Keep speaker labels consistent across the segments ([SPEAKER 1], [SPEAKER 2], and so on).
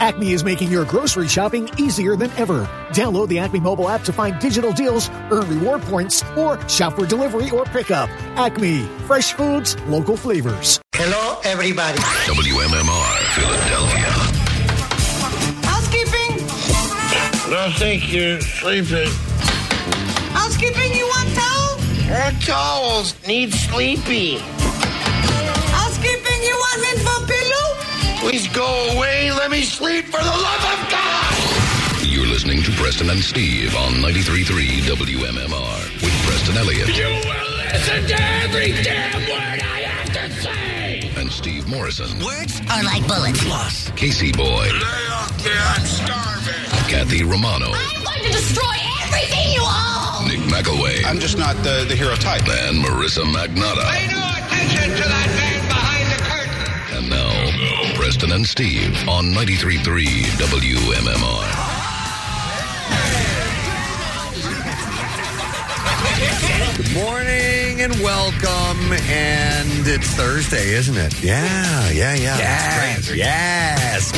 [SPEAKER 1] Acme is making your grocery shopping easier than ever. Download the Acme mobile app to find digital deals, earn reward points, or shop for delivery or pickup. Acme, fresh foods, local flavors.
[SPEAKER 2] Hello, everybody.
[SPEAKER 3] WMMR Philadelphia.
[SPEAKER 4] Housekeeping?
[SPEAKER 5] I think you're sleeping.
[SPEAKER 4] Housekeeping, you want towel?
[SPEAKER 5] Our towels need sleepy. Please go away. Let me sleep for the love of God.
[SPEAKER 3] You're listening to Preston and Steve on 93.3 WMMR with Preston Elliott
[SPEAKER 5] You will listen to every damn word I have to say.
[SPEAKER 3] and Steve Morrison.
[SPEAKER 6] Words are like bullets.
[SPEAKER 3] Plus, Casey Boy,
[SPEAKER 5] Lay off me. I'm starving.
[SPEAKER 3] Kathy Romano,
[SPEAKER 6] I'm going to destroy everything you own.
[SPEAKER 3] Nick McElway,
[SPEAKER 7] I'm just not the, the hero type.
[SPEAKER 3] and Marissa Magnata.
[SPEAKER 5] Pay no attention to that
[SPEAKER 3] Preston and Steve on 93.3 WMMR.
[SPEAKER 8] Good morning and welcome. And it's Thursday, isn't it? Yeah, yeah, yeah. Yes, yes.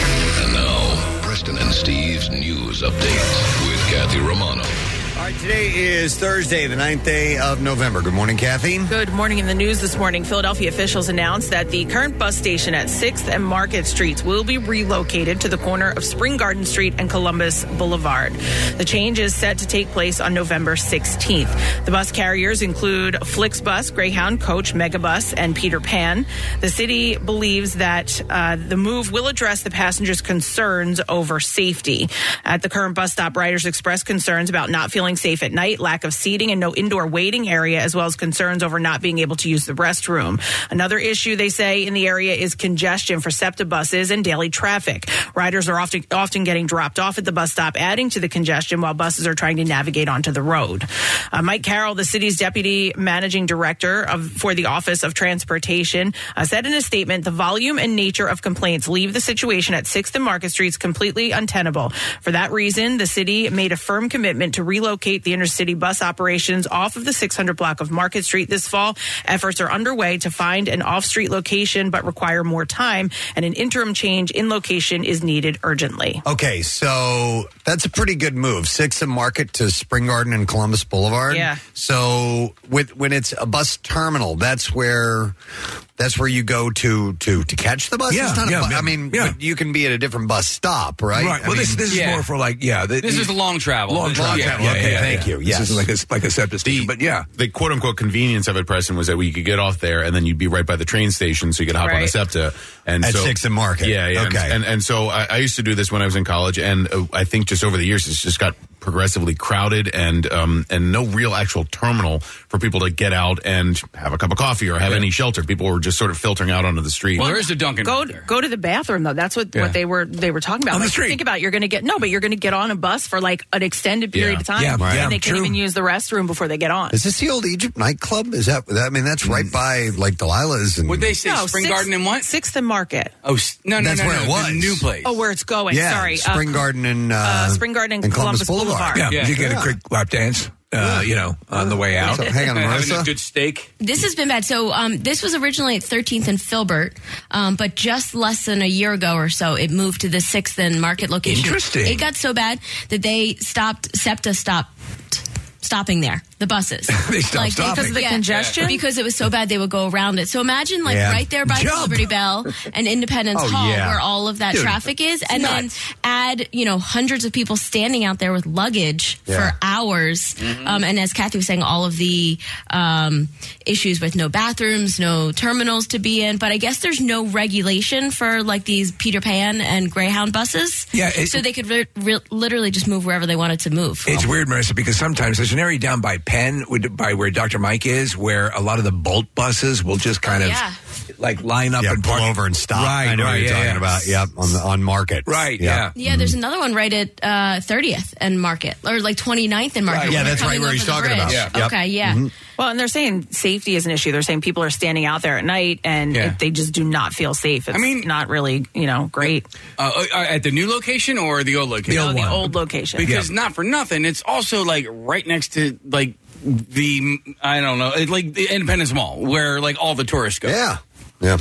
[SPEAKER 3] And now, Preston and Steve's news update with Kathy Romano.
[SPEAKER 8] Right, today is Thursday, the 9th day of November. Good morning, Kathy.
[SPEAKER 9] Good morning. In the news this morning, Philadelphia officials announced that the current bus station at 6th and Market Streets will be relocated to the corner of Spring Garden Street and Columbus Boulevard. The change is set to take place on November 16th. The bus carriers include Flixbus, Greyhound, Coach, Megabus, and Peter Pan. The city believes that uh, the move will address the passengers' concerns over safety. At the current bus stop, riders expressed concerns about not feeling safe at night, lack of seating, and no indoor waiting area, as well as concerns over not being able to use the restroom. Another issue they say in the area is congestion for SEPTA buses and daily traffic. Riders are often often getting dropped off at the bus stop, adding to the congestion while buses are trying to navigate onto the road. Uh, Mike Carroll, the city's deputy managing director of for the Office of Transportation, uh, said in a statement, "The volume and nature of complaints leave the situation at Sixth and Market Streets completely untenable. For that reason, the city made a firm commitment to relocate the intercity bus operations off of the 600 block of Market Street this fall. Efforts are underway to find an off-street location, but require more time, and an interim change in location is needed urgently."
[SPEAKER 8] Okay, so that's a pretty good move. Sixth and Market to Spring Garden and Columbus Boulevard.
[SPEAKER 9] Yeah.
[SPEAKER 8] So with when it's a bus terminal, that's where that's where you go to to to catch the bus.
[SPEAKER 10] Yeah,
[SPEAKER 8] it's not
[SPEAKER 10] yeah,
[SPEAKER 8] a bu-
[SPEAKER 10] yeah,
[SPEAKER 8] I mean,
[SPEAKER 10] yeah.
[SPEAKER 8] but you can be at a different bus stop, right?
[SPEAKER 10] Right.
[SPEAKER 8] I
[SPEAKER 10] Well, this
[SPEAKER 8] mean-
[SPEAKER 10] this is more for like yeah. The,
[SPEAKER 11] This is a long travel.
[SPEAKER 10] long
[SPEAKER 11] This-
[SPEAKER 10] travel.
[SPEAKER 11] yeah,
[SPEAKER 10] Yeah,
[SPEAKER 8] okay,
[SPEAKER 10] yeah,
[SPEAKER 8] thank
[SPEAKER 10] yeah.
[SPEAKER 8] you.
[SPEAKER 10] This
[SPEAKER 8] Yes.
[SPEAKER 10] is like a like a septic station, but yeah.
[SPEAKER 12] the quote unquote convenience of it, Preston, was that we could get off there and then you'd be right by the train station, so you could hop on
[SPEAKER 9] Right.
[SPEAKER 12] the SEPTA. And
[SPEAKER 8] At
[SPEAKER 12] so,
[SPEAKER 8] Sixth and Market.
[SPEAKER 12] Yeah, yeah.
[SPEAKER 8] Okay.
[SPEAKER 12] And, and and so I, I used to do this when I was in college, and uh, I think just over the years it's just got progressively crowded and um and no real actual terminal for people to get out and have a cup of coffee or have any shelter. People were just sort of filtering out onto the street.
[SPEAKER 11] Well, there is a Dunkin'
[SPEAKER 9] Go
[SPEAKER 11] right there.
[SPEAKER 9] go to the bathroom though. That's what,
[SPEAKER 12] Yeah.
[SPEAKER 9] what they were they were talking about.
[SPEAKER 10] On the street.
[SPEAKER 9] Think about it. you're going to get no, but you're going to get on a bus for like an extended period
[SPEAKER 12] Yeah.
[SPEAKER 9] of time,
[SPEAKER 10] Yeah, right.
[SPEAKER 9] and they
[SPEAKER 10] Yeah,
[SPEAKER 9] can
[SPEAKER 10] true.
[SPEAKER 9] even use the restroom before they get on.
[SPEAKER 8] Is this the old Egypt nightclub? Is that? I mean, that's right by like Delilah's and.
[SPEAKER 11] Would they say
[SPEAKER 9] no,
[SPEAKER 11] Spring
[SPEAKER 9] Sixth-
[SPEAKER 11] Garden and what?
[SPEAKER 9] Sixth and Market.
[SPEAKER 11] Oh, s- no, no,
[SPEAKER 8] That's
[SPEAKER 11] no,
[SPEAKER 8] where
[SPEAKER 11] no,
[SPEAKER 8] it
[SPEAKER 11] the
[SPEAKER 8] was.
[SPEAKER 11] new place.
[SPEAKER 9] Oh, where it's going.
[SPEAKER 8] yeah,
[SPEAKER 9] Sorry,
[SPEAKER 8] Spring
[SPEAKER 9] uh,
[SPEAKER 8] Garden and uh,
[SPEAKER 9] uh, Spring Garden and Columbus Boulevard.
[SPEAKER 10] Yeah,
[SPEAKER 11] Yeah.
[SPEAKER 10] you get
[SPEAKER 8] Yeah.
[SPEAKER 10] a quick lap dance, uh, you know, on the way out.
[SPEAKER 8] So, hang on,
[SPEAKER 11] Having a
[SPEAKER 8] Marissa.
[SPEAKER 11] good steak.
[SPEAKER 6] This has been bad. So um, this was originally at 13th and Filbert, um, but just less than a year ago or so, it moved to the 6th and Market location.
[SPEAKER 10] Interesting.
[SPEAKER 6] It got so bad that they stopped, SEPTA stopped stopping there, the buses.
[SPEAKER 10] They stopped stopping.
[SPEAKER 9] Because of the congestion?
[SPEAKER 6] Because it was so bad they would go around it. So imagine like
[SPEAKER 8] Yeah.
[SPEAKER 6] right there by
[SPEAKER 10] Jump.
[SPEAKER 6] Liberty Bell and Independence
[SPEAKER 8] Oh,
[SPEAKER 6] Hall
[SPEAKER 8] yeah.
[SPEAKER 6] where all of that
[SPEAKER 10] Dude,
[SPEAKER 6] traffic is and
[SPEAKER 10] nuts.
[SPEAKER 6] then add, you know, hundreds of people standing out there with luggage
[SPEAKER 8] Yeah.
[SPEAKER 6] for hours. Um, and as Kathy was saying, all of the um, issues with no bathrooms, no terminals to be in. But I guess there's no regulation for like these Peter Pan and Greyhound buses.
[SPEAKER 10] Yeah, it-
[SPEAKER 6] so they could re- re- literally just move wherever they wanted to move.
[SPEAKER 10] It's weird, Marissa, because sometimes there's an area down by Penn, by where Dr. Mike is, where a lot of the Bolt buses will just kind of
[SPEAKER 6] yeah.
[SPEAKER 10] Like line up
[SPEAKER 8] yeah,
[SPEAKER 10] and
[SPEAKER 8] pull
[SPEAKER 10] park.
[SPEAKER 8] over and stop.
[SPEAKER 10] Right,
[SPEAKER 8] I know
[SPEAKER 10] right,
[SPEAKER 8] what you're
[SPEAKER 10] yeah,
[SPEAKER 8] talking
[SPEAKER 10] yeah.
[SPEAKER 8] about. Yep, on the on Market.
[SPEAKER 10] Right,
[SPEAKER 8] Yep.
[SPEAKER 10] yeah.
[SPEAKER 6] Yeah, there's another one right at uh, 30th and Market, or like 29th and Market.
[SPEAKER 10] Right.
[SPEAKER 8] Yeah, that's right where he's
[SPEAKER 6] the
[SPEAKER 8] talking about. Yeah. Yep.
[SPEAKER 6] Okay, yeah.
[SPEAKER 9] Well, and they're saying safety is an issue. They're saying people are standing out there at night and
[SPEAKER 11] Yeah.
[SPEAKER 9] it- they just do not feel safe. It's
[SPEAKER 11] I mean-
[SPEAKER 9] not really, you know, great.
[SPEAKER 11] Uh, uh, at the new location or the old location?
[SPEAKER 10] The
[SPEAKER 9] No,
[SPEAKER 10] old
[SPEAKER 9] the old location.
[SPEAKER 11] Because not for nothing, it's also like right next to like the I don't know, like the Independence Mall where like all the tourists go.
[SPEAKER 8] Yeah. Yeah.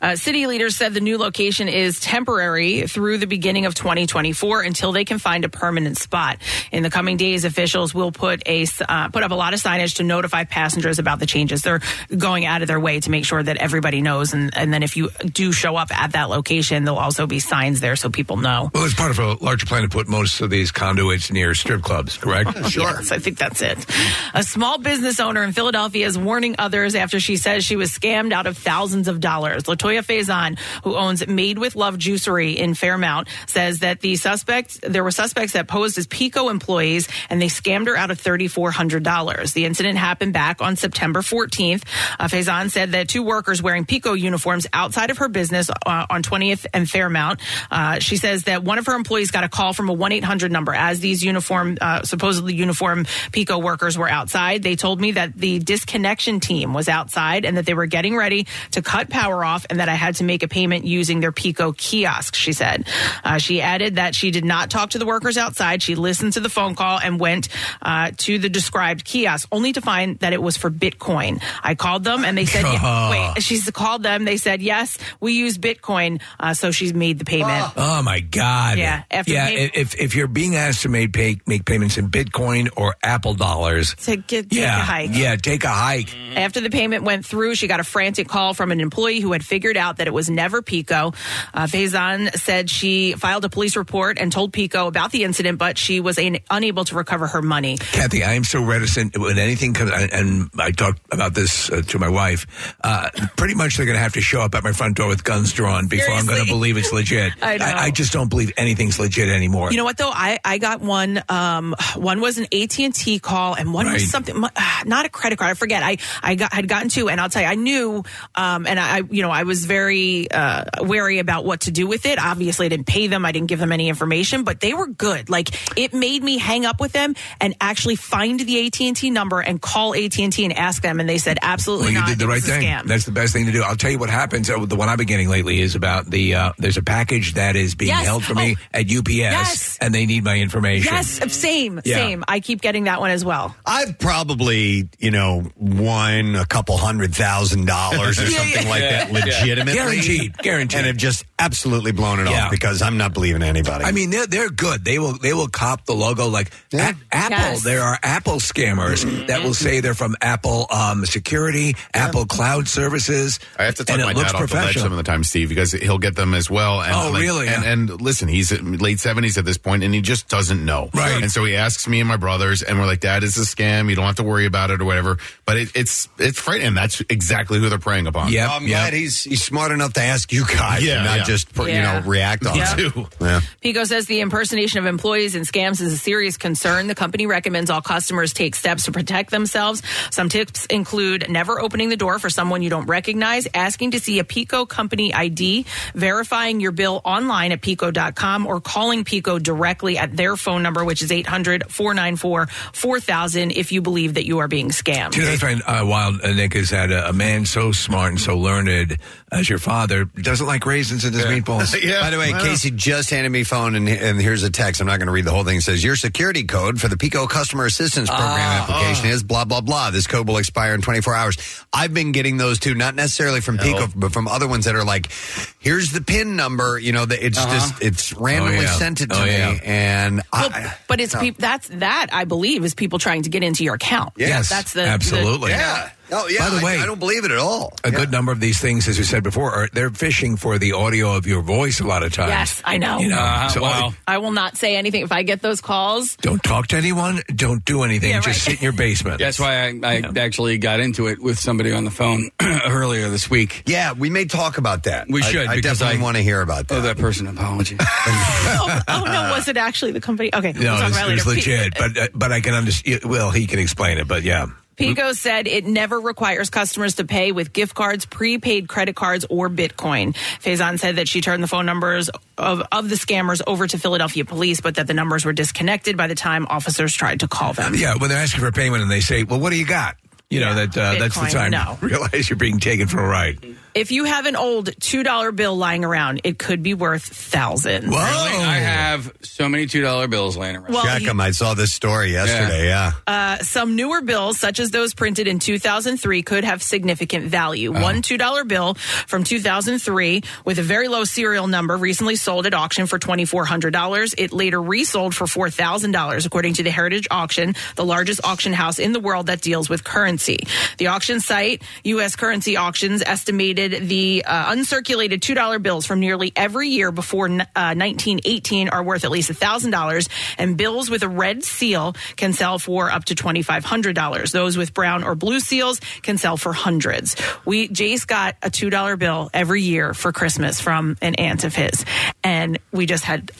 [SPEAKER 9] Uh, city leaders said the new location is temporary through the beginning of 2024 until they can find a permanent spot. In the coming days, officials will put a uh, put up a lot of signage to notify passengers about the changes. They're going out of their way to make sure that everybody knows, and, and then if you do show up at that location, there'll also be signs there so people know.
[SPEAKER 10] Well, it's part of a larger plan to put most of these conduits near strip clubs, correct?
[SPEAKER 9] Yes, I think that's it. A small business owner in Philadelphia is warning others after she says she was scammed out of thousands of dollars. Latoya Faison, who owns Made with Love Juicery in Fairmount, says that the suspects there were suspects that posed as PECO employees and they scammed her out of thirty four hundred dollars. The incident happened back on September fourteenth. Uh, Faison said that two workers wearing PECO uniforms outside of her business uh, on twentieth and Fairmount. Uh, she says that one of her employees got a call from a one eight hundred number as these uniform uh, supposedly uniform PECO workers were outside. They told me that the disconnection team was outside and that they were getting ready to cut power off and that I had to make a payment using their PECO kiosk, she said. Uh, she added that she did not talk to the workers outside. She listened to the phone call and went uh, to the described kiosk, only to find that it was for Bitcoin. I called them and they said, yeah, wait, she's called them. They said, yes, we use Bitcoin. Uh, so she's made the payment.
[SPEAKER 10] Oh my God!
[SPEAKER 9] Yeah, after
[SPEAKER 10] yeah. if if you're being asked to make pay, make payments in Bitcoin or Apple dollars,
[SPEAKER 9] To get, take
[SPEAKER 10] yeah,
[SPEAKER 9] a hike.
[SPEAKER 10] yeah, take a hike.
[SPEAKER 9] After the payment went through, she got a frantic call from an employee who had figured out that it was never PECO. Uh, Faison said she filed a police report and told PECO about the incident, but she was an, unable to recover her money.
[SPEAKER 10] Kathy, I am so reticent when anything comes, and I talked about this uh, to my wife. Uh, pretty much, they're going to have to show up at my front door with guns drawn before I'm going to believe it's legit.
[SPEAKER 9] I know.
[SPEAKER 10] I, just don't believe anything's legit anymore.
[SPEAKER 9] You know what though? I, I got one. Um, one was an AT and T call, and one
[SPEAKER 10] Right.
[SPEAKER 9] was something not a credit card. I forget. I I got had gotten two, and I'll tell you, I knew, um, and I you know I was very uh, wary about what to do with it. Obviously, I didn't pay them. I didn't give them any information, but they were good. Like it made me hang up with them and actually find the AT and T number and call AT and T and ask them, and they said absolutely
[SPEAKER 10] Well, you
[SPEAKER 9] not.
[SPEAKER 10] did the right thing.
[SPEAKER 9] scam.
[SPEAKER 10] That's the best thing to do. I'll tell you what happens. The one I've been getting lately is about the uh, there's a package that is being
[SPEAKER 9] Yes.
[SPEAKER 10] held for me at UPS,
[SPEAKER 9] Yes.
[SPEAKER 10] and they need my information.
[SPEAKER 9] Yes, same,
[SPEAKER 8] Yeah.
[SPEAKER 9] same. I keep getting that one as well.
[SPEAKER 8] I've probably, you know, won a couple hundred thousand dollars or
[SPEAKER 9] Yeah,
[SPEAKER 8] something
[SPEAKER 9] yeah.
[SPEAKER 8] Like
[SPEAKER 11] Yeah.
[SPEAKER 8] that legitimately.
[SPEAKER 10] Guaranteed, guaranteed.
[SPEAKER 8] And have just absolutely blown it
[SPEAKER 10] Yeah.
[SPEAKER 8] off because I'm not believing anybody.
[SPEAKER 10] I mean, they're they're good. They will they will cop the logo like A- Apple.
[SPEAKER 9] Yes.
[SPEAKER 10] There are Apple scammers that will say they're from Apple um, Security, Apple Cloud Services.
[SPEAKER 12] I have to talk
[SPEAKER 10] and
[SPEAKER 12] my
[SPEAKER 10] it looks
[SPEAKER 12] dad off the ledge some of the time, Steve, because he'll get them as well. And
[SPEAKER 10] Oh,
[SPEAKER 12] like-
[SPEAKER 10] really?
[SPEAKER 12] And, and listen, he's at late seventies at this point, and he just doesn't know.
[SPEAKER 10] Right.
[SPEAKER 12] And so he asks me and my brothers, and we're like, "Dad, it's a scam. You don't have to worry about it or whatever." But it, it's it's frightening. That's exactly who they're preying upon.
[SPEAKER 10] Yep,
[SPEAKER 8] I'm
[SPEAKER 10] yep.
[SPEAKER 8] glad he's he's smart enough to ask you guys
[SPEAKER 12] Yeah,
[SPEAKER 8] and not
[SPEAKER 12] yeah.
[SPEAKER 8] Just you
[SPEAKER 9] Yeah.
[SPEAKER 8] know react on
[SPEAKER 9] Yeah.
[SPEAKER 8] it. Yeah.
[SPEAKER 9] PECO says the impersonation of employees and scams is a serious concern. The company recommends all customers take steps to protect themselves. Some tips include never opening the door for someone you don't recognize, asking to see a PECO company ID, verifying your bill online at peco.com, or calling PECO directly at their phone number, which is 800 494 4000 if you believe that you are being scammed.
[SPEAKER 10] Do you know, that's right, uh, wild, uh, Nick, is that a, a man so smart and so learned as your father doesn't like raisins in his meatballs.
[SPEAKER 8] By the way, Casey just handed me phone, and, and here's a text. I'm not going to read the whole thing. It says, Your security code for the PECO Customer Assistance Program
[SPEAKER 10] Ah.
[SPEAKER 8] application is blah, blah, blah. This code will expire in 24 hours. I've been getting those too, not necessarily from PECO, but from other ones that are like, Here's the PIN number. You know, that it's just, it's randomly
[SPEAKER 10] Oh, yeah.
[SPEAKER 8] sent it to
[SPEAKER 10] Oh,
[SPEAKER 8] me.
[SPEAKER 10] yeah.
[SPEAKER 8] And
[SPEAKER 9] Well,
[SPEAKER 8] I,
[SPEAKER 9] but it's peop that's that I believe is people trying to get into your account.
[SPEAKER 10] Yes,
[SPEAKER 9] that's the
[SPEAKER 10] absolutely.
[SPEAKER 8] yeah. Oh, yeah.
[SPEAKER 10] By the
[SPEAKER 8] I-
[SPEAKER 10] way-
[SPEAKER 8] I, don't believe it at all.
[SPEAKER 10] A good number of these things, as we said before, are they're fishing for the audio of your voice a lot of times.
[SPEAKER 9] Yes, I know.
[SPEAKER 10] You know,
[SPEAKER 11] Uh,
[SPEAKER 10] so
[SPEAKER 11] wow.
[SPEAKER 9] I will not say anything if I get those calls.
[SPEAKER 10] don't talk to anyone. Don't do anything.
[SPEAKER 9] Yeah,
[SPEAKER 10] Just
[SPEAKER 9] right.
[SPEAKER 10] sit in your basement.
[SPEAKER 11] That's why I, I actually got into it with somebody on the phone earlier this week.
[SPEAKER 8] Yeah, we may talk about that.
[SPEAKER 11] We should,
[SPEAKER 8] I,
[SPEAKER 11] because
[SPEAKER 8] definitely
[SPEAKER 11] I
[SPEAKER 8] want to hear about that.
[SPEAKER 11] Oh, that person, apology.
[SPEAKER 9] oh, oh, no, was it actually the company? Okay, we'll
[SPEAKER 10] No,
[SPEAKER 9] talk
[SPEAKER 10] it's,
[SPEAKER 9] it
[SPEAKER 10] it's
[SPEAKER 9] later.
[SPEAKER 10] legit, but uh, but I can understand. Well, he can explain it, but yeah.
[SPEAKER 9] PECO said it never requires customers to pay with gift cards, prepaid credit cards, or Bitcoin. Faison said that she turned the phone numbers of, of the scammers over to Philadelphia police, but that the numbers were disconnected by the time officers tried to call them.
[SPEAKER 10] Yeah, when they're asking for payment and they say, "Well, what do you got?" You know that uh, that's the
[SPEAKER 9] Bitcoin,
[SPEAKER 10] time
[SPEAKER 9] no.
[SPEAKER 10] to realize you're being taken for a ride.
[SPEAKER 9] If you have an old $2 bill lying around, it could be worth thousands.
[SPEAKER 11] Really? I have so many two dollar bills laying around.
[SPEAKER 9] Well,
[SPEAKER 8] them. I saw this story yesterday. Yeah.
[SPEAKER 9] Uh, some newer bills, such as those printed in 2003, could have significant value. One $2 bill from 2003 with a very low serial number recently sold at auction for $2,400. It later resold for $4,000, according to the Heritage Auction, the largest auction house in the world that deals with currency. The auction site, U.S. Currency Auctions, estimated the uh, uncirculated $2 bills from nearly every year before uh, 1918 are worth at least $1,000, and bills with a red seal can sell for up to $2,500. Those with brown or blue seals can sell for hundreds. We Jace got a $2 bill every year for Christmas from an aunt of his, and we just had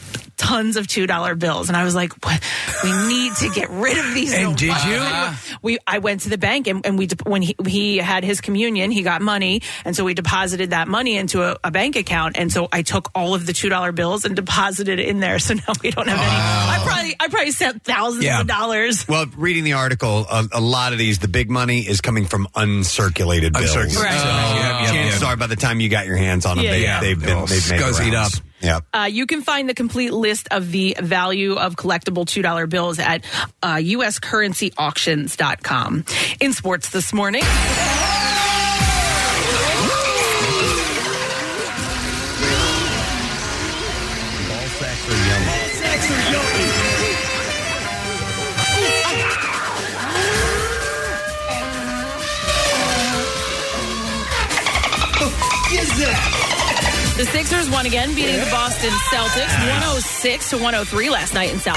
[SPEAKER 9] tons of $2 bills and I was like what we need to get rid of these
[SPEAKER 10] And did you?
[SPEAKER 9] we I went to the bank and, and we when he, he had his communion he got money and so we deposited that money into a, a bank account and so I took all of the two dollar bills and deposited it in there so now we don't have any I probably I probably sent thousands
[SPEAKER 8] Yeah.
[SPEAKER 9] of dollars
[SPEAKER 8] Well, reading the article, a, a lot of these, the big money is coming from uncirculated bills.
[SPEAKER 10] Uncirculated.
[SPEAKER 9] Right.
[SPEAKER 8] So,
[SPEAKER 10] Yep, yep,
[SPEAKER 8] chances
[SPEAKER 10] yep.
[SPEAKER 8] are by the time you got your hands on them,
[SPEAKER 9] Yeah,
[SPEAKER 8] they,
[SPEAKER 9] yeah.
[SPEAKER 8] they've been they've made
[SPEAKER 10] scuzzied
[SPEAKER 8] rounds.
[SPEAKER 10] up.
[SPEAKER 8] Yep.
[SPEAKER 9] Uh, you can find the complete list of the value of collectible $2 bills at uh, uscurrencyauctions.com. In sports this morning. Again, beating the Boston Celtics 106 to 103 last night in South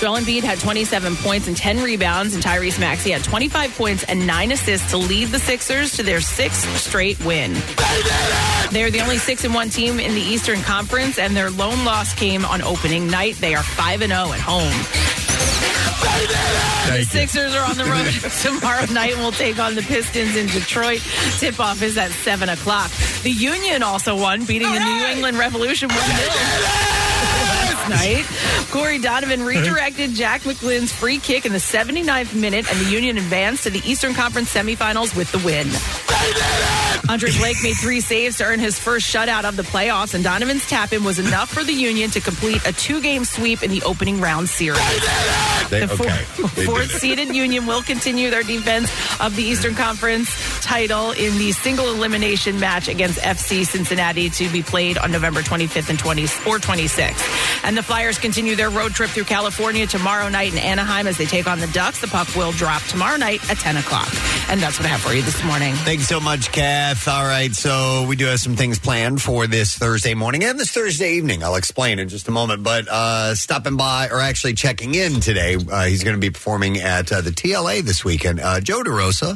[SPEAKER 9] Joel Embiid had 27 points and 10 rebounds, and Tyrese Maxey had 25 points and 9 assists to lead the Sixers to their sixth straight win. They're the only 6 and 1 team in the Eastern Conference, and their lone loss came on opening night. They are 5 and 0 at home. The Sixers are on the road tomorrow night and will take on the Pistons in Detroit. Tip off is at 7 o'clock. The Union also won, beating the New England Revolution 1 0 last night. Corey Donovan redirected Jack McGlynn's free kick in the 79th minute, and the Union advanced to the Eastern Conference semifinals with the win. Andre Blake made three saves to earn his first shutout of the playoffs, and Donovan's tap in was enough for the Union to complete a two game sweep in the opening round series.
[SPEAKER 12] They-
[SPEAKER 9] The four-
[SPEAKER 12] okay.
[SPEAKER 9] fourth seeded Union will continue their defense of the Eastern Conference title in the single elimination match against FC Cincinnati to be played on November 25th and 20 or 26th. And the Flyers continue their road trip through California tomorrow night in Anaheim as they take on the Ducks. The puck will drop tomorrow night at 10 o'clock. And that's what I have for you this morning.
[SPEAKER 8] Thanks so much, Kath. All right, so we do have some things planned for this Thursday morning and this Thursday evening. I'll explain in just a moment. But uh, stopping by, or actually checking in today, uh, he's going to be performing at uh, the TLA this weekend. Uh, Joe DeRosa.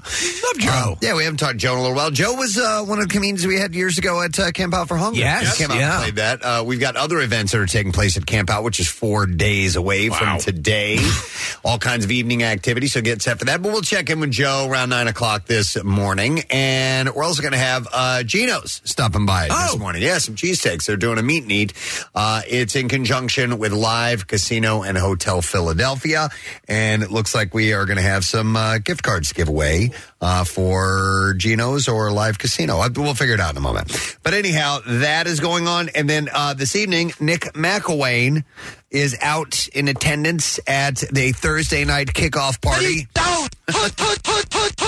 [SPEAKER 8] Love
[SPEAKER 10] Joe.
[SPEAKER 8] yeah, we haven't talked to Joe in a little while. Joe was uh, one of the comedians we had years ago at uh, Camp Out for Hunger.
[SPEAKER 10] Yes,
[SPEAKER 8] He came out
[SPEAKER 10] yeah.
[SPEAKER 8] and played that. Uh, we've got other events that are taking place at Camp Out, which is four days away from today. All kinds of evening activities, so get set for that. But we'll check in with Joe around nine o'clock this morning, and we're also going to have uh, Geno's stopping by this morning. Yeah, some cheesesteaks. They're doing a meet and eat. Uh, it's in conjunction with Live Casino and Hotel Philadelphia, and it looks like we are going to have some uh, gift cards to give away uh, for Geno's or Live Casino. I, we'll figure it out in a moment. But anyhow, that is going on, and then uh, this evening, Nick McElwain is out in attendance at the Thursday night kickoff party.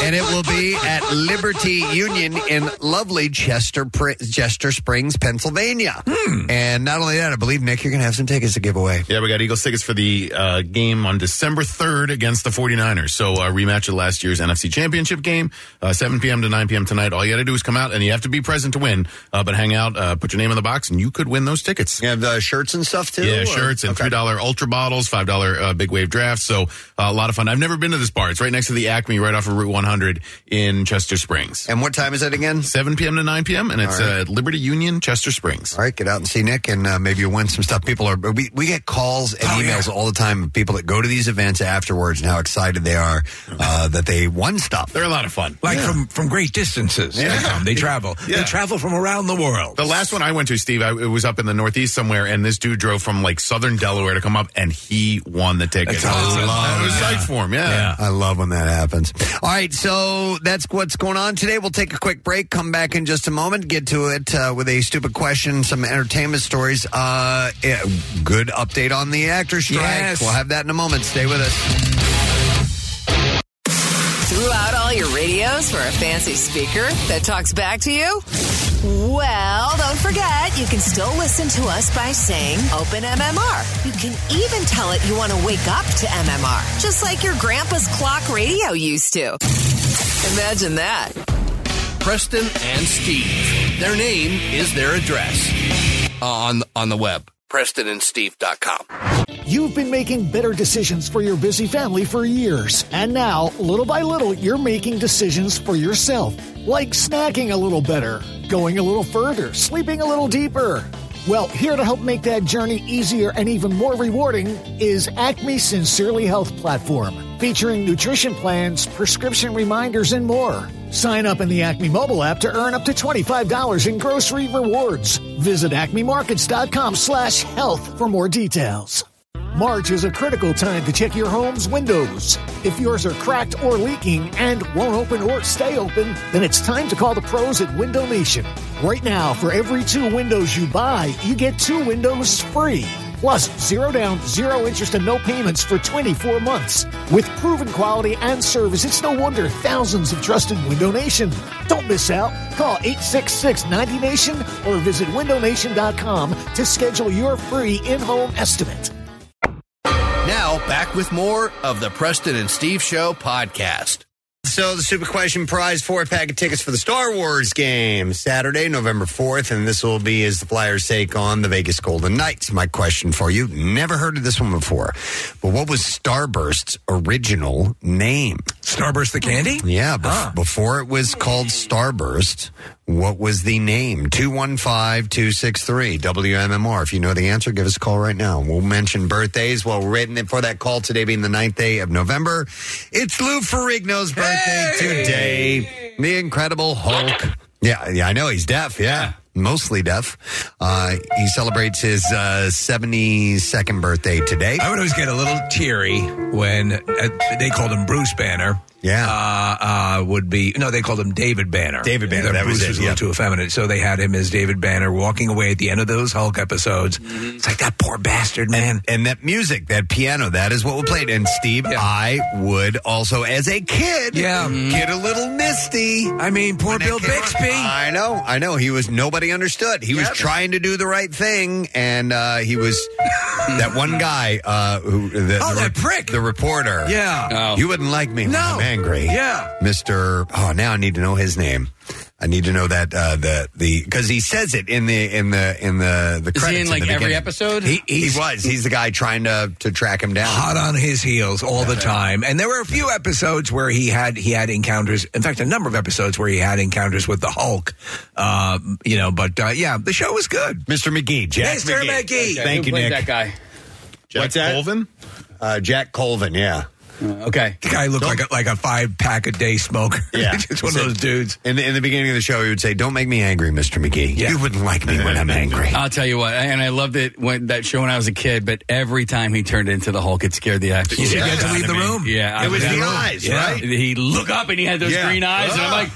[SPEAKER 8] and it will be at Liberty Union in lovely Chester, Pr- Chester Springs, Pennsylvania. And not only that, I believe, Nick, you're going to have some tickets to give away.
[SPEAKER 12] Yeah, we got Eagles tickets for the uh, game on December 3rd against the 49ers. So, uh, rematch of last year's NFC Championship game, uh, 7 p.m. to 9 p.m. tonight. All you got to do is come out, and you have to be present to win. Uh, but hang out, uh, put your name in the box, and you could win those tickets.
[SPEAKER 8] You have the shirts and stuff, too?
[SPEAKER 12] Yeah,
[SPEAKER 8] or-
[SPEAKER 12] shirts and
[SPEAKER 8] Okay.
[SPEAKER 12] $3 Ultra bottles, $5 uh, Big Wave drafts. So, uh, a lot of fun. I've never been to this bar. It's right next to the Acme, right off of Route 100 in Chester Springs.
[SPEAKER 8] And what time is that again?
[SPEAKER 12] 7 p.m. to 9 p.m., and it's
[SPEAKER 8] All right.
[SPEAKER 12] uh, Liberty Union, Chester Springs.
[SPEAKER 8] All right, get out and see Nick, and uh, maybe you'll win some stuff. People are we, we get calls and emails all the time of people that go to these events afterwards and how excited they are uh, that they won stuff.
[SPEAKER 12] They're a lot of fun.
[SPEAKER 10] Like from, from great distances.
[SPEAKER 12] Yeah.
[SPEAKER 10] They come. They travel.
[SPEAKER 12] Yeah.
[SPEAKER 10] They travel from around the world.
[SPEAKER 12] The last one I went to, Steve, I, it was up in the Northeast somewhere, and this dude drove from like southern Delaware to come up, and he won the ticket.
[SPEAKER 10] That's awesome.
[SPEAKER 12] I was psyched for him. Yeah.
[SPEAKER 10] Yeah.
[SPEAKER 8] I love when that happens. All right, so so that's what's going on today. We'll take a quick break, come back in just a moment, get to it uh, with a stupid question, some entertainment stories. Uh, yeah, good update on the actor strike.
[SPEAKER 10] Yes.
[SPEAKER 8] We'll have that in a moment. Stay with us.
[SPEAKER 2] Threw out all your radios for a fancy speaker that talks back to you? Well, don't forget, you can still listen to us by saying Open MMR. You can even tell it you want to wake up to MMR, just like your grandpa's clock radio used to. Imagine that.
[SPEAKER 7] Preston and Steve. Their name is their address uh, on on the web. PrestonandSteve.com.
[SPEAKER 1] You've been making better decisions for your busy family for years. And now, little by little, you're making decisions for yourself. Like snacking a little better, going a little further, sleeping a little deeper. Well, here to help make that journey easier and even more rewarding is Acme Sincerely Health Platform, featuring nutrition plans, prescription reminders, and more. Sign up in the Acme mobile app to earn up to $25 in grocery rewards. Visit acmemarkets.com slash health for more details. March is a critical time to check your home's windows. If yours are cracked or leaking and won't open or stay open, then it's time to call the pros at Window Nation. Right now, for every two windows you buy, you get two windows free. Plus, zero down, zero interest, and no payments for 24 months. With proven quality and service, it's no wonder thousands have trusted Window Nation. Don't miss out. Call 866 90 Nation or visit windownation.com to schedule your free in home estimate.
[SPEAKER 7] Now, back with more of the Preston and Steve Show podcast.
[SPEAKER 8] So the super question prize four pack of tickets for the Star Wars game Saturday, November fourth, and this will be as the Flyers take on the Vegas Golden Knights. My question for you: Never heard of this one before, but what was Starburst's original name?
[SPEAKER 10] Starburst the candy?
[SPEAKER 8] Yeah, bef- before it was called Starburst, what was the name? 215-263 WMMR. If you know the answer, give us a call right now. We'll mention birthdays while we're waiting for that call today being the 9th day of November. It's Lou Ferrigno's birthday today. The Incredible Hulk. Yeah, yeah, I know he's deaf. Yeah. Mostly deaf. Uh, he celebrates his uh, 72nd birthday today.
[SPEAKER 10] I would always get a little teary when uh, they called him Bruce Banner.
[SPEAKER 8] Yeah.
[SPEAKER 10] Uh, uh, would be, no, they called him David Banner.
[SPEAKER 8] David Banner, that was
[SPEAKER 10] Bruce
[SPEAKER 8] it,
[SPEAKER 10] was a little
[SPEAKER 8] yeah.
[SPEAKER 10] too effeminate. So they had him as David Banner walking away at the end of those Hulk episodes.
[SPEAKER 8] Mm-hmm.
[SPEAKER 10] It's like that poor bastard, man.
[SPEAKER 8] And that music, that piano, that is what we played. And Steve, I would also, as a kid,
[SPEAKER 10] Yeah.
[SPEAKER 8] get a little misty.
[SPEAKER 10] I mean, poor Bill Bixby.
[SPEAKER 8] on. I know, I know. He was nobody understood. He was trying to do the right thing, and uh, he was that one guy uh, who the,
[SPEAKER 10] Oh,
[SPEAKER 8] the
[SPEAKER 10] that prick.
[SPEAKER 8] the reporter.
[SPEAKER 10] Yeah.
[SPEAKER 11] Oh.
[SPEAKER 8] you wouldn't like me
[SPEAKER 10] No.
[SPEAKER 8] I'm angry.
[SPEAKER 10] Yeah.
[SPEAKER 8] Mister. Oh, now I need to know his name. I need to know that uh, the the because he says it in the in the in the the
[SPEAKER 11] Is
[SPEAKER 8] credits
[SPEAKER 11] he in like
[SPEAKER 8] the
[SPEAKER 11] every
[SPEAKER 8] beginning.
[SPEAKER 11] episode?
[SPEAKER 10] He,
[SPEAKER 8] He was. He's the guy trying to to track him down.
[SPEAKER 10] hot on his heels all the time. And there were a few episodes where he had he had encounters. In fact, a number of episodes where he had encounters with the Hulk. Uh, you know, but uh, yeah, the show was good.
[SPEAKER 8] Mr. McGee, Jack
[SPEAKER 10] Mr.
[SPEAKER 8] McGee.
[SPEAKER 10] McGee.
[SPEAKER 8] Thank
[SPEAKER 11] Who
[SPEAKER 8] you,
[SPEAKER 11] played
[SPEAKER 8] Nick.
[SPEAKER 11] that guy?
[SPEAKER 12] Jack
[SPEAKER 8] What's that?
[SPEAKER 12] Colvin?
[SPEAKER 8] Uh, Jack Colvin, yeah.
[SPEAKER 11] Okay.
[SPEAKER 10] The guy looked like a, like a five pack a day smoker.
[SPEAKER 8] Yeah.
[SPEAKER 10] just one of those dudes.
[SPEAKER 8] In the, in the beginning of the show, he would say, Don't make me angry, Mr. McGee.
[SPEAKER 10] Yeah.
[SPEAKER 8] You wouldn't like me when I'm angry.
[SPEAKER 11] I'll tell you what, and I loved it when that show when I was a kid. But every time he turned into the Hulk, it scared the actual.
[SPEAKER 10] You
[SPEAKER 11] shit
[SPEAKER 10] had to
[SPEAKER 11] out
[SPEAKER 10] leave
[SPEAKER 11] of
[SPEAKER 10] the room.
[SPEAKER 11] Yeah, I
[SPEAKER 8] It was the
[SPEAKER 11] yeah.
[SPEAKER 8] eyes,
[SPEAKER 11] Yeah.
[SPEAKER 8] right?
[SPEAKER 11] He look up and he had those
[SPEAKER 8] Yeah.
[SPEAKER 11] green eyes, and I'm like,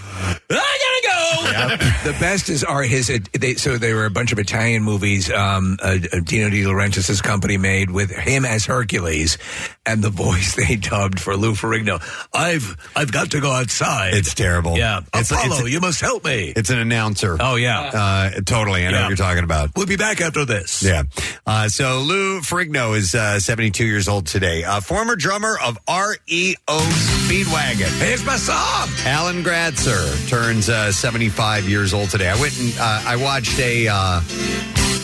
[SPEAKER 11] I gotta go.
[SPEAKER 10] the best is are his. uh, They, so there were a bunch of Italian movies. Um, uh, uh, Dino De Laurentiis' company made with him as Hercules, and the voice they dubbed for Lou Ferrigno. I've I've got to go outside.
[SPEAKER 8] It's terrible.
[SPEAKER 10] yeah,
[SPEAKER 8] It's,
[SPEAKER 10] Apollo,
[SPEAKER 8] it's,
[SPEAKER 10] you must help me.
[SPEAKER 8] it's an announcer.
[SPEAKER 10] oh yeah,
[SPEAKER 8] Uh, totally. I know
[SPEAKER 10] Yeah.
[SPEAKER 8] what you're talking about.
[SPEAKER 10] we'll be back after this.
[SPEAKER 8] Yeah. Uh, so Lou Ferrigno is uh, 72 years old today. Uh, former drummer of REO Speedwagon.
[SPEAKER 10] Here's my song.
[SPEAKER 8] Alan Gratzer turns uh, 75 years old today. I went and uh, I watched a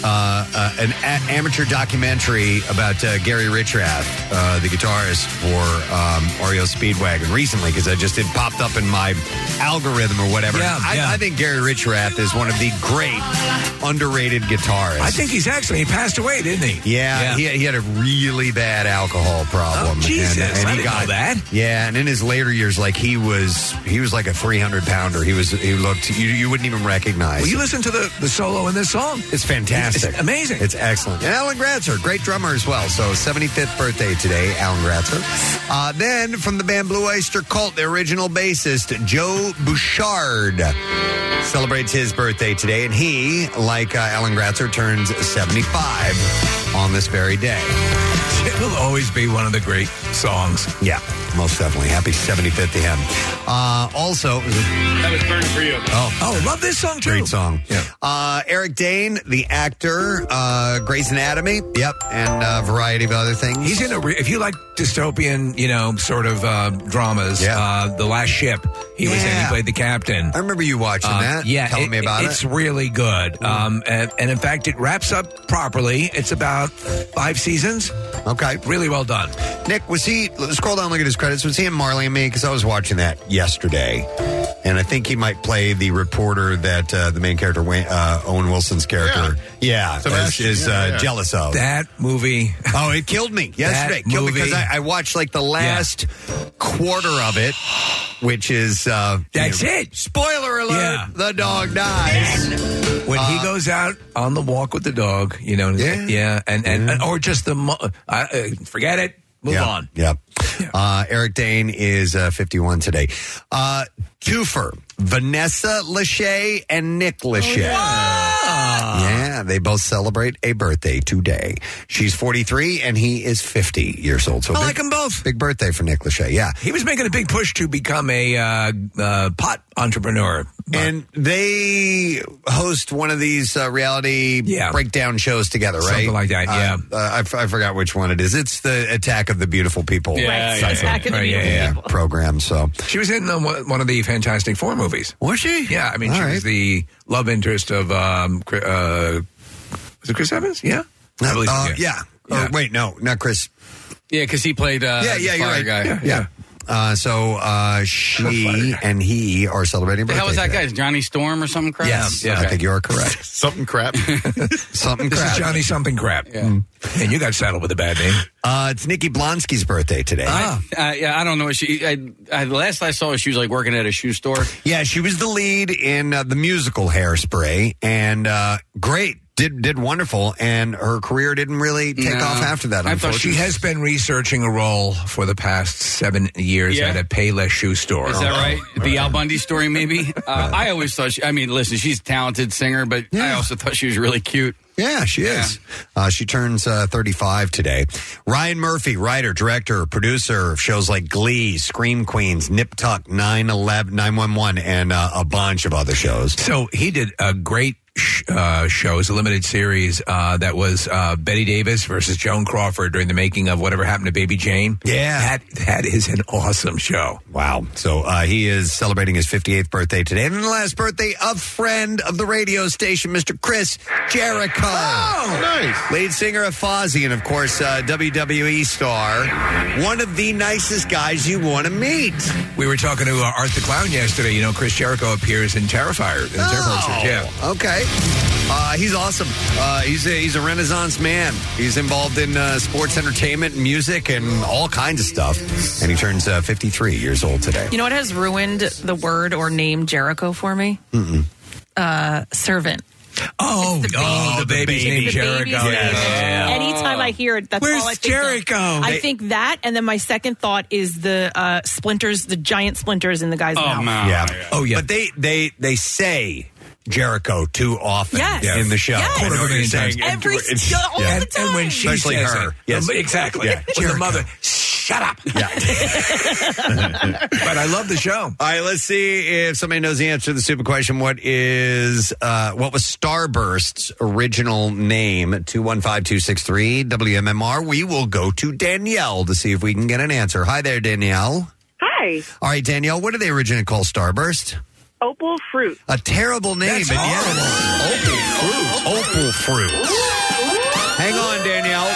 [SPEAKER 8] uh, uh, an a- amateur documentary about uh, Gary Richrath, uh, the guitarist for um, REO Speedwagon, recently because I just it popped up in my algorithm or whatever.
[SPEAKER 10] Yeah,
[SPEAKER 8] I,
[SPEAKER 10] yeah.
[SPEAKER 8] I think Gary Richrath is one of the great underrated guitarists.
[SPEAKER 10] I think he's actually he passed away, didn't he?
[SPEAKER 8] Yeah, He, he had a really bad alcohol problem.
[SPEAKER 10] Oh, Jesus.
[SPEAKER 8] and, and
[SPEAKER 10] I
[SPEAKER 8] he
[SPEAKER 10] didn't
[SPEAKER 8] got
[SPEAKER 10] know that.
[SPEAKER 8] Yeah, and in his later years, like he was, he was like a three hundred pounder. He was, he looked, you, you wouldn't even recognize.
[SPEAKER 10] Well, you listen to the, the solo in this song.
[SPEAKER 8] it's fantastic. Fantastic.
[SPEAKER 10] It's amazing.
[SPEAKER 8] It's excellent. And Alan Gratzer, great drummer as well. So 75th birthday today, Alan Gratzer. Uh, then from the band Blue Oyster Cult, the original bassist Joe Bouchard celebrates his birthday today, and he, like uh, Alan Gratzer, turns 75 on this very day.
[SPEAKER 10] It will always be one of the great songs.
[SPEAKER 8] Yeah, most definitely. Happy 75th to him. Uh, also,
[SPEAKER 11] That was burning for you.
[SPEAKER 8] oh,
[SPEAKER 10] Oh, love this song too.
[SPEAKER 8] Great song.
[SPEAKER 10] Yeah.
[SPEAKER 8] Uh, Eric Dane, the actor, uh, Grey's Anatomy. Yep. And a variety of other things.
[SPEAKER 10] He's in a. Re- if you like dystopian, you know, sort of uh, dramas,
[SPEAKER 8] Yeah.
[SPEAKER 10] uh, the Last Ship. He was in. He played the captain.
[SPEAKER 8] I remember you watching
[SPEAKER 10] Uh,
[SPEAKER 8] that.
[SPEAKER 10] Yeah,
[SPEAKER 8] Telling me about
[SPEAKER 10] it's
[SPEAKER 8] it. It's
[SPEAKER 10] really good. Um, and, and in fact, it wraps up properly. It's about five seasons.
[SPEAKER 8] Okay.
[SPEAKER 10] Really well done.
[SPEAKER 8] Nick, was he, let's scroll down, look at his credits. Was he in Marley and Me? Because I was watching that yesterday. And I think he might play the reporter that uh, the main character, Wayne, uh, Owen Wilson's character, yeah, is,
[SPEAKER 12] Sebastian,
[SPEAKER 8] is
[SPEAKER 12] yeah,
[SPEAKER 8] uh,
[SPEAKER 12] yeah.
[SPEAKER 8] jealous of.
[SPEAKER 10] That movie.
[SPEAKER 8] Oh, it killed me yesterday.
[SPEAKER 10] That
[SPEAKER 8] killed me
[SPEAKER 10] movie-
[SPEAKER 8] because I, I watched like the last quarter of it, which is uh,
[SPEAKER 10] That's
[SPEAKER 8] you know,
[SPEAKER 10] it.
[SPEAKER 8] Spoiler alert:
[SPEAKER 10] Yeah.
[SPEAKER 8] the dog dies.
[SPEAKER 10] When he goes out on the walk with the dog, you know,
[SPEAKER 8] Uh, Yeah.
[SPEAKER 10] yeah, and, and, and or just the mo- uh, uh, forget it, move
[SPEAKER 8] yeah,
[SPEAKER 10] on.
[SPEAKER 8] Yeah. Uh, Eric Dane is uh, 51 today. Uh, twofer: Vanessa Lachey and Nick Lachey. Yeah, they both celebrate a birthday today. She's 43 and he is 50 years old. So
[SPEAKER 10] I
[SPEAKER 8] big,
[SPEAKER 10] like them both.
[SPEAKER 8] Big birthday for Nick Lachey. Yeah.
[SPEAKER 10] He was making a big push to become a uh, uh, pot entrepreneur.
[SPEAKER 8] And they host one of these uh, reality
[SPEAKER 10] Yeah.
[SPEAKER 8] breakdown shows together, right?
[SPEAKER 10] Something like that, yeah.
[SPEAKER 8] Uh, uh, I, f- I forgot which one it is. It's the Attack of the Beautiful People.
[SPEAKER 11] Yeah,
[SPEAKER 9] Right,
[SPEAKER 11] yeah,
[SPEAKER 9] Attack of the
[SPEAKER 10] Right,
[SPEAKER 9] Beautiful
[SPEAKER 10] yeah.
[SPEAKER 9] People.
[SPEAKER 8] program. So
[SPEAKER 10] She was in uh, one one of the Fantastic Four movies.
[SPEAKER 8] was she?
[SPEAKER 10] Yeah, I mean,
[SPEAKER 8] All
[SPEAKER 10] she
[SPEAKER 8] right.
[SPEAKER 10] was the love interest of um, Chri- uh, was it Chris Evans? Yeah, I believe so,
[SPEAKER 8] Uh,
[SPEAKER 10] yeah.
[SPEAKER 8] yeah.
[SPEAKER 10] Yeah.
[SPEAKER 8] Or, wait, no, not Chris.
[SPEAKER 11] Yeah, because he played. Uh,
[SPEAKER 8] yeah,
[SPEAKER 11] the
[SPEAKER 8] yeah, you're
[SPEAKER 11] fire
[SPEAKER 8] right.
[SPEAKER 11] Guy.
[SPEAKER 8] Yeah. yeah. Uh, so uh, she and he are celebrating.
[SPEAKER 11] The hell was that
[SPEAKER 8] birthday
[SPEAKER 11] guy? Johnny Storm or something crap?
[SPEAKER 8] Yes,
[SPEAKER 11] Okay.
[SPEAKER 8] I think you are correct.
[SPEAKER 12] Something crap.
[SPEAKER 8] Something
[SPEAKER 10] This
[SPEAKER 8] crap.
[SPEAKER 10] is Johnny something crap.
[SPEAKER 11] Yeah.
[SPEAKER 10] And you got saddled with a bad name.
[SPEAKER 8] Uh, it's Nikki Blonsky's birthday today.
[SPEAKER 11] I, uh, yeah, I don't know. She, I, I, the last I saw her, she was like working at a shoe store.
[SPEAKER 8] Yeah, she was the lead in uh, the musical Hairspray, and uh, great, did did wonderful, and her career didn't really take
[SPEAKER 11] No.
[SPEAKER 8] off after that.
[SPEAKER 11] I thought
[SPEAKER 8] Unfortunately,
[SPEAKER 10] She has been researching a role for the past seven years
[SPEAKER 11] Yeah.
[SPEAKER 10] at a Payless shoe store.
[SPEAKER 11] Is that right? The Al Bundy story, maybe. Uh, I always thought. She, I mean, listen, she's a talented singer, but I also thought she was really cute.
[SPEAKER 8] Yeah, she is. Uh, she turns uh, 35 today. Ryan Murphy, writer, director, producer of shows like Glee, Scream Queens, Nip Tuck, 911, 911, and uh, a bunch of other shows.
[SPEAKER 10] So he did a great sh- uh, show, it's a limited series uh, that was uh, Bette Davis versus Joan Crawford during the making of Whatever Happened to Baby Jane.
[SPEAKER 8] Yeah.
[SPEAKER 10] that that is an awesome show.
[SPEAKER 8] Wow. So uh, he is celebrating his 58th birthday today. And the last birthday of friend of the radio station, Mr. Chris Jericho. Oh,
[SPEAKER 12] nice.
[SPEAKER 8] Lead singer of Fozzy and, of course, uh, WWE star. One of the nicest guys you want to meet.
[SPEAKER 10] We were talking to uh, Art the Clown yesterday. You know, Chris Jericho appears in Terrifier. In Terrifier, yeah.
[SPEAKER 8] Okay. Uh, he's awesome. Uh, he's a, he's a Renaissance man. He's involved in uh, sports entertainment, music, and all kinds of stuff. And he turns uh, 53 years old today.
[SPEAKER 9] You know what has ruined the word or name Jericho for me? Uh, servant.
[SPEAKER 10] Oh,
[SPEAKER 9] the
[SPEAKER 10] oh,
[SPEAKER 9] baby.
[SPEAKER 10] the baby's
[SPEAKER 8] The
[SPEAKER 10] name
[SPEAKER 9] The
[SPEAKER 10] Jericho.
[SPEAKER 9] baby's name.
[SPEAKER 10] Yeah.
[SPEAKER 9] Anytime I hear it, that's
[SPEAKER 10] Where's
[SPEAKER 9] all I think. of.
[SPEAKER 10] Jericho?
[SPEAKER 9] I think that, and then my second thought is the uh, splinters, the giant splinters in the guy's
[SPEAKER 11] Oh
[SPEAKER 9] mouth.
[SPEAKER 11] no!
[SPEAKER 8] Yeah.
[SPEAKER 10] Oh, yeah.
[SPEAKER 8] But they they they say Jericho too often
[SPEAKER 9] Yes.
[SPEAKER 8] in the show.
[SPEAKER 9] Yes.
[SPEAKER 8] I know
[SPEAKER 10] Quarter of a
[SPEAKER 8] what you're
[SPEAKER 10] million
[SPEAKER 8] saying.
[SPEAKER 10] times.
[SPEAKER 9] Every
[SPEAKER 8] It's-
[SPEAKER 9] all
[SPEAKER 8] yeah.
[SPEAKER 9] the time.
[SPEAKER 10] And when she
[SPEAKER 8] Especially
[SPEAKER 10] says
[SPEAKER 8] her.
[SPEAKER 10] it,
[SPEAKER 8] Yes.
[SPEAKER 10] Um, exactly.
[SPEAKER 8] Yeah.
[SPEAKER 10] When the mother, shut up.
[SPEAKER 8] Yeah.
[SPEAKER 10] But I love the show.
[SPEAKER 8] All right, let's see if somebody knows the answer to the stupid question. What is uh, what was Starburst's original name? Two one five two six three WMMR. We will go to Danielle to see if we can get an answer. Hi there, Danielle.
[SPEAKER 13] Hi,
[SPEAKER 8] All right, Danielle. What did they originally call Starburst?
[SPEAKER 13] Opal Fruit.
[SPEAKER 8] A terrible name.
[SPEAKER 10] That's
[SPEAKER 8] but yeah. Opal fruit. Opal fruit. Hang on, Danielle.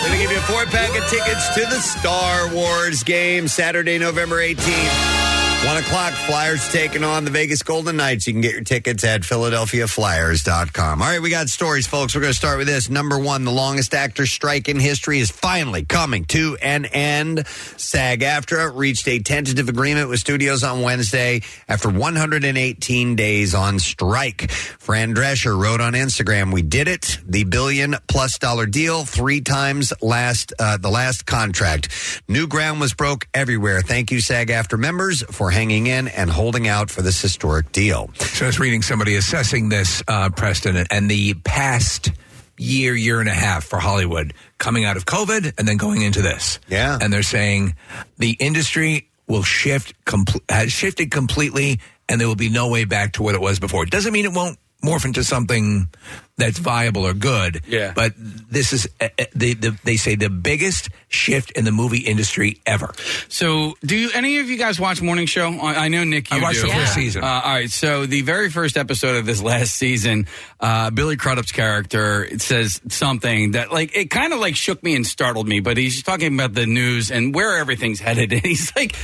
[SPEAKER 8] We're Gonna give you a four pack of tickets to the Star Wars game Saturday, November 18th. One o'clock, Flyers taking on the Vegas Golden Knights. You can get your tickets at PhiladelphiaFlyers.com. All right, we got stories, folks. We're going to start with this. Number one, the longest actor strike in history is finally coming to an end. SAG AFTRA reached a tentative agreement with studios on Wednesday after 118 days on strike. Fran Drescher wrote on Instagram, "We did it. The billion plus dollar deal, three times last uh, the last contract. New ground was broke everywhere. Thank you, SAG AFTRA members, for hanging in and holding out for this historic deal."
[SPEAKER 10] So I was reading somebody assessing this, uh, Preston, and the past year, year and a half for Hollywood coming out of COVID and then going into this.
[SPEAKER 8] Yeah.
[SPEAKER 10] And they're saying the industry will shift, compl- has shifted completely and there will be no way back to what it was before. It doesn't mean it won't morph into something that's viable or good.
[SPEAKER 11] Yeah.
[SPEAKER 10] But this is, uh, uh, they, the, they say, the biggest shift in the movie industry ever.
[SPEAKER 11] So, do you, any of you guys watch Morning Show? I, I know Nick. You
[SPEAKER 10] I watched
[SPEAKER 11] do.
[SPEAKER 10] the first season.
[SPEAKER 11] Uh, all right. So, the very first episode of this last season, uh, Billy Crudup's character it says something that, like, it kind of like shook me and startled me. But he's talking about the news and where everything's headed, and he's like,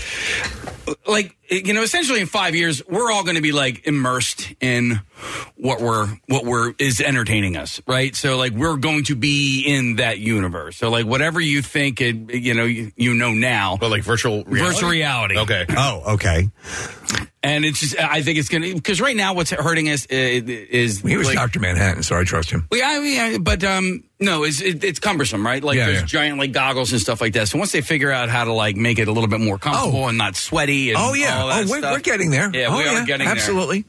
[SPEAKER 11] like you know, essentially in five years, we're all going to be like immersed in what we're what we're is entertaining us, right? So like we're going to be in that universe. So like whatever you think it, you know, you, you know now,
[SPEAKER 12] but like virtual reality?
[SPEAKER 11] virtual reality.
[SPEAKER 12] Okay.
[SPEAKER 8] Oh, okay.
[SPEAKER 11] And it's just, I think it's going to because right now what's hurting us is, is
[SPEAKER 10] He was
[SPEAKER 11] like,
[SPEAKER 10] Dr. Manhattan, so I trust him.
[SPEAKER 11] well, yeah, yeah, but um, no, it's it, it's cumbersome, right? Like
[SPEAKER 10] Yeah,
[SPEAKER 11] there's
[SPEAKER 10] yeah.
[SPEAKER 11] giant like goggles and stuff like that. So once they figure out how to like make it a little bit more comfortable and not sweaty, and
[SPEAKER 10] Oh, yeah.
[SPEAKER 11] all that
[SPEAKER 10] Oh, we're- we're getting there.
[SPEAKER 11] Yeah,
[SPEAKER 10] Oh,
[SPEAKER 11] we are getting there.
[SPEAKER 10] Absolutely.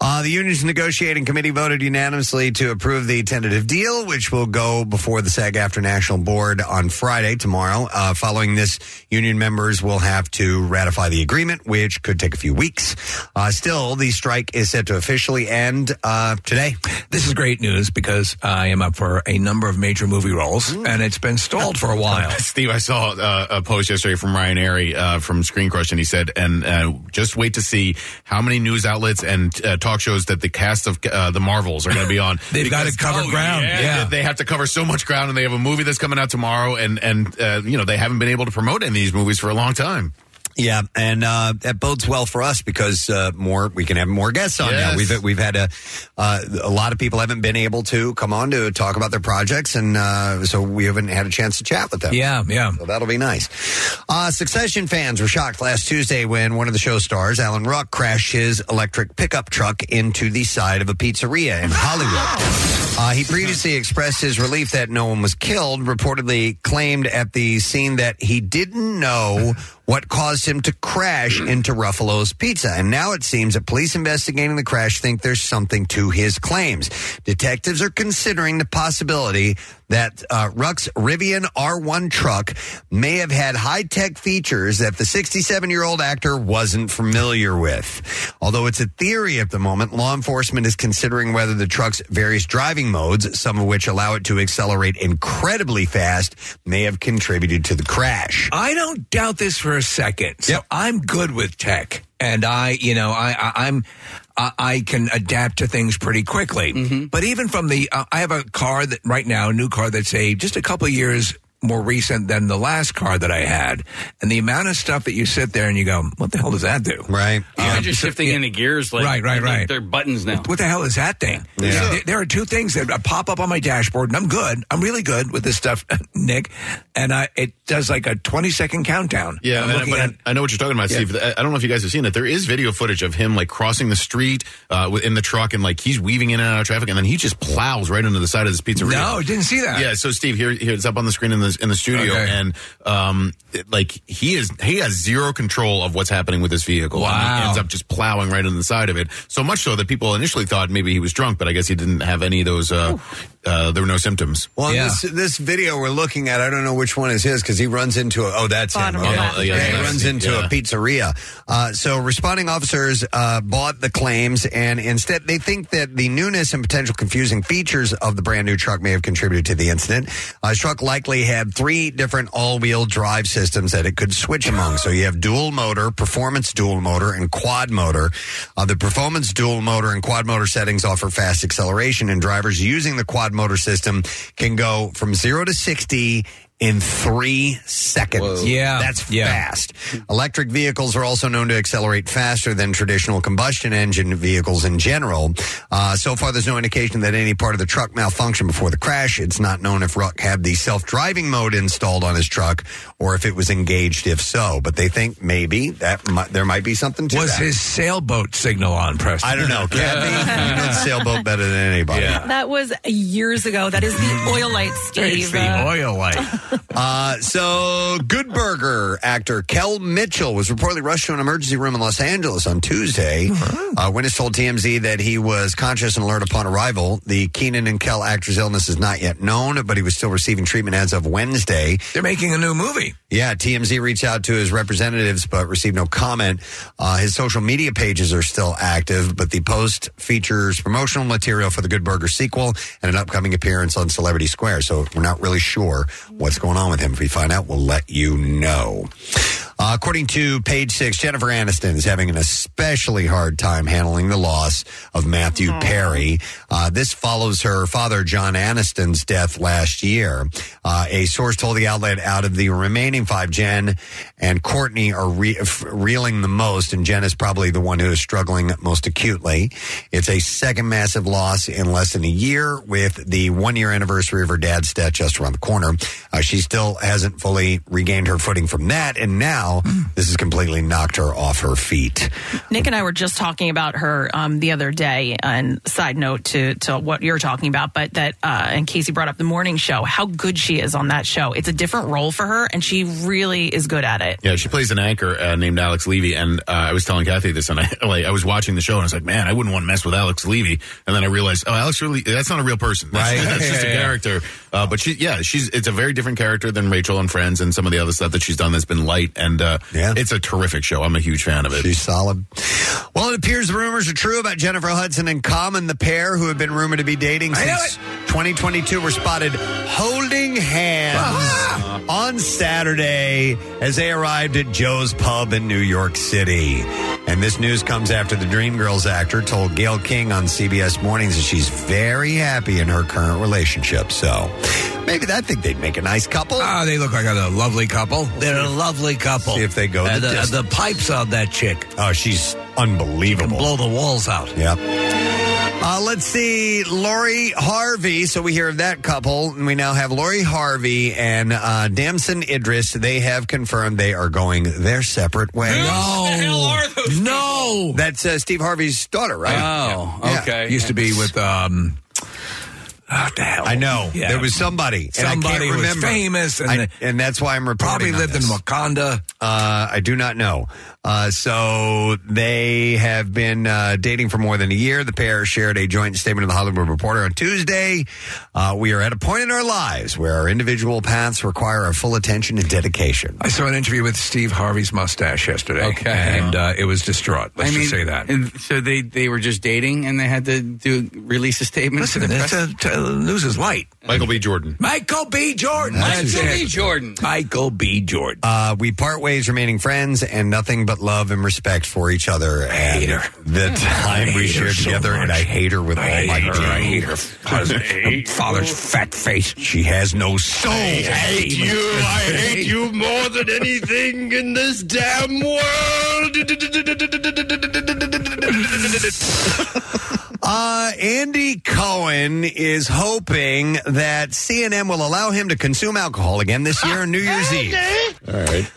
[SPEAKER 8] Uh, the union's negotiating committee voted unanimously to approve the tentative deal, which will go before the SAG AFTRA National Board on Friday, tomorrow. Uh, following this, union members will have to ratify the agreement, which could take a few weeks. Uh, still, the strike is set to officially end uh, today.
[SPEAKER 10] This is great news because I am up for a number of major movie roles, and it's been stalled for a while.
[SPEAKER 12] Steve, I saw uh, a post yesterday from Ryan Arey uh, from Screen Crush, and he said, "And uh, just wait to see how many news outlets and uh, talk shows that the cast of uh, the Marvels are going to be on.
[SPEAKER 10] They've got to cover
[SPEAKER 12] oh,
[SPEAKER 10] ground.
[SPEAKER 12] Yeah,
[SPEAKER 10] Yeah.
[SPEAKER 12] they have to cover so much ground, and they have a movie that's coming out tomorrow, and and uh, you know they haven't been able to promote any of these movies for a long time.
[SPEAKER 8] Yeah, and uh, that bodes well for us because uh, more we can have more guests on now.
[SPEAKER 12] Yes.
[SPEAKER 8] We've we've had a uh, a lot of people haven't been able to come on to talk about their projects, and uh, so we haven't had a chance to chat with them.
[SPEAKER 10] Yeah, yeah.
[SPEAKER 8] So that'll be nice. Uh, Succession fans were shocked last Tuesday when one of the show stars, Alan Ruck, crashed his electric pickup truck into the side of a pizzeria in Hollywood. Uh, he previously expressed his relief that no one was killed, reportedly claimed at the scene that he didn't know what caused him to crash into Raffallo's Pizza. And now it seems that police investigating the crash think there's something to his claims. Detectives are considering the possibility that uh, Ruck's Rivian R1 truck may have had high tech features that the 67 year old actor wasn't familiar with. Although it's a theory at the moment, law enforcement is considering whether the truck's various driving modes, some of which allow it to accelerate incredibly fast, may have contributed to the crash.
[SPEAKER 10] I don't doubt this for a second. So I'm good with tech, and I, you know, I, I I'm. I I can adapt to things pretty quickly, but even from the, uh, I have a car that right now, a new car that's a just a couple of years more recent than the last car that I had, and the amount of stuff that you sit there and you go, "What the hell does that do?"
[SPEAKER 8] Right?
[SPEAKER 11] Yeah, just shifting into gears, like
[SPEAKER 10] right, right,
[SPEAKER 11] like
[SPEAKER 10] right.
[SPEAKER 11] They're buttons now.
[SPEAKER 10] What the hell is that thing?
[SPEAKER 8] Yeah.
[SPEAKER 10] There, there are two things that pop up on my dashboard, and I'm good. I'm really good with this stuff, Nick. And I, it does like a 20 second countdown.
[SPEAKER 12] Yeah,
[SPEAKER 10] I'm
[SPEAKER 12] and- but
[SPEAKER 10] at-
[SPEAKER 12] I, I know what you're talking about, Steve. I I don't know if you guys have seen it. There is video footage of him like crossing the street uh, in the truck, and like he's weaving in and out of traffic, and then he just plows right into the side of this pizzeria.
[SPEAKER 10] No, didn't see that.
[SPEAKER 12] Yeah, so Steve, here, here it's up on the screen in the in the studio,
[SPEAKER 10] Okay.
[SPEAKER 12] and um, it- like he is he has zero control of what's happening with this vehicle. And
[SPEAKER 10] Wow.
[SPEAKER 12] he ends up just plowing right into the side of it. So much so that people initially thought maybe he was drunk, but I guess he didn't have any of those. Uh, uh, there were no symptoms.
[SPEAKER 8] Well,
[SPEAKER 10] Yeah.
[SPEAKER 8] this this video we're looking at, I don't know which one is his because he runs into a. Oh, that's
[SPEAKER 9] Bottom
[SPEAKER 8] him.
[SPEAKER 9] left.
[SPEAKER 8] Okay.
[SPEAKER 12] Yeah,
[SPEAKER 8] he
[SPEAKER 12] yeah,
[SPEAKER 8] runs
[SPEAKER 12] yeah.
[SPEAKER 8] into a pizzeria. Uh, so, responding officers uh, bought the claims, and instead they think that the newness and potential confusing features of the brand new truck may have contributed to the incident. Uh, truck likely had three different all wheel drive systems that it could switch among. So, you have dual motor, performance dual motor, and quad motor. Uh, the performance dual motor and quad motor settings offer fast acceleration, and drivers using the quad motor system can go from zero to 60 in three seconds.
[SPEAKER 10] Yeah.
[SPEAKER 8] That's
[SPEAKER 10] Yeah.
[SPEAKER 8] fast. Electric vehicles are also known to accelerate faster than traditional combustion engine vehicles in general. Uh, so far, there's no indication that any part of the truck malfunctioned before the crash. It's not known if Ruck had the self driving mode installed on his truck or if it was engaged, if so. But they think maybe that might, there might be something to it.
[SPEAKER 10] Was
[SPEAKER 8] that.
[SPEAKER 10] his sailboat signal on, Preston?
[SPEAKER 8] I don't know. Kathy, you know the sailboat better than anybody.
[SPEAKER 9] That was years ago. That is the oil light, Steve.
[SPEAKER 10] It's the oil light.
[SPEAKER 8] Uh, so, Good Burger actor Kel Mitchell was reportedly rushed to an emergency room in Los Angeles on Tuesday. Uh, witness told TMZ that he was conscious and alert upon arrival. The Kenan and Kel actor's illness is not yet known, but he was still receiving treatment as of Wednesday.
[SPEAKER 10] They're making a new movie.
[SPEAKER 8] Yeah, TMZ reached out to his representatives but received no comment. Uh, his social media pages are still active, but the post features promotional material for the Good Burger sequel and an upcoming appearance on Celebrity Square. So we're not really sure what's going on with him. If we find out, we'll let you know. Uh, according to page six, Jennifer Aniston is having an especially hard time handling the loss of Matthew Perry. Uh, this follows her father, John Aniston's death last year. Uh, a source told the outlet out of the remaining five, Jen and Courteney are re- f- reeling the most, and Jen is probably the one who is struggling most acutely. It's a second massive loss in less than a year, with the one year anniversary of her dad's death just around the corner. Uh, she still hasn't fully regained her footing from that, and now this has completely knocked her off her feet.
[SPEAKER 9] Nick and I were just talking about her um, the other day. And side note to to what you're talking about, but that uh, and Casey brought up the morning show. How good she is on that show. It's a different role for her, and she really is good at it.
[SPEAKER 12] Yeah, she plays an anchor uh, named Alex Levy, and uh, I was telling Kathy this, and I like I was watching the show, and I was like, man, I wouldn't want to mess with Alex Levy, and then I realized, oh, Alex really, that's not a real person, that's,
[SPEAKER 8] Right.
[SPEAKER 12] That's just a
[SPEAKER 8] Yeah, yeah.
[SPEAKER 12] character. Uh, but she, yeah, she's it's a very different character than Rachel and Friends, and some of the other stuff that she's done that's been light, and uh,
[SPEAKER 8] Yeah.
[SPEAKER 12] it's a terrific show. I'm a huge fan of it.
[SPEAKER 8] She's solid. Well, it appears the rumors are true about Jennifer Hudson and Common, the pair who have been rumored to be dating since 2022 were spotted holding hands on Saturday as they arrived at Joe's Pub in New York City. And this news comes after the Dreamgirls actor told Gayle King on CBS Mornings that she's very happy in her current relationship. So maybe I think they'd make a nice couple.
[SPEAKER 10] Ah, they look like a lovely couple. They're a lovely couple.
[SPEAKER 8] See if they go the
[SPEAKER 10] the, the pipes on that chick
[SPEAKER 8] Oh, she's unbelievable.
[SPEAKER 10] blow the walls out.
[SPEAKER 8] Yep. Uh, let's see, Lori Harvey. So we hear of that couple, and we now have Lori Harvey and uh, Damson Idris. They have confirmed they are going their separate ways.
[SPEAKER 10] No, no.
[SPEAKER 8] That's uh, Steve Harvey's daughter, right?
[SPEAKER 11] Oh,
[SPEAKER 8] Yeah.
[SPEAKER 11] okay.
[SPEAKER 10] Used to be with um. What the hell?
[SPEAKER 8] I know
[SPEAKER 10] Yeah.
[SPEAKER 8] there was somebody. and I can't
[SPEAKER 10] Somebody was famous and
[SPEAKER 8] I- and that's why I'm reporting.
[SPEAKER 10] Probably lived in. Wakanda.
[SPEAKER 8] Uh, I do not know. Uh, so they have been uh, dating for more than a year. The pair shared a joint statement in the Hollywood Reporter on Tuesday. Uh, we are at a point in our lives where our individual paths require our full attention and dedication.
[SPEAKER 10] I saw an interview with Steve Harvey's mustache yesterday.
[SPEAKER 11] Okay.
[SPEAKER 10] and uh, it was distraught. Let's
[SPEAKER 11] I mean,
[SPEAKER 10] just say that.
[SPEAKER 11] and so they they were just dating, and they had to do release a statement.
[SPEAKER 10] Listen,
[SPEAKER 11] to the
[SPEAKER 10] it's
[SPEAKER 11] press?
[SPEAKER 10] a, t- the news is light.
[SPEAKER 12] Michael B. Jordan.
[SPEAKER 10] Michael B. Jordan.
[SPEAKER 11] Michael
[SPEAKER 10] That's
[SPEAKER 11] B. Jordan.
[SPEAKER 10] Michael B. Jordan.
[SPEAKER 8] Uh, we part ways remaining friends and nothing but love and respect for each other. And the time we shared together, and. I hate her with all my being.
[SPEAKER 10] I hate her husband, her father's fat face.
[SPEAKER 8] She has no soul.
[SPEAKER 10] I hate you. I hate
[SPEAKER 12] you more than anything in this damn world.
[SPEAKER 8] Uh, Andy Cohen is hoping that CNN will allow him to consume alcohol again this year on New Year's Eve.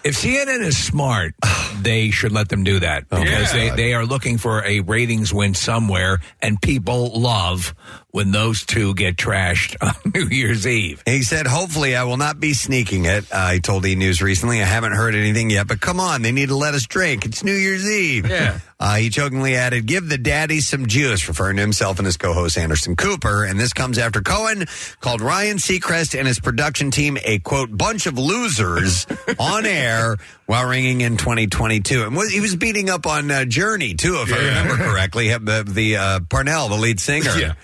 [SPEAKER 10] If CNN is smart, they should let them do that because they, they are looking for a ratings win somewhere, and people love when those two get trashed on New Year's Eve.
[SPEAKER 8] He said, hopefully I will not be sneaking it. Uh, he told E! News recently, I haven't heard anything yet, but come on, they need to let us drink. It's New Year's Eve.
[SPEAKER 11] Yeah.
[SPEAKER 8] Uh, he jokingly added, give the daddy some juice, referring to himself and his co-host Anderson Cooper. And this comes after Cohen called Ryan Seacrest and his production team a, quote, bunch of losers on air while ringing in 2022. And was, he was beating up on uh, Journey, too, if I remember correctly, the, the uh, Parnell, the lead singer.
[SPEAKER 12] Yeah.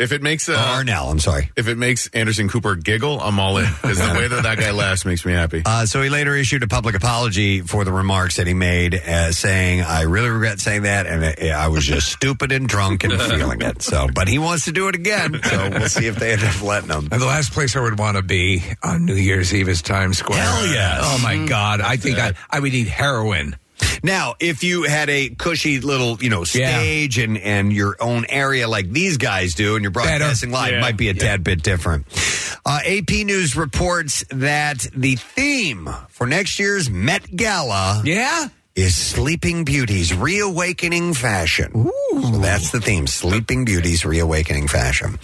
[SPEAKER 12] If it makes uh,
[SPEAKER 8] Arnel, I'm sorry.
[SPEAKER 12] If it makes Anderson Cooper giggle, I'm all in because the way that that guy laughs makes me happy.
[SPEAKER 8] Uh, so he later issued a public apology for the remarks that he made, uh, saying, "I really regret saying that, and uh, I was just stupid and drunk and feeling it." So, but he wants to do it again. So we'll see if they end up letting him.
[SPEAKER 10] And the last place I would want to be on New Year's Eve is Times Square.
[SPEAKER 8] Hell yes.
[SPEAKER 10] Oh my God! I think I, I would need heroin.
[SPEAKER 8] Now, if you had a cushy little, you know, stage and and your own area like these guys do, and you're broadcasting live,
[SPEAKER 10] Yeah.
[SPEAKER 8] might be a
[SPEAKER 10] Yeah.
[SPEAKER 8] tad bit different. Uh, AP News reports that the theme for next year's Met Gala,
[SPEAKER 10] yeah,
[SPEAKER 8] is Sleeping Beauty's reawakening fashion. So that's the theme: Sleeping Beauty's reawakening fashion.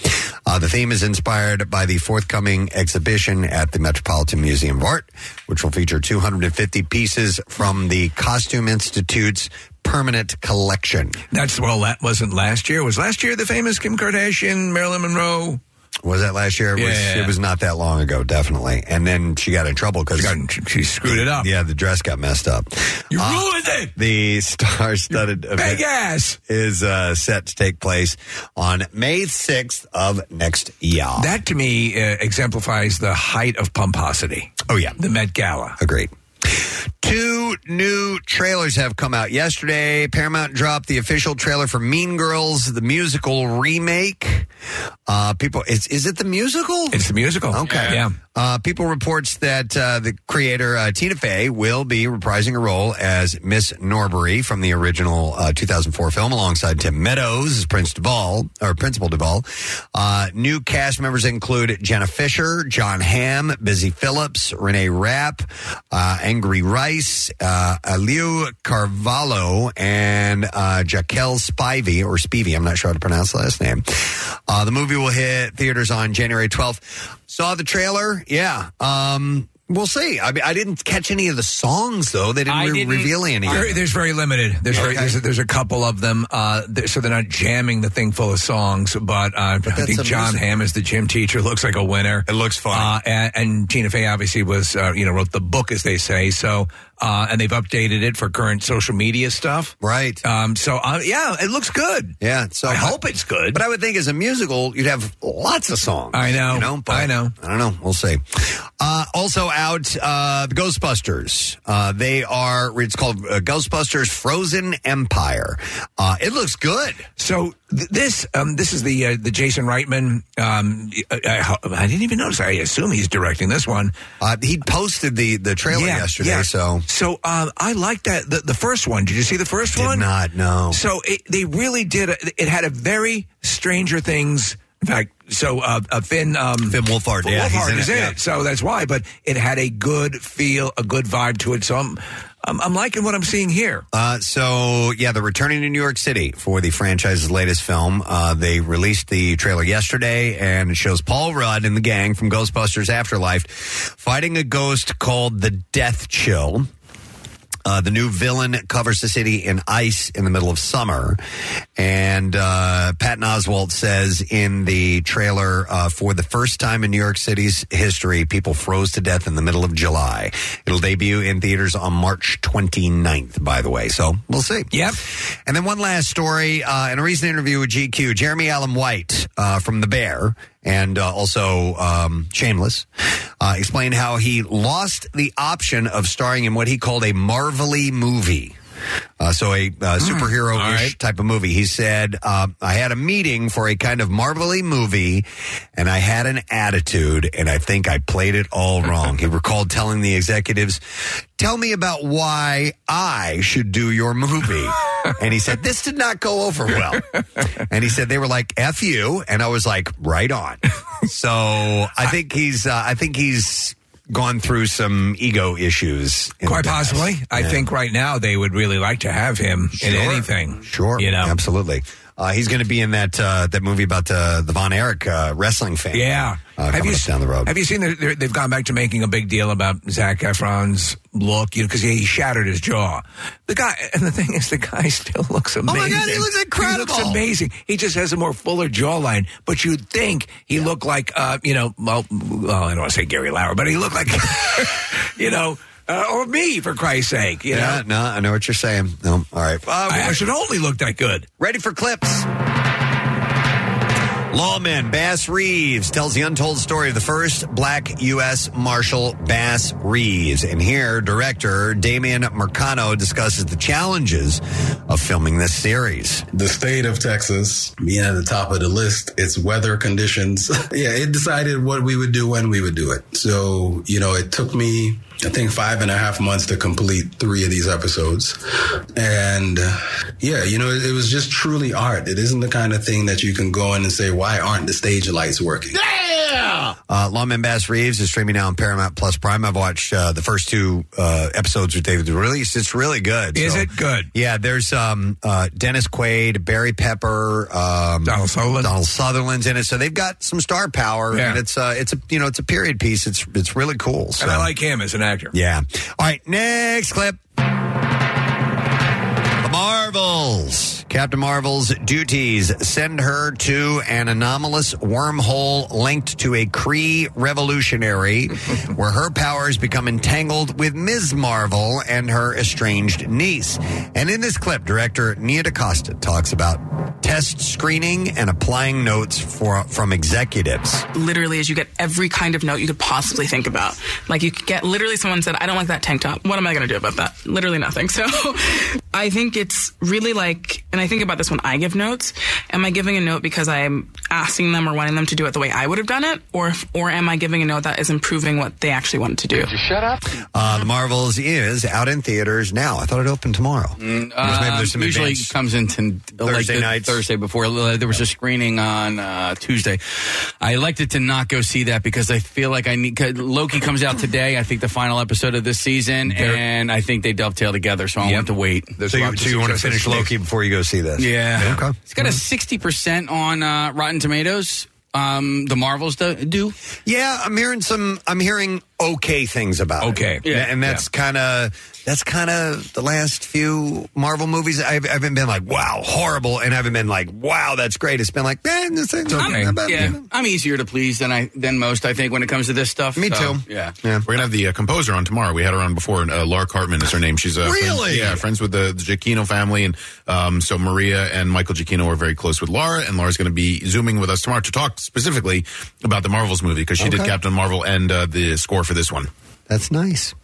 [SPEAKER 8] Uh, the theme is inspired by the forthcoming exhibition at the Metropolitan Museum of Art, which will feature 250 pieces from the Costume Institute's permanent collection.
[SPEAKER 10] That's well, that wasn't last year. Was last year the famous Kim Kardashian, Marilyn Monroe?
[SPEAKER 8] Was that last year? It, was,
[SPEAKER 10] Yeah.
[SPEAKER 8] it was not that long ago, definitely. And then she got in trouble because
[SPEAKER 10] she, she screwed it up.
[SPEAKER 8] Yeah, the dress got messed up.
[SPEAKER 10] You
[SPEAKER 8] Uh,
[SPEAKER 10] ruined it.
[SPEAKER 8] The star-studded event
[SPEAKER 10] Big ass.
[SPEAKER 8] is uh, set to take place on May 6th of next year.
[SPEAKER 10] That to me uh, exemplifies the height of pomposity.
[SPEAKER 8] Oh yeah,
[SPEAKER 10] the Met Gala.
[SPEAKER 8] Agreed. Two new trailers have come out yesterday. Paramount dropped the official trailer for Mean Girls, the musical remake. Uh, people, is, is it the musical?
[SPEAKER 10] It's the musical.
[SPEAKER 8] Okay.
[SPEAKER 10] Yeah.
[SPEAKER 8] Uh, people reports that uh, the creator uh, Tina Fey will be reprising a role as Miss Norbury from the original uh, 2004 film, alongside Tim Meadows as Prince Duvall or Principal Duvall. Uh, new cast members include Jenna Fischer, Jon Hamm, Busy Phillips, Reneé Rapp, uh, Angourie Rice, uh, Auli'i Cravalho, and uh, Jaquel Spivey or Spivey. I'm not sure how to pronounce the last name. Uh, the movie will hit theaters on January 12th. Saw the trailer. Yeah. Um, we'll see. I mean, I didn't catch any of the songs though. They didn't, re- reveal any. of
[SPEAKER 10] There-
[SPEAKER 8] them.
[SPEAKER 10] there's very limited. There's very,
[SPEAKER 8] Okay.
[SPEAKER 10] there's, a, there's a couple of them. Uh, there- so they're not jamming the thing full of songs. But, uh, I think Jon
[SPEAKER 8] music-
[SPEAKER 10] Hamm as the gym teacher looks like a winner.
[SPEAKER 8] It looks fun.
[SPEAKER 10] Uh, and, and Tina Fey obviously was, uh, you know, wrote the book as they say. So, uh, and they've updated it for current social media stuff.
[SPEAKER 8] Right.
[SPEAKER 10] Um, so uh, yeah, it looks good.
[SPEAKER 8] Yeah. So
[SPEAKER 10] I hope it's good.
[SPEAKER 8] But I would think as a musical, you'd have lots of songs.
[SPEAKER 10] I know.
[SPEAKER 8] You know.
[SPEAKER 10] I know.
[SPEAKER 8] I don't know. We'll see. Uh, also out, uh, Ghostbusters. Uh, they are. It's called uh, Ghostbusters: Frozen Empire. Uh, it looks good.
[SPEAKER 10] So this um, this is the uh, the Jason Reitman. Um, I, I, I didn't even notice. I assume he's directing this one.
[SPEAKER 8] Uh, he posted the the trailer yesterday. So
[SPEAKER 10] so um, I like that the, the first one. Did you see the first
[SPEAKER 8] did
[SPEAKER 10] one?
[SPEAKER 8] not know.
[SPEAKER 10] So it, they really did. A, it had a very Stranger Things. In fact, so uh, uh, Finn um,
[SPEAKER 8] Finn Wolfhard,
[SPEAKER 10] Finn
[SPEAKER 8] yeah, he's
[SPEAKER 10] Wolfhard
[SPEAKER 8] in
[SPEAKER 10] is
[SPEAKER 8] it,
[SPEAKER 10] in
[SPEAKER 8] yeah.
[SPEAKER 10] it. So that's why. But it had a good feel, a good vibe to it. So I'm I'm, I'm liking what I'm seeing here.
[SPEAKER 8] Uh, so yeah, they're returning to New York City for the franchise's latest film. Uh, they released the trailer yesterday, and it shows Paul Rudd and the gang from Ghostbusters Afterlife fighting a ghost called the Death Chill. Uh, the new villain covers the city in ice in the middle of summer. And uh, Patton Oswalt says in the trailer, uh, for the first time in New York City's history, people froze to death in the middle of July. It'll debut in theaters on March 29th, by the way. So we'll see.
[SPEAKER 10] Yep.
[SPEAKER 8] And then one last story. Uh, in a recent interview with GQ, Jeremy Allen White uh, from The Bear and uh, also um, Shameless uh, explained how he lost the option of starring in what he called a Marvelly movie. Uh, so a uh, superhero-ish type of movie. He said, uh, "I had a meeting for a kind of marvelly movie, and I had an attitude, and I think I played it all wrong." he recalled telling the executives, "Tell me about why I should do your movie." and he said, "This did not go over well." and he said they were like, "F you," and I was like, "Right on." so I think he's, uh, I think he's gone through some ego issues.
[SPEAKER 10] Quite possibly. I
[SPEAKER 8] Yeah.
[SPEAKER 10] think right now they would really like to have him in anything.
[SPEAKER 8] Sure,
[SPEAKER 10] You know.
[SPEAKER 8] absolutely. Uh, he's going to be in that uh, that movie about uh, the Von Erich uh, wrestling fan.
[SPEAKER 10] Yeah.
[SPEAKER 8] uh, you up down the road.
[SPEAKER 10] Have you seen that they're- they've gone back to making a big deal about Zac Efron's look? You know, because he shattered his jaw. The guy, and the thing is, the guy still looks amazing.
[SPEAKER 8] Oh my God, he looks incredible.
[SPEAKER 10] He looks amazing. He just has a more fuller jawline. But you'd think he looked like, uh, you know, well, well, I don't want to say Gary Lauer, but he looked like, you know, uh, or me for Christ's sake. You
[SPEAKER 8] yeah,
[SPEAKER 10] know,
[SPEAKER 8] no, I know what you're saying. No, all right. Uh,
[SPEAKER 10] I, I should only look that good.
[SPEAKER 8] ready for clips. Lawman Bass Reeves tells the untold story of the first black U.S. Marshal Bass Reeves. And here, director Damian Marcano discusses the challenges of filming this series.
[SPEAKER 13] The state of Texas being at the top of the list, its weather conditions. yeah, it decided what we would do when we would do it. So, you know, it took me I think five and a half months to complete three of these episodes. And uh, yeah, you know, it, was just truly art. It isn't the kind of thing that you can go in and say, why aren't the stage lights working?
[SPEAKER 8] Yeah! Uh, Lawman Bass Reeves is streaming now on Paramount Plus Prime. I've watched uh, the first two uh, episodes with David released. It's really good.
[SPEAKER 10] Is
[SPEAKER 8] So-
[SPEAKER 10] it good?
[SPEAKER 8] Yeah, there's um, uh, Dennis Quaid, Barry Pepper, um, Donald Sutherland. Donald Sutherland's in it, so they've got some star power.
[SPEAKER 10] Yeah.
[SPEAKER 8] And it's uh, it's a you know it's a period piece. It's it's really cool. So.
[SPEAKER 10] And I like him as an actor.
[SPEAKER 8] Yeah. All right, next clip. The Marvels. Captain Marvel's duties send her to an anomalous wormhole linked to a Kree revolutionary, where her powers become entangled with Ms. Marvel and her estranged niece. And in this clip, director Nia DaCosta talks about test screening and applying notes for from executives.
[SPEAKER 14] literally as you get every kind of note you could possibly think about. Like you could get literally someone said, I don't like that tank top. What am I going to do about that? Literally nothing. So I think it's really like, and I think about this when I give notes. Am I giving a note because I'm asking them or wanting them to do it the way I would have done it? Or, or am I giving a note that is improving what they actually wanted to do?
[SPEAKER 8] shut up? Uh, the Marvels is out in theaters now. I thought it opened tomorrow. Because maybe there's some
[SPEAKER 11] usually
[SPEAKER 8] advance-
[SPEAKER 11] comes into
[SPEAKER 8] Thursday
[SPEAKER 11] like the
[SPEAKER 8] nights.
[SPEAKER 11] Thursday before uh, there was a screening on uh, Tuesday. I elected to not go see that because I feel like I need. Loki comes out today. I think the final episode of this season, and I think they dovetail together. So I want to wait.
[SPEAKER 8] So you, so you want to finish Loki before you go see this?
[SPEAKER 11] Yeah.
[SPEAKER 8] Okay.
[SPEAKER 11] It's got a sixty percent on uh, Rotten Tomatoes. Um, the Marvels do, do.
[SPEAKER 8] Yeah, I'm hearing some. I'm hearing okay things about
[SPEAKER 10] Okay.
[SPEAKER 8] it.
[SPEAKER 11] Yeah.
[SPEAKER 8] and that's kind of that's kind of the last few Marvel movies. I've, I haven't been like wow horrible, and I haven't been like wow that's great. It's been like eh, this thing's okay.
[SPEAKER 11] I'm,
[SPEAKER 8] But-
[SPEAKER 11] yeah, I'm easier to please than I than most. I think when it comes to this stuff.
[SPEAKER 12] Me
[SPEAKER 11] So,
[SPEAKER 12] too.
[SPEAKER 11] Yeah.
[SPEAKER 12] We're gonna have the uh, composer on tomorrow. We had her on before. Uh, Laura Karpman is her name. She's uh,
[SPEAKER 8] Really?
[SPEAKER 12] friends, yeah, friends with the, the Giacchino family, and um, so Maria and Michael Giacchino are very close with Laura, and Laura's going to be zooming with us tomorrow to talk specifically about the Marvels movie because she did Captain Marvel and uh, the score for this one.
[SPEAKER 8] That's nice.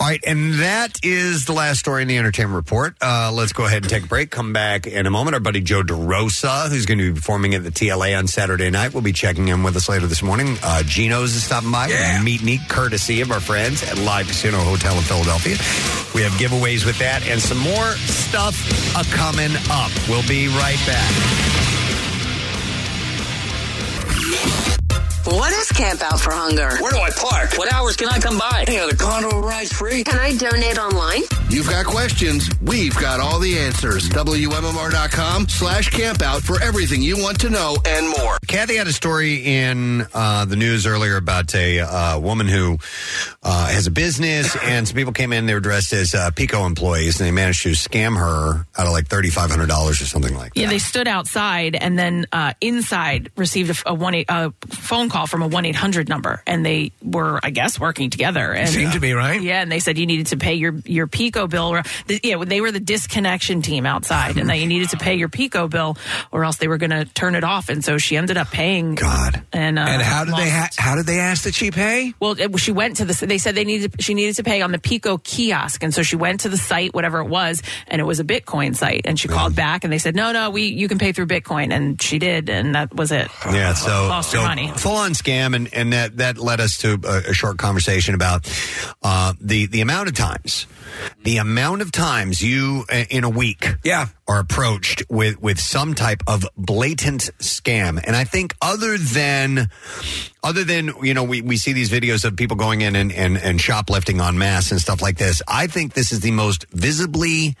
[SPEAKER 8] All right, and that is the last story in the entertainment report. Uh, let's go ahead and take a break. Come back in a moment. Our buddy Joe DeRosa, who's going to be performing at the TLA on Saturday night, will be checking in with us later this morning. Uh, Geno's is stopping by. Yeah. Meet and eat, courtesy of our friends at Live Casino Hotel in Philadelphia. We have giveaways with that and some more stuff coming up. We'll be right back.
[SPEAKER 2] What is Camp Out for Hunger?
[SPEAKER 15] Where do I park? What hours can I come by? Hey, are the condo rides free?
[SPEAKER 2] Can I donate online?
[SPEAKER 7] You've got questions. We've got all the answers. WMMR.com slash campout for everything you want to know and more.
[SPEAKER 8] Kathy had a story in uh, the news earlier about a uh, woman who uh, has a business, and some people came in. They were dressed as uh, PECO employees, and they managed to scam her out of like thirty five hundred dollars or something like that.
[SPEAKER 9] Yeah, they stood outside and then uh, inside received a, f- a one a phone call from a one eight hundred number, and they were, I guess, working together. And
[SPEAKER 10] Seemed to be right.
[SPEAKER 9] Yeah, and they said you needed to pay your your PECO bill. Or, the, yeah, they were the disconnection team outside, and that you needed to pay your PECO bill, or else they were going to turn it off. And so she ended up paying.
[SPEAKER 8] God.
[SPEAKER 9] And uh,
[SPEAKER 10] and how did they ha- how did they ask that she pay?
[SPEAKER 9] well, it, she went to the. They said they needed. She needed to pay on the PECO kiosk, and so she went to the site, whatever it was, and it was a Bitcoin site. And she called back, and they said, "No, no, we you can pay through Bitcoin," and she did, and that was it.
[SPEAKER 8] Yeah, so
[SPEAKER 9] lost
[SPEAKER 8] so
[SPEAKER 9] her money.
[SPEAKER 8] full on scam, and, and that that led us to a, a short conversation about uh, the the amount of times, the amount of times you uh, in a week,
[SPEAKER 10] yeah,
[SPEAKER 8] are approached with with some type of blatant scam, and I think other than other than you know we, we see these videos of people going in and, and, and shoplifting on mass and stuff like this i think this is the most visibly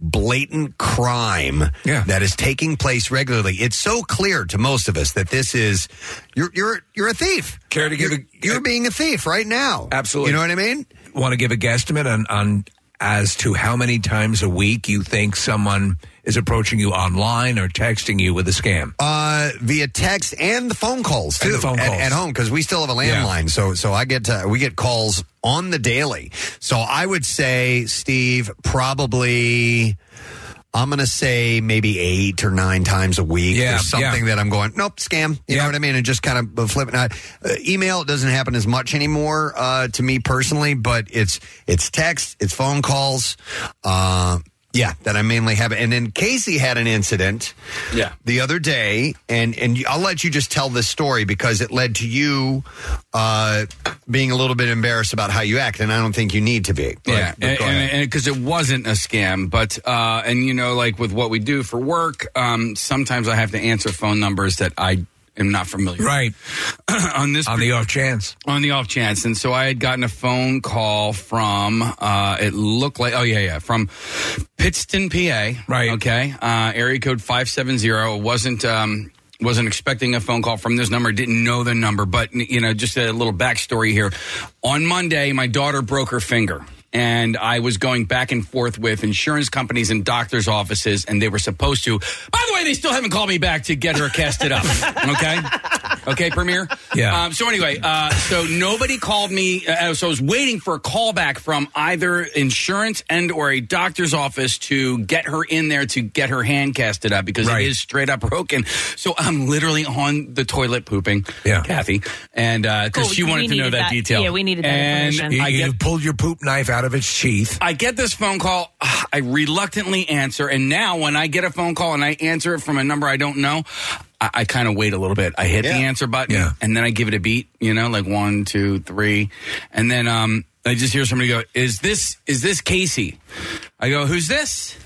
[SPEAKER 8] blatant crime that is taking place regularly. It's so clear to most of us that this is you're you're you're a thief.
[SPEAKER 10] Care to give
[SPEAKER 8] you're,
[SPEAKER 10] a-
[SPEAKER 8] you're being a thief right now.
[SPEAKER 10] Absolutely.
[SPEAKER 8] you know what i mean
[SPEAKER 10] Want to give a guesstimate on, on as to how many times a week you think someone is approaching you online or texting you with a scam?
[SPEAKER 8] Uh, via text and the phone calls too
[SPEAKER 10] And the phone
[SPEAKER 8] at,
[SPEAKER 10] calls.
[SPEAKER 8] at home because we still have a
[SPEAKER 10] Yeah.
[SPEAKER 8] landline. So so I get to, we get calls on the daily. So I would say Steve probably I'm going to say maybe eight or nine times a week.
[SPEAKER 10] Yeah,
[SPEAKER 8] There's something
[SPEAKER 10] yeah.
[SPEAKER 8] that I'm going, nope, scam. You know what I mean? And just kind of flipping out. Uh, email doesn't happen as much anymore uh, to me personally, but it's it's text, it's phone calls. Uh, yeah, that I mainly have. And then Casey had an incident
[SPEAKER 11] Yeah.
[SPEAKER 8] the other day, and and I'll let you just tell this story because it led to you uh, being a little bit embarrassed about how you act, and I don't think you need to be. But-
[SPEAKER 11] yeah,
[SPEAKER 8] but go ahead.
[SPEAKER 11] because it wasn't a scam, but uh, and you know, like with what we do for work, um, sometimes I have to answer phone numbers that I am not familiar.
[SPEAKER 10] Right.
[SPEAKER 11] on this
[SPEAKER 10] on the off chance.
[SPEAKER 11] On the off chance, and so I had gotten a phone call from. Uh, it looked like oh yeah yeah from Pittston, PA. Right. Okay. Uh, area code five seven zero. It wasn't. Um, wasn't expecting a phone call from this number. Didn't know the number, but you know, just a little backstory here. On Monday, my daughter broke her finger. And I was going back and forth with insurance companies and doctors' offices, and they were supposed to. By the way, they still haven't called me back to get her casted up. Okay, okay, Premier.
[SPEAKER 10] Yeah.
[SPEAKER 11] Um, so anyway, uh, so nobody called me. Uh, so I was waiting for a call back from either insurance and or a doctor's office to get her in there to get her hand casted up because it is straight up broken. So I'm literally on the toilet pooping. Yeah, Kathy, and because
[SPEAKER 9] Cool,
[SPEAKER 11] she wanted to know that,
[SPEAKER 9] that.
[SPEAKER 11] detail.
[SPEAKER 9] Yeah, we needed that
[SPEAKER 11] and
[SPEAKER 9] information.
[SPEAKER 10] You,
[SPEAKER 11] I
[SPEAKER 10] you
[SPEAKER 11] get
[SPEAKER 10] pulled your poop knife out of its sheath.
[SPEAKER 11] I get this phone call. I reluctantly answer. And now when I get a phone call and I answer it from a number I don't know, I, I kind of wait a little bit. I hit the answer button and then I give it a beat, you know, like one, two, three. And then um, I just hear somebody go, is this, is this Casey? I go, who's this?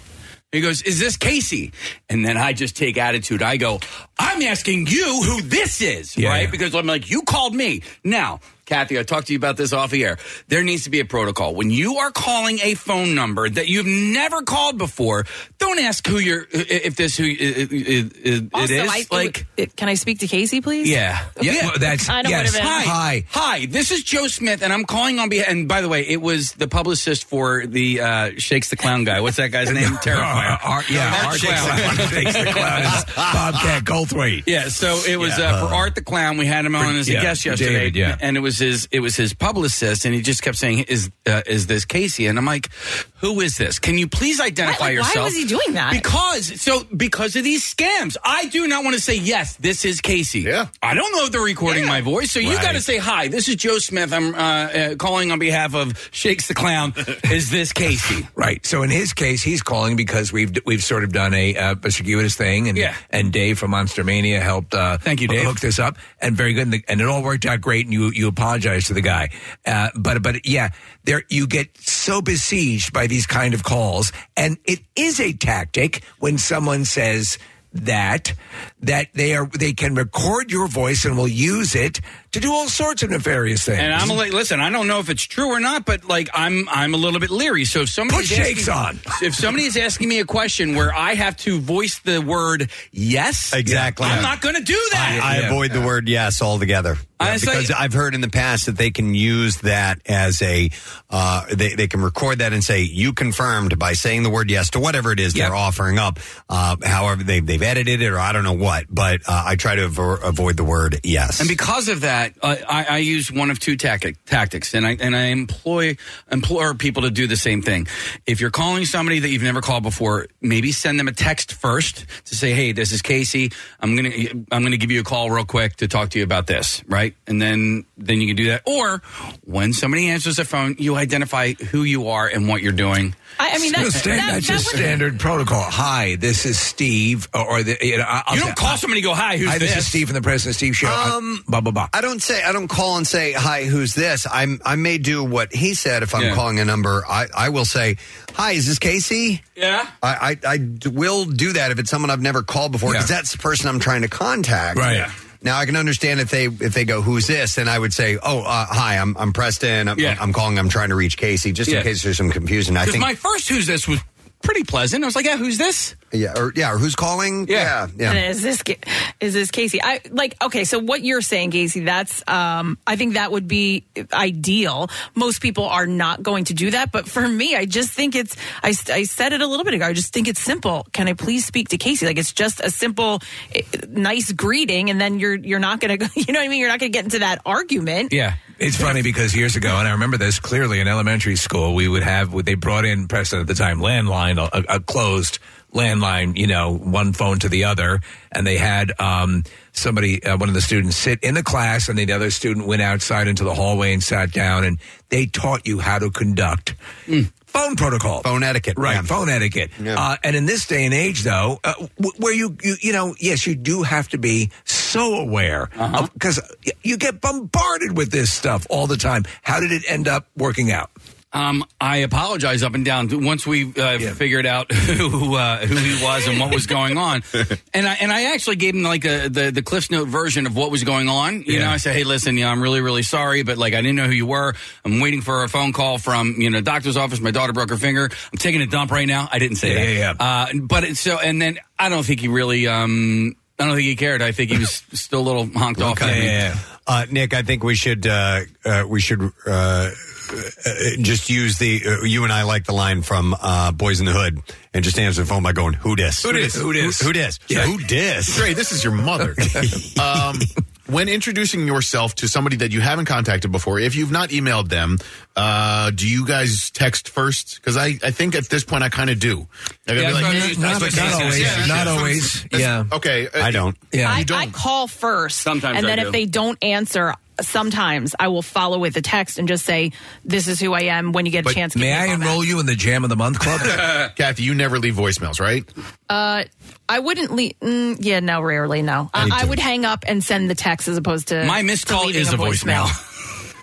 [SPEAKER 11] He goes, is this Casey? And then I just take attitude. I go, I'm asking you who this is,
[SPEAKER 10] Yeah,
[SPEAKER 11] right? Because I'm like, you called me. Now, Kathy, I talked to you about this off the air. There needs to be a protocol. When you are calling a phone number that you've never called before, don't ask who you're, if this who it, it, it
[SPEAKER 9] Also,
[SPEAKER 11] is.
[SPEAKER 9] I,
[SPEAKER 11] like,
[SPEAKER 9] it- can I speak to Casey, please?
[SPEAKER 11] yeah.
[SPEAKER 10] Yeah, well, that's-
[SPEAKER 9] I don't
[SPEAKER 10] yes.
[SPEAKER 9] would have been.
[SPEAKER 11] Hi. Hi. This is Joe Smith, and I'm calling on behalf. And by the way, it was the publicist for the uh, Shakes the Clown guy. What's that guy's name? Terrifier.
[SPEAKER 10] Art- yeah, Art Shakes the- Shakes the Clown is Bobcat Goldthwait.
[SPEAKER 11] Yeah, so it was
[SPEAKER 10] Yeah.
[SPEAKER 11] uh, for Art the Clown. We had him on as a
[SPEAKER 10] yeah,
[SPEAKER 11] guest yesterday,
[SPEAKER 10] David, yeah.
[SPEAKER 11] and it was his it was his publicist, and he just kept saying, "Is uh, is this Casey?" And I'm like, "Who is this? Can you please identify
[SPEAKER 9] Why- like, why
[SPEAKER 11] yourself?"
[SPEAKER 9] was he doing that?
[SPEAKER 11] Because so because of these scams, I do not want to say yes. This is Casey. Yeah, I don't know if they're recording my voice, so you got to say hi. This is Joe Smith. I'm uh, uh, calling on behalf of Shakes the Clown. is this Casey?
[SPEAKER 10] Right. So in his case, he's calling because we've we've sort of done a, uh, a circuitous thing, and
[SPEAKER 11] Yeah.
[SPEAKER 10] and Dave from Monster Mania helped. Uh,
[SPEAKER 11] Thank you, Dave.
[SPEAKER 10] Hook this up, and very good, and, the, and it all worked out great. And you you apologize to the guy, uh, but but yeah, there you get so besieged by these kind of calls, and it is a tactic when someone says that that they are they can record your voice and will use it to do all sorts of nefarious things.
[SPEAKER 11] And I'm like, listen, I don't know if it's true or not, but like, I'm I'm a little bit leery. So if somebody's
[SPEAKER 10] Put shakes
[SPEAKER 11] asking,
[SPEAKER 10] on.
[SPEAKER 11] if somebody is asking me a question where I have to voice the word yes,
[SPEAKER 8] Exactly.
[SPEAKER 11] I'm not going to do that.
[SPEAKER 8] I, I avoid the word yes altogether.
[SPEAKER 11] I
[SPEAKER 8] Yeah,
[SPEAKER 11] say-
[SPEAKER 8] because I've heard in the past that they can use that as a, uh, they, they can record that and say, you confirmed by saying the word yes to whatever it is they're offering up. Uh, however, they, they've edited it or I don't know what, but uh, I try to avo- avoid the word yes.
[SPEAKER 11] And because of that, uh, I, I use one of two tactic, tactics, and I and I employ implore people to do the same thing. If you're calling somebody that you've never called before, maybe send them a text first to say, "Hey, this is Casey. I'm gonna I'm gonna give you a call real quick to talk to you about this." Right, and then then you can do that. Or when somebody answers the phone, you identify who you are and what you're doing.
[SPEAKER 9] I, I mean,
[SPEAKER 10] No,
[SPEAKER 9] that,
[SPEAKER 10] stand-
[SPEAKER 9] that,
[SPEAKER 10] that's
[SPEAKER 9] that
[SPEAKER 10] just
[SPEAKER 9] would-
[SPEAKER 10] standard protocol. Hi, this is Steve, or, or the, you know, I- I'll
[SPEAKER 11] You don't call somebody and go, "Hi, who's
[SPEAKER 10] Hi, this,
[SPEAKER 11] this?"
[SPEAKER 10] is Steve from the Preston and Steve Show.
[SPEAKER 8] Um,
[SPEAKER 10] blah blah blah.
[SPEAKER 8] I don't say I don't call and say hi. Who's this? I'm I may do what he said if I'm
[SPEAKER 11] Yeah.
[SPEAKER 8] calling a number. I, I will say hi. Is this Casey?
[SPEAKER 11] Yeah.
[SPEAKER 8] I, I I d- will do that if it's someone I've never called before because that's the person I'm trying to contact.
[SPEAKER 10] Right. Yeah.
[SPEAKER 8] Now I can understand if they if they go who's this, then I would say oh uh, hi I'm I'm Preston I'm,
[SPEAKER 11] Yeah.
[SPEAKER 8] I'm calling I'm trying to reach Casey just
[SPEAKER 11] Yeah.
[SPEAKER 8] in case there's some confusion. I
[SPEAKER 11] Because
[SPEAKER 8] think
[SPEAKER 11] my first "Who's this?" was pretty pleasant. I was like, "Yeah, who's this?"
[SPEAKER 8] yeah or yeah or who's calling
[SPEAKER 11] Yeah.
[SPEAKER 8] yeah
[SPEAKER 9] And is this is this Casey? I like okay. So what you're saying, Casey? That's um. I think that would be ideal. Most people are not going to do that, but for me, I just think it's. I, I said it a little bit ago. I just think it's simple. Can I please speak to Casey? Like it's just a simple, eh, nice greeting, and then you're you're not going to. You know what I mean? You're not going to get into that argument.
[SPEAKER 11] Yeah.
[SPEAKER 10] It's funny because years ago, and I remember this clearly in elementary school, we would have they brought in Preston at the time landline, a, a closed landline, you know, one phone to the other, and they had um, somebody, uh, one of the students, sit in the class, and the other student went outside into the hallway and sat down, and they taught you how to conduct. Phone protocol,
[SPEAKER 8] phone etiquette,
[SPEAKER 10] right?
[SPEAKER 8] yeah.
[SPEAKER 10] Phone etiquette.
[SPEAKER 8] Yeah.
[SPEAKER 10] Uh, and in this day and age, though, uh, where you, you, you know, yes, you do have to be so aware because you get bombarded with this stuff all the time. How did it end up working out?
[SPEAKER 11] Um, I apologize up and down once we uh, figured out who uh, who he was and what was going on, and I and I actually gave him like a, the the Cliff's Note version of what was going on. You know, I said, "Hey, listen, you know, I'm really really sorry, but like I didn't know who you were. I'm waiting for a phone call from you know doctor's office. My daughter broke her finger. I'm taking a dump right now. I didn't say
[SPEAKER 10] Yeah,
[SPEAKER 11] that.
[SPEAKER 10] yeah,
[SPEAKER 11] Uh, but it's so, and then I don't think he really. Um, I don't think he cared. I think he was still a little honked off. at me.
[SPEAKER 8] Uh, Nick, I think we should uh, uh, we should uh, uh, just use the uh, you and I like the line from uh, Boys in the Hood and just answer the phone by going who dis
[SPEAKER 12] Who dis?
[SPEAKER 8] who dis who dis
[SPEAKER 12] Yeah.
[SPEAKER 8] who dis
[SPEAKER 12] Dre, this is your mother. um, when introducing yourself to somebody that you haven't contacted before, if you've not emailed them, uh, do you guys text first? Because I, I think at this point I kind of do. I
[SPEAKER 11] Yeah,
[SPEAKER 12] be like,
[SPEAKER 11] not-
[SPEAKER 12] "Hey,
[SPEAKER 11] not- not always. Yeah,
[SPEAKER 12] Yeah,
[SPEAKER 11] not
[SPEAKER 12] that's what-
[SPEAKER 11] always.
[SPEAKER 12] that's-
[SPEAKER 10] Yeah.
[SPEAKER 12] Okay. uh,
[SPEAKER 8] I don't.
[SPEAKER 10] Yeah.
[SPEAKER 9] I,
[SPEAKER 11] You don't.
[SPEAKER 9] I call first.
[SPEAKER 11] Sometimes
[SPEAKER 9] And
[SPEAKER 11] I
[SPEAKER 9] then
[SPEAKER 11] do.
[SPEAKER 9] if they don't answer, sometimes I will follow with a text and just say, This is who I am when you get a
[SPEAKER 12] But
[SPEAKER 9] chance. give
[SPEAKER 10] May
[SPEAKER 9] me a
[SPEAKER 10] I
[SPEAKER 9] call back."
[SPEAKER 10] enroll you in the Jam of the Month Club?
[SPEAKER 12] Kathy, you never leave voicemails, right?
[SPEAKER 9] Uh, I wouldn't leave. Mm, yeah, no, rarely, no. I, I would hang up and send the text as opposed to.
[SPEAKER 11] My missed
[SPEAKER 9] to
[SPEAKER 11] call
[SPEAKER 9] leaving
[SPEAKER 11] is a voicemail.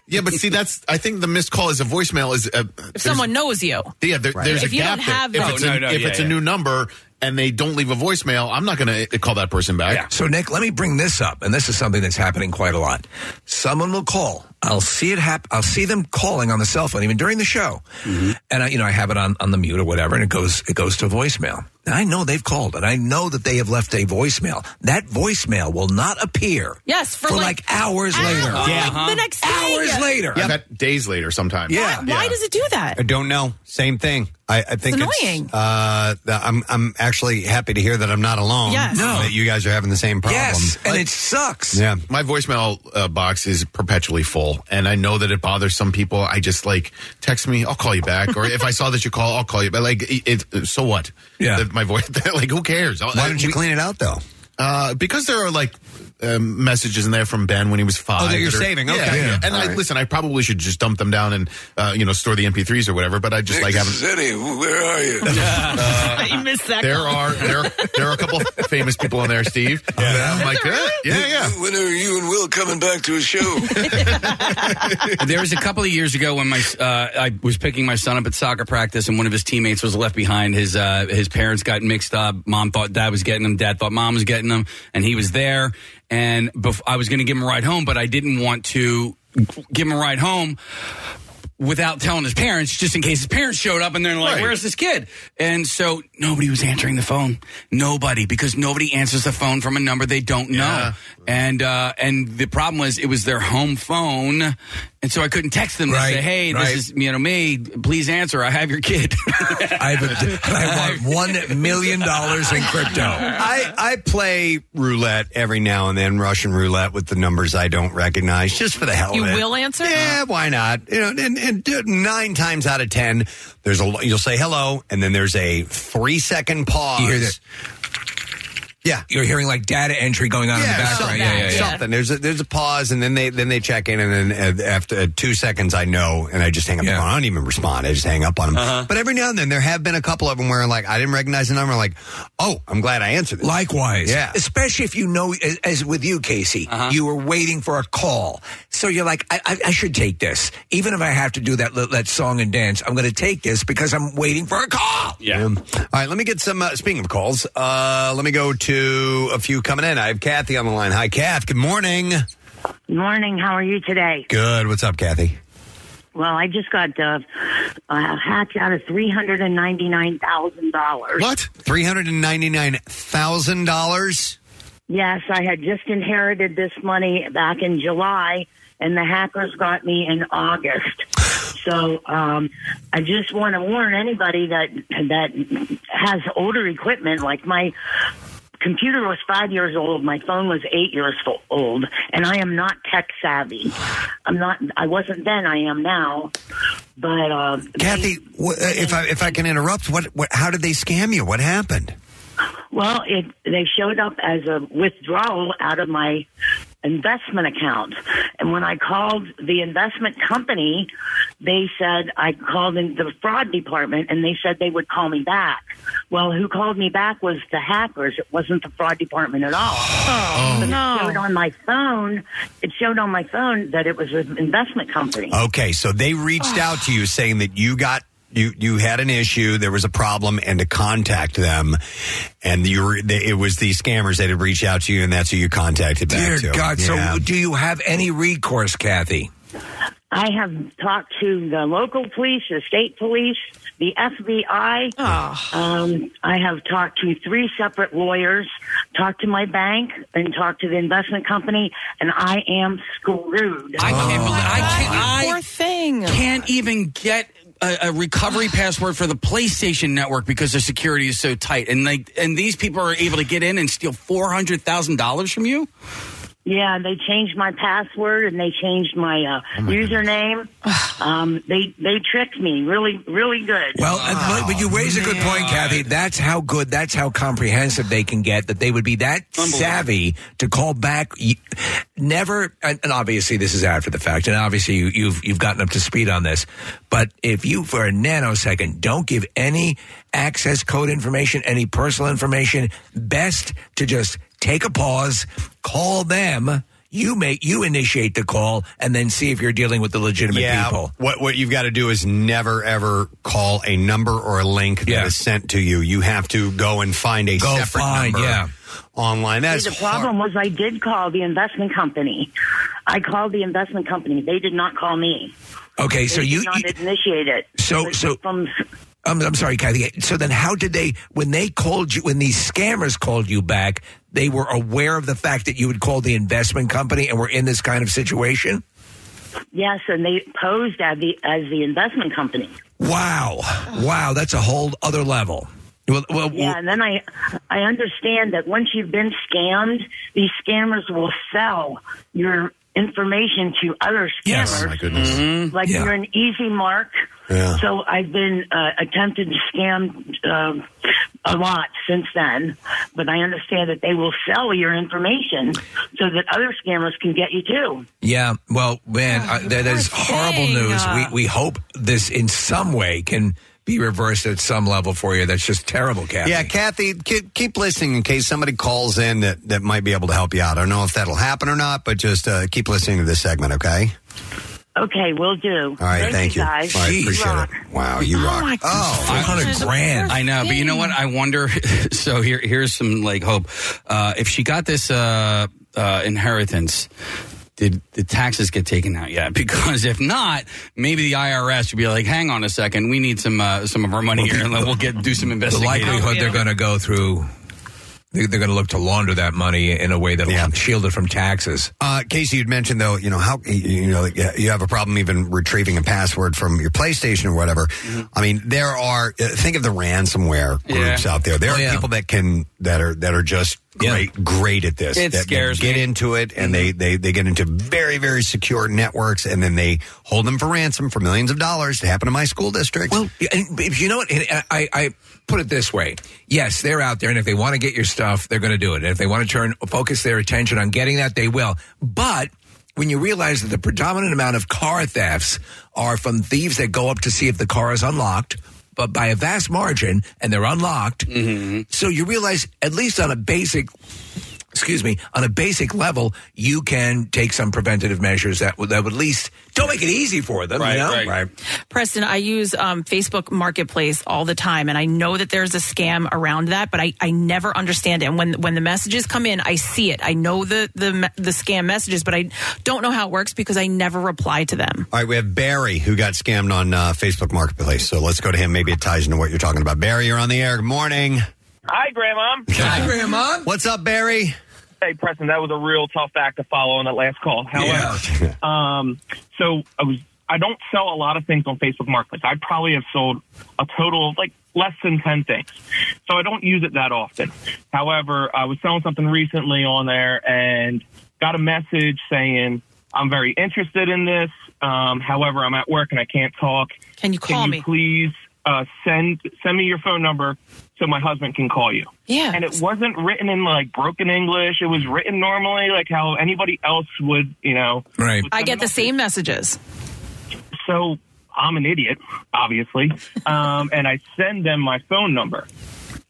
[SPEAKER 12] Yeah, but see, that's I think the missed call is a voicemail is uh,
[SPEAKER 9] If someone knows you.
[SPEAKER 12] Yeah, there, there's
[SPEAKER 9] If
[SPEAKER 12] a
[SPEAKER 9] you
[SPEAKER 12] gap
[SPEAKER 9] don't
[SPEAKER 12] there.
[SPEAKER 9] have
[SPEAKER 12] if
[SPEAKER 9] the-
[SPEAKER 12] it's, a,
[SPEAKER 11] no, no,
[SPEAKER 12] if
[SPEAKER 11] yeah,
[SPEAKER 12] it's a
[SPEAKER 11] yeah.
[SPEAKER 12] new number and they don't leave a voicemail, I'm not going to eh, call that person back.
[SPEAKER 10] So, Nick, let me bring this up, and this is something that's happening quite a lot. Someone will call. I'll see it happen. I'll see them calling on the cell phone, even during the show, mm-hmm. and I, you know, I have it on on the mute or whatever, and it goes it goes to voicemail. Now, I know they've called, and I know that they have left a voicemail. That voicemail will not appear.
[SPEAKER 9] Yes, for,
[SPEAKER 10] for
[SPEAKER 9] like,
[SPEAKER 10] like, hours
[SPEAKER 9] hours,
[SPEAKER 10] later.
[SPEAKER 9] like Yeah. the next day.
[SPEAKER 10] hours later.
[SPEAKER 12] I've got days later sometimes.
[SPEAKER 10] Yeah.
[SPEAKER 9] Why does it do that?
[SPEAKER 8] I don't know. Same thing. I, I think
[SPEAKER 9] It's annoying.
[SPEAKER 8] uh, that I'm I'm actually happy to hear that I'm not alone.
[SPEAKER 9] Yes. No.
[SPEAKER 8] that you guys are having the same problem.
[SPEAKER 10] Yes, and it sucks.
[SPEAKER 8] Yeah.
[SPEAKER 12] My voicemail uh, box is perpetually full, and I know that it bothers some people. I just like text me, I'll call you back, or if I saw that you call, I'll call you. But like, it, it- so what?
[SPEAKER 10] Yeah.
[SPEAKER 12] That my voice. like, who cares?
[SPEAKER 8] Why don't you clean it out though?
[SPEAKER 12] Uh, because there are like um, messages in there from Ben when he was five.
[SPEAKER 8] Oh, that you're
[SPEAKER 12] are-
[SPEAKER 8] saving.
[SPEAKER 12] Yeah,
[SPEAKER 8] Okay.
[SPEAKER 12] yeah.
[SPEAKER 8] Yeah.
[SPEAKER 12] And I,
[SPEAKER 8] right.
[SPEAKER 12] listen, I probably should just dump them down and uh, you know store the MP3s or whatever. But I just like having.
[SPEAKER 10] Eddie, where are you?
[SPEAKER 9] I missed that.
[SPEAKER 12] There
[SPEAKER 9] call.
[SPEAKER 12] are there there are a couple famous people on there, Steve. Yeah, I'm like, yeah, yeah, yeah.
[SPEAKER 10] When are you and Will coming back to a show?
[SPEAKER 11] there was a couple of years ago when my uh, I was picking my son up at soccer practice, and one of his teammates was left behind. His uh, his parents got mixed up. Mom thought dad was getting him. Dad thought mom was getting him, and he was there. And bef- I was going to give him a ride home, but I didn't want to give him a ride home without telling his parents, just in case his parents showed up and they're like,
[SPEAKER 12] Right.
[SPEAKER 11] "Where's this kid?" And so nobody was answering the phone. Nobody, because nobody answers the phone from a number they don't know.
[SPEAKER 12] Yeah.
[SPEAKER 11] And uh, and the problem was it was their home phone, and so I couldn't text them to
[SPEAKER 10] Right,
[SPEAKER 11] say, "Hey,
[SPEAKER 10] right.
[SPEAKER 11] this is you know me. Please answer. I have your kid."
[SPEAKER 10] I, have a, I want one million dollars in crypto.
[SPEAKER 8] I, I play roulette every now and then, Russian roulette with the numbers I don't recognize, just for the hell
[SPEAKER 9] You
[SPEAKER 8] of it.
[SPEAKER 9] You will answer?
[SPEAKER 8] Yeah, why not? You know, and, and nine times out of ten, there's a you'll say hello, and then there's a three second pause.
[SPEAKER 10] You hear that?
[SPEAKER 8] Yeah.
[SPEAKER 10] You're hearing like data entry going on in the background.
[SPEAKER 8] something,
[SPEAKER 10] Yeah, yeah, yeah.
[SPEAKER 8] something. There's a, there's a pause, and then they then they check in, and then uh, after uh, two seconds, I know, and I just hang up the
[SPEAKER 10] Yeah.
[SPEAKER 8] phone. I don't even respond. I just hang up on them.
[SPEAKER 11] Uh-huh.
[SPEAKER 8] But every now and then, there have been a couple of them where like I didn't recognize the number. Like, oh, I'm glad I answered it.
[SPEAKER 10] Likewise.
[SPEAKER 8] Yeah.
[SPEAKER 10] Especially if you know, as, as with you, Casey, you were waiting for a call. So you're like, I, I, I should take this. Even if I have to do that, that song and dance, I'm going to take this because I'm waiting for a call.
[SPEAKER 11] yeah.
[SPEAKER 8] Um, all right, let me get some. Uh, speaking of calls, uh, let me go to a few coming in. I have Kathy on the line. Hi, Kath. Good morning.
[SPEAKER 16] Morning. How are you today?
[SPEAKER 8] Good. What's up, Kathy?
[SPEAKER 16] Well, I just got uh, uh, hacked out of three hundred and ninety nine thousand dollars.
[SPEAKER 12] What?
[SPEAKER 8] Three hundred and ninety nine thousand dollars.
[SPEAKER 16] Yes, I had just inherited this money back in July, and the hackers got me in August. So um, I just want to warn anybody that that has older equipment, like my computer was five years old, my phone was eight years old, and I am not tech savvy. I'm not. I wasn't then. I am now. But uh,
[SPEAKER 8] Kathy, wh- uh, if I if I can interrupt, what, what how did they scam you? What happened?
[SPEAKER 16] Well, it they showed up as a withdrawal out of my investment account, and when I called the investment company, they said I called in the fraud department, and they said they would call me back. Well, who called me back was the hackers. It wasn't the fraud department at all.
[SPEAKER 9] Oh,
[SPEAKER 16] But
[SPEAKER 9] no.
[SPEAKER 16] It showed on my phone. It showed on my phone that it was an investment company.
[SPEAKER 8] Okay, so they reached oh. out to you saying that you got you you had an issue, there was a problem, and to contact them, and you were they, it was the scammers that had reached out to you, and that's who you contacted back
[SPEAKER 10] Dear
[SPEAKER 8] to.
[SPEAKER 10] God,
[SPEAKER 8] Yeah.
[SPEAKER 10] so do you have any recourse, Kathy?
[SPEAKER 16] I have talked to the local police, the state police, the FBI. Um, I have talked to three separate lawyers, talked to my bank, and talked to the investment company, and I am screwed.
[SPEAKER 11] I can't believe I can't. I
[SPEAKER 9] Poor thing.
[SPEAKER 11] can't even get a, a recovery password for the PlayStation Network because the security is so tight, and like, and these people are able to get in and steal four hundred thousand dollars from you.
[SPEAKER 16] Yeah, they changed my password and they changed my uh, username. um, they they tricked me really really good.
[SPEAKER 10] Well, but- but you raise a good point, Kathy. That's how good, that's how comprehensive they can get. That they would be that savvy to call back. Never, and, and obviously this is after the fact, and obviously you, you've you've gotten up to speed on this. But if you, for a nanosecond, don't give any access code information, any personal information, best to just take a pause, call them. You make you initiate the call, and then see if you're dealing with the legitimate
[SPEAKER 8] yeah,
[SPEAKER 10] people.
[SPEAKER 8] What what you've got to do is never ever call a number or a link that is sent to you. You have to go and find a
[SPEAKER 10] Go
[SPEAKER 8] separate
[SPEAKER 10] find,
[SPEAKER 8] number
[SPEAKER 10] yeah.
[SPEAKER 8] online. That's
[SPEAKER 16] See, the problem was I did call the investment company. I called the investment company. They did not call me.
[SPEAKER 10] Okay, so
[SPEAKER 16] They
[SPEAKER 10] you,
[SPEAKER 16] did not
[SPEAKER 10] you
[SPEAKER 16] initiate it.
[SPEAKER 10] So-
[SPEAKER 16] But
[SPEAKER 10] so-
[SPEAKER 16] from
[SPEAKER 10] I'm, I'm sorry, Kathy. So then, how did they, when they called you, when these scammers called you back, they were aware of the fact that you had called the investment company and were in this kind of situation?
[SPEAKER 16] yes, and they posed as the as the investment company.
[SPEAKER 10] Wow. Wow. That's a whole other level. Well, well,
[SPEAKER 16] Yeah, and then I I understand that once you've been scammed, these scammers will sell your information to other scammers.
[SPEAKER 10] Yes. Oh, my goodness. Mm-hmm.
[SPEAKER 16] Like
[SPEAKER 10] Yeah.
[SPEAKER 16] you're an easy mark.
[SPEAKER 10] Yeah.
[SPEAKER 16] So I've been uh, attempted to scam um a lot since then, but I understand that they will sell your information so that other scammers can get you too.
[SPEAKER 10] yeah. Well, man, uh, that is horrible
[SPEAKER 16] thing.
[SPEAKER 10] news.
[SPEAKER 16] Uh,
[SPEAKER 10] We, we hope this in some way can be reversed at some level for you. That's just terrible, Kathy.
[SPEAKER 8] Yeah, Kathy, keep, keep listening in case somebody calls in that, that might be able to help you out. I don't know if that'll happen or not, but just uh, keep listening to this segment, okay?
[SPEAKER 16] Okay, we'll do.
[SPEAKER 8] All right, thank you.
[SPEAKER 16] guys.
[SPEAKER 8] All right,
[SPEAKER 16] You
[SPEAKER 8] appreciate
[SPEAKER 16] rock.
[SPEAKER 8] it. Wow, you rock.
[SPEAKER 11] Oh,
[SPEAKER 10] 400 grand.
[SPEAKER 11] I know, but you know what? I wonder. So here, here's some like hope. Uh, if she got this uh, uh, inheritance, did the taxes get taken out yet? Because if not, maybe the IRS would be like, "Hang on a second, we need some uh, some of our money here, and then we'll get do some
[SPEAKER 10] the likelihood they're going to go through, they're, they're going to look to launder that money in a way that'll shield it from taxes.
[SPEAKER 8] Uh, Casey, you'd mentioned though, you know how you you know you have a problem even retrieving a password from your PlayStation or whatever. I mean, there are uh, think of the ransomware groups
[SPEAKER 11] Yeah.
[SPEAKER 8] out there. There
[SPEAKER 11] Oh,
[SPEAKER 8] are
[SPEAKER 11] yeah.
[SPEAKER 8] people that can that are that are just great great at this.
[SPEAKER 11] It
[SPEAKER 8] that,
[SPEAKER 11] scares
[SPEAKER 8] that get
[SPEAKER 11] me.
[SPEAKER 8] into it and they, mm-hmm. they they get into very very secure networks and then they hold them for ransom for millions of dollars. It happened to my school district.
[SPEAKER 10] Well, and if you know what, and uh, I, I put it this way: yes, they're out there, and if they want to get your stuff, they're going to do it. And if they want to turn focus their attention on getting that, they will. But when you realize that the predominant amount of car thefts are from thieves that go up to see if the car is unlocked. But by a vast margin, and they're unlocked. Mm-hmm. So you realize, at least on a basic excuse me, on a basic level, you can take some preventative measures that would that would at least don't make it easy for them. you know? right.
[SPEAKER 9] Preston, I use um, Facebook Marketplace all the time, and I know that there's a scam around that, but I, I never understand it. And when when the messages come in, I see it. I know the the the scam messages, but I don't know how it works because I never reply to them.
[SPEAKER 8] All right, we have Barry who got scammed on uh, Facebook Marketplace. So let's go to him. Maybe it ties into what you're talking about. Barry, you're on the air. Good morning.
[SPEAKER 17] Hi, Grandma.
[SPEAKER 8] Hi, Grandma. What's up, Barry?
[SPEAKER 17] Hey, Preston, that was a real tough act to follow on that last call. However, um, so I was I don't sell a lot of things on Facebook Marketplace. I probably have sold a total of like less than ten things, so I don't use it that often. However, I was selling something recently on there and got a message saying I'm very interested in this. Um, however, I'm at work and I can't talk.
[SPEAKER 9] Can you call
[SPEAKER 17] Can
[SPEAKER 9] me?
[SPEAKER 17] please uh, send send me your phone number so my husband can call you?
[SPEAKER 9] Yeah.
[SPEAKER 17] And it wasn't written in like broken English. It was written normally, like how anybody else would, you know.
[SPEAKER 10] Right.
[SPEAKER 9] I get the same messages.
[SPEAKER 17] So I'm an idiot, obviously, um, and I send them my phone number,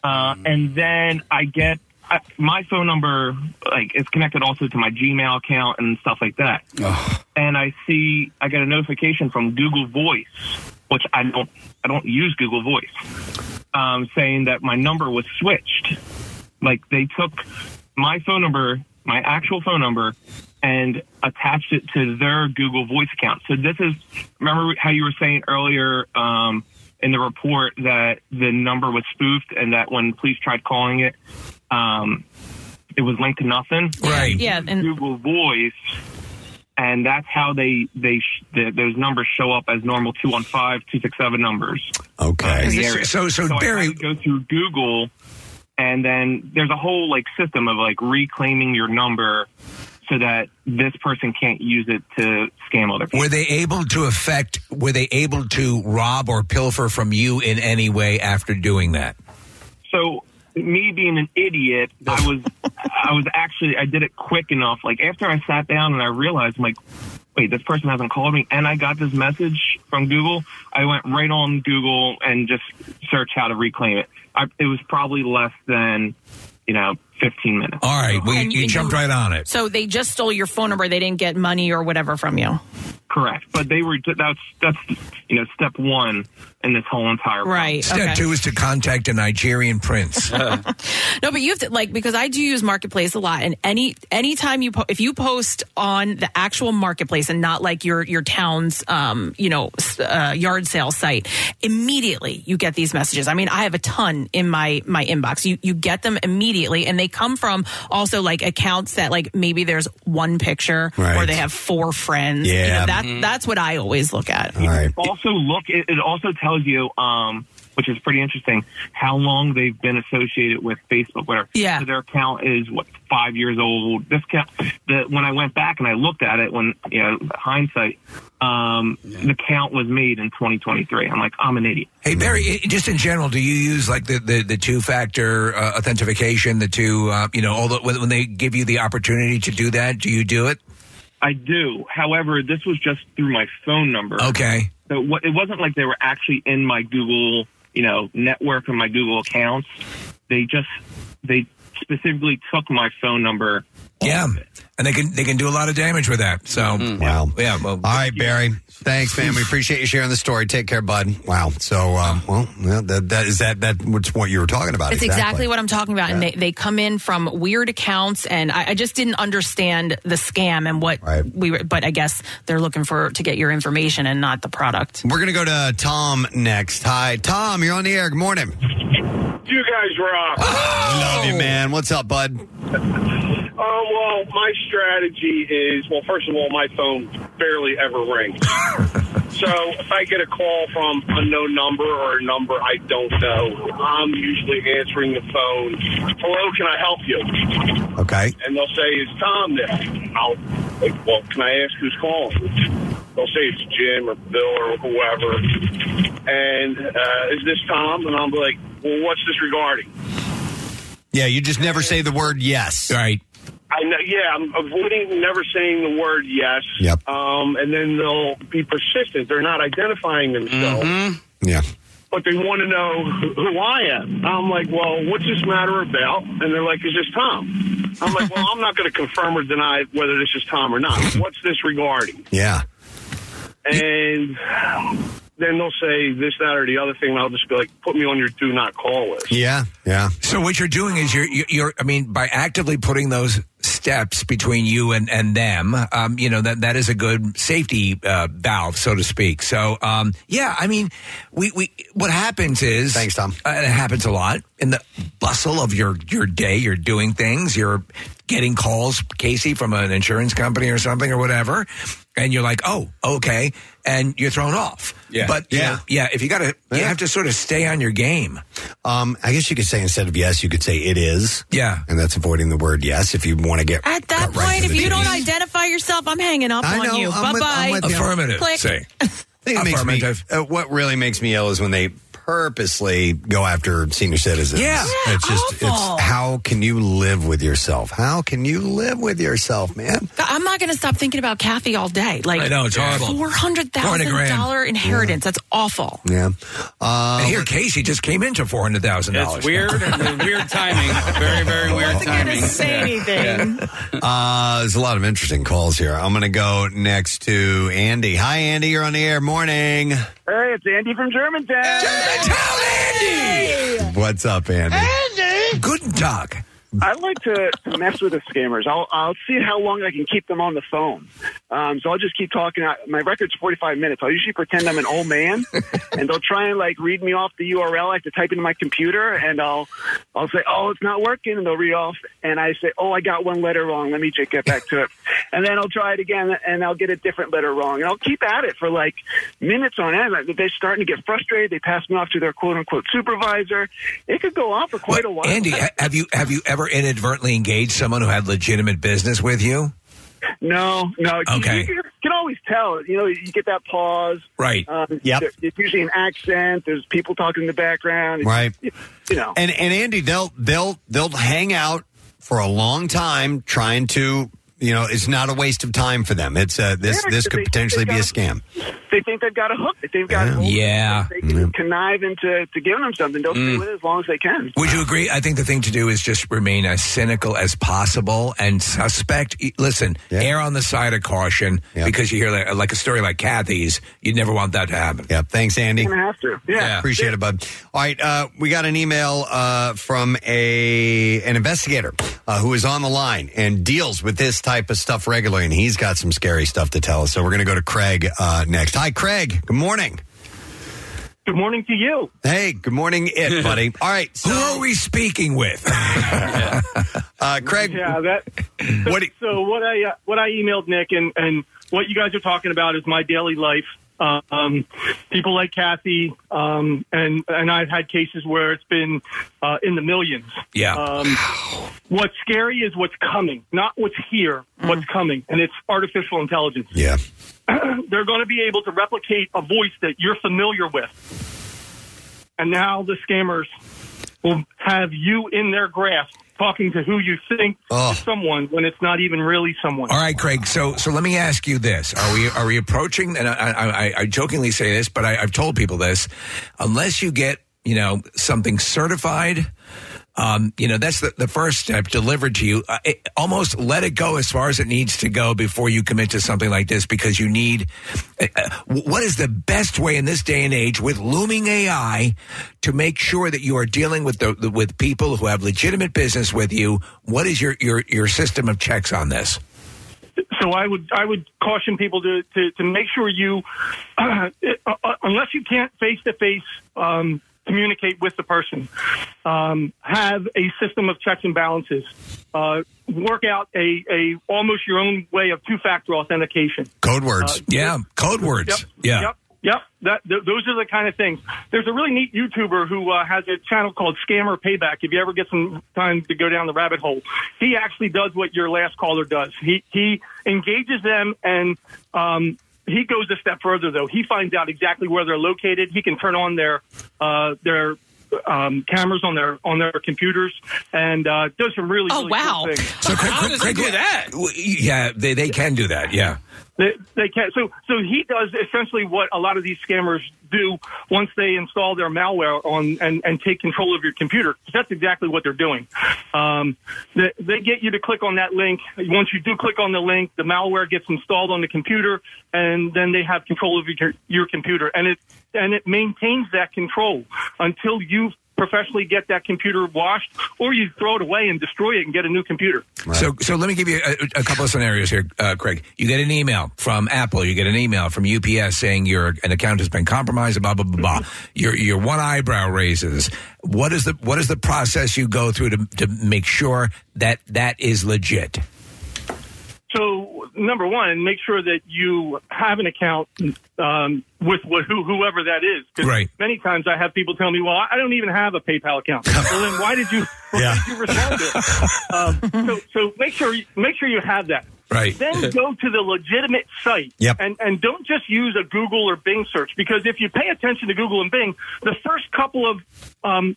[SPEAKER 17] uh, and then I get I, my phone number like is connected also to my Gmail account and stuff like that. And I see I get a notification from Google Voice, which I don't I don't use Google Voice, um, saying that my number was switched. Like they took my phone number, my actual phone number, and attached it to their Google Voice account. So this is remember how you were saying earlier um, in the report that the number was spoofed and that when police tried calling it, um, it was linked to nothing.
[SPEAKER 10] Right.
[SPEAKER 9] Yeah, and
[SPEAKER 17] Google Voice. And that's how they they sh- the, those numbers show up as normal two one five two six seven numbers.
[SPEAKER 8] Okay.
[SPEAKER 17] Uh, in the area.
[SPEAKER 10] So- so
[SPEAKER 17] I
[SPEAKER 10] Barry-
[SPEAKER 17] had go through Google, and then there's a whole like system of like reclaiming your number so that this person can't use it to scam other people.
[SPEAKER 10] Were they able to affect? Were they able to rob or pilfer from you in any way after doing that?
[SPEAKER 17] So me being an idiot, I was I was actually I did it quick enough. Like after I sat down and I realized, I'm like, wait, this person hasn't called me, and I got this message from Google. I went right on Google and just searched how to reclaim it. I, it was probably less than you know 15 minutes.
[SPEAKER 10] All right, we,
[SPEAKER 9] And
[SPEAKER 10] you,
[SPEAKER 9] you-
[SPEAKER 10] jumped right on it.
[SPEAKER 9] So they just stole your phone number. They didn't get money or whatever from you.
[SPEAKER 17] Correct, but they were that's that's you know step one in this whole entire
[SPEAKER 9] Right.
[SPEAKER 10] Step
[SPEAKER 9] okay.
[SPEAKER 10] two is to contact a Nigerian prince.
[SPEAKER 9] No, but you have to like because I do use marketplace a lot, and any anytime you po- if you post on the actual marketplace and not like your your town's um you know uh, yard sale site, immediately you get these messages. I mean, I have a ton in my my inbox. You you get them immediately, and they come from also like accounts that like maybe there's one picture or they have four friends. You know,
[SPEAKER 8] Yeah.
[SPEAKER 9] that that's what I always look at.
[SPEAKER 8] All right.
[SPEAKER 17] also look it, it also tells you um which is pretty interesting how long they've been associated with facebook. Whatever
[SPEAKER 9] Yeah.
[SPEAKER 17] so their account is what five years old? This count the when i went back and i looked at it when you know hindsight um the count was made in 2023 i'm like i'm an idiot.
[SPEAKER 10] Hey Barry, just in general, do you use like the the, the two factor uh, authentication, the two, uh, you know, all the, when, when they give you the opportunity to do that, do you do it?
[SPEAKER 17] I do. However this was just through my phone number.
[SPEAKER 10] Okay.
[SPEAKER 17] so it wasn't like they were actually in my google you know network or my google accounts. They just they specifically took my phone number
[SPEAKER 10] Yeah, and they can they can do a lot of damage with that. So
[SPEAKER 8] Wow.
[SPEAKER 10] yeah. Well,
[SPEAKER 8] All right, Barry. Thanks, man. We appreciate you sharing the story. Take care, bud. Wow. So, um, well, yeah, that, that is that that what's what you were talking about.
[SPEAKER 9] It's exactly, what I'm talking about. And they, they come in from weird accounts, and I, I just didn't understand the scam and what we were. But I guess they're looking for to get your information and not the product.
[SPEAKER 8] We're gonna go to Tom next. Hi, Tom. You're on the air. Good morning.
[SPEAKER 18] You guys rock.
[SPEAKER 8] Love you, man. What's up, bud?
[SPEAKER 18] Um, well, my strategy is well, first of all, my phone barely ever rings. so if I get a call from unknown number or a number I don't know, I'm usually answering the phone. Hello, can I help you?
[SPEAKER 8] Okay.
[SPEAKER 18] And they'll say, "Is Tom there?" I'll like, well, can I ask who's calling? They'll say it's Jim or Bill or whoever. And uh, is this Tom? And I'm like, well, what's this regarding?
[SPEAKER 8] Yeah, you just never say the word yes.
[SPEAKER 10] Right.
[SPEAKER 18] I know, yeah, I'm avoiding never saying the word yes.
[SPEAKER 8] Yep.
[SPEAKER 18] Um, and then they'll be persistent. They're not identifying themselves,
[SPEAKER 8] Yeah.
[SPEAKER 18] but they want to know who who I am. I'm like, well, what's this matter about? And they're like, is this Tom? I'm like, well, I'm not going to confirm or deny whether this is Tom or not. What's this regarding?
[SPEAKER 8] Yeah.
[SPEAKER 18] And then they'll say this, that, or the other thing. And I'll just be like, put me on your do not call list.
[SPEAKER 8] Yeah. Yeah.
[SPEAKER 10] So what you're doing is you're you're, you're I mean by actively putting those steps between you and and them, um, you know that that is a good safety uh, valve, so to speak. So um, yeah, I mean, we we what happens is thanks Tom. Uh, it happens a lot in the bustle of your your day. You're doing things. You're getting calls, Casey, from an insurance company or something or whatever. and you're like, oh, okay, and you're thrown off.
[SPEAKER 8] Yeah.
[SPEAKER 10] but you
[SPEAKER 8] Yeah.
[SPEAKER 10] know, yeah. If you got to, you have to sort of stay on your game.
[SPEAKER 8] Um, I guess you could say instead of yes, you could say it is.
[SPEAKER 10] Yeah.
[SPEAKER 8] And that's avoiding the word yes if you want to get
[SPEAKER 9] At that
[SPEAKER 8] cut right
[SPEAKER 9] point, if
[SPEAKER 8] the
[SPEAKER 9] you don't identify yourself, I'm hanging up
[SPEAKER 8] I
[SPEAKER 9] on
[SPEAKER 8] know,
[SPEAKER 9] you. Bye bye.
[SPEAKER 10] Affirmative.
[SPEAKER 9] Click.
[SPEAKER 10] Say.
[SPEAKER 8] I think it makes me, uh, what really makes me ill is when they purposely go after senior citizens.
[SPEAKER 10] Yeah.
[SPEAKER 8] it's just
[SPEAKER 9] awful.
[SPEAKER 8] it's how can you live with yourself? How can you live with yourself, man?
[SPEAKER 9] God, I'm not going to stop thinking about Kathy all day. Like
[SPEAKER 10] I know, it's horrible.
[SPEAKER 9] Four hundred thousand
[SPEAKER 10] dollar
[SPEAKER 9] dollar inheritance. That's awful.
[SPEAKER 8] Yeah. Uh,
[SPEAKER 10] and here, Casey just came into four hundred thousand dollars.
[SPEAKER 11] It's weird, and weird timing. Very, very weird
[SPEAKER 9] Wasn't going
[SPEAKER 11] timing.
[SPEAKER 9] to say anything.
[SPEAKER 8] Uh, there's a lot of interesting calls here. I'm going to go next to Andy. Hi, Andy. You're on the air. Morning.
[SPEAKER 18] Hey, it's Andy from Germantown. Germantown, Andy!
[SPEAKER 8] What's up, Andy?
[SPEAKER 10] Good Tag.
[SPEAKER 18] I like to, to mess with the scammers. I'll I'll see how long I can keep them on the phone. Um, so I'll just keep talking. I, my record's 45 minutes. I'll usually pretend I'm an old man, and they'll try and like read me off the URL. I have to type into my computer, and I'll I'll say, "Oh, it's not working," and they'll read off, and I say, "Oh, I got one letter wrong. Let me just get back to it." And then I'll try it again, and I'll get a different letter wrong, and I'll keep at it for like minutes on end. Like, They're starting to get frustrated. They pass me off to their quote unquote supervisor. It could go on for quite a while.
[SPEAKER 10] Andy, have you have you ever inadvertently engaged someone who had legitimate business with you?
[SPEAKER 18] No, no.
[SPEAKER 10] Okay.
[SPEAKER 18] You, can always tell. You know, you get that pause.
[SPEAKER 10] Right.
[SPEAKER 18] Um,
[SPEAKER 8] Yep.
[SPEAKER 18] there- It's usually an accent. There's people talking in the background. It's-
[SPEAKER 8] Right.
[SPEAKER 18] You know.
[SPEAKER 8] And and Andy, they'll they'll they'll hang out for a long time trying to. You know, it's not a waste of time for them. It's uh, this
[SPEAKER 18] Yeah,
[SPEAKER 8] this
[SPEAKER 18] they-
[SPEAKER 8] could potentially
[SPEAKER 18] they
[SPEAKER 8] be a
[SPEAKER 18] got-
[SPEAKER 8] scam.
[SPEAKER 18] They think they've got a hook. They think they've got a hold.
[SPEAKER 10] Yeah.
[SPEAKER 18] They can connive into to giving them something. They'll
[SPEAKER 10] Mm.
[SPEAKER 18] stay with it as long as they can.
[SPEAKER 10] Would you agree? I think the thing to do is just remain as cynical as possible and suspect. Listen, err on the side of caution because you hear like, like a story like Kathy's. You'd never want that to happen.
[SPEAKER 8] Yeah. Thanks, Andy.
[SPEAKER 18] Gonna have to. Yeah.
[SPEAKER 8] Appreciate it, bud. All right, uh, we got an email uh, from a an investigator uh, who is on the line and deals with this type of stuff regularly, and he's got some scary stuff to tell us. So we're going to go to Craig uh, next. Hi, Craig. Good morning.
[SPEAKER 18] Good morning to you.
[SPEAKER 8] Hey, good morning, it buddy. All right, so
[SPEAKER 10] who are we speaking with?
[SPEAKER 8] uh, Craig.
[SPEAKER 19] Yeah, that. So
[SPEAKER 8] What
[SPEAKER 19] so what I uh, what I emailed Nick and and what you guys are talking about is my daily life. Um, people like Kathy, um, and and I've had cases where it's been uh, in the millions.
[SPEAKER 10] Yeah.
[SPEAKER 19] Um, what's scary is what's coming, not what's here. What's coming, and it's artificial intelligence.
[SPEAKER 8] Yeah.
[SPEAKER 19] They're going to be able to replicate a voice that you're familiar with, and now the scammers will have you in their grasp, talking to who you think is oh. someone when it's not even really someone.
[SPEAKER 10] All right, Craig. So, so let me ask you this: Are we are we approaching? And I, I, I- I jokingly say this, but I, I've told people this: unless you get you know something certified. Um, you know that's the, the first step delivered to you. Uh, it, almost let it go as far as it needs to go before you commit to something like this, because you need. Uh, uh, what is the best way in this day and age with looming AI to make sure that you are dealing with the, the with people who have legitimate business with you? What is your your your system of checks on this?
[SPEAKER 19] So I would I would caution people to to, to make sure you, uh, uh, unless you can't face to face communicate with the person, um, have a system of checks and balances. Uh, work out a, a almost your own way of two factor authentication.
[SPEAKER 8] Code words.
[SPEAKER 19] Uh,
[SPEAKER 10] yeah, code words.
[SPEAKER 19] Yep.
[SPEAKER 10] Yeah.
[SPEAKER 19] Yep. Yep. That, th- those are the kind of things. There's a really neat YouTuber who uh, has a channel called Scammer Payback. If you ever get some time to go down the rabbit hole, he actually does what your last caller does. He he engages them and um, he goes a step further though. He finds out exactly where they're located. He can turn on their uh, their um, cameras on their on their computers and uh, does some really,
[SPEAKER 9] Oh,
[SPEAKER 19] really
[SPEAKER 9] wow.
[SPEAKER 19] cool things.
[SPEAKER 10] So Craig, Craig, Craig, Yeah, they they can do that. Yeah.
[SPEAKER 19] They, they can. So, so he does essentially what a lot of these scammers do once they install their malware on and, and take control of your computer. That's exactly what they're doing. Um, they, they get you to click on that link. Once you do click on the link, the malware gets installed on the computer, and then they have control of your, your computer, and it and it maintains that control until you professionally get that computer washed, or you throw it away and destroy it and get a new computer.
[SPEAKER 10] So, so let me give you a, a couple of scenarios here, uh, Craig. You get an email from Apple. You get an email from UPS saying your an account has been compromised. Blah blah blah blah. Your your one eyebrow raises. What is the what is the process you go through to to make sure that that is legit?
[SPEAKER 19] So number one, make sure that you have an account um, with wh- who, whoever that is.
[SPEAKER 10] Right.
[SPEAKER 19] Many times I have people tell me, "Well, I don't even have a PayPal account." well, then why did you? Why
[SPEAKER 8] Yeah.
[SPEAKER 19] did you respond to it? Um, so, so make sure you, make sure you have that.
[SPEAKER 10] Right.
[SPEAKER 19] Then go to the legitimate site.
[SPEAKER 8] Yep.
[SPEAKER 19] And and don't just use a Google or Bing search because if you pay attention to Google and Bing, the first couple of um,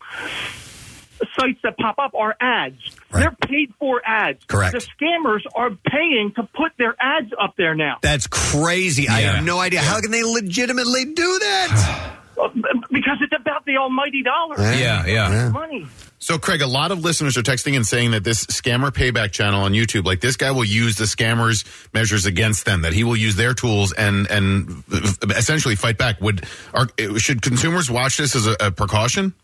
[SPEAKER 19] sites that pop up are ads. They're paid for ads.
[SPEAKER 8] Correct.
[SPEAKER 19] The scammers are paying to put their ads up there now.
[SPEAKER 8] That's crazy. I have no idea. How can they legitimately do that?
[SPEAKER 19] Uh, Because it's about the almighty dollar.
[SPEAKER 12] Yeah, yeah.
[SPEAKER 19] Money.
[SPEAKER 12] So, Craig, a lot of listeners are texting and saying that this scammer payback channel on YouTube, like this guy will use the scammers' measures against them, that he will use their tools and and essentially fight back. Would are, should consumers watch this as a, a precaution?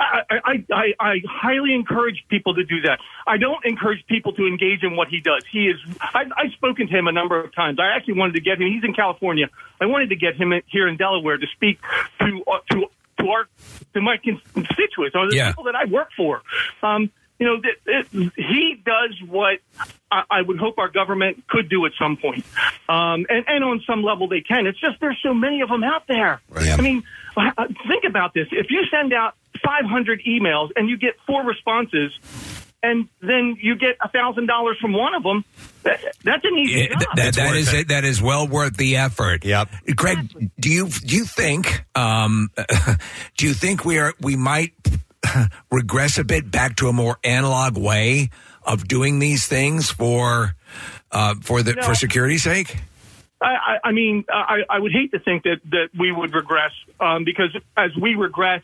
[SPEAKER 19] I, I, I, I highly encourage people to do that. I don't encourage people to engage in what he does. He is. I've, I've spoken to him a number of times. I actually wanted to get him. He's in California. I wanted to get him here in Delaware to speak to uh, to to our to my constituents or the
[SPEAKER 10] Yeah.
[SPEAKER 19] people that I work for. Um, you know, th- th- he does what I, I would hope our government could do at some point, um, and and on some level they can. It's just there's so many of them out there. I mean, think about this: if you send out 500 emails and you get four responses, and then you get a thousand dollars from one of them, that, that's an easy
[SPEAKER 10] Yeah,
[SPEAKER 19] job.
[SPEAKER 10] that, that is it. That is well worth the effort. Yep. Craig, do you do you think um, do you think we are we might regress a bit back to a more analog way of doing these things for uh, for the
[SPEAKER 19] No.
[SPEAKER 10] for security's sake?
[SPEAKER 19] I, I, I mean, I, I would hate to think that, that we would regress um, because as we regress,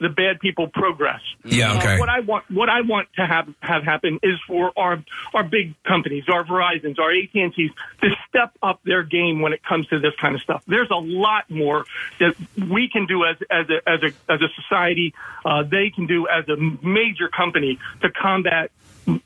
[SPEAKER 19] the bad people progress.
[SPEAKER 10] Yeah, okay.
[SPEAKER 19] Uh, what I want, what I want to have have happen is for our our big companies, our Verizon's, our AT and T's, to step up their game when it comes to this kind of stuff. There's a lot more that we can do as as a as a as a society. Uh, they can do as a major company to combat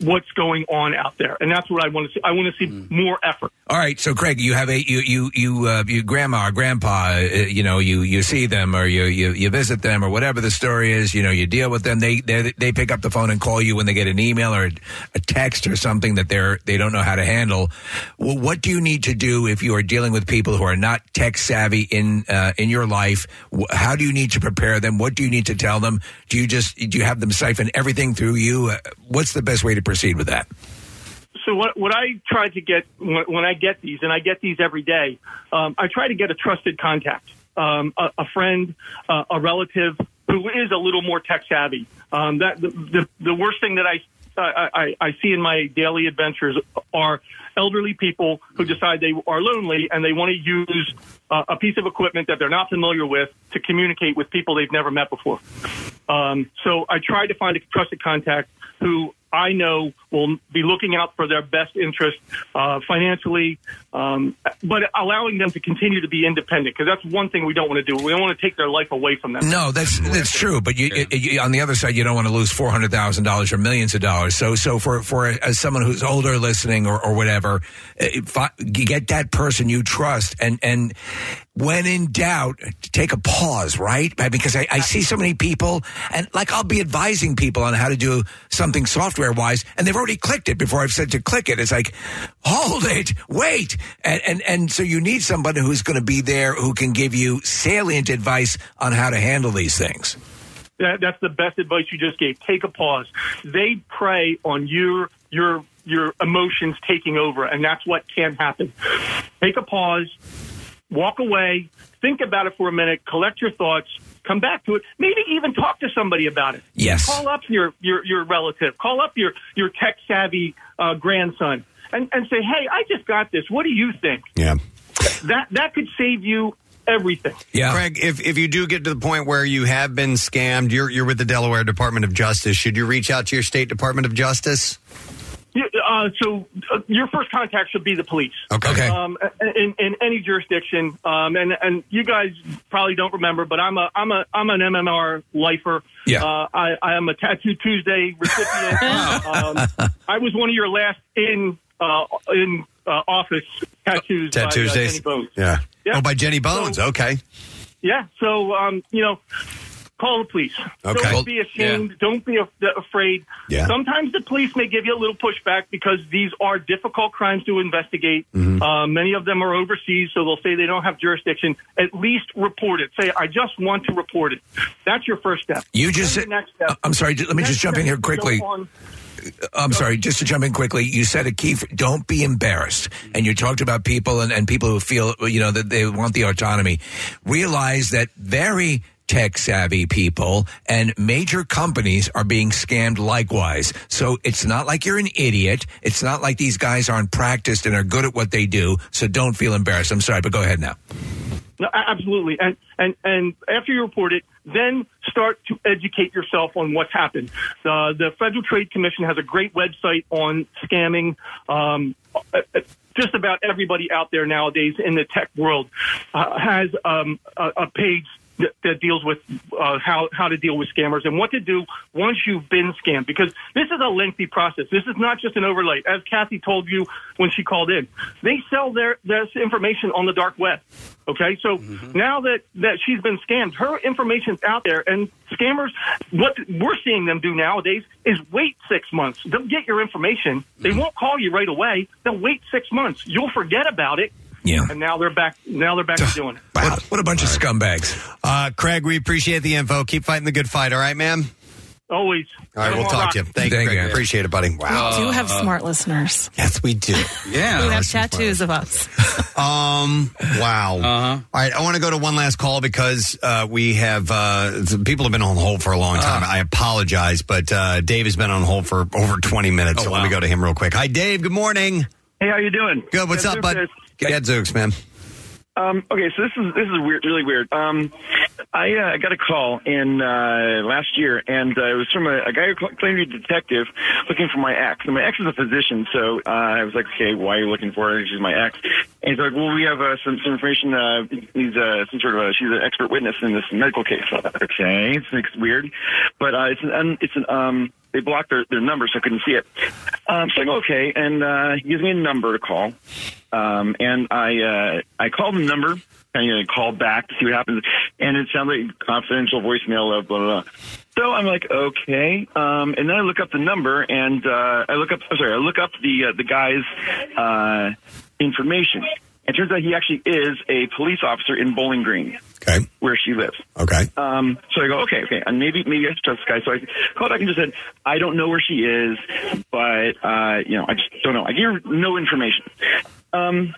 [SPEAKER 19] what's going on out there, and that's what I want to see. I want to see more effort.
[SPEAKER 10] All right, so Craig, you have a you you you uh, you grandma or grandpa, uh, you know, you you see them or you, you you visit them or whatever the story is, you know, you deal with them. They they they pick up the phone and call you when they get an email or a text or something that they're they don't know how to handle. Well, what do you need to do if you are dealing with people who are not tech savvy in uh, in your life? How do you need to prepare them? What do you need to tell them? Do you just do you have them siphon everything through you? Uh, what's the best way to proceed with that?
[SPEAKER 19] So what what I try to get when, I get these, and I get these every day, um, I try to get a trusted contact, um, a, a friend, uh, a relative who is a little more tech savvy. Um, that the, the the worst thing that I I, I, I see in my daily adventures are elderly people who decide they are lonely and they want to use uh, a piece of equipment that they're not familiar with to communicate with people they've never met before. Um, so I tried to find a trusted contact who I know will be looking out for their best interest uh, financially, um, but allowing them to continue to be independent because that's one thing we don't want to do. We don't want to take their life away from them.
[SPEAKER 10] No, that's that's true. But you, you, on the other side, you don't want to lose four hundred thousand dollars or millions of dollars. So, so for for as someone who's older listening or, or whatever, eh, fi- get that person you trust, and and when in doubt, take a pause, right? Because I, I see so many people, and like I'll be advising people on how to do something software wise, and they've already clicked it before I've said to click it. It's like, hold it, wait, and and and so you need somebody who's going to be there who can give you salient advice on how to handle these things.
[SPEAKER 19] That, that's the best advice you just gave. Take a pause. They prey on your your your emotions taking over, and that's what can happen. Take a pause, walk away, think about it for a minute, collect your thoughts, come back to it. Maybe even talk to somebody about it.
[SPEAKER 10] Yes.
[SPEAKER 19] Call up your your your relative. Call up your your tech savvy uh, grandson and and say, hey, I just got this. What do you think?
[SPEAKER 8] Yeah.
[SPEAKER 19] That that could save you everything.
[SPEAKER 10] Yeah.
[SPEAKER 8] Craig, if, if you do get to the point where you have been scammed, you're, you're with the Delaware Department of Justice. Should you reach out to your state Department of Justice?
[SPEAKER 19] Yeah, uh, so uh, your first contact should be the police.
[SPEAKER 8] Okay. Okay.
[SPEAKER 19] Um, in, in any jurisdiction, um, and and you guys probably don't remember, but I'm a I'm a I'm an MMR lifer.
[SPEAKER 10] Yeah.
[SPEAKER 19] Uh, I I am a Tattoo Tuesday recipient. um, I was one of your last in uh, in uh, office tattoos. by, uh,
[SPEAKER 8] Tattoos.
[SPEAKER 19] Jenny Bones.
[SPEAKER 8] Yeah.
[SPEAKER 19] Yeah.
[SPEAKER 8] Oh, by Jenny Bones. okay.
[SPEAKER 19] Yeah. So, um, you know, call the police.
[SPEAKER 8] Okay.
[SPEAKER 19] Don't be ashamed. Don't be af- afraid.
[SPEAKER 8] Yeah.
[SPEAKER 19] Sometimes the police may give you a little pushback because these are difficult crimes to investigate.
[SPEAKER 8] Mm-hmm.
[SPEAKER 19] Uh, many of them are overseas, so they'll say they don't have jurisdiction. At least report it. Say, I just want to report it. That's your first step.
[SPEAKER 10] You just said.
[SPEAKER 19] next step-
[SPEAKER 10] I'm sorry. Let me
[SPEAKER 19] next
[SPEAKER 10] just jump in here quickly. I'm sorry, just to jump in quickly. You said a key. Don't be embarrassed, and you talked about people and, and people who feel you know that they want the autonomy. Realize that very tech savvy people and major companies are being scammed likewise. So it's not like you're an idiot. It's not like these guys aren't practiced and are good at what they do. So don't feel embarrassed. I'm sorry, but go ahead now.
[SPEAKER 19] No, absolutely. And and and after you report it, then start to educate yourself on what's happened. The Federal Trade Commission has a great website on scamming. Um, uh, uh, just about everybody out there nowadays in the tech world uh, has um, a, a page that, that deals with uh, how how to deal with scammers and what to do once you've been scammed. Because this is a lengthy process. This is not just an overlay, as Kathy told you when she called in. They sell their this information on the dark web. Okay, so now that that she's been scammed, her information's out there, and scammers, what we're seeing them do nowadays is wait six months. They'll get your information. They won't call you right away. They'll wait six months. You'll forget about it.
[SPEAKER 10] Yeah.
[SPEAKER 19] And now they're back. Now they're back to doing it.
[SPEAKER 10] What, what a bunch of scumbags.
[SPEAKER 8] Uh, Craig, we appreciate the info. Keep fighting the good fight, all right, man?
[SPEAKER 19] Always.
[SPEAKER 8] All right, we'll talk to you. Thank, you, Craig. Appreciate it, buddy. Wow.
[SPEAKER 9] We do have smart listeners.
[SPEAKER 8] Yes, we do. Yeah.
[SPEAKER 9] Who have tattoos of us.
[SPEAKER 8] Um. Wow. Uh-huh. All right. I want to go to one last call because uh, we have uh, people have been on hold for a long time. I apologize, but uh, Dave has been on hold for over twenty minutes. so let me go to him real quick. Hi, Dave. Good morning.
[SPEAKER 20] Hey, how you doing?
[SPEAKER 8] Good. What's up, bud? Good. Yeah, Zooks, man.
[SPEAKER 20] Um, okay, so this is this is weird, really weird. Um, I uh, got a call in uh, last year, and uh, it was from a, a guy who claimed to be a detective looking for my ex. And my ex is a physician, so uh, I was like, okay, why are you looking for her? She's my ex. And he's like, well, we have uh, some, some information. Uh, he's uh, some sort of a, she's an expert witness in this medical case. Okay, it's, it's weird, but uh, it's an it's an um. They blocked their, their number, so I couldn't see it. Um, so I go, okay, and uh, he gives me a number to call. Um, and I uh, I called the number and you know, called back to see what happens, and it sounded like confidential voicemail of blah blah. blah. So I'm like, okay, um, and then I look up the number and uh, I look up. Sorry, I look up the uh, the guy's uh, information. It turns out he actually is a police officer in Bowling Green,
[SPEAKER 8] okay,
[SPEAKER 20] where she lives.
[SPEAKER 8] Okay.
[SPEAKER 20] Um, so I go, okay, okay, and maybe maybe I should trust this guy. So I called back and just said, I don't know where she is, but uh, you know, I just don't know. I gave her no information. Um,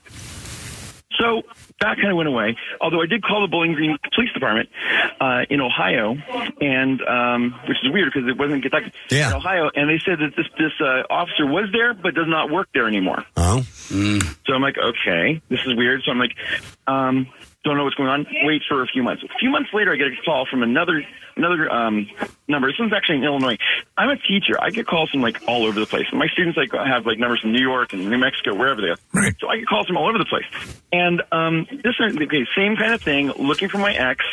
[SPEAKER 20] so that kind of went away. Although I did call the Bowling Green Police Department uh, in Ohio, and um, which is weird because it wasn't Kentucky.
[SPEAKER 8] Yeah.
[SPEAKER 20] In Ohio, and they said that this this uh, officer was there but does not work there anymore.
[SPEAKER 8] Oh.
[SPEAKER 20] So I'm like, okay, this is weird. So I'm like, um, don't know what's going on. Wait for a few months. A few months later, I get a call from another another um, number. This one's actually in Illinois. I'm a teacher. I get calls from like all over the place. My students like have like numbers from New York and New Mexico, wherever they are. Right. So I get calls from all over the place. And um, this is okay, same kind of thing. Looking for my ex,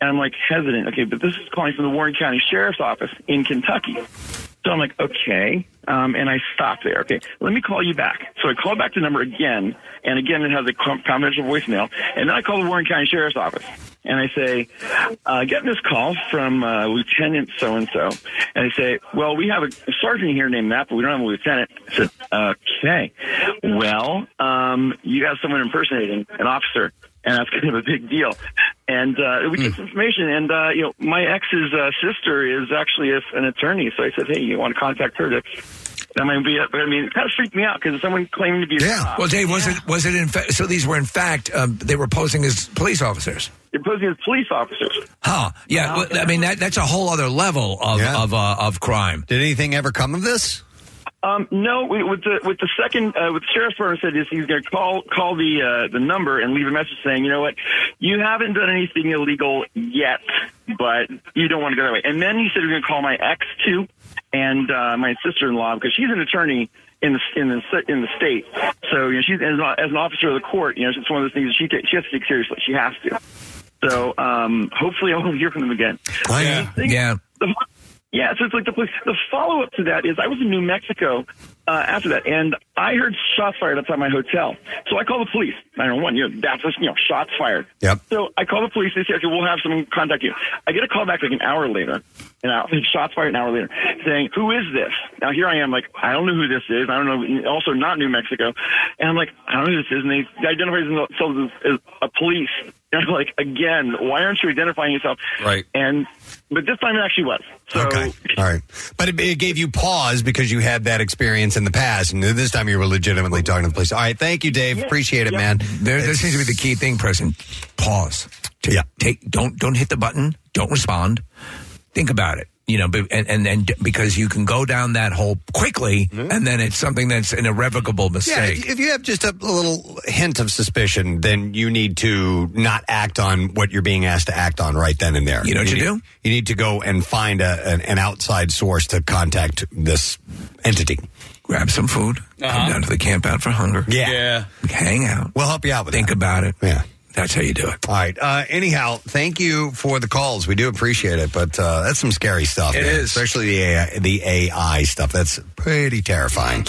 [SPEAKER 20] and I'm like hesitant. Okay, but this is calling from the Warren County Sheriff's Office in Kentucky. So I'm like, okay. Um, and I stop there. Okay, let me call you back. So I call back the number again, and again it has a confidential voicemail. And then I call the Warren County Sheriff's Office, and I say, uh, getting this call from uh, Lieutenant so and so. And I say, well, we have a sergeant here named that, but we don't have a lieutenant. I said, okay. Well, um, you have someone impersonating an officer. And that's kind of a big deal. And uh, we get some information. And uh, you know, my ex's uh, sister is actually a, an attorney. So I said, "Hey, you want to contact her?" To, that might be. But I mean, it kind of freaked me out because someone claiming to be. A cop.
[SPEAKER 10] Well, Dave, was it was it in fact? So these were in fact um, they were posing as police officers.
[SPEAKER 20] They're posing as police officers.
[SPEAKER 10] Huh? Yeah. well, I mean, that, that's a whole other level of of uh, of crime.
[SPEAKER 8] Did anything ever come of this?
[SPEAKER 20] Um, no, we, with the with the second uh, with the sheriff's department said is he's going to call call the uh, the number and leave a message saying, you know what, you haven't done anything illegal yet, but you don't want to go that way. And then he said he's going to call my ex too and uh, my sister in law because she's an attorney in the in the in the state. So you know she's as, an- as an officer of the court. You know it's one of those things that she she has to take seriously. She has to. So um, hopefully I won't hear from them again.
[SPEAKER 10] Yeah. Yeah.
[SPEAKER 20] The, Yeah, so it's like the police. The follow up to that is I was in New Mexico uh, after that, and I heard shots fired outside my hotel. So I call the police. 911. You know, that's just, you know, shots fired.
[SPEAKER 8] Yep.
[SPEAKER 20] So I call the police. They say, okay, we'll have someone contact you. I get a call back like an hour later, and I, shots fired an hour later, saying, who is this? Now here I am, like I don't know who this is. I don't know. Also not New Mexico, and I'm like I don't know who this is, and they identify themselves as, as a police. And I'm like, again, why aren't you identifying yourself?
[SPEAKER 8] Right.
[SPEAKER 20] And but this time it actually was. So
[SPEAKER 8] Okay. All right. But it, it gave you pause because you had that experience in the past, and this time you were legitimately talking to the police. All right. Thank you, Dave. Appreciate it, man.
[SPEAKER 10] There, there seems to be the key thing, President. Pause. yeah. Take don't don't hit the button. Don't respond. Think about it. You know, and and, and because you can go down that hole quickly, mm-hmm. and then it's something that's an irrevocable mistake.
[SPEAKER 8] if if you have just a little hint of suspicion, then you need to not act on what you're being asked to act on right then and there.
[SPEAKER 10] You know what you
[SPEAKER 8] need,
[SPEAKER 10] do?
[SPEAKER 8] You need to go and find a, an, an outside source to contact this entity.
[SPEAKER 10] Grab some food. Come uh-huh. down to the camp out for hunger.
[SPEAKER 8] Yeah.
[SPEAKER 10] Hang out.
[SPEAKER 8] We'll help you out with it.
[SPEAKER 10] Think about it.
[SPEAKER 8] Yeah.
[SPEAKER 10] That's how you do it.
[SPEAKER 8] All right. Uh, anyhow, thank you for the calls. We do appreciate it, but uh, that's some scary stuff.
[SPEAKER 10] It
[SPEAKER 8] man.
[SPEAKER 10] is.
[SPEAKER 8] especially the AI, the AI stuff. That's pretty terrifying.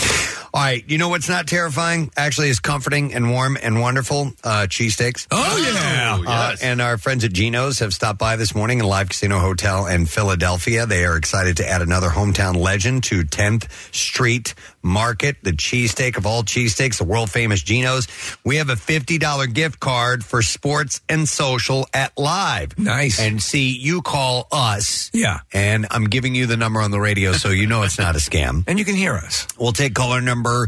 [SPEAKER 8] All right, you know what's not terrifying? Actually, is comforting and warm and wonderful. Uh, cheesesteaks.
[SPEAKER 10] Oh yeah.
[SPEAKER 8] Uh, and our friends at Geno's have stopped by this morning in Live Casino Hotel in Philadelphia. They are excited to add another hometown legend to 10th Street Market, the cheesesteak of all cheesesteaks, the world famous Geno's. We have a $50 gift card for sports and social at Live.
[SPEAKER 10] Nice.
[SPEAKER 8] And see, you call us.
[SPEAKER 10] Yeah.
[SPEAKER 8] And I'm giving you the number on the radio so you know it's not a scam.
[SPEAKER 10] And you can hear us.
[SPEAKER 8] We'll take caller number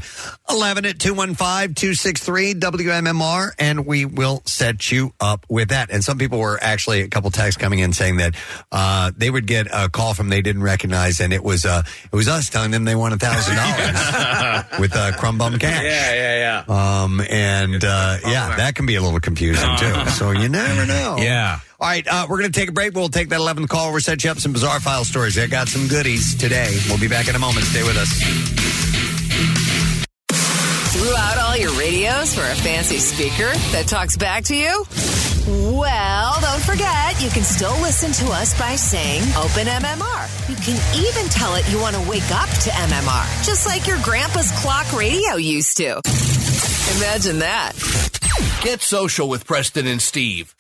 [SPEAKER 8] 11 at 215 263 WMMR, and we will set you up with that. And some people were actually, a couple texts coming in saying that uh, they would get a call from they didn't recognize, and it was uh, it was us telling them they won a $1,000 with uh, Crumb Bum Cash.
[SPEAKER 11] Yeah, yeah, yeah.
[SPEAKER 8] Um, and uh, yeah, that can be a little confusing too. So you never know.
[SPEAKER 10] Yeah.
[SPEAKER 8] All right, uh, we're going to take a break. We'll take that 11th call. We'll set you up some bizarre file stories. They got some goodies today. We'll be back in a moment. Stay with us.
[SPEAKER 2] For a fancy speaker that talks back to you? Well, don't forget, you can still listen to us by saying Open MMR. You can even tell it you want to wake up to MMR, just like your grandpa's clock radio used to. Imagine that.
[SPEAKER 7] Get social with Preston and Steve.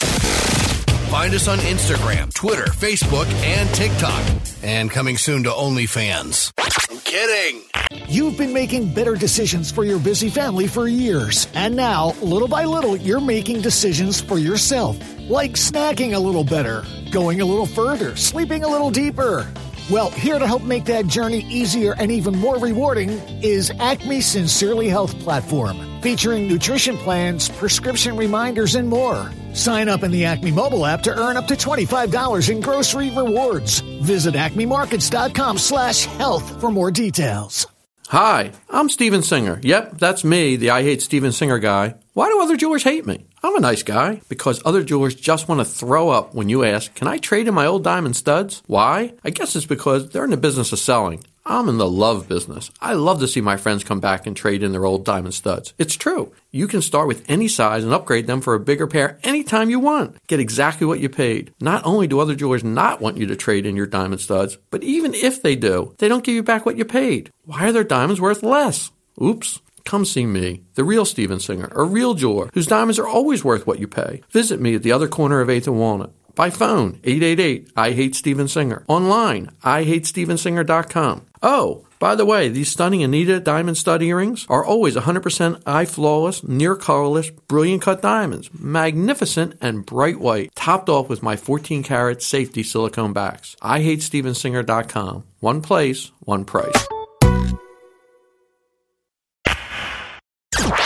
[SPEAKER 7] Find us on Instagram, Twitter, Facebook, and TikTok. And coming soon to OnlyFans. I'm kidding.
[SPEAKER 1] You've been making better decisions for your busy family for years. And now, little by little, you're making decisions for yourself. Like snacking a little better, going a little further, sleeping a little deeper. Well, here to help make that journey easier and even more rewarding is Acme Sincerely Health Platform, featuring nutrition plans, prescription reminders, and more. Sign up in the Acme mobile app to earn up to $25 in grocery rewards. Visit acmemarkets.com slash health for more details.
[SPEAKER 21] Hi, I'm Steven Singer. Yep, that's me, the I Hate Steven Singer guy. Why do other jewelers hate me? I'm a nice guy. Because other jewelers just want to throw up when you ask, Can I trade in my old diamond studs? Why? I guess it's because they're in the business of selling. I'm in the love business. I love to see my friends come back and trade in their old diamond studs. It's true. You can start with any size and upgrade them for a bigger pair anytime you want. Get exactly what you paid. Not only do other jewelers not want you to trade in your diamond studs, but even if they do, they don't give you back what you paid. Why are their diamonds worth less? Oops. Come see me, the real Steven Singer, a real jeweler whose diamonds are always worth what you pay. Visit me at the other corner of 8th and Walnut. By phone, 888 I Hate Steven Singer. Online, IHateStevenSinger.com. Oh, by the way, these stunning Anita diamond stud earrings are always 100% eye flawless, near colorless, brilliant cut diamonds. Magnificent and bright white, topped off with my 14 karat safety silicone backs. I hate IHateStevenSinger.com. One place, one price.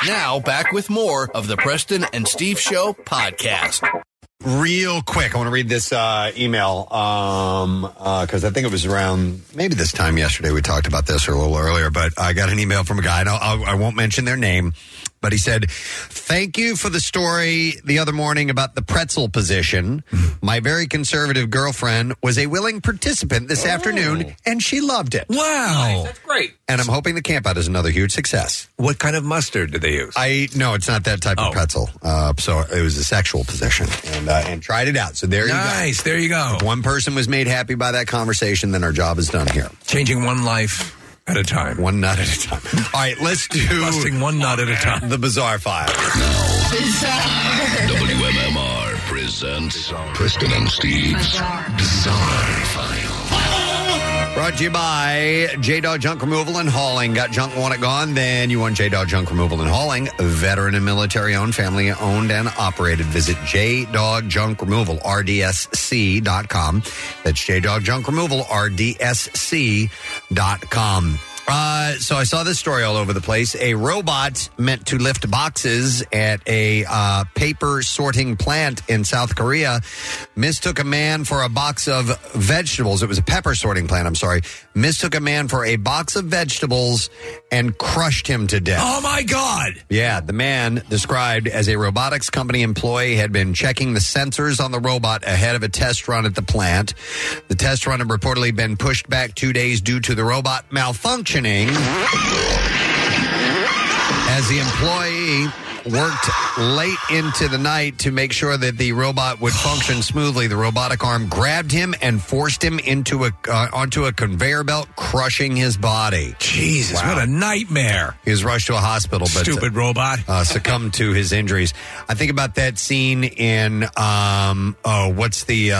[SPEAKER 7] Now, back with more of the Preston and Steve Show podcast.
[SPEAKER 8] Real quick, I want to read this uh, email because I think it was around maybe this time yesterday we talked about this or a little earlier. But I got an email from a guy, and I'll, I'll, I won't mention their name, But he said, Thank you for the story the other morning about the pretzel position. My very conservative girlfriend was a willing participant this afternoon, and she loved it.
[SPEAKER 10] Wow.
[SPEAKER 11] That's great.
[SPEAKER 8] And I'm hoping the camp out is another huge success.
[SPEAKER 10] What kind of mustard do they use?
[SPEAKER 8] I no, it's not that type of pretzel. Uh, so it was a sexual position, and uh, and tried it out. So there you go.
[SPEAKER 10] Nice. There you go.
[SPEAKER 8] If one person was made happy by that conversation, then our job is done here.
[SPEAKER 10] Changing one life at a time.
[SPEAKER 8] One nut at a time. All right, let's do
[SPEAKER 10] busting one nut at a time.
[SPEAKER 8] The bizarre file.
[SPEAKER 3] WMMR presents Preston and Steve's Bizarre, File.
[SPEAKER 8] Brought to you by J Dog Junk Removal and Hauling. Got junk, want it gone? Then you want J Dog Junk Removal and Hauling. Veteran and military owned, family owned and operated. Visit J Dog Junk Removal, RDSC.com. That's J Dog Junk Removal, RDSC.com. Uh, so I saw this story all over the place. A robot meant to lift boxes at a uh, paper sorting plant in South Korea mistook a man for a box of vegetables. It was a pepper sorting plant. I'm sorry. Mistook a man for a box of vegetables and crushed him to death.
[SPEAKER 10] Oh my God!
[SPEAKER 8] Yeah, the man described as a robotics company employee had been checking the sensors on the robot ahead of a test run at the plant. The test run had reportedly been pushed back two days due to the robot As the employee worked late into the night to make sure that the robot would function smoothly, the robotic arm grabbed him and forced him into a uh, onto a conveyor belt, crushing his body.
[SPEAKER 10] Jesus, what a nightmare!
[SPEAKER 8] He was rushed to a hospital, but
[SPEAKER 10] Stupid robot.
[SPEAKER 8] uh, succumbed to his injuries. I think about that scene in um, oh, what's the uh,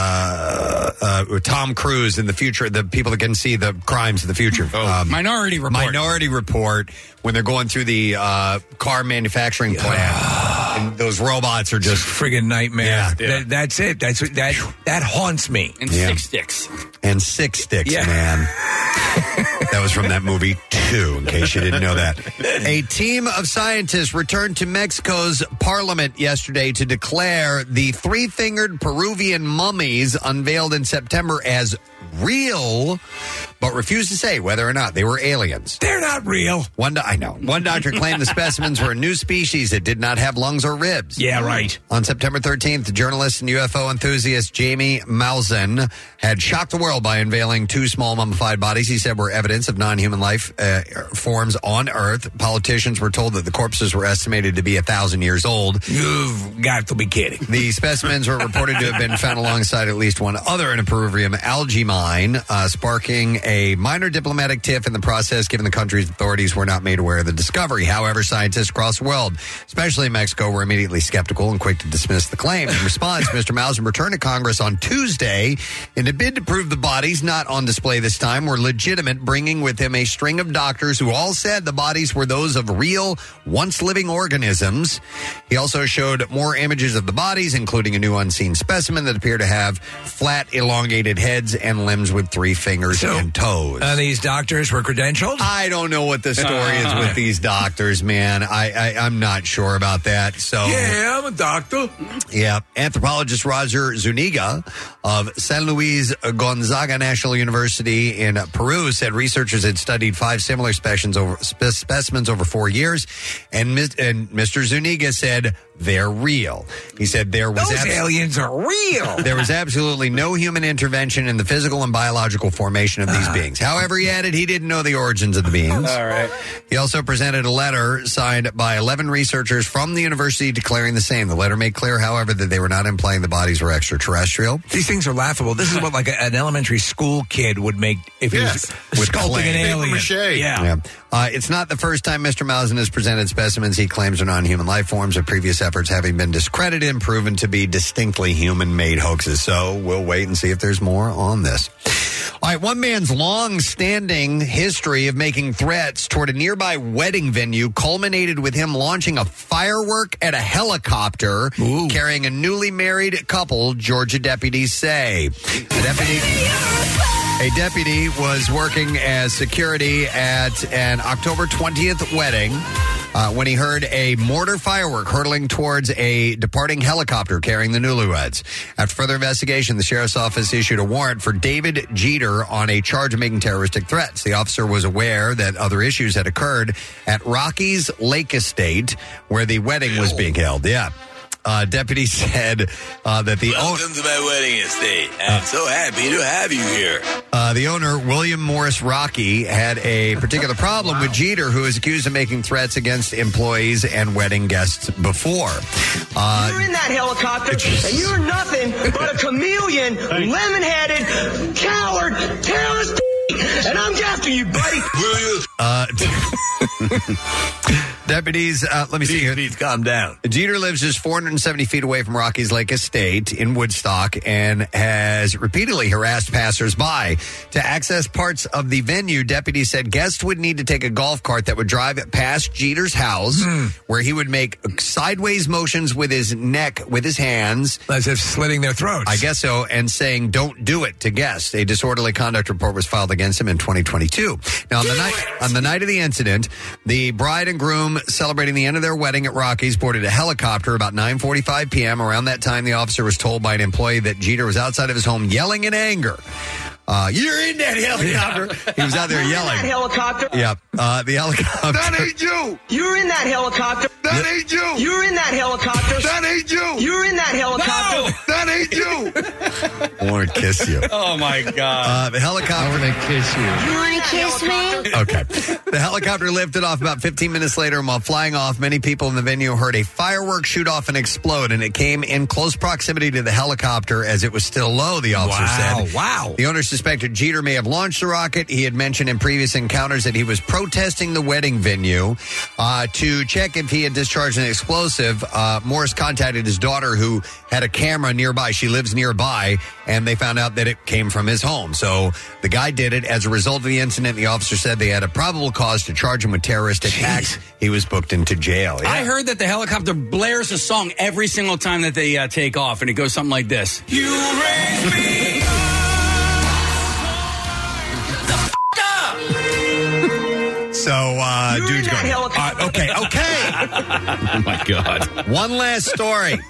[SPEAKER 8] uh, Tom Cruise in the future? The people that can see the crimes of the future.
[SPEAKER 11] Oh, Minority Report.
[SPEAKER 8] Minority Report. When they're going through the uh, car manufacturing plant, and those robots are just
[SPEAKER 10] friggin' nightmare.
[SPEAKER 8] Yeah,
[SPEAKER 10] That- that's it. That's that. That haunts me.
[SPEAKER 11] And
[SPEAKER 8] Yeah.
[SPEAKER 11] sick sticks.
[SPEAKER 8] and sick sticks,
[SPEAKER 10] Yeah.
[SPEAKER 8] man. that was from that movie too, in case you didn't know that. A team of scientists returned to Mexico's parliament yesterday to declare the three-fingered Peruvian mummies unveiled in September as real, but refused to say whether or not they were aliens.
[SPEAKER 10] They're not real.
[SPEAKER 8] One, do- I know. One doctor claimed the specimens were a new species that did not have lungs or ribs.
[SPEAKER 10] Yeah, right.
[SPEAKER 8] On September 13th, journalist and UFO enthusiast Jamie Maussan had shocked the world by unveiling two small mummified bodies he said were evidence of non human life uh, forms on Earth. Politicians were told that the corpses were estimated to be a thousand years old.
[SPEAKER 10] You've got to be kidding.
[SPEAKER 8] The specimens were reported to have been found alongside at least one other in a Peruvian algae mine, uh, sparking a minor diplomatic tiff in the process, given the country's authorities were not made aware of the discovery. However, scientists across the world, especially in Mexico, were immediately skeptical and quick to dismiss the claim. In response, Mr. Maussan returned to Congress on Tuesday in a bid to prove the bodies, not on display this time, were legitimate, bringing with him a string of doctors who all said the bodies were those of real, once living organisms. He also showed more images of the bodies, including a new unseen specimen that appeared to have flat, elongated heads and limbs with three fingers and toes.
[SPEAKER 10] Uh, these doctors were credentialed.
[SPEAKER 8] I don't know what the story is with these doctors, man. I, I I'm not sure about that. So
[SPEAKER 10] Yeah, I'm a doctor.
[SPEAKER 8] yeah. Anthropologist Roger Zuniga of San Luis Gonzaga National University in Peru said researchers had studied five similar specimens over, spe- specimens over four years, and, mis- and Mr. Zuniga said they're real. He said there was
[SPEAKER 10] Those
[SPEAKER 8] abs-
[SPEAKER 10] aliens are real.
[SPEAKER 8] there was absolutely no human intervention in the physical and biological formation of these ah. beings. However, he added he didn't know the origins of the beings.
[SPEAKER 11] All right.
[SPEAKER 8] He also presented a letter signed by 11 researchers from the university declaring the same. The letter made clear, however, that they were not implying the bodies were extraterrestrial.
[SPEAKER 10] These things are laughable. This is what like a- an elementary school kid would make if he
[SPEAKER 8] Yes.
[SPEAKER 10] was
[SPEAKER 8] With
[SPEAKER 10] sculpting
[SPEAKER 8] clay.
[SPEAKER 10] an alien.
[SPEAKER 12] mache.
[SPEAKER 10] Yeah.
[SPEAKER 8] Uh, it's not the first time Mr. Maussan has presented specimens he claims are non-human life forms of previous efforts having been discredited and proven to be distinctly human-made hoaxes. So we'll wait and see if there's more on this. All right, one man's long-standing history of making threats toward a nearby wedding venue culminated with him launching a firework at a helicopter carrying a newly married couple, Georgia deputies say. The deputy a deputy was working as security at an October 20th wedding uh, when he heard a mortar firework hurtling towards a departing helicopter carrying the newlyweds. After further investigation, the sheriff's office issued a warrant for David Jeter on a charge of making terroristic threats. The officer was aware that other issues had occurred at Rockies Lake Estate, where the wedding was being held. Yeah. Uh, deputy said uh, that the
[SPEAKER 22] welcome own- to my wedding estate. I'm uh, so happy to have you here.
[SPEAKER 8] Uh, the owner William Morris Rocky had a particular problem with Jeter, who is accused of making threats against employees and wedding guests before. Uh,
[SPEAKER 23] You're in that helicopter, and you're nothing but a chameleon, lemon-headed coward, terrorist, and I'm after you, buddy. Will you?
[SPEAKER 8] Uh, Deputies, uh, let me see here.
[SPEAKER 22] Please calm down.
[SPEAKER 8] Jeter lives just 400 170 feet away from Rockies Lake Estate in Woodstock and has repeatedly harassed passersby. To access parts of the venue, deputies said guests would need to take a golf cart that would drive past Jeter's house, hmm. where he would make sideways motions with his neck with his hands,
[SPEAKER 10] as if slitting their throats.
[SPEAKER 8] I guess so, and saying "Don't do it" to guests. A disorderly conduct report was filed against him in 2022. Now, on the night on the night of the incident, the bride and groom celebrating the end of their wedding at Rockies boarded a helicopter about nine p.m. Around that time, the officer was told by an employee that Jeter was outside of his home yelling in anger. Uh, you're in that helicopter. He was out there
[SPEAKER 23] You're in
[SPEAKER 8] yelling.
[SPEAKER 23] that helicopter.
[SPEAKER 8] Yep. Uh, the helicopter.
[SPEAKER 23] That ain't you. You're in that helicopter. That ain't you. You're in that helicopter. That ain't you. You're in that helicopter. No! That ain't you.
[SPEAKER 8] I want to kiss you.
[SPEAKER 11] Oh my god!
[SPEAKER 8] Uh, the helicopter. I want to kiss you.
[SPEAKER 23] You want to kiss me?
[SPEAKER 8] Okay. The helicopter lifted off about 15 minutes later, and while flying off, many people in the venue heard a firework shoot off and explode, and it came in close proximity to the helicopter as it was still low, the officer
[SPEAKER 10] Wow,
[SPEAKER 8] said.
[SPEAKER 10] wow.
[SPEAKER 8] The owner suspected Jeter may have launched the rocket. He had mentioned in previous encounters that he was protesting the wedding venue. Uh, to check if he had discharged an explosive, uh, Morris contacted his daughter, who had a camera nearby. She lives nearby, and they found out that it came from his home. So the guy did it. As a result of the incident, the officer said they had a probable cause to charge him with terroristic acts. He was booked into jail. Yeah.
[SPEAKER 11] I heard that the helicopter blares a song every single time that they uh, take off, and it goes something like this.
[SPEAKER 22] You raise me
[SPEAKER 8] So, uh, dude's going. Uh, okay, okay.
[SPEAKER 12] oh my God.
[SPEAKER 8] One last story.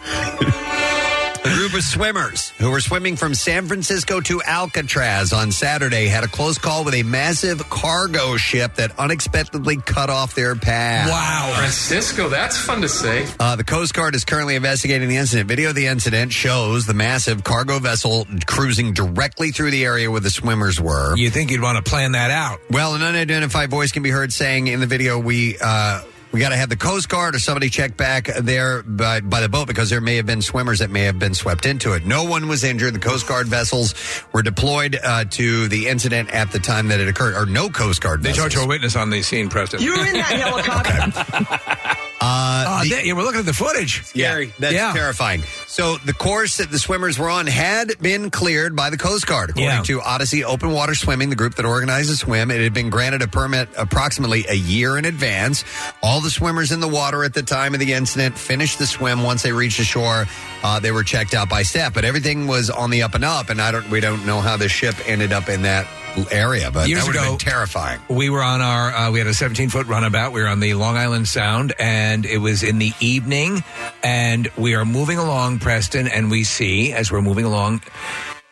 [SPEAKER 8] A group of swimmers who were swimming from San Francisco to Alcatraz on Saturday had a close call with a massive cargo ship that unexpectedly cut off their path.
[SPEAKER 24] Wow. Francisco, that's fun to say.
[SPEAKER 8] Uh, the Coast Guard is currently investigating the incident. Video of the incident shows the massive cargo vessel cruising directly through the area where the swimmers were.
[SPEAKER 10] You think you'd want to plan that out?
[SPEAKER 8] Well, an unidentified voice can be heard saying in the video, "We uh, we got to have the Coast Guard or somebody check back there by, by the boat because there may have been swimmers that may have been swept into it. No one was injured. The Coast Guard vessels were deployed uh, to the incident at the time that it occurred, or no Coast Guard
[SPEAKER 10] They
[SPEAKER 8] vessels.
[SPEAKER 10] talked to a witness on the scene, Preston.
[SPEAKER 23] You're in that helicopter.
[SPEAKER 8] Uh,
[SPEAKER 10] Oh, there- yeah, we're looking at the footage.
[SPEAKER 8] Yeah, that's
[SPEAKER 10] Yeah.
[SPEAKER 8] terrifying. So the course that the swimmers were on had been cleared by the Coast Guard. According
[SPEAKER 10] Yeah.
[SPEAKER 8] to Odyssey Open Water Swimming, the group that organized the swim, it had been granted a permit approximately a year in advance. All the swimmers in the water at the time of the incident finished the swim. Once they reached the shore, uh, they were checked out by staff. But everything was on the up and up, and I don't, we don't know how the ship ended up in that area. But
[SPEAKER 10] Years
[SPEAKER 8] that would have been terrifying.
[SPEAKER 10] We were on our, uh, we had a 17 foot runabout. We were on the Long Island Sound, and it was in the evening. And we are moving along, Preston, and we see, as we're moving along,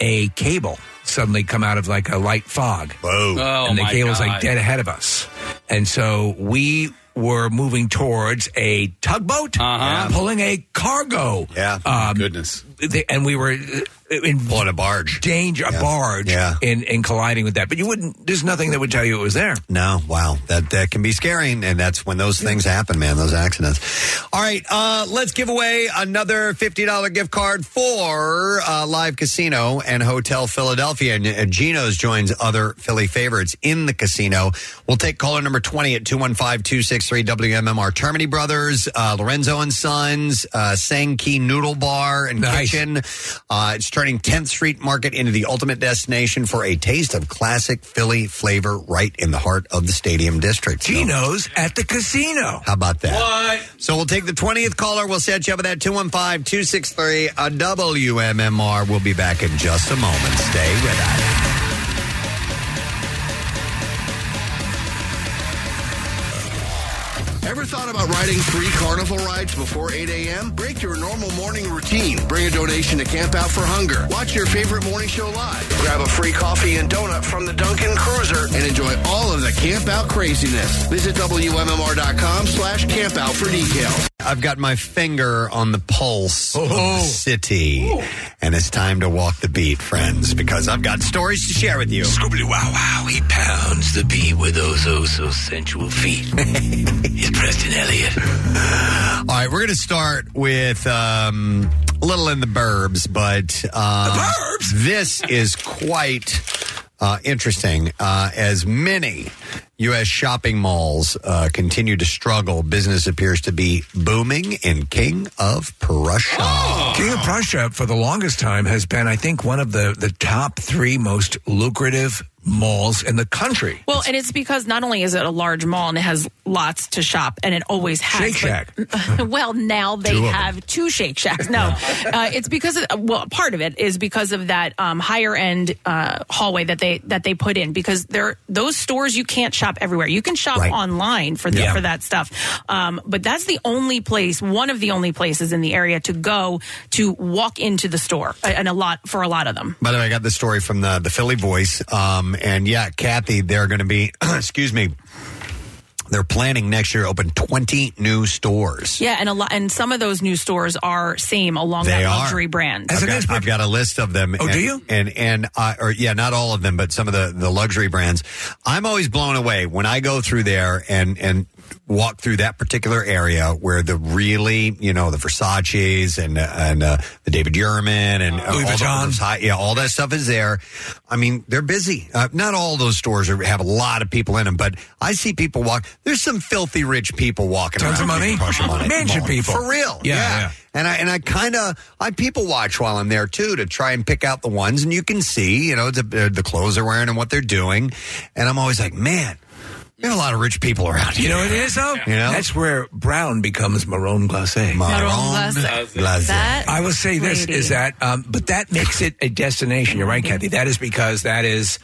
[SPEAKER 10] a cable suddenly come out of like a light fog.
[SPEAKER 8] Whoa.
[SPEAKER 11] Oh,
[SPEAKER 10] and the
[SPEAKER 11] my
[SPEAKER 10] cable's like
[SPEAKER 11] God.
[SPEAKER 10] dead ahead of us. And so we were moving towards a tugboat
[SPEAKER 11] Uh-huh.
[SPEAKER 10] pulling a cargo.
[SPEAKER 8] Yeah.
[SPEAKER 10] Um,
[SPEAKER 12] Goodness.
[SPEAKER 10] They- and we were uh, in
[SPEAKER 8] On a barge.
[SPEAKER 10] danger, a barge,
[SPEAKER 8] Yeah.
[SPEAKER 10] in, in colliding with that. But you wouldn't, there's nothing that would tell you it was there.
[SPEAKER 8] No, wow, that that can be scary, and that's when those things happen, man. Those accidents. All right, uh, let's give away another fifty dollar gift card for uh, Live Casino and Hotel Philadelphia. And uh, Geno's joins other Philly favorites in the casino. We'll take caller number twenty at 215-263 WMMR. Termini Brothers, uh, Lorenzo and Sons, uh, Sang Kee Noodle Bar and
[SPEAKER 10] Nice.
[SPEAKER 8] Kitchen. Uh, it's turning 10th Street Market into the ultimate destination for a taste of classic Philly flavor right in the heart of the Stadium District. So,
[SPEAKER 10] at the casino.
[SPEAKER 8] how about that? What? So we'll take the 20th caller. We'll set you up with that 215 263 a WMMR. We'll be back in just a moment. Stay with us.
[SPEAKER 7] Ever thought about riding free carnival rides before 8 a.m.? Break your normal morning routine. Bring a donation to Camp Out for Hunger. Watch your favorite morning show live. Grab a free coffee and donut from the Dunkin' Cruiser and enjoy all of the Camp Out craziness. Visit WMMR.com slash camp out for details.
[SPEAKER 8] I've got my finger on the pulse of the oh. city, and it's time to walk the beat, friends, because I've got stories to share with you.
[SPEAKER 22] Scoobly wow wow, he pounds the beat with those oh so sensual feet. He's Preston Elliott.
[SPEAKER 8] All right, we're going to start with um, a little in the burbs, but the burbs. this is quite uh, interesting uh, as many U.S. shopping malls uh, continue to struggle. Business appears to be booming in King of Prussia.
[SPEAKER 10] King of Prussia, for the longest time, has been, I think, one of the, the top three most lucrative malls in the country.
[SPEAKER 9] Well, and it's because not only is it a large mall and it has lots to shop, and it always has.
[SPEAKER 10] Shake
[SPEAKER 9] but- well, now they
[SPEAKER 10] Two
[SPEAKER 9] have two Shake Shacks. No, uh, it's because of, well, part of it is because of that um, higher end uh, hallway that they that they put in because they're those stores you can't shop everywhere. You can shop
[SPEAKER 25] Right.
[SPEAKER 9] online for the,
[SPEAKER 25] Yeah.
[SPEAKER 9] for that stuff, um, but that's the only place, one of the only places in the area to go to walk into the store, and a lot for a lot of them.
[SPEAKER 8] By the way, I got the story from the, the Philly Voice. Um, and yeah, Kathy, they're going to be, excuse me, they're planning next year open 20 new stores.
[SPEAKER 9] Yeah, and a lot, and some of those new stores are same along
[SPEAKER 8] They
[SPEAKER 9] that
[SPEAKER 8] are.
[SPEAKER 9] luxury brand.
[SPEAKER 8] I've got, I've got a list of them.
[SPEAKER 10] Oh,
[SPEAKER 8] and,
[SPEAKER 10] do you?
[SPEAKER 8] And and uh, or yeah, not all of them, but some of the the luxury brands. I'm always blown away when I go through there and and walk through that particular area where the really you know the Versace's and and uh, the David Yurman and uh,
[SPEAKER 10] Louis
[SPEAKER 8] all
[SPEAKER 10] Vuitton.
[SPEAKER 8] high, yeah, all that stuff is there. I mean, they're busy. Uh, not all those stores are, have a lot of people in them, but I see people walk. There's some filthy rich people walking
[SPEAKER 10] Tons
[SPEAKER 8] around.
[SPEAKER 10] of money? Mansion
[SPEAKER 8] Mall.
[SPEAKER 10] people.
[SPEAKER 8] for real.
[SPEAKER 10] Yeah, yeah.
[SPEAKER 8] And I and I kind of I people watch while I'm there too to try and pick out the ones, and you can see you know the uh, the clothes they're wearing and what they're doing, and I'm always like, man, there are a lot of rich people around here.
[SPEAKER 10] You know what it is, though?
[SPEAKER 8] You know?
[SPEAKER 10] That's where brown becomes marron glacé.
[SPEAKER 8] Marron glacé. That
[SPEAKER 10] I will say this
[SPEAKER 8] lady.
[SPEAKER 10] is that, um, but that makes it a destination. You're right, Kathy. That is because that is,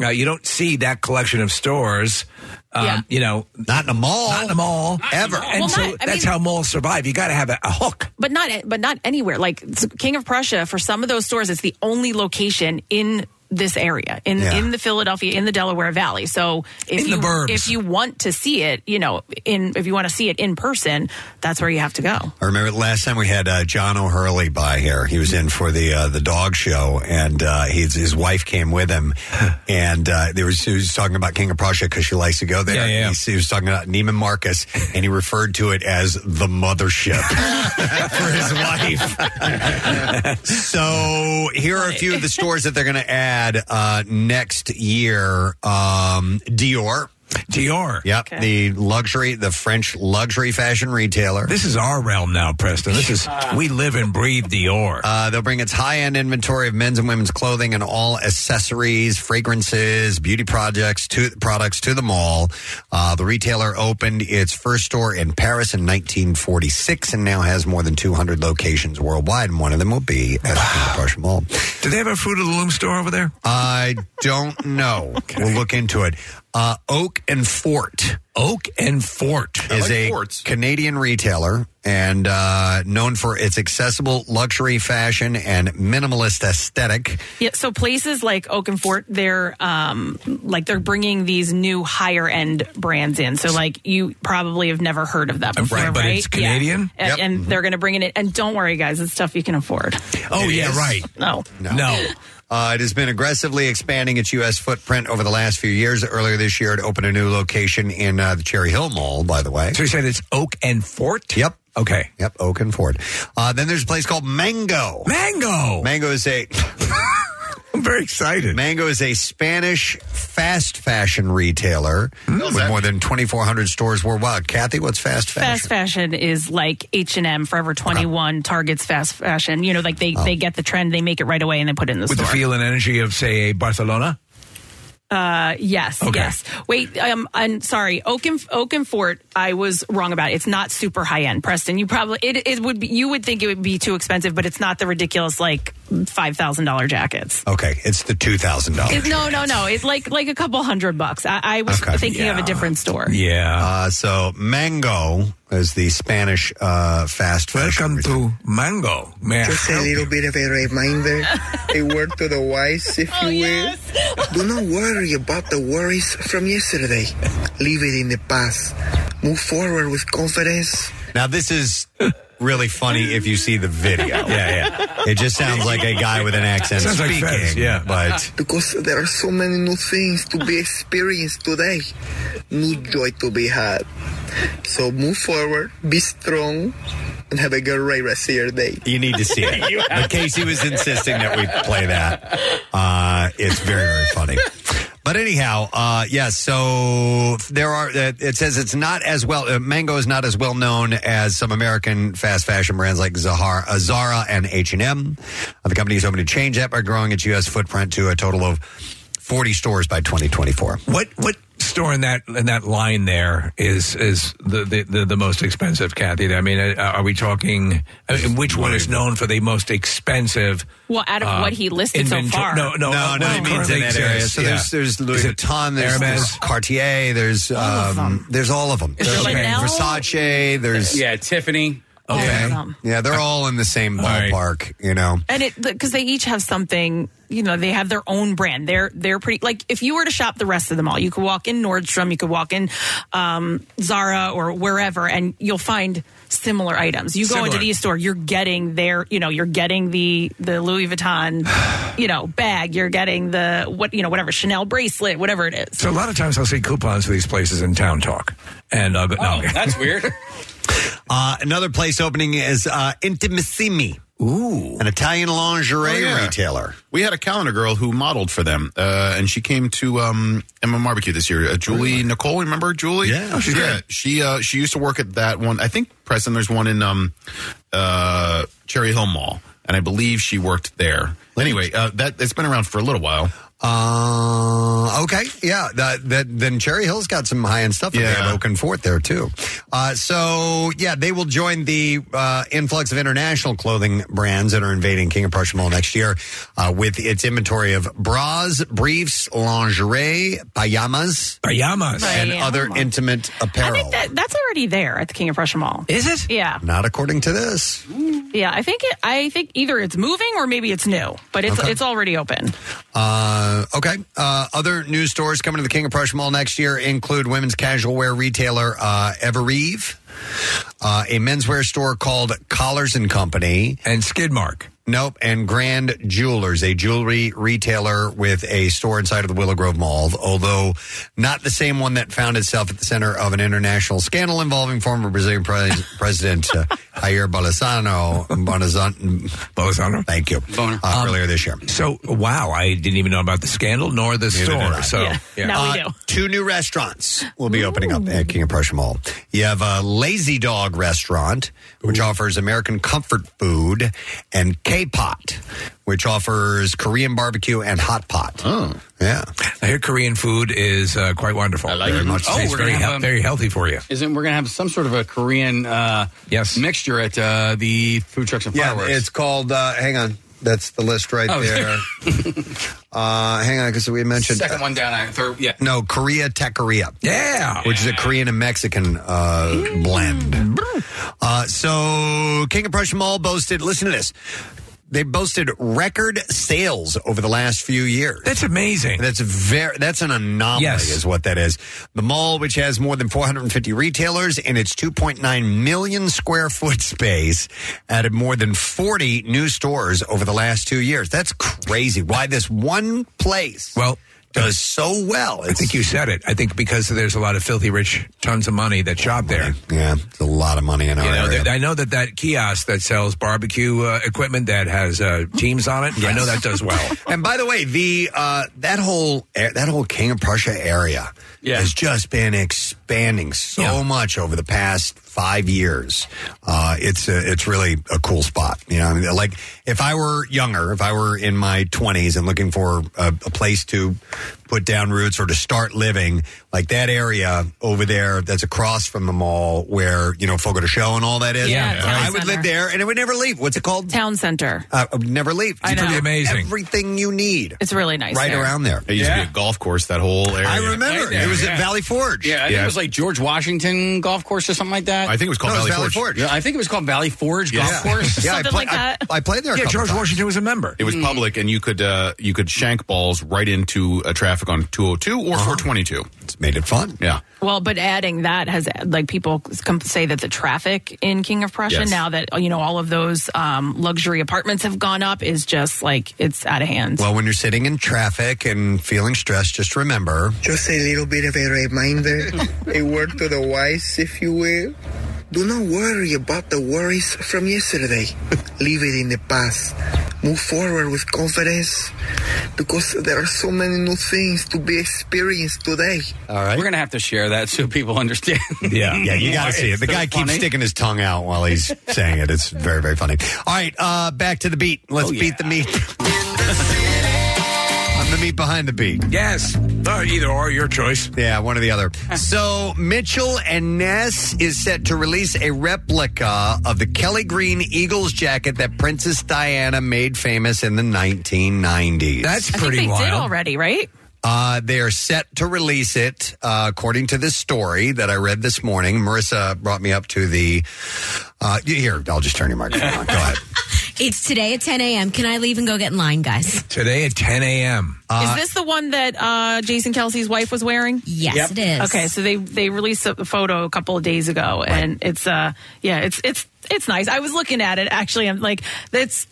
[SPEAKER 10] uh, you don't see that collection of stores. Um,
[SPEAKER 9] Yeah.
[SPEAKER 10] You know,
[SPEAKER 8] not in a mall,
[SPEAKER 10] not in a mall
[SPEAKER 8] ever.
[SPEAKER 10] And
[SPEAKER 9] Well,
[SPEAKER 10] so
[SPEAKER 9] not-
[SPEAKER 10] that's
[SPEAKER 9] mean-
[SPEAKER 10] how malls survive. You got to have a, a hook.
[SPEAKER 9] but not but not anywhere. Like King of Prussia, for some of those stores, it's the only location in this area in
[SPEAKER 8] Yeah.
[SPEAKER 9] in the Philadelphia in the Delaware Valley. So if
[SPEAKER 10] In
[SPEAKER 9] you
[SPEAKER 10] burbs.
[SPEAKER 9] if you want to see it, you know, in if you want to see it in person, that's where you have to go.
[SPEAKER 8] I remember last time we had uh, John O'Hurley by here. He was in for the uh, the dog show, and uh, his his wife came with him, and uh, there was he was talking about King of Prussia because she likes to go there.
[SPEAKER 10] Yeah, yeah, yeah.
[SPEAKER 8] He, he was talking about Neiman Marcus, and he referred to it as the mothership for his wife. so here are a few of the stores that they're going to add uh, next year. Um, Dior.
[SPEAKER 10] Dior.
[SPEAKER 8] Yep, the luxury, the French luxury fashion retailer.
[SPEAKER 10] This is our realm now, Preston. This is we live and breathe Dior.
[SPEAKER 8] Uh, they'll bring its high-end inventory of men's and women's clothing and all accessories, fragrances, beauty projects to products to the mall. Uh, the retailer opened its first store in Paris in 1946 and now has more than 200 locations worldwide. And one of them will be at the King Mall.
[SPEAKER 10] Do they have a Fruit of the Loom store over there?
[SPEAKER 8] I don't know. We'll look into it. Uh, Oak and Fort.
[SPEAKER 10] Oak and Fort
[SPEAKER 8] is
[SPEAKER 12] like
[SPEAKER 8] a
[SPEAKER 12] forts.
[SPEAKER 8] Canadian retailer and uh, known for its accessible luxury fashion and minimalist aesthetic.
[SPEAKER 9] Yeah, so places like Oak and Fort, they're um, like they're bringing these new higher end brands in. So like you probably have never heard of that before,
[SPEAKER 10] Right,
[SPEAKER 9] right?
[SPEAKER 10] but it's
[SPEAKER 9] Yeah.
[SPEAKER 10] Canadian?
[SPEAKER 9] And,
[SPEAKER 10] Yep.
[SPEAKER 9] and they're going to bring it in. And don't worry, guys, it's stuff you can afford.
[SPEAKER 10] Oh
[SPEAKER 8] It
[SPEAKER 10] yeah,
[SPEAKER 8] is.
[SPEAKER 10] right.
[SPEAKER 9] No,
[SPEAKER 8] No. Uh, it has been aggressively expanding its U.S. footprint over the last few years. Earlier this year, it opened a new location in uh, the Cherry Hill Mall, by the way.
[SPEAKER 10] So you said it's Oak and Fort?
[SPEAKER 8] Yep.
[SPEAKER 10] Okay.
[SPEAKER 8] Yep, Oak and Fort. Uh, then there's a place called Mango.
[SPEAKER 10] Mango.
[SPEAKER 8] Mango is a.
[SPEAKER 10] I'm very excited.
[SPEAKER 8] Mango is a Spanish fast fashion retailer hmm. with more than 2,400 stores worldwide. Kathy, what's fast fashion?
[SPEAKER 9] Fast fashion is like H and M, Forever Twenty One, Target's fast fashion. You know, like they, they oh. get the trend, they make it right away, and they put it in the store.
[SPEAKER 10] With the
[SPEAKER 9] store.
[SPEAKER 10] feel and energy of, say, a Barcelona?
[SPEAKER 9] Uh, yes,
[SPEAKER 10] Okay.
[SPEAKER 9] yes. Wait, um, I'm sorry. Oak and Oak and Fort, I was wrong about. It. It's not super high end. Preston, you probably it, it would be, you would think it would be too expensive, but it's not the ridiculous like five thousand dollar jackets.
[SPEAKER 8] Okay, it's the two thousand dollars.
[SPEAKER 9] no, no, no. It's like like a couple hundred bucks. I, I was
[SPEAKER 8] Okay.
[SPEAKER 9] thinking of a different store.
[SPEAKER 10] Yeah.
[SPEAKER 8] Uh, so Mango is the Spanish uh, fast fashion.
[SPEAKER 10] Welcome to Mango. Man.
[SPEAKER 25] Just a little bit of a reminder, a word to the wise, if you will. Do not worry about the worries from yesterday. Leave it in the past. Move forward with confidence.
[SPEAKER 8] Now this is really funny if you see the video. yeah, yeah. It just sounds like a guy with an accent
[SPEAKER 25] Sounds like
[SPEAKER 8] speaking.
[SPEAKER 25] Fez, yeah.
[SPEAKER 8] but
[SPEAKER 25] Because there are so many new things to be experienced today, new joy to be had. So move forward, be strong, and have a great rest of your day.
[SPEAKER 8] you need to see it. But Casey was insisting that we play that. Uh, it's very, very funny. But anyhow, uh, yeah. So there are. Uh, it says it's not as well. Uh, Mango is not as well known as some American fast fashion brands like Zahara, uh, Zara and H and M. The company is hoping to change that by growing its U.S. footprint to a total of forty stores by twenty twenty four.
[SPEAKER 10] What what store in that in that line there is is the the, the, the most expensive, Kathy? I mean, uh, are we talking? I mean, which one is known for the most expensive?
[SPEAKER 9] Well, out of
[SPEAKER 10] uh,
[SPEAKER 9] what he listed so far.
[SPEAKER 10] No, no,
[SPEAKER 8] no,
[SPEAKER 10] uh,
[SPEAKER 8] no.
[SPEAKER 10] what
[SPEAKER 8] It means in that area. So there's
[SPEAKER 10] yeah.
[SPEAKER 8] there's Louis Vuitton, there's,
[SPEAKER 10] Hermes?
[SPEAKER 8] there's Cartier, there's um, there's all of them.
[SPEAKER 11] Is
[SPEAKER 8] There's
[SPEAKER 11] there Chanel?
[SPEAKER 8] Versace, there's
[SPEAKER 11] yeah, Tiffany.
[SPEAKER 8] Okay.
[SPEAKER 9] them.
[SPEAKER 8] Yeah, they're all in the same ballpark, you know.
[SPEAKER 9] And it because they each have something, you know, they have their own brand. They're they're pretty like if you were to shop the rest of them all, you could walk in Nordstrom, you could walk in um, Zara or wherever, and you'll find similar items. You go into
[SPEAKER 10] Similar.
[SPEAKER 9] these store, you're getting their, you know, you're getting the the Louis Vuitton, you know, bag. You're getting the what you know whatever Chanel bracelet, whatever it is.
[SPEAKER 10] So a lot of times I'll see coupons for these places in Town Talk, and I'll go. No,
[SPEAKER 11] Oh, that's weird.
[SPEAKER 8] Uh, another place opening is uh, Intimissimi.
[SPEAKER 10] Ooh.
[SPEAKER 8] An Italian lingerie
[SPEAKER 12] Oh, yeah.
[SPEAKER 8] retailer.
[SPEAKER 12] We had a calendar girl who modeled for them, uh, and she came to um, MMR Barbecue this year. Uh, Julie Nicole, remember Julie?
[SPEAKER 8] Yeah.
[SPEAKER 12] oh, she's yeah. She uh, she used to work at that one. I think Preston. There's one in um, uh, Cherry Hill Mall, and I believe she worked there. Anyway, uh, that it's been around for a little while.
[SPEAKER 8] Uh, okay, yeah. That, that then Cherry Hill's got some high end stuff. Yeah, they have Oak and Fort there too. Uh, so yeah, they will join the uh, influx of international clothing brands that are invading King of Prussia Mall next year uh, with its inventory of bras, briefs, lingerie, pajamas,
[SPEAKER 10] pajamas,
[SPEAKER 8] and
[SPEAKER 9] Pajamas.
[SPEAKER 8] other intimate apparel.
[SPEAKER 9] That, that's already there at the King of Prussia Mall.
[SPEAKER 10] Is it?
[SPEAKER 9] Yeah,
[SPEAKER 8] Not according to this.
[SPEAKER 9] yeah. I think it. I think either it's moving or maybe it's new, but it's
[SPEAKER 8] Okay.
[SPEAKER 9] it's already open.
[SPEAKER 8] Uh, okay. Uh, other news stores coming to the King of Prussia Mall next year include women's casual wear retailer uh, Evereve, uh, a menswear store called Collars and Company,
[SPEAKER 10] and Skidmark.
[SPEAKER 8] Nope, and Grand Jewelers, a jewelry retailer with a store inside of the Willow Grove Mall, although not the same one that found itself at the center of an international scandal involving former Brazilian pres- President uh, Jair Bolsonaro. Bolsonaro.
[SPEAKER 10] Bolsonaro.
[SPEAKER 8] Thank you. Uh, earlier this year.
[SPEAKER 10] So wow, I didn't even know about the scandal nor the
[SPEAKER 8] Neither did I.
[SPEAKER 10] store. So
[SPEAKER 8] Uh, Two new restaurants will be opening up at King of Prussia Mall. You have a Lazy Dog restaurant, which offers American comfort food, and K-Pot, which offers Korean barbecue and hot pot. Oh, yeah.
[SPEAKER 10] I hear Korean food is uh, quite wonderful. I
[SPEAKER 11] like
[SPEAKER 10] very
[SPEAKER 11] it.
[SPEAKER 10] much.
[SPEAKER 11] Oh,
[SPEAKER 10] It's
[SPEAKER 11] we're
[SPEAKER 10] very,
[SPEAKER 11] gonna have a-
[SPEAKER 10] very healthy for you.
[SPEAKER 11] Isn't we're gonna have some sort of a Korean uh,
[SPEAKER 10] yes
[SPEAKER 11] mixture at uh, the food trucks and
[SPEAKER 8] Yeah,
[SPEAKER 11] fireworks?
[SPEAKER 8] it's called, uh, hang on, that's the list right
[SPEAKER 11] Oh,
[SPEAKER 8] there. uh, hang on, because we mentioned.
[SPEAKER 11] Second one down. I third. Yeah.
[SPEAKER 8] No, Korea Taqueria.
[SPEAKER 10] Yeah.
[SPEAKER 8] Which is a Korean and Mexican uh, blend. Uh, so, King of Prussia Mall boasted, listen to this. They boasted record sales over the last few years.
[SPEAKER 10] That's amazing.
[SPEAKER 8] That's very that's an anomaly
[SPEAKER 10] Yes.
[SPEAKER 8] is what that is. The mall which has more than 450 retailers in its 2.9 million square foot space added more than 40 new stores over the last 2 years. That's crazy. Why this one place
[SPEAKER 10] well
[SPEAKER 8] does so well.
[SPEAKER 10] I think you said it. I think because there's a lot of filthy rich, tons of money that shop there.
[SPEAKER 8] Yeah, it's a lot of money in our
[SPEAKER 10] You know,
[SPEAKER 8] area.
[SPEAKER 10] that- I know that that kiosk that sells barbecue uh, equipment that has uh, teams on it. I know that does well.
[SPEAKER 8] and by the way, the uh, that whole a- that whole King of Prussia area has just been expanding so much over the past five years. Uh, it's a, it's really a cool spot. You know, I mean, like if I were younger, if I were in my twenties and looking for a, a place to put down roots or to start living, like that area over there that's across from the mall where, you know, Fogo de Chão and all that is.
[SPEAKER 9] Yeah, Town
[SPEAKER 8] I would live there and it would never leave. What's it called?
[SPEAKER 9] Town Center.
[SPEAKER 8] Uh, I would never leave.
[SPEAKER 9] I know. Pretty
[SPEAKER 10] amazing.
[SPEAKER 8] Everything you need.
[SPEAKER 9] It's really nice.
[SPEAKER 8] right
[SPEAKER 9] there.
[SPEAKER 8] around there.
[SPEAKER 12] It used to be a golf course, that whole area.
[SPEAKER 8] I remember. It was at Valley Forge.
[SPEAKER 11] Yeah, I think
[SPEAKER 12] Yeah.
[SPEAKER 11] it was like George Washington Golf Course or something like that.
[SPEAKER 12] I think it was called
[SPEAKER 8] No, it was
[SPEAKER 12] Valley,
[SPEAKER 8] Valley
[SPEAKER 12] Forge.
[SPEAKER 8] Forge.
[SPEAKER 11] Yeah, I think it was called Valley Forge
[SPEAKER 12] Yeah.
[SPEAKER 11] Golf Course.
[SPEAKER 8] Yeah, I,
[SPEAKER 9] Something
[SPEAKER 8] play-
[SPEAKER 9] like that.
[SPEAKER 8] I, I played there. A
[SPEAKER 10] Yeah,
[SPEAKER 8] couple
[SPEAKER 10] George
[SPEAKER 8] times.
[SPEAKER 10] Washington was a member.
[SPEAKER 12] It was public, and you could uh, you could shank balls right into a traffic on 202 or 422.
[SPEAKER 8] It's made it fun.
[SPEAKER 12] Yeah.
[SPEAKER 9] Well, but adding that has like people come say that the traffic in King of Prussia
[SPEAKER 12] Yes.
[SPEAKER 9] now that you know all of those um, luxury apartments have gone up is just like it's out of hand.
[SPEAKER 8] Well, when you're sitting in traffic and feeling stressed, just remember
[SPEAKER 25] Just a little bit of a reminder, a word to the wise, if you will. Do not worry about the worries from yesterday. Leave it in the past. Move forward with confidence because there are so many new things to be experienced today.
[SPEAKER 8] All right.
[SPEAKER 11] We're gonna have to share that so people understand.
[SPEAKER 8] Yeah, yeah, you got to see it. The
[SPEAKER 11] so
[SPEAKER 8] guy keeps sticking his tongue out while he's saying it. It's very, very funny. All right, uh, back to the beat. Let's
[SPEAKER 11] Oh,
[SPEAKER 8] beat the meat. I'm the meat behind the beat.
[SPEAKER 10] Yes. Uh, either or, your choice.
[SPEAKER 8] Yeah, one or the other. So Mitchell and Ness is set to release a replica of the Kelly Green Eagles jacket that Princess Diana made famous in the 1990s.
[SPEAKER 10] That's
[SPEAKER 9] I think they did already, right?
[SPEAKER 8] Uh, they are set to release it, uh, according to this story that I read this morning. Marissa brought me up to the. Uh, here, I'll just turn your microphone on. Go ahead.
[SPEAKER 26] It's today at 10 a.m. Can I leave and go get in line, guys?
[SPEAKER 10] Today at 10 a.m.
[SPEAKER 9] is this the one that uh, Jason Kelce's wife was wearing?
[SPEAKER 26] Yes, Yep. it is.
[SPEAKER 9] Okay, so they they released a photo a couple of days ago, and it's uh yeah, it's it's it's nice. I was looking at it actually. I'm like that's.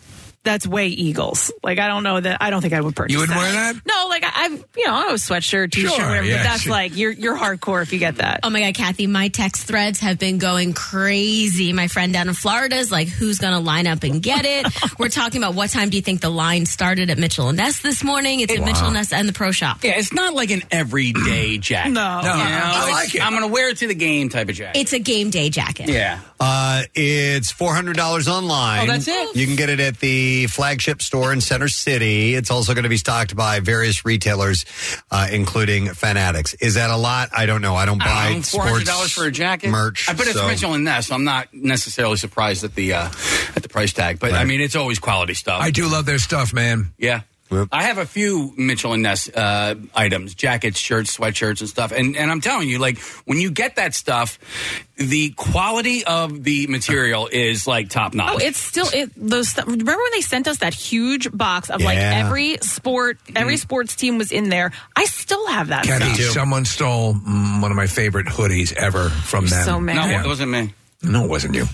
[SPEAKER 9] That's way Eagles. Like I don't know that. I don't think I would purchase.
[SPEAKER 10] You wouldn't
[SPEAKER 9] that.
[SPEAKER 10] wear that?
[SPEAKER 9] No, like I, I've you know I was sweatshirt, t-shirt,
[SPEAKER 10] Sure,
[SPEAKER 9] whatever.
[SPEAKER 10] yeah,
[SPEAKER 9] but that's
[SPEAKER 10] sure.
[SPEAKER 9] like you're you're hardcore if you get that.
[SPEAKER 26] Oh my God, Kathy, my text threads have been going crazy. My friend down in Florida is like, who's going to line up and get it? We're talking about what time do you think the line started at Mitchell and Ness this morning? It's at Mitchell and Ness and the Pro Shop.
[SPEAKER 11] Yeah, it's not like an everyday jacket.
[SPEAKER 9] No.
[SPEAKER 11] You know,
[SPEAKER 10] I like it.
[SPEAKER 11] I'm gonna wear it to the game type of jacket.
[SPEAKER 26] It's a game day jacket.
[SPEAKER 11] yeah.
[SPEAKER 8] Uh, it's four hundred dollars online.
[SPEAKER 11] Oh, that's it?
[SPEAKER 8] You can get it at the flagship store in Center City. It's also going to be stocked by various retailers, uh, including Fanatics. Is that a lot? I don't know. I don't buy
[SPEAKER 11] Four hundred
[SPEAKER 8] sports
[SPEAKER 11] dollars for a jacket
[SPEAKER 8] merch.
[SPEAKER 11] I bet it's
[SPEAKER 8] so-
[SPEAKER 11] Mitchell and Ness. I'm not necessarily surprised at the uh, at the price tag, but I mean it's always quality stuff.
[SPEAKER 10] I do love their stuff, man.
[SPEAKER 11] Yeah.
[SPEAKER 8] Yep.
[SPEAKER 11] I have a few Mitchell and Ness uh, items, jackets, shirts, sweatshirts, and stuff. And and I'm telling you, like when you get that stuff, the quality of the material is like top notch.
[SPEAKER 9] Oh, it's still it. Those stu- remember when they sent us that huge box of like every sport, every sports team was in there. I still have that.
[SPEAKER 10] Kathy,
[SPEAKER 9] stuff.
[SPEAKER 10] someone stole mm, one of my favorite hoodies ever from
[SPEAKER 9] You're
[SPEAKER 10] them.
[SPEAKER 9] so mad.
[SPEAKER 11] no,
[SPEAKER 10] Yeah.
[SPEAKER 11] it wasn't me.
[SPEAKER 10] No, it wasn't you.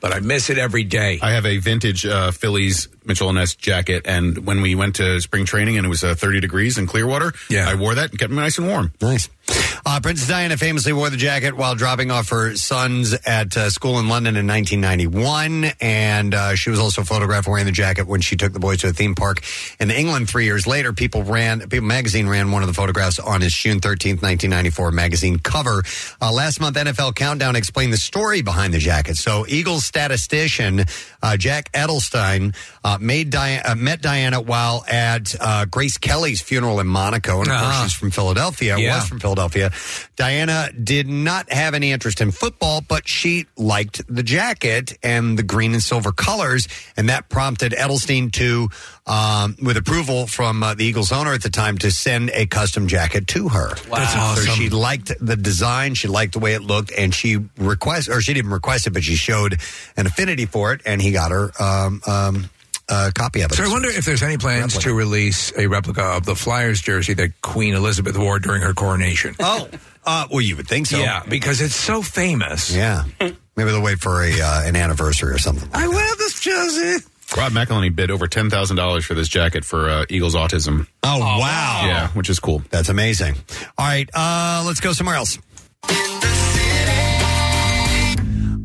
[SPEAKER 10] But I miss it every day.
[SPEAKER 12] I have a vintage uh, Phillies Mitchell and Ness jacket, and when we went to spring training and it was uh, 30 degrees in Clearwater,
[SPEAKER 10] Yeah.
[SPEAKER 12] I wore that and kept me nice and warm.
[SPEAKER 8] Nice. Uh, Princess Diana famously wore the jacket while dropping off her sons at uh, school in London in 1991, and uh, she was also photographed wearing the jacket when she took the boys to a theme park in England three years later. People ran, People Magazine ran one of the photographs on its June 13th, 1994 magazine cover. Uh, last month, NFL Countdown explained the story behind the jacket. So, Eagles statistician uh, Jack Edelstein uh, made Di- uh, met Diana while at uh, Grace Kelly's funeral in Monaco, and of
[SPEAKER 10] Uh-huh.
[SPEAKER 8] course, she's from Philadelphia.
[SPEAKER 10] Yeah.
[SPEAKER 8] Was from Philadelphia. Diana did not have any interest in football, but she liked the jacket and the green and silver colors, and that prompted Edelstein to, um, with approval from uh, the Eagles owner at the time, to send a custom jacket to her.
[SPEAKER 10] That's
[SPEAKER 8] So
[SPEAKER 10] awesome.
[SPEAKER 8] she liked the design, she liked the way it looked, and she request or she didn't request it, but she showed an affinity for it, and he got her um, um, a copy of it.
[SPEAKER 10] So I wonder if there's any plans
[SPEAKER 8] Replica.
[SPEAKER 10] to release a replica of the Flyers jersey that Queen Elizabeth wore during her coronation.
[SPEAKER 8] Oh, uh, well, you would think so.
[SPEAKER 10] Yeah, because it's so famous.
[SPEAKER 8] Yeah. Maybe they'll wait for a uh, an anniversary or something.
[SPEAKER 10] I wear this jersey.
[SPEAKER 12] Rob McElhenney bid over $10,000 for this jacket for uh, Eagles Autism.
[SPEAKER 8] Oh, wow.
[SPEAKER 12] Yeah, which is cool.
[SPEAKER 8] That's amazing. All right, uh, let's go somewhere else.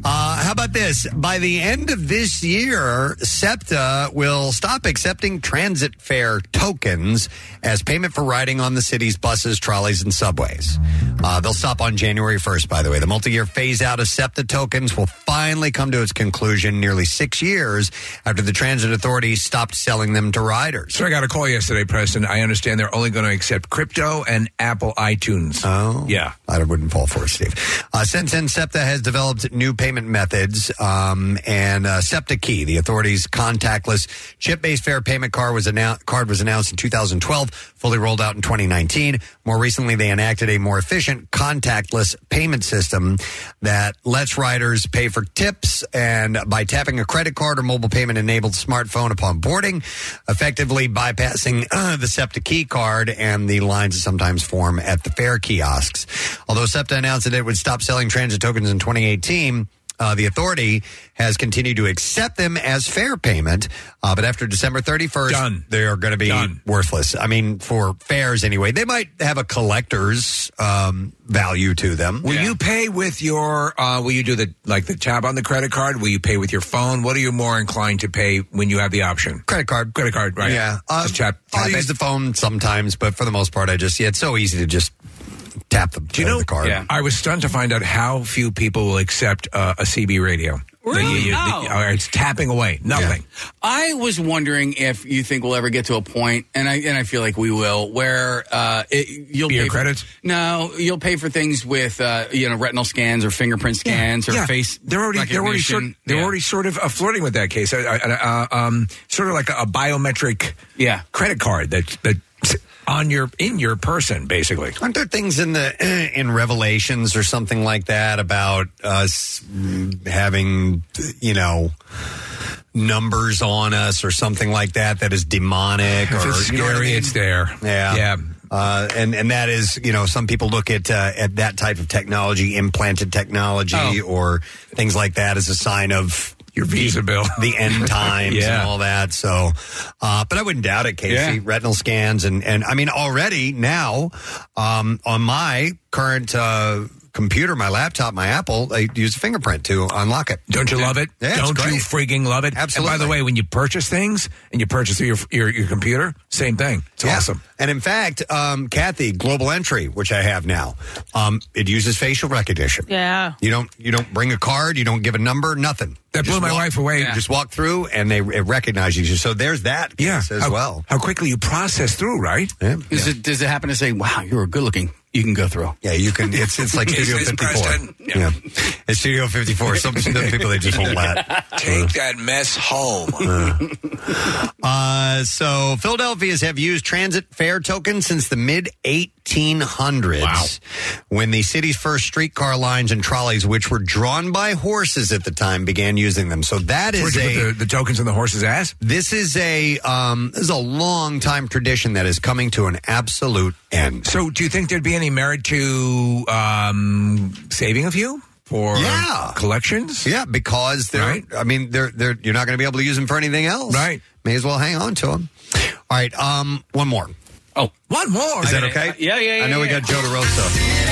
[SPEAKER 8] Uh, how about this? By the end of this year, SEPTA will stop accepting transit fare tokens as payment for riding on the city's buses, trolleys, and subways. Uh, they'll stop on January 1st, by the way. The multi year phase out of SEPTA tokens will finally come to its conclusion nearly six years after the Transit Authority stopped selling them to riders.
[SPEAKER 10] So I got a call yesterday, Preston. I understand they're only going to accept crypto and Apple iTunes.
[SPEAKER 8] Oh,
[SPEAKER 10] yeah.
[SPEAKER 8] I wouldn't fall for it, Steve. Uh, since then, SEPTA has developed new payment methods, um, and uh, SEPTA Key, the authority's contactless chip-based fare payment card was announced. Card was announced in 2012, fully rolled out in 2019. More recently, they enacted a more efficient contactless payment system that lets riders pay for tips and by tapping a credit card or mobile payment-enabled smartphone upon boarding, effectively bypassing uh, the SEPTA Key card and the lines that sometimes form at the fare kiosks. Although SEPTA announced that it would stop selling transit tokens in 2018, uh, the authority has continued to accept them as fair payment, uh, but after December 31st, they are going to be worthless. I mean, for fares anyway. They might have a collector's um, value to them.
[SPEAKER 10] Will you pay with your? Uh, will you do the like the tab on the credit card? Will you pay with your phone? What are you more inclined to pay when you have the option?
[SPEAKER 8] Credit card.
[SPEAKER 10] Credit card. Right.
[SPEAKER 8] Yeah. Uh,
[SPEAKER 10] Just tap.
[SPEAKER 8] I'll
[SPEAKER 10] tap
[SPEAKER 8] use the phone sometimes, but for the most part, I just, yeah, it's so easy to just tap the,
[SPEAKER 10] Do you know?
[SPEAKER 8] the card.
[SPEAKER 10] I was stunned to find out how few people will accept uh, a CB radio.
[SPEAKER 11] Really?
[SPEAKER 10] The- you- you-
[SPEAKER 11] No.
[SPEAKER 10] the- it's tapping away. Nothing.
[SPEAKER 11] I was wondering if you think we'll ever get to a point, and I and I feel like we will, where uh, it, you'll
[SPEAKER 10] Beer
[SPEAKER 11] pay for-
[SPEAKER 10] credits?
[SPEAKER 11] no, you'll pay for things with uh, you know retinal scans or fingerprint scans or
[SPEAKER 10] Yeah.
[SPEAKER 11] face.
[SPEAKER 10] They're already they're already sort, they're
[SPEAKER 11] Yeah.
[SPEAKER 10] already sort of uh, flirting with that case. Uh, uh, uh, um, sort of like a, a biometric
[SPEAKER 11] yeah.
[SPEAKER 10] credit card that that on your in your person basically.
[SPEAKER 8] Aren't there things in the in Revelations or something like that about us having you know numbers on us or something like that that is demonic
[SPEAKER 10] If
[SPEAKER 8] or
[SPEAKER 10] it's
[SPEAKER 8] you know I
[SPEAKER 10] scary,
[SPEAKER 8] mean?
[SPEAKER 10] it's there.
[SPEAKER 8] Yeah,
[SPEAKER 10] Yeah.
[SPEAKER 8] Uh, and and that is you know some people look at uh, at that type of technology, implanted technology,
[SPEAKER 10] Oh.
[SPEAKER 8] or things like that as a sign of
[SPEAKER 10] your visa bill,
[SPEAKER 8] the end times,
[SPEAKER 10] Yeah.
[SPEAKER 8] and all that. So, uh, but I wouldn't doubt it, Casey.
[SPEAKER 10] Yeah.
[SPEAKER 8] Retinal scans and and I mean already now um, on my current uh, computer, my laptop, my Apple, I use a fingerprint to unlock it.
[SPEAKER 10] Don't you love it?
[SPEAKER 8] Yeah,
[SPEAKER 10] Don't you freaking love it?
[SPEAKER 8] Absolutely.
[SPEAKER 10] And by the way, when you purchase things and you purchase through your your, your computer, same thing. It's
[SPEAKER 8] Yeah.
[SPEAKER 10] awesome.
[SPEAKER 8] And in fact, um, Kathy, Global Entry, which I have now, um, it uses facial recognition.
[SPEAKER 9] Yeah.
[SPEAKER 8] You don't you don't bring a card, you don't give a number, nothing.
[SPEAKER 10] That
[SPEAKER 8] You
[SPEAKER 10] blew my
[SPEAKER 8] walk-
[SPEAKER 10] wife away.
[SPEAKER 8] You just walk through and they it recognizes you. So there's that
[SPEAKER 10] Yeah,
[SPEAKER 8] as
[SPEAKER 10] how,
[SPEAKER 8] well.
[SPEAKER 10] How quickly you process through, right?
[SPEAKER 8] Yeah.
[SPEAKER 11] Does it does it happen to say, "Wow, you were good looking"? You can go through.
[SPEAKER 8] Yeah, you can. It's it's like Studio
[SPEAKER 10] this
[SPEAKER 8] 54.
[SPEAKER 10] Preston?
[SPEAKER 8] Yeah. it's Studio 54. Some, some people they just won't let.
[SPEAKER 10] Take that mess home.
[SPEAKER 8] Uh, so Philadelphia's have used transit fare tokens since the mid 1800s. Wow. When the city's first streetcar lines and trolleys, which were drawn by horses at the time, began using them. So that is a
[SPEAKER 10] the, the tokens in the horse's ass.
[SPEAKER 8] this is a um, this is a long time tradition that is coming to an absolute end.
[SPEAKER 10] So, do you think there'd be any merit to um, saving a few for
[SPEAKER 8] Yeah.
[SPEAKER 10] collections?
[SPEAKER 8] Yeah, because they're.
[SPEAKER 10] Right.
[SPEAKER 8] I mean, they're they're. You're not going to be able to use them for anything else.
[SPEAKER 10] Right.
[SPEAKER 8] May as well hang on to them. All right. Um. One more.
[SPEAKER 11] Oh,
[SPEAKER 10] one more.
[SPEAKER 8] Is that
[SPEAKER 11] I-
[SPEAKER 8] okay?
[SPEAKER 11] I- yeah, yeah,
[SPEAKER 8] I know
[SPEAKER 11] yeah,
[SPEAKER 8] we
[SPEAKER 11] yeah.
[SPEAKER 8] got Joe DeRosa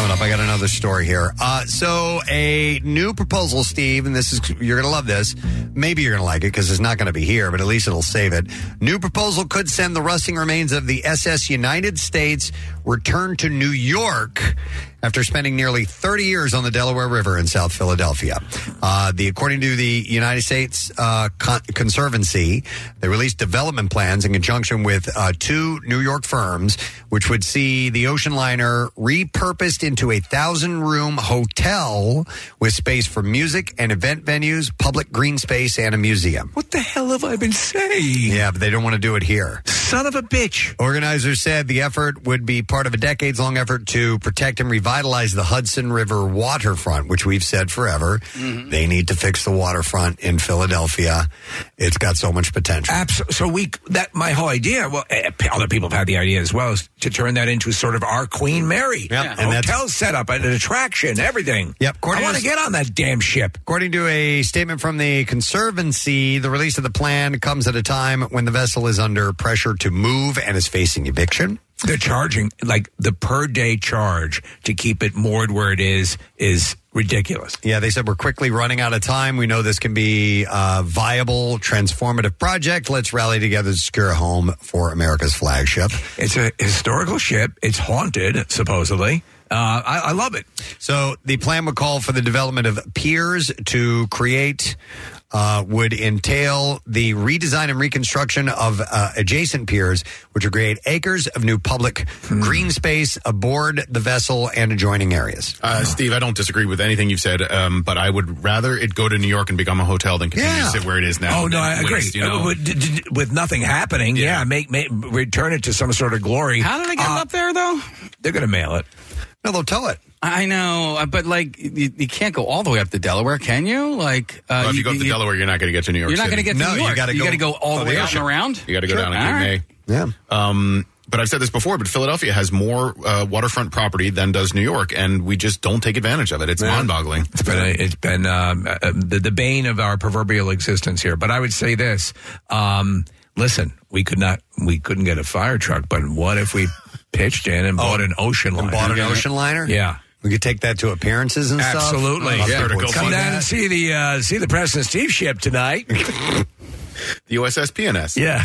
[SPEAKER 8] coming up. I got another story here. Uh, so a new proposal, Steve, and this is you're going to love this. Maybe you're going to like it because it's not going to be here, but at least it'll save it. New proposal could send the rusting remains of the SS United States return to New York after spending nearly 30 years on the Delaware River in South Philadelphia. Uh, the according to the United States uh, Con- Conservancy, they released development plans in conjunction with uh, two New York firms, which would see the ocean liner repurposed into a thousand-room hotel with space for music and event venues, public green space, and a museum.
[SPEAKER 10] What the hell have I been saying?
[SPEAKER 8] Yeah, but they don't want to do it here.
[SPEAKER 10] Son of a bitch.
[SPEAKER 8] Organizers said the effort would be part of a decades long effort to protect and revitalize the Hudson River waterfront, which we've said forever. They need to fix the waterfront in Philadelphia. It's got so much potential.
[SPEAKER 10] Absolutely. So we that my whole idea. Well, eh, other people have had the idea as well, is to turn that into sort of our Queen Mary.
[SPEAKER 8] Yep,
[SPEAKER 10] Yeah.
[SPEAKER 8] and
[SPEAKER 10] Hotel setup, an attraction, everything.
[SPEAKER 8] Yep.
[SPEAKER 10] I want to- get on that damn ship.
[SPEAKER 8] According to a statement from the Conservancy, the release of the plan comes at a time when the vessel is under pressure to move and is facing eviction.
[SPEAKER 10] They're charging like the per day charge to keep it moored where it is is ridiculous.
[SPEAKER 8] Yeah, they said we're quickly running out of time. We know this can be a viable, transformative project. Let's rally together to secure a home for America's flagship.
[SPEAKER 10] It's a historical ship. It's haunted, supposedly. Uh, I, I love it.
[SPEAKER 8] So the plan would call for the development of piers to create. Uh, would entail the redesign and reconstruction of uh, adjacent piers, which would create acres of new public
[SPEAKER 10] Hmm.
[SPEAKER 8] green space aboard the vessel and adjoining areas.
[SPEAKER 12] Uh, Steve, I don't disagree with anything you've said, um, but I would rather it go to New York and become a hotel than continue to sit where it is now.
[SPEAKER 10] Oh no, I
[SPEAKER 12] in
[SPEAKER 10] agree.
[SPEAKER 12] West, you know?
[SPEAKER 10] Uh, with, d- d- with nothing happening, yeah, make, make return it to some sort of glory.
[SPEAKER 11] How did I get
[SPEAKER 10] Uh,
[SPEAKER 11] up there though?
[SPEAKER 10] They're going to mail it.
[SPEAKER 8] No, they'll tow it.
[SPEAKER 11] I know, uh, but like you, you can't go all the way up to Delaware, can you? Like, uh,
[SPEAKER 12] Well, if you go up to Delaware, you're not going to get to New York.
[SPEAKER 11] You're not going to get to New York. you got to go all the way out and around.
[SPEAKER 12] You got to go
[SPEAKER 11] Sure.
[SPEAKER 12] down
[SPEAKER 11] All
[SPEAKER 12] and
[SPEAKER 11] right.
[SPEAKER 12] May.
[SPEAKER 8] Yeah.
[SPEAKER 12] Um, but I've said this before, but Philadelphia has more uh, waterfront property than does New York, and we just don't take advantage of it. It's mind-boggling.
[SPEAKER 10] It's been a, it's been um, uh, the the bane of our proverbial existence here. But I would say this: um, listen, we could not, we couldn't get a fire truck, but what if we pitched in and bought an ocean liner?
[SPEAKER 8] And bought an ocean liner?
[SPEAKER 10] Yeah.
[SPEAKER 8] We could take that to appearances and stuff.
[SPEAKER 10] Absolutely.
[SPEAKER 8] I'll
[SPEAKER 10] Yeah.
[SPEAKER 8] have
[SPEAKER 10] Come down
[SPEAKER 8] that.
[SPEAKER 10] and see the uh, see the Preston Steve ship tonight.
[SPEAKER 12] The USS PNS.
[SPEAKER 10] Yeah.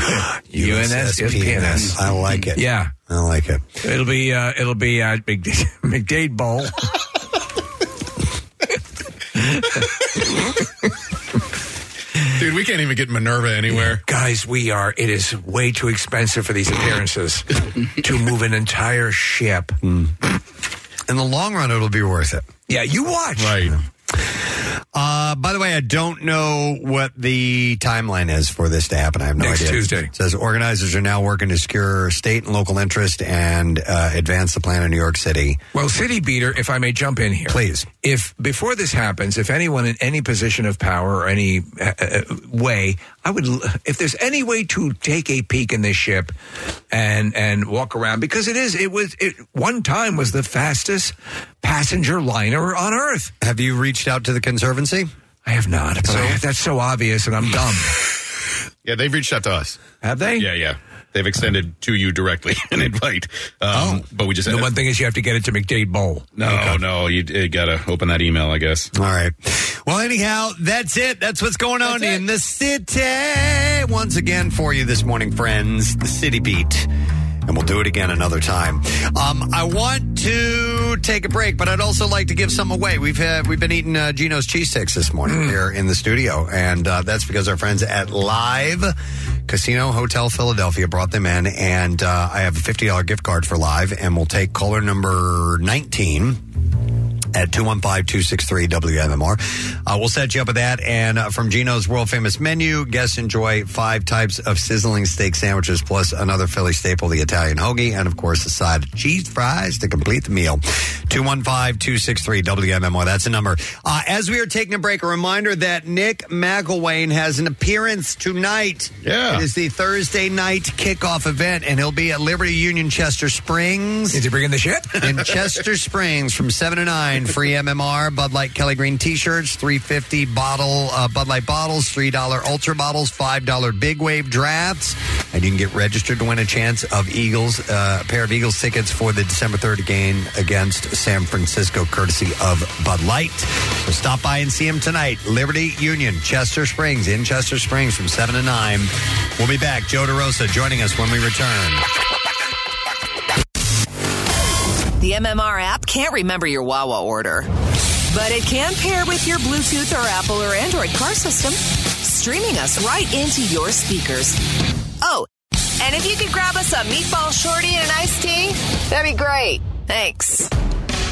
[SPEAKER 10] UNS PNS.
[SPEAKER 8] I like it.
[SPEAKER 10] Yeah.
[SPEAKER 8] I like it.
[SPEAKER 10] It'll be uh, it'll be at Mc- McDade Bowl.
[SPEAKER 12] Dude, we can't even get Minerva anywhere.
[SPEAKER 10] Guys, we are. It is way too expensive for these appearances to move an entire ship. Hmm.
[SPEAKER 8] In the long run, it'll be worth it.
[SPEAKER 10] Yeah, you watch.
[SPEAKER 12] Right.
[SPEAKER 8] Uh, by the way, I don't know what the timeline is for this to happen. I have no
[SPEAKER 10] Next
[SPEAKER 8] idea.
[SPEAKER 10] Tuesday.
[SPEAKER 8] It says organizers are now working to secure state and local interest and uh, advance the plan in New York City.
[SPEAKER 10] Well, City Beater, if I may jump in here,
[SPEAKER 8] please.
[SPEAKER 10] If before this happens, if anyone in any position of power or any uh, uh, way, I would, if there's any way to take a peek in this ship and and walk around because it is, it was, it one time was the fastest passenger liner on Earth.
[SPEAKER 8] Have you reached out to the Conservancy?
[SPEAKER 10] I have not. But I- that's so obvious, and I'm dumb.
[SPEAKER 12] Yeah, they've reached out to us.
[SPEAKER 10] Have they?
[SPEAKER 12] Yeah, yeah. They've extended to you directly an invite. Um, But we just
[SPEAKER 10] The one thing is you have to get it to McDade Bowl.
[SPEAKER 12] No, no, you, you got to open that email, I guess.
[SPEAKER 8] All right. Well, anyhow, that's it. That's what's going on in the city. Once again for you this morning, friends, the City Beat. And we'll do it again another time. Um, I want to take a break, but I'd also like to give some away. We've had, we've been eating uh, Geno's cheese sticks this morning here in the studio, and uh, that's because our friends at Live Casino Hotel Philadelphia brought them in, and uh, I have a fifty dollar gift card for Live, and we'll take caller number nineteen at 215-263-WMMR. Uh, we'll set you up with that. And uh, from Geno's world famous menu, guests enjoy five types of sizzling steak sandwiches plus another Philly staple, the Italian hoagie, and of course a side of cheese fries to complete the meal. 215-263-WMMR. That's the number. Uh, as we are taking a break, a reminder that Nick McIlwain has an appearance tonight.
[SPEAKER 12] Yeah.
[SPEAKER 8] It is the Thursday night kickoff event, and he'll be at Liberty Union Chester Springs.
[SPEAKER 10] Is he bringing the ship?
[SPEAKER 8] in Chester Springs from 7 to 9. Free MMR, Bud Light Kelly Green t shirts, 350 bottle uh, Bud Light bottles, $3 Ultra bottles, $5 Big Wave drafts. And you can get registered to win a chance of Eagles, uh, a pair of Eagles tickets for the December 3rd game against San Francisco, courtesy of Bud Light. So stop by and see him tonight. Liberty Union, Chester Springs, in Chester Springs from 7 to 9. We'll be back. Joe DeRosa joining us when we return.
[SPEAKER 2] The MMR app can't remember your Wawa order, but it can pair with your Bluetooth or Apple or Android car system, streaming us right into your speakers. Oh, and if you could grab us a meatball shorty and an iced tea, that'd be great. Thanks.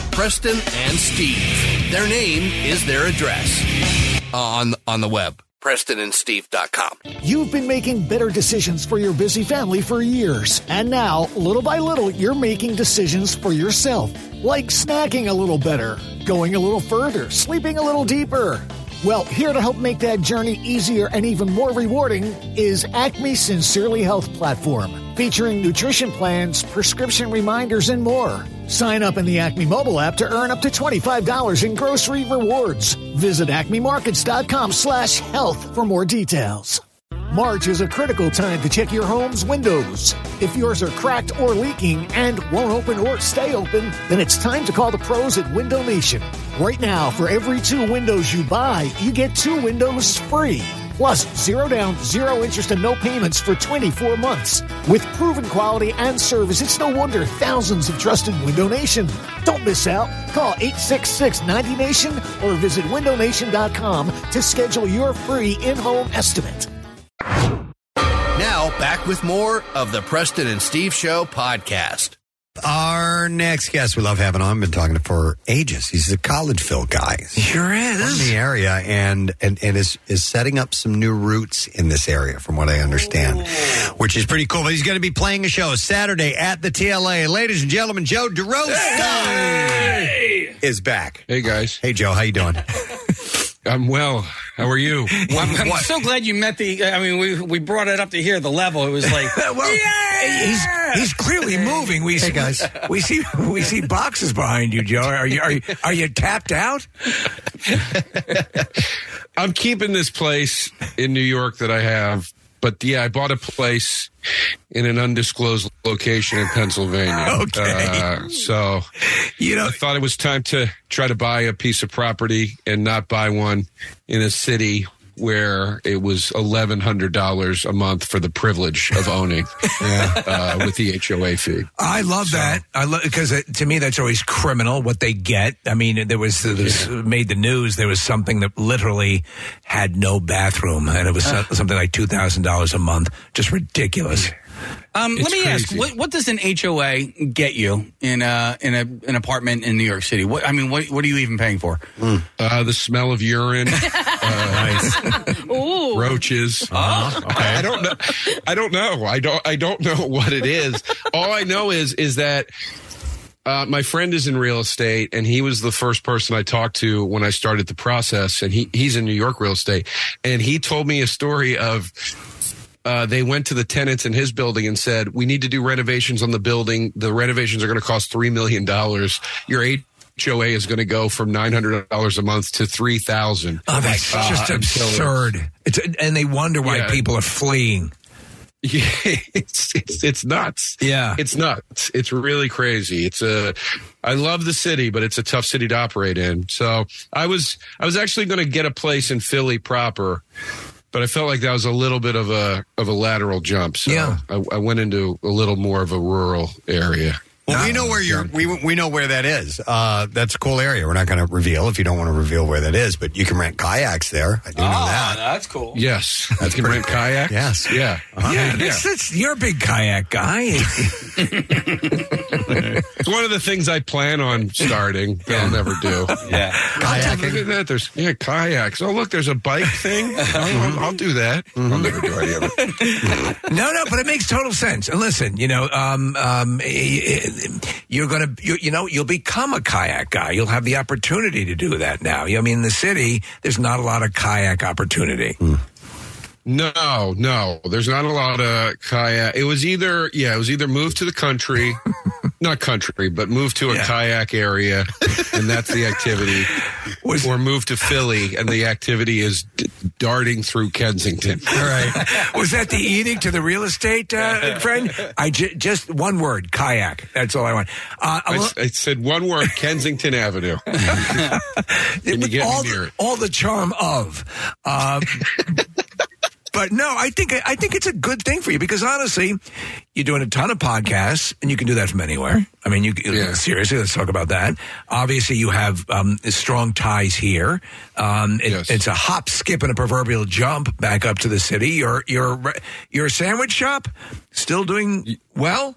[SPEAKER 7] Preston and Steve. Their name is their address uh, on on the web. PrestonandSteve.com.
[SPEAKER 1] You've been making better decisions for your busy family for years. And now, little by little, you're making decisions for yourself. Like snacking a little better, going a little further, sleeping a little deeper. Well, here to help make that journey easier and even more rewarding is Acme Sincerely Health Platform, featuring nutrition plans, prescription reminders, and more. Sign up in the Acme mobile app to earn up to $25 in grocery rewards. Visit acmemarkets.com slash health for more details. March is a critical time to check your home's windows. If yours are cracked or leaking and won't open or stay open, then it's time to call the pros at Window Nation. Right now, for every two windows you buy, you get two windows free. Plus, zero down, zero interest, and no payments for 24 months. With proven quality and service, it's no wonder thousands have trusted Window Nation. Don't miss out. Call 866 90Nation or visit windownation.com to schedule your free in home estimate.
[SPEAKER 7] Now, back with more of the Preston and Steve Show podcast.
[SPEAKER 8] Our next guest we love having on, I've been talking to for ages. He's a Collegeville guy.
[SPEAKER 10] Sure
[SPEAKER 8] is. From the area and, and, and is, is setting up some new roots in this area, from what I understand, which is pretty cool. But he's going to be playing a show Saturday at the TLA. Ladies and gentlemen, Joe DeRosa is back.
[SPEAKER 27] Hey, guys.
[SPEAKER 8] Hey, Joe. How you doing?
[SPEAKER 27] I'm well. How are you?
[SPEAKER 11] Well, I'm, I'm so glad you met the. I mean, we we brought it up to here. The level. It was like,
[SPEAKER 10] well, he's he's clearly moving. We
[SPEAKER 8] Hey,
[SPEAKER 10] see,
[SPEAKER 8] guys.
[SPEAKER 10] we see we see boxes behind you, Joe. Are you are you, are you tapped out?
[SPEAKER 27] I'm keeping this place in New York that I have, but yeah, I bought a place in an undisclosed location in Pennsylvania.
[SPEAKER 10] Okay.
[SPEAKER 27] Uh, so,
[SPEAKER 10] you know,
[SPEAKER 27] I thought it was time to try to buy a piece of property and not buy one in a city where it was eleven hundred dollars a month for the privilege of owning, uh, with the HOA fee.
[SPEAKER 10] I love that. I love because to me that's always criminal what they get. I mean, there was this made the news. There was something that literally had no bathroom, and it was so- something like two thousand dollars a month. Just ridiculous.
[SPEAKER 11] Um, let
[SPEAKER 10] It's
[SPEAKER 11] me ask, what, what does an HOA get you in a in a an apartment in New York City? What I mean, what what are you even paying for?
[SPEAKER 27] Uh, the smell of urine, uh,
[SPEAKER 9] Ooh.
[SPEAKER 27] roaches.
[SPEAKER 11] Oh, okay.
[SPEAKER 27] I don't know. I don't know. I don't. I don't know what it is. All I know is is that. Uh, my friend is in real estate, and he was the first person I talked to when I started the process. And he he's in New York real estate, and he told me a story of uh, they went to the tenants in his building and said, "We need to do renovations on the building. The renovations are going to cost three million dollars. Your HOA is going to go from nine hundred dollars a month to three thousand.
[SPEAKER 10] Oh, that's
[SPEAKER 27] Uh,
[SPEAKER 10] just absurd. It's and they wonder why
[SPEAKER 27] Yeah.
[SPEAKER 10] people are fleeing.
[SPEAKER 27] Yeah, it's, it's it's nuts.
[SPEAKER 10] Yeah,
[SPEAKER 27] it's nuts. It's really crazy. It's a. I love the city, but it's a tough city to operate in. So I was I was actually going to get a place in Philly proper, but I felt like that was a little bit of a of a lateral jump. So
[SPEAKER 8] Yeah.
[SPEAKER 27] I, I went into a little more of a rural area.
[SPEAKER 8] Well, we know where you're. We we know where that is. Uh, that's a cool area. We're not going to reveal if you don't want to reveal where that is, but you can rent kayaks there. I do know that.
[SPEAKER 11] that's cool.
[SPEAKER 27] Yes,
[SPEAKER 8] That's
[SPEAKER 27] you can
[SPEAKER 8] pretty
[SPEAKER 27] rent
[SPEAKER 8] cool.
[SPEAKER 27] kayaks.
[SPEAKER 8] Yes.
[SPEAKER 27] Yeah.
[SPEAKER 8] Uh-huh.
[SPEAKER 10] Yeah, that's, that's you're a big kayak guy.
[SPEAKER 27] It's one of the things I plan on starting. but I'll never do.
[SPEAKER 11] Yeah.
[SPEAKER 27] Kayaking. Look at that. There's yeah kayaks. Oh look, there's a bike thing. I'll, I'll do that. I'll never do any of it.
[SPEAKER 10] no, no, but it makes total sense. And listen, you know, um, um, eh, you're gonna, you, you know, you'll become a kayak guy. You'll have the opportunity to do that now. I mean, in the city, there's not a lot of kayak opportunity. Hmm.
[SPEAKER 27] No, no. There's not a lot of kayak. It was either yeah, it was either move to the country, not country, but move to a kayak area, and that's the activity, or move to Philly, and the activity is d- darting through Kensington.
[SPEAKER 10] All right. Was that the edict to the real estate uh, friend? I just one word, kayak. That's all I want. Uh,
[SPEAKER 27] I,
[SPEAKER 10] lo-
[SPEAKER 27] I said one word: Kensington Avenue. Can you get
[SPEAKER 10] all
[SPEAKER 27] near
[SPEAKER 10] the,
[SPEAKER 27] it?
[SPEAKER 10] all the charm of. Um, but no, I think I think it's a good thing for you because honestly, you're doing a ton of podcasts and you can do that from anywhere. I mean, you seriously, let's talk about that. Obviously, you have um, strong ties here. Um, it- It's a hop, skip, and a proverbial jump back up to the city. Your your your sandwich shop still doing well.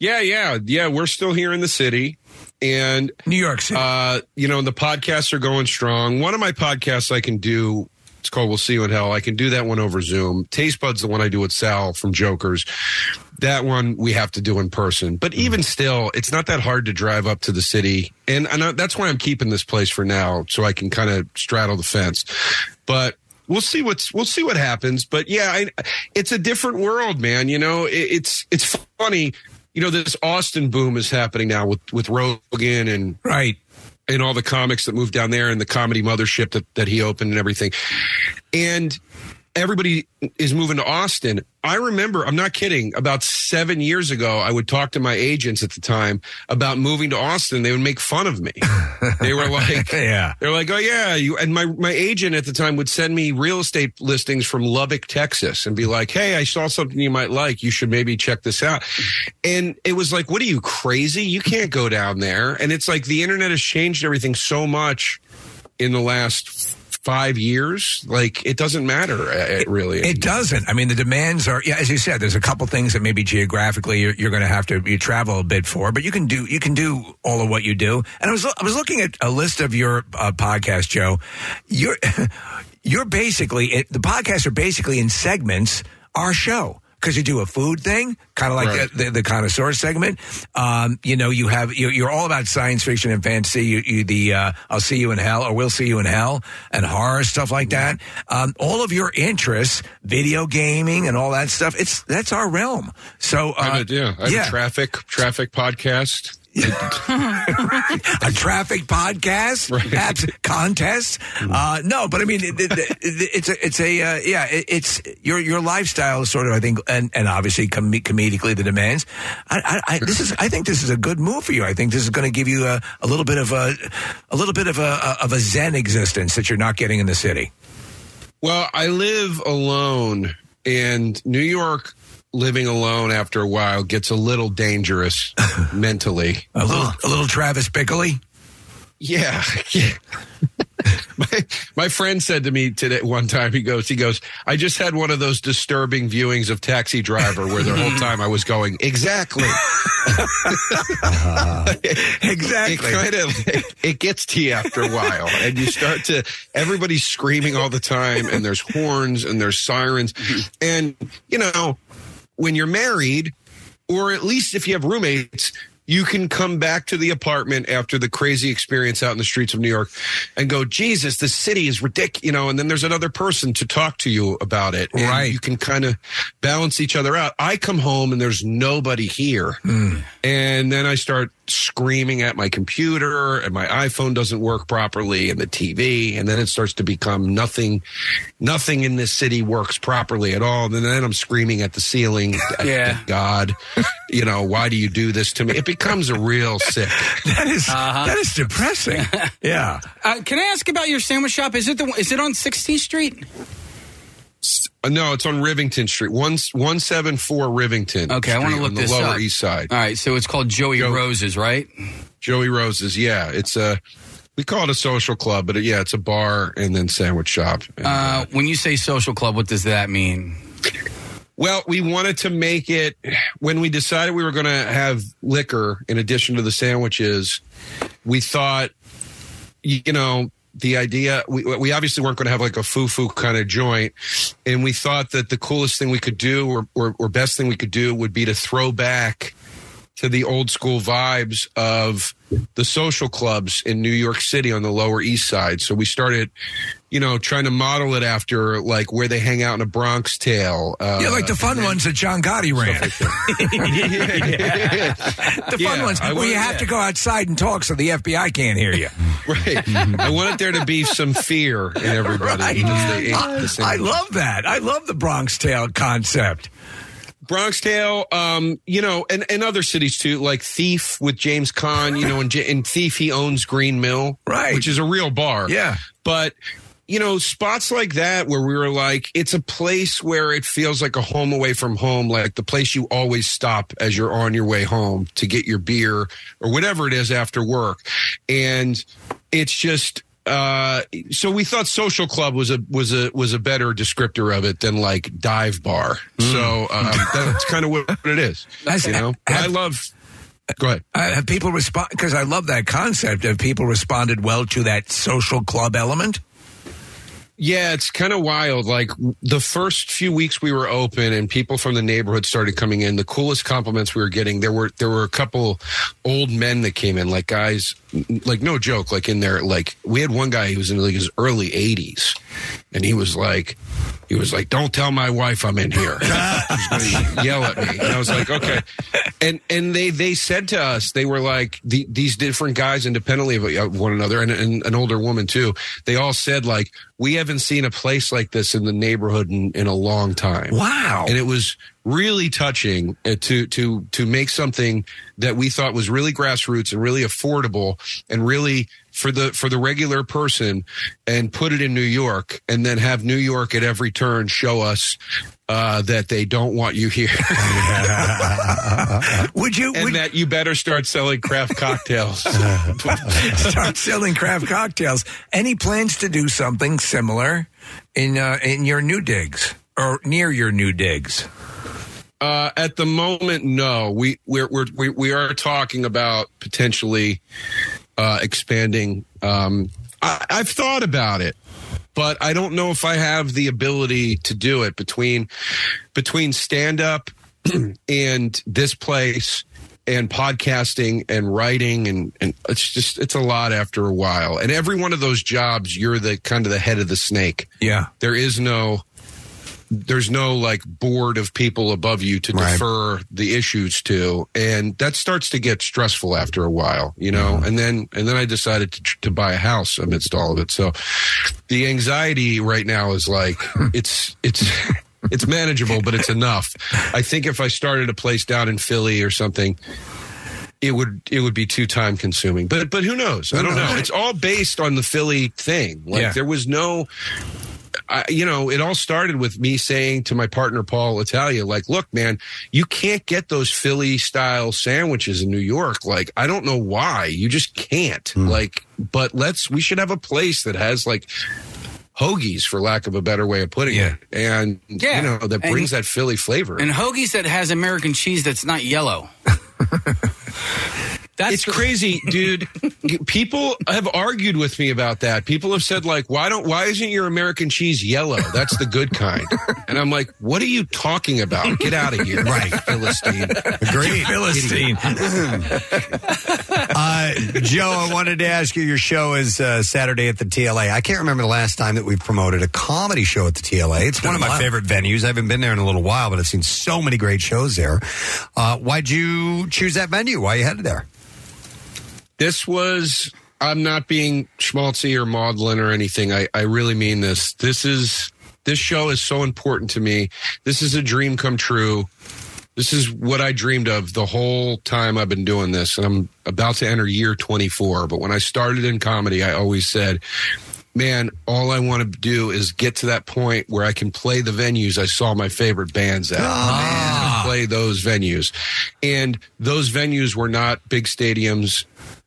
[SPEAKER 27] Yeah, yeah, yeah. We're still here in the city. And
[SPEAKER 10] New York City.
[SPEAKER 27] Uh, you know, and the podcasts are going strong. One of my podcasts I can do, it's called We'll See You in Hell. I can do that one over Zoom. Taste Bud's the one I do with Sal from Jokers. That one we have to do in person. But mm-hmm. even still, it's not that hard to drive up to the city. And, and I, that's why I'm keeping this place for now, so I can kind of straddle the fence. But we'll see what's we'll see what happens. But yeah, I, it's a different world, man. You know, it, it's it's funny. You know, this Austin boom is happening now with with Rogan and
[SPEAKER 10] right
[SPEAKER 27] and all the comics that moved down there and the comedy mothership that that he opened and everything. And everybody is moving to Austin. I remember, I'm not kidding, about seven years ago, I would talk to my agents at the time about moving to Austin. They would make fun of me. They were like,
[SPEAKER 10] yeah.
[SPEAKER 27] They're like, oh, yeah. You, and my, my agent at the time would send me real estate listings from Lubbock, Texas, and be like, hey, I saw something you might like. You should maybe check this out. And it was like, what are you, crazy? You can't go down there. And it's like the internet has changed everything so much in the last five years. Like, it doesn't matter, it, really.
[SPEAKER 10] It doesn't. I mean, the demands are, yeah, as you said, there's a couple things that maybe geographically you're, you're going to have to you travel a bit for, but you can do you can do all of what you do. And I was I was looking at a list of your uh, podcast, Joe. You're you're basically it, the podcasts are basically in segments our show. Because you do a food thing, kind of like
[SPEAKER 27] Right.
[SPEAKER 10] the, the, the connoisseur segment. Um, you know, you have you're, you're all about science fiction and fantasy. You, you the uh, I'll see you in hell or we'll see you in hell and horror stuff like that. Um, all of your interests, video gaming and all that stuff. It's that's our realm. So uh,
[SPEAKER 27] I have a, yeah, I have
[SPEAKER 10] yeah.
[SPEAKER 27] a traffic traffic podcast.
[SPEAKER 10] a traffic podcast Abs- contest. Uh, no, but I mean, it, it- it's a, it's a, uh, yeah, it, it's your your lifestyle is sort of, I think, and, and obviously com- comedically the demands. I, I, I, this is, I think this is a good move for you. I think this is going to give you a, a little bit of a, a little bit of a of a zen existence that you're not getting in the city.
[SPEAKER 27] Well, I live alone, and New York living alone after a while gets a little dangerous mentally.
[SPEAKER 10] A little, a little Travis Bickle.
[SPEAKER 27] Yeah. yeah. my, my friend said to me today one time, he goes, he goes, I just had one of those disturbing viewings of Taxi Driver where the whole time I was going, exactly.
[SPEAKER 10] exactly.
[SPEAKER 27] It kind of, it gets to you after a while and you start to, everybody's screaming all the time and there's horns and there's sirens. And, you know, when you're married, or at least if you have roommates, you can come back to the apartment after the crazy experience out in the streets of New York and go, Jesus, the city is ridiculous, you know, and then there's another person to talk to you about it. And
[SPEAKER 10] Right.
[SPEAKER 27] You can kind of balance each other out. I come home and there's nobody here. Hmm. And then I start screaming at my computer and my iPhone doesn't work properly and the TV. And then it starts to become nothing, nothing in this city works properly at all. And then I'm screaming at the ceiling.
[SPEAKER 11] Yeah.
[SPEAKER 27] God, you know, why do you do this to me? It becomes a real sick.
[SPEAKER 10] That is,
[SPEAKER 11] Uh-huh.
[SPEAKER 10] that is depressing. yeah.
[SPEAKER 11] Uh, can I ask about your sandwich shop? Is it the is it on 16th Street?
[SPEAKER 27] Uh, No, it's on Rivington Street, one one seven four Rivington.
[SPEAKER 11] Okay, I want to
[SPEAKER 27] Street
[SPEAKER 11] look
[SPEAKER 27] on the
[SPEAKER 11] this
[SPEAKER 27] Lower
[SPEAKER 11] up.
[SPEAKER 27] East Side.
[SPEAKER 11] All right, so it's called Joey Roses, right?
[SPEAKER 27] Joey Roses. Yeah, it's a we call it a social club, but yeah, it's a bar and then sandwich shop.
[SPEAKER 11] Uh, when you say social club, what does that mean?
[SPEAKER 27] Well, we wanted to make it when we decided we were going to have liquor in addition to the sandwiches. We thought, you know, the idea we, we obviously weren't going to have like a foo-foo kind of joint, and we thought that the coolest thing we could do, or, or, or best thing we could do, would be to throw back to the old school vibes of the social clubs in New York City on the Lower East Side. So we started, you know, trying to model it after like where they hang out in a Bronx Tale. Uh,
[SPEAKER 10] yeah, like the fun ones that John Gotti ran. the fun
[SPEAKER 27] Yeah,
[SPEAKER 10] ones
[SPEAKER 27] I
[SPEAKER 10] where you have to go outside and talk so the FBI can't hear you.
[SPEAKER 27] Right. I wanted there to be some fear in everybody.
[SPEAKER 10] Right. I, I love that. I love the Bronx Tale concept.
[SPEAKER 27] Bronx Tale, um, you know, and, and other cities too, like Thief with James Caan, you know, and, and Thief, he owns Green Mill,
[SPEAKER 10] Right.
[SPEAKER 27] Which is a real bar.
[SPEAKER 10] Yeah.
[SPEAKER 27] But, you know, spots like that where we were like, it's a place where it feels like a home away from home, like the place you always stop as you're on your way home to get your beer or whatever it is after work. And it's just, uh, so we thought social club was a was a was a better descriptor of it than like dive bar. So um, that's kind of what it is.
[SPEAKER 10] That's-
[SPEAKER 27] you know, I love. Go ahead.
[SPEAKER 10] Uh, have people respond? Because I love that concept. Have people responded well to that social club element?
[SPEAKER 27] Yeah, it's kind of wild. Like the first few weeks we were open and people from the neighborhood started coming in, the coolest compliments we were getting, there were there were a couple old men that came in, like guys like no joke, like in there like we had one guy who was in like his early 80s and he was like he was like, "Don't tell my wife I'm in here." She's going to yell at me. And I was like, "Okay." And and they they said to us, they were like the, these different guys, independently of uh, one another, and, and an older woman too. They all said like, "We haven't seen a place like this in the neighborhood in, in a long time."
[SPEAKER 10] Wow!
[SPEAKER 27] And it was really touching uh, to to to make something that we thought was really grassroots and really affordable and really for the for the regular person and put it in New York and then have New York at every turn show us uh, that they don't want you here.
[SPEAKER 10] would you?
[SPEAKER 27] And that you better start selling craft cocktails.
[SPEAKER 10] Start selling craft cocktails. Any plans to do something similar in uh, in your new digs or near your new digs?
[SPEAKER 27] Uh, at the moment, no. We we're, we're we we are talking about potentially uh, expanding. Um, I, I've thought about it, but I don't know if I have the ability to do it between between stand up and this place and podcasting and writing and, and it's just it's a lot after a while. And every one of those jobs you're the kind of the head of the snake.
[SPEAKER 10] Yeah.
[SPEAKER 27] There is no there's no like board of people above you to
[SPEAKER 8] Right.
[SPEAKER 27] defer the issues to. And that starts to get stressful after a while you know? And then and then i decided to, to buy a house amidst all of it. So the anxiety right now is like it's it's it's manageable but it's enough. I think if i started a place down in philly or something it would it would be too time consuming. But but who knows? I don't know. it's all based on the philly thing. Like
[SPEAKER 10] Yeah.
[SPEAKER 27] there was no I, you know, it all started with me saying to my partner Paul Italia, like, look, man, you can't get those Philly style sandwiches in New York. Like, I don't know why. You just can't.
[SPEAKER 10] Hmm.
[SPEAKER 27] Like, but let's we should have a place that has like hoagies, for lack of a better way of putting it, and
[SPEAKER 11] Yeah.
[SPEAKER 27] you know that
[SPEAKER 11] And-
[SPEAKER 27] brings that Philly flavor.
[SPEAKER 11] And hoagies that has American cheese that's not yellow.
[SPEAKER 27] it's crazy, dude. People have argued with me about that. People have said like, "Why don't? Why isn't your American cheese yellow? That's the good kind." And I'm like, "What are you talking about? Get out of here, right, Philistine?
[SPEAKER 8] Great,
[SPEAKER 10] Philistine.
[SPEAKER 8] uh, Joe, I wanted to ask you. Your show is uh, Saturday at the TLA. I can't remember the last time that we promoted a comedy show at the TLA. It's one of my favorite venues. I haven't been there in a little while, but I've seen so many great shows there. Uh, why'd you choose that venue? Why are you headed there?
[SPEAKER 27] This was. I'm not being schmaltzy or maudlin or anything. I, I really mean this. This is this show is so important to me. This is a dream come true. This is what I dreamed of the whole time I've been doing this. And I'm about to enter year 24. But when I started in comedy, I always said, man, all I want to do is get to that point where I can play the venues I saw my favorite bands at. Ah. And Play those venues. And those venues were not big stadiums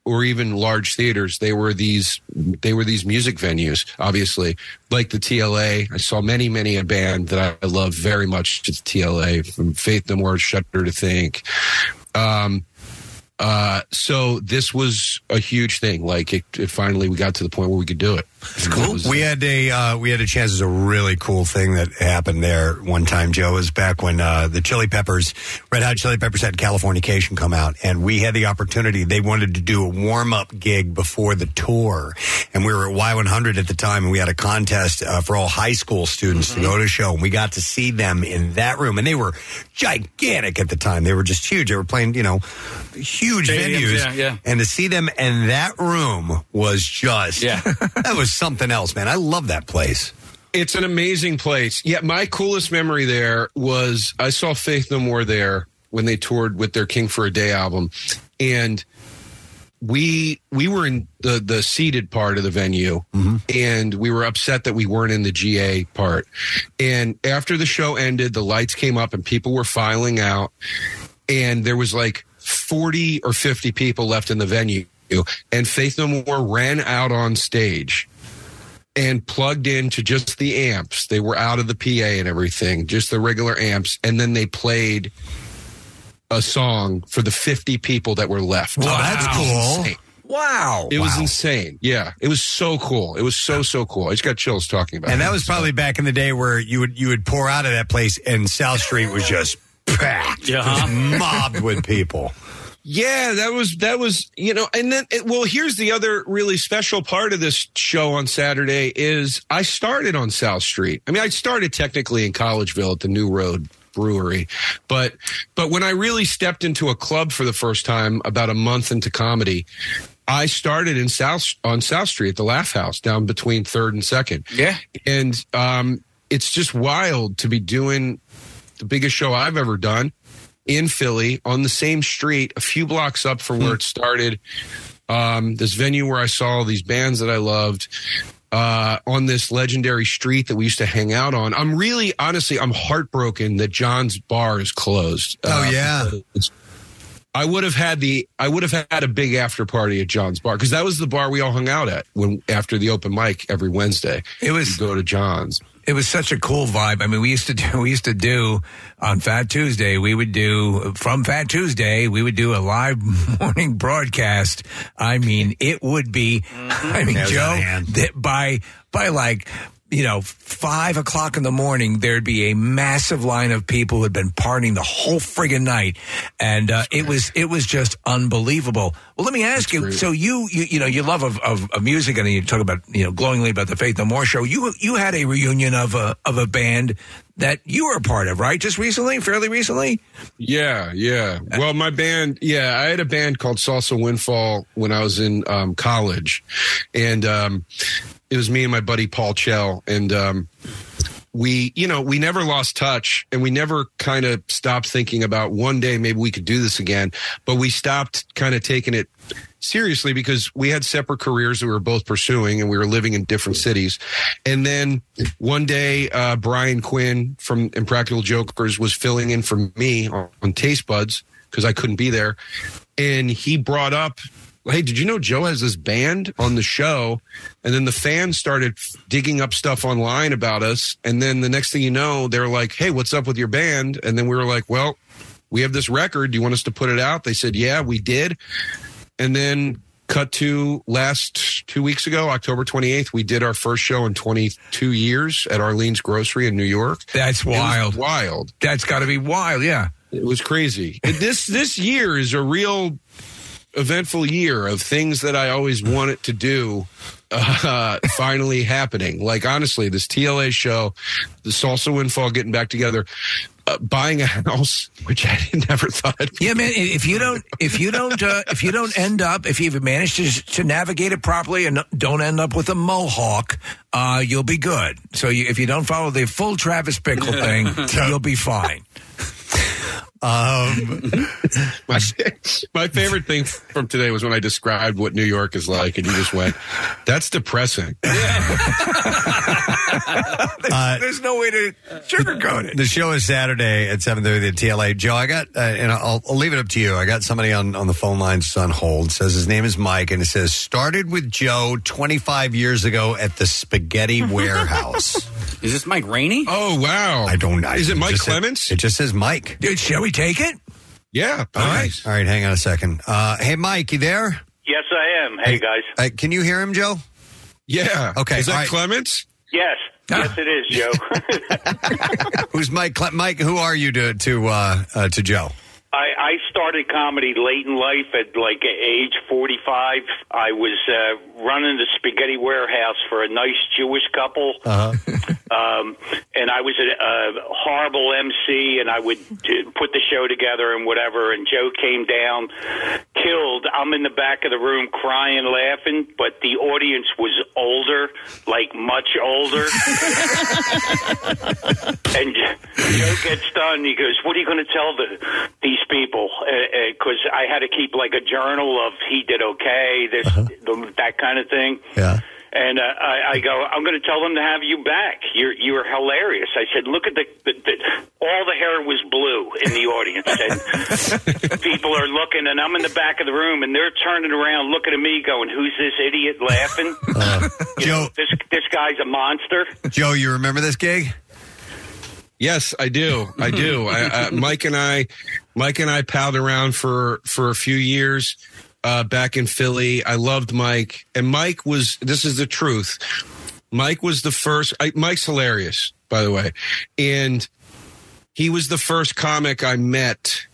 [SPEAKER 27] or even large theaters. They were these they were these music venues, obviously. Like the TLA. I saw many, many a band that I love very much the TLA, from Faith No More, Shudder to Think. Um uh, so this was a huge thing. Like it, it finally, we got to the point where we could do it. It's cool.
[SPEAKER 8] We had a uh, we had a chance. There's a really cool thing that happened there one time. Joe was back when uh, the Chili Peppers, Red Hot Chili Peppers, had Californication come out, and we had the opportunity. They wanted to do a warm up gig before the tour, and we were at Y100 at the time, and we had a contest uh, for all high school students to go to a show, and we got to see them in that room, and they were gigantic at the time. They were just huge. They were playing, you know, huge
[SPEAKER 11] Stadiums,
[SPEAKER 8] venues,
[SPEAKER 11] yeah, yeah.
[SPEAKER 8] and to see them in that room was just
[SPEAKER 11] Yeah.
[SPEAKER 8] that was something else, man. I love that place.
[SPEAKER 27] It's an amazing place. Yeah, my coolest memory there was I saw Faith No More there when they toured with their King for a Day album, and we we were in the the seated part of the venue, mm-hmm. and we were upset that we weren't in the GA part. And after the show ended, the lights came up and people were filing out, and there was like forty or fifty people left in the venue, and Faith No More ran out on stage and plugged into just the amps. They were out of the PA and everything, just the regular amps. And then they played a song for the 50 people that were left.
[SPEAKER 8] Wow,
[SPEAKER 27] oh, that's
[SPEAKER 8] cool.
[SPEAKER 27] insane.
[SPEAKER 10] Wow.
[SPEAKER 27] It was insane. Yeah. It was so cool. It was so, so cool. I just got chills talking about it.
[SPEAKER 8] And that was probably back in the day where you would you would pour out of that place, and South Street was just packed,
[SPEAKER 11] Yeah.
[SPEAKER 8] just mobbed with people.
[SPEAKER 27] Yeah, that was that was you know, and then it, well, here's the other really special part of this show on Saturday is I started on South Street. I mean, I started technically in Collegeville at the New Road Brewery, but but when I really stepped into a club for the first time about a month into comedy, I started in South on South Street at the Laugh House down between Third and Second.
[SPEAKER 11] Yeah,
[SPEAKER 27] and um, it's just wild to be doing the biggest show I've ever done in Philly on the same street, a few blocks up from where it started. Um, this venue where I saw these bands that I loved uh, on this legendary street that we used to hang out on. I'm really, honestly, I'm heartbroken that John's Bar is closed.
[SPEAKER 8] Oh,
[SPEAKER 27] Uh,
[SPEAKER 8] yeah.
[SPEAKER 27] I would have had the I would have had a big after party at John's bar because that was the bar we all hung out at when after the open mic every Wednesday.
[SPEAKER 10] It was
[SPEAKER 27] go to John's.
[SPEAKER 10] It was such a cool vibe. I mean, we used to do, we used to do on Fat Tuesday, we would do from Fat Tuesday, we would do a live morning broadcast. I mean, it would be, I mean,
[SPEAKER 8] Yeah, it was out
[SPEAKER 10] Joe, that by, by like, you know, five o'clock in the morning, there'd be a massive line of people who had been partying the whole friggin' night, and uh, it was it was just unbelievable. Well, let me ask you. So you you you know you love of, of, of music, and you talk about you know glowingly about the Faith No More show. You you had a reunion of a of a band that you were a part of, right? Just recently, fairly recently.
[SPEAKER 27] Yeah, yeah. Well, my band, yeah, I had a band called Salsa Windfall when I was in um, college, and um, it was me and my buddy Paul Chell, and um, we, you know, we never lost touch, and we never kind of stopped thinking about one day maybe we could do this again, but we stopped kind of taking it seriously because we had separate careers that we were both pursuing and we were living in different cities. And then one day, uh, Brian Quinn from Impractical Jokers was filling in for me on, on Taste Buds because I couldn't be there. And he brought up, Hey, did you know Joe has this band on the show? And then the fans started digging up stuff online about us. And then the next thing you know, they're like, Hey, what's up with your band? And then we were like, Well, we have this record. Do you want us to put it out? They said, Yeah, we did. And then cut to last two weeks ago, October 28th, we did our first show in 22 years at Arlene's Grocery in New York.
[SPEAKER 10] That's wild.
[SPEAKER 27] wild.
[SPEAKER 10] That's got to be wild. Yeah.
[SPEAKER 27] It was crazy. this this year is a real eventful year of things that I always wanted to do uh, finally happening. Like honestly, this TLA show, the Salsa Windfall getting back together, uh, buying a house, which I never thought. I'd
[SPEAKER 10] Yeah, man. If you don't, if you don't, uh, if you don't end up, if you've managed to, to navigate it properly and don't end up with a mohawk, uh, you'll be good. So you, if you don't follow the full Travis Bickle thing, you'll be fine.
[SPEAKER 8] Um,
[SPEAKER 27] my, my favorite thing from today was when I described what New York is like, and you just went, "That's depressing."
[SPEAKER 8] Uh,
[SPEAKER 10] There's no way to sugarcoat it.
[SPEAKER 8] The show is Saturday at 7.30 at TLA. Joe, I got, uh, and I'll, I'll leave it up to you. I got somebody on, on the phone lines on hold. Says his name is Mike, and it says, started with Joe 25 years ago at the Spaghetti Warehouse.
[SPEAKER 11] Is this Mike Rainey?
[SPEAKER 27] Oh wow!
[SPEAKER 8] I don't know.
[SPEAKER 27] Is it Mike
[SPEAKER 8] just said-
[SPEAKER 27] Clements?
[SPEAKER 8] it just says Mike.
[SPEAKER 10] Dude, shall we take it?
[SPEAKER 27] Yeah.
[SPEAKER 8] All right. All right, hang on a second. Uh, hey, Mike, you there?
[SPEAKER 28] Yes, I am. Hey, guys.
[SPEAKER 8] Uh, can you hear him, Joe?
[SPEAKER 27] Yeah.
[SPEAKER 8] Okay.
[SPEAKER 27] Is that
[SPEAKER 8] all right.
[SPEAKER 27] Clements?
[SPEAKER 28] Yes. Yes, it is, Joe.
[SPEAKER 8] Who's Mike? Cle- Mike, who are you to to uh, uh, to Joe?
[SPEAKER 28] I, I started comedy late in life at like age 45. I was uh, running the spaghetti warehouse for a nice Jewish couple.
[SPEAKER 8] Uh-huh.
[SPEAKER 28] Um, and I was a, a horrible MC, and I would put the show together and whatever. And Joe came down, killed. I'm in the back of the room crying, laughing, but the audience was older, like much older. and Joe gets done. He goes, "What are you going to tell the these people?" Because I had to keep like a journal of he did okay, this the, that kind of thing.
[SPEAKER 8] Yeah.
[SPEAKER 28] And uh, I, I go, I'm going to tell them to have you back. You're you're hilarious. I said, look at the, the, the all the hair was blue in the audience, and people are looking, and I'm in the back of the room, and they're turning around, looking at me, going, "Who's this idiot laughing?" Joe, know, this this guy's a monster.
[SPEAKER 8] Joe, you remember this gig?
[SPEAKER 27] Yes, I do. I do. I, I, Mike and I, Mike and I palled around for for a few years uh, back in Philly. I loved Mike, and Mike was. This is the truth. Mike was the first. I, Mike's hilarious, by the way, and he was the first comic I met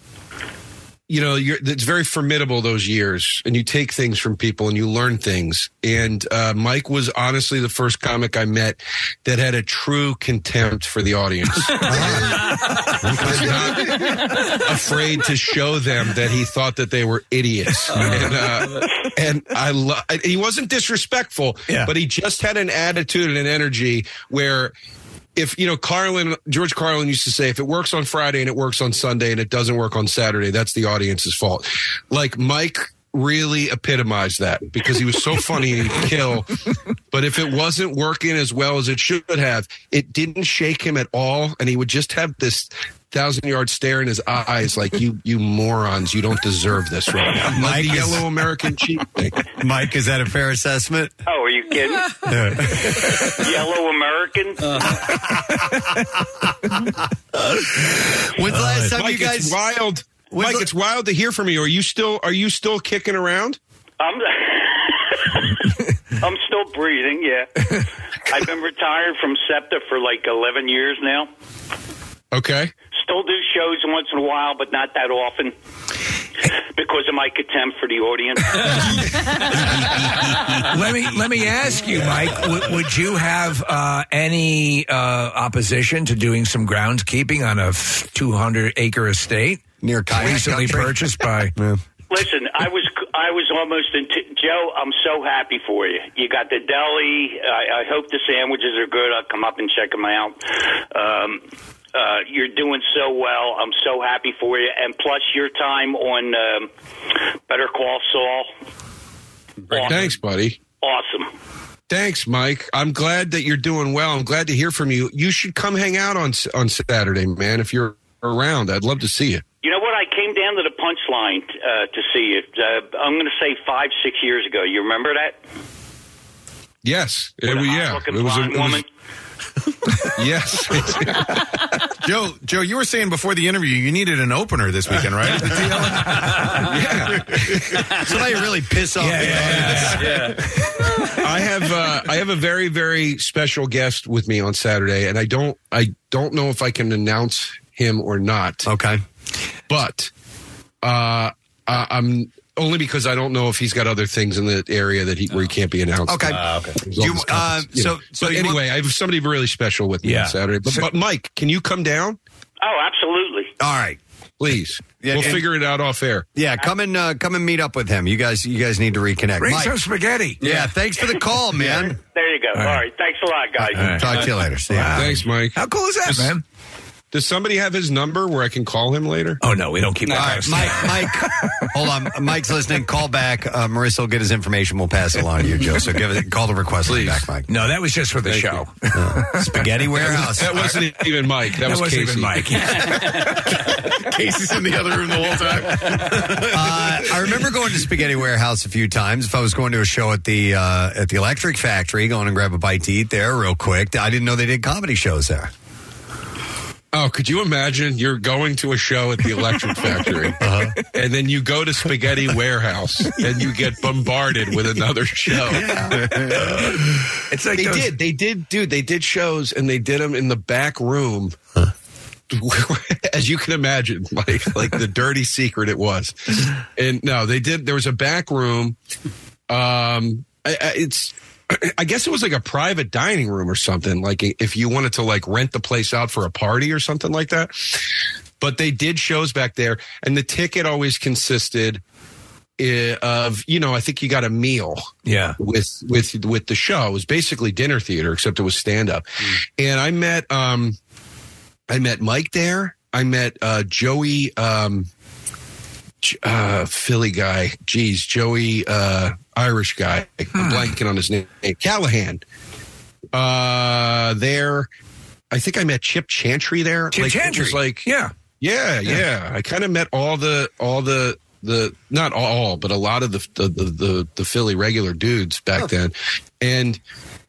[SPEAKER 27] you know, you're, it's very formidable those years, and you take things from people and you learn things. And uh, Mike was honestly the first comic I met that had a true contempt for the audience. was not afraid to show them that he thought that they were idiots. And, uh, and I lo- he wasn't disrespectful, but he just had an attitude and an energy where if you know Carlin George Carlin used to say if it works on Friday and it works on Sunday and it doesn't work on Saturday, that's the audience's fault. Like Mike really epitomized that because he was so funny and he'd kill. But if it wasn't working as well as it should have, it didn't shake him at all. And he would just have this thousand yard stare in his eyes like you you morons, you don't deserve this right now. Like
[SPEAKER 8] Mike
[SPEAKER 27] the
[SPEAKER 8] is-
[SPEAKER 27] yellow American cheap thing.
[SPEAKER 8] Mike, is that a fair assessment?
[SPEAKER 28] Oh, are you kidding? Yellow American?
[SPEAKER 8] When's the last uh, time
[SPEAKER 27] Mike,
[SPEAKER 8] you guys
[SPEAKER 27] it's wild? Mike, it's wild to hear from you. Are you still are you still kicking around?
[SPEAKER 28] I'm I'm still breathing, yeah. I've been retired from SEPTA for like 11 years now.
[SPEAKER 27] Okay.
[SPEAKER 28] Still do shows once in a while, but not that often because of my contempt for the audience.
[SPEAKER 10] let me let me ask you, Mike. W- would you have uh, any uh, opposition to doing some groundskeeping on a 200 acre estate
[SPEAKER 8] near kayak
[SPEAKER 10] recently
[SPEAKER 8] country?
[SPEAKER 10] purchased by?
[SPEAKER 28] Listen, I was I was almost in t- Joe. I'm so happy for you. You got the deli. I, I hope the sandwiches are good. I'll come up and check them out. Um, uh, you're doing so well. I'm so happy for you. And plus, your time on um, Better Call Saul.
[SPEAKER 27] Thanks, buddy.
[SPEAKER 28] Awesome.
[SPEAKER 27] Thanks, Mike. I'm glad that you're doing well. I'm glad to hear from you. You should come hang out on on Saturday, man. If you're around, I'd love to see you.
[SPEAKER 28] You know what? I came down to the punchline uh, to see you. Uh, I'm going to say five, six years ago. You remember that?
[SPEAKER 27] Yes, it, yeah. It was, a, it was-. yes.
[SPEAKER 12] Joe, Joe, you were saying before the interview you needed an opener this weekend, right? Yeah.
[SPEAKER 8] Somebody really piss off the audience.
[SPEAKER 27] I have uh, I have a very very special guest with me on Saturday, and I don't I don't know if I can announce him or not.
[SPEAKER 8] Okay,
[SPEAKER 27] but uh, I- I'm only because I don't know if he's got other things in the area that he where he can't be announced.
[SPEAKER 8] Okay.
[SPEAKER 27] Uh,
[SPEAKER 8] okay. You, uh,
[SPEAKER 27] you
[SPEAKER 8] so-
[SPEAKER 27] know.
[SPEAKER 8] so
[SPEAKER 27] But
[SPEAKER 8] you
[SPEAKER 27] anyway, I have somebody really special with me
[SPEAKER 8] Yeah.
[SPEAKER 27] on Saturday. But,
[SPEAKER 8] So-
[SPEAKER 27] but Mike, can you come down?
[SPEAKER 28] Oh, absolutely.
[SPEAKER 8] All right.
[SPEAKER 27] Please.
[SPEAKER 8] Yeah,
[SPEAKER 27] we'll
[SPEAKER 8] and-
[SPEAKER 27] figure it out off air.
[SPEAKER 8] Yeah, come and uh, come and meet up with him. You guys, you guys need to reconnect.
[SPEAKER 10] Bring
[SPEAKER 8] Mike,
[SPEAKER 10] some spaghetti.
[SPEAKER 8] Yeah, thanks for the call, man.
[SPEAKER 28] There you go. All right. Thanks a lot, guys.
[SPEAKER 8] Talk to you later. See ya.
[SPEAKER 27] Thanks, Mike.
[SPEAKER 10] How cool is that, man?
[SPEAKER 27] Does somebody have his number where I can call him later?
[SPEAKER 10] Oh no, we don't keep
[SPEAKER 8] All
[SPEAKER 10] that.
[SPEAKER 8] right,
[SPEAKER 10] kind of stuff.
[SPEAKER 8] Mike, Mike, hold on. Mike's listening. Call back. Uh, Marissa will get his information. We'll pass it along to you, Joe. So give it, call the request line back, Mike.
[SPEAKER 10] No, that was just for the
[SPEAKER 27] Thank
[SPEAKER 10] show.
[SPEAKER 8] Spaghetti warehouse.
[SPEAKER 27] That wasn't even Mike. That,
[SPEAKER 10] That
[SPEAKER 27] was
[SPEAKER 10] wasn't
[SPEAKER 27] Casey.
[SPEAKER 10] even Mike.
[SPEAKER 12] Casey's in the other room the whole time.
[SPEAKER 8] Uh, I remember going to Spaghetti Warehouse a few times. If I was going to a show at the uh, at the Electric Factory, going and grab a bite to eat there real quick. I didn't know they did comedy shows there.
[SPEAKER 27] Oh, could you imagine you're going to a show at the Electric Factory and then you go to Spaghetti Warehouse and you get bombarded with another show?
[SPEAKER 10] It's like
[SPEAKER 27] they
[SPEAKER 10] those-
[SPEAKER 27] did. They did, dude. They did shows and they did them in the back room. As you can imagine, like like the dirty secret it was. And no, they did. There was a back room. Um, I, I, it's. I guess it was like a private dining room or something. Like if you wanted to like rent the place out for a party or something like that. But they did shows back there, and the ticket always consisted eh, of you know I think you got a meal
[SPEAKER 10] Yeah.
[SPEAKER 27] with with with the show. It was basically dinner theater, except it was stand up. And I met um I met Mike there. I met uh Joey um uh Philly guy. Geez, Joey uh Irish guy. I'm blanking on his name. Callahan. Uh there I think I met Chip Chantry there.
[SPEAKER 10] Chip
[SPEAKER 27] Like,
[SPEAKER 10] Chantry.
[SPEAKER 27] was like
[SPEAKER 10] Yeah.
[SPEAKER 27] yeah, yeah. I kind of met all the all the the not all, but a lot of the the the, the, the Philly regular dudes back then, and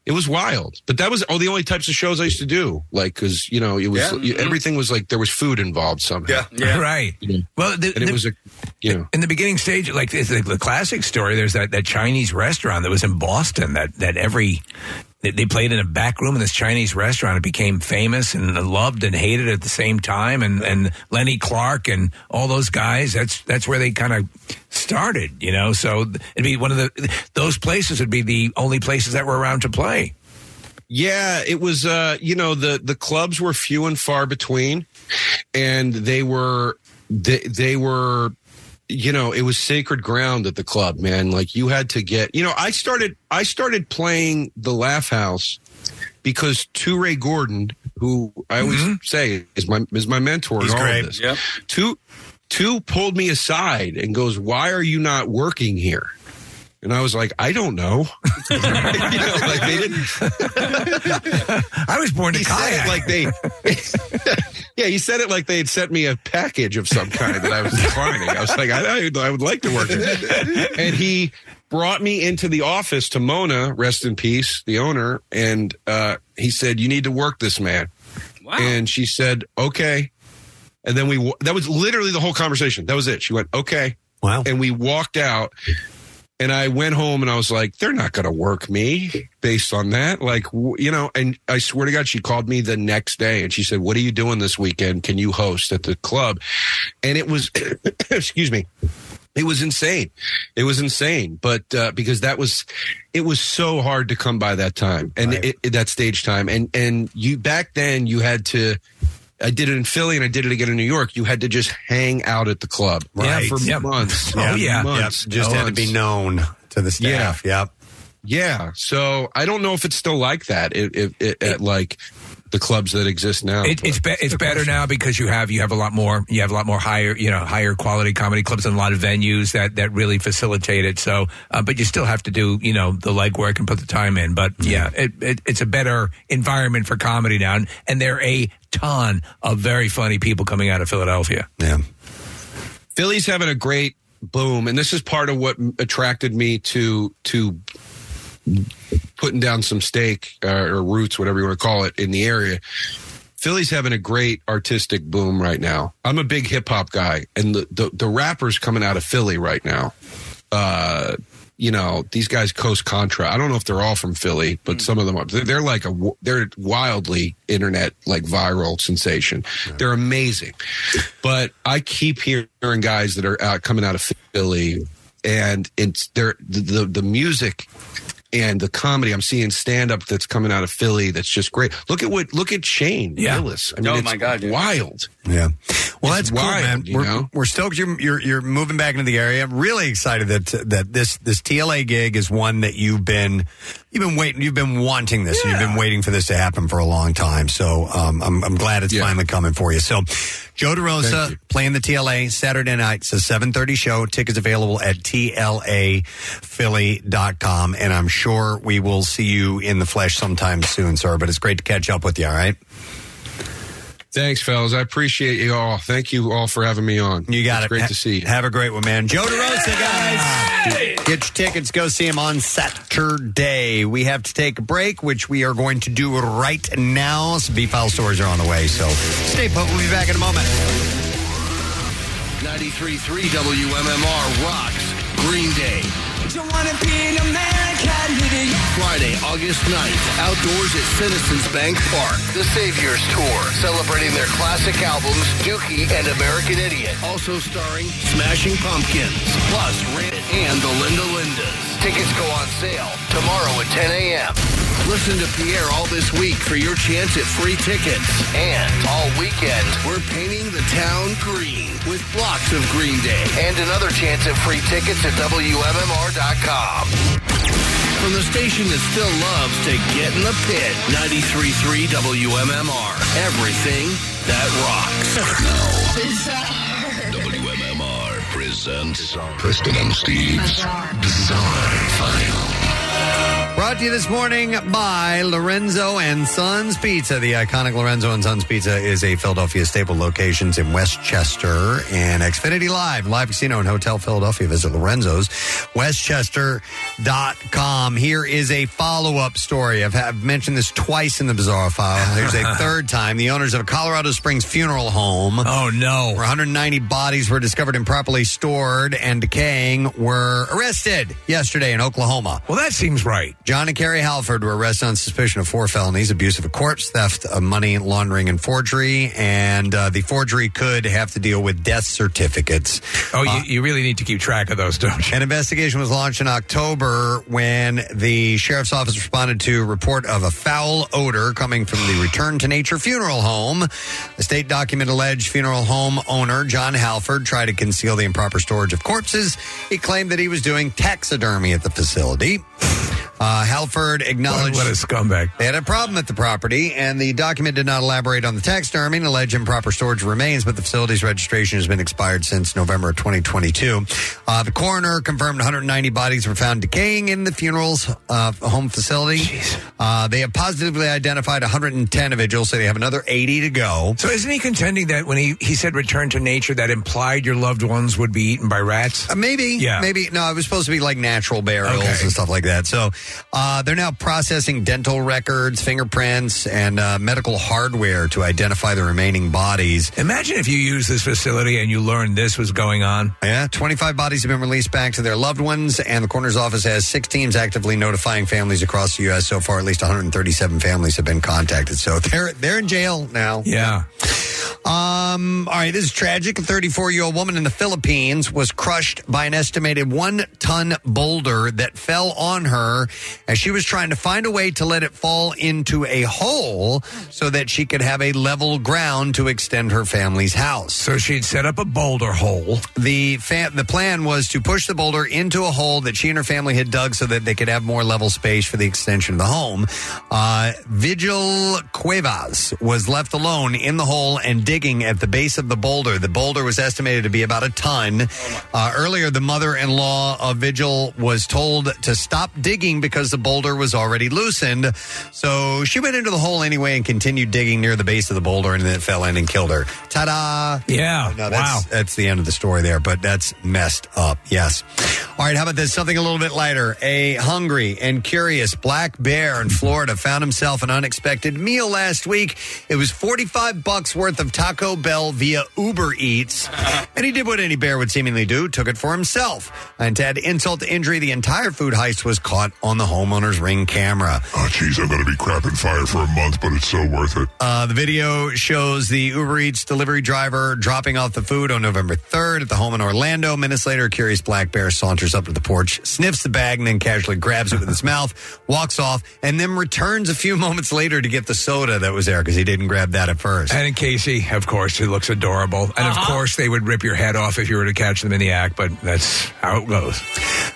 [SPEAKER 27] it was wild. But that was all the only types of shows I used to do. Like because you know it was
[SPEAKER 10] Yeah.
[SPEAKER 27] Mm-hmm. everything was like there was food involved somehow.
[SPEAKER 10] Yeah, Right. Well, the,
[SPEAKER 27] and it
[SPEAKER 10] the-
[SPEAKER 27] was a you know
[SPEAKER 10] in the beginning stage, like the, the classic story, there's that, that Chinese restaurant that was in Boston that, that every They, they played in a back room in this Chinese restaurant. It became famous and loved and hated at the same time. And, and Lenny Clarke and all those guys. That's that's where they kind of started. You know, so it'd be one of the those places would be the only places that were around to play.
[SPEAKER 27] Yeah, it was. Uh, you know, the the clubs were few and far between, and they were they they were. You know, it was sacred ground at the club, man. Like you had to get. You know, I started I started playing the Laugh House because Two Ray Gordon, who I always mm-hmm. say is my is my mentor
[SPEAKER 8] He's
[SPEAKER 27] in all
[SPEAKER 8] great.
[SPEAKER 27] of this. Two Two pulled me aside and goes, "Why are you not working here?" And I was like, "I don't know." you know, like they didn't.
[SPEAKER 10] I was born to
[SPEAKER 27] he said it like they. yeah, he said it like they had sent me a package of some kind that I was declining. I was like, I, I, I would like to work here. And he brought me into the office to Mona, rest in peace, the owner, and uh, he said, "You need to work this man."
[SPEAKER 11] Wow.
[SPEAKER 27] And she said, "Okay." And then we that was literally the whole conversation. That was it. She went, "Okay."
[SPEAKER 8] Wow.
[SPEAKER 27] And we walked out. And I went home and I was like, they're not going to work me based on that. Like, you know, and I swear to God, she called me the next day and she said, What are you doing this weekend? Can you host at the club? And it was, excuse me, it was insane. It was insane. But uh, because that was, it was so hard to come by that time and it, it- that stage time. And, and you, back then, you had to, I did it in Philly and I did it again in New York. You had to just hang out at the club
[SPEAKER 8] Right.
[SPEAKER 27] for
[SPEAKER 8] Yep.
[SPEAKER 27] months.
[SPEAKER 8] Oh, yeah.
[SPEAKER 27] Yeah,
[SPEAKER 8] Yep.
[SPEAKER 27] months.
[SPEAKER 8] Just had to be known to the staff. Yep.
[SPEAKER 27] Yeah. So I don't know if it's still like that it, it, it, at like the clubs that exist now.
[SPEAKER 10] It, it's be, it's better now because you have you have a lot more you have a lot more higher you know higher quality comedy clubs and a lot of venues that that really facilitate it. So, uh, but you still have to do you know the legwork and put the time in. But yeah, it, it, it's a better environment for comedy now, and, and there are a ton of very funny people coming out of Philadelphia.
[SPEAKER 8] Yeah.
[SPEAKER 27] Philly's having a great boom, and this is part of what attracted me to to putting down some stake uh, or roots, whatever you want to call it, in the area. Philly's having a great artistic boom right now. I'm a big hip hop guy, and the, the the rappers coming out of Philly right now. Uh, you know these guys, Coast Contra. I don't know if they're all from Philly, but some of them are. They're, like a they're wildly internet like viral sensation. They're amazing, but I keep hearing guys that are out coming out of Philly, and it's they're the the, the music and the comedy. I'm seeing stand up that's coming out of Philly that's just great. Look at what look at Shane
[SPEAKER 8] Yeah.
[SPEAKER 27] Gillis. I mean,
[SPEAKER 8] Oh,
[SPEAKER 27] it's
[SPEAKER 8] my God,
[SPEAKER 27] wild.
[SPEAKER 8] Yeah. Well,
[SPEAKER 27] It's
[SPEAKER 8] that's cool,
[SPEAKER 27] wild,
[SPEAKER 8] man. We're,
[SPEAKER 27] know?
[SPEAKER 8] we're stoked you're, you're you're moving back into the area. I'm really excited that that this this TLA gig is one that you've been you've been waiting, you've been wanting this, you've been waiting for this to happen for a long time. So um, I'm I'm glad it's finally coming for you. So Joe DeRosa playing the TLA Saturday night. It's a 7:30 show. Tickets available at tlaphilly.com, and I'm sure we will see you in the flesh sometime soon, sir. But it's great to catch up with you. All right.
[SPEAKER 27] Thanks, fellas. I appreciate you all. Thank you all for having me on.
[SPEAKER 8] You got
[SPEAKER 27] it's
[SPEAKER 8] it.
[SPEAKER 27] Great
[SPEAKER 8] Ha-
[SPEAKER 27] to see you.
[SPEAKER 8] Have a great one, man. Joe DeRosa, guys. Get your tickets. Go see him on Saturday. We have to take a break, which we are going to do right now. Some beef file stories are on the way, so stay put. We'll be back in a moment.
[SPEAKER 7] 93.3 WMMR rocks Green Day.
[SPEAKER 23] Don't wanna be an American idiot.
[SPEAKER 7] Friday, August 9th, outdoors at Citizens Bank Park. The Saviors Tour, celebrating their classic albums, Dookie and American Idiot. Also starring Smashing Pumpkins, plus Rancid and the Linda Lindas. Tickets go on sale tomorrow at 10 a.m. Listen to Pierre all this week for your chance at free tickets. And all weekend, we're painting the town green with blocks of Green Day. And another chance at free tickets at WMMR.com. From the station that still loves to get in the pit, 93.3 WMMR. Everything that rocks.
[SPEAKER 3] WMMR presents Preston and Steve's Bizarre File.
[SPEAKER 8] Brought to you this morning by Lorenzo and Sons Pizza. The iconic Lorenzo and Sons Pizza is a Philadelphia staple locations in West Chester and Xfinity Live, live casino and hotel Philadelphia. Visit Lorenzo's, westchester.com. Here is a follow up story. I've, I've mentioned this twice in the bizarre file. There's a third time. The owners of a Colorado Springs funeral home.
[SPEAKER 10] Oh, no.
[SPEAKER 8] Where 190 bodies were discovered improperly stored and decaying were arrested yesterday in Oklahoma.
[SPEAKER 10] Well, that seems right.
[SPEAKER 8] John and Carrie Hallford were arrested on suspicion of four felonies abuse of a corpse, theft of money laundering, and forgery. And uh, the forgery could have to deal with death certificates.
[SPEAKER 10] Oh, you, you really need to keep track of those, don't you?
[SPEAKER 8] An investigation was launched in October when the sheriff's office responded to a report of a foul odor coming from the Return to Nature funeral home. The state document alleged funeral home owner John Hallford tried to conceal the improper storage of corpses. He claimed that he was doing taxidermy at the facility. Uh, Hallford acknowledged
[SPEAKER 10] What a scumbag.
[SPEAKER 8] they had a problem at the property, and the document did not elaborate on the taxidermy and alleged improper storage remains, but the facility's registration has been expired since November of 2022. Uh, the coroner confirmed 190 bodies were found decaying in the funeral's uh, home facility. Uh, they have positively identified 110 individuals, so they have another 80 to go.
[SPEAKER 10] So isn't he contending that when he, he said return to nature, that implied your loved ones would be eaten by rats?
[SPEAKER 8] Uh, maybe.
[SPEAKER 10] Yeah.
[SPEAKER 8] Maybe. No, it was supposed to be like natural burials and stuff like that. So uh, they're now processing dental records, fingerprints, and uh, medical hardware to identify the remaining bodies.
[SPEAKER 10] Imagine if you use this facility and you learned this was going on.
[SPEAKER 8] Yeah, 25 bodies have been released back to their loved ones, and the coroner's office has six teams actively notifying families across the U.S. So far, at least 137 families have been contacted. So they're they're in jail now.
[SPEAKER 10] Yeah.
[SPEAKER 8] Um, all right, this is tragic. A 34 year old woman in the Philippines was crushed by an estimated one ton boulder that fell on her as she was trying to find a way to let it fall into a hole so that she could have a level ground to extend her family's house.
[SPEAKER 10] So she'd set up a boulder hole.
[SPEAKER 8] The fa- the plan was to push the boulder into a hole that she and her family had dug so that they could have more level space for the extension of the home. Uh, Vigil Cuevas was left alone in the hole and digging at the base of the boulder. The boulder was estimated to be about a ton. Uh, earlier, the mother-in-law of Vigil was told to stop digging because the boulder was already loosened. So she went into the hole anyway and continued digging near the base of the boulder, and then it fell in and killed her. Ta-da!
[SPEAKER 10] Yeah.
[SPEAKER 8] No, that's, That's the end of the story there, but that's messed up. Yes. All right. How about this? Something a little bit lighter. A hungry and curious black bear in Florida found himself an unexpected meal last week. It was 45 bucks worth of Taco Bell via Uber Eats. And he did what any bear would seemingly do, took it for himself. And to add insult to injury, the entire food heist was caught on the homeowner's ring camera.
[SPEAKER 29] Oh, jeez, I'm going to be crapping fire for a month, but it's so worth it.
[SPEAKER 8] Uh, the video shows the Uber Eats delivery driver dropping off the food on November 3rd at the home in Orlando. Minutes later, a curious black bear saunters up to the porch, sniffs the bag, and then casually grabs it with his mouth, walks off, and then returns a few moments later to get the soda that was there because he didn't grab that at first.
[SPEAKER 10] And in Casey, of course, it looks adorable. And of course, they would rip your head off if you were to catch them in the act, but that's how it goes.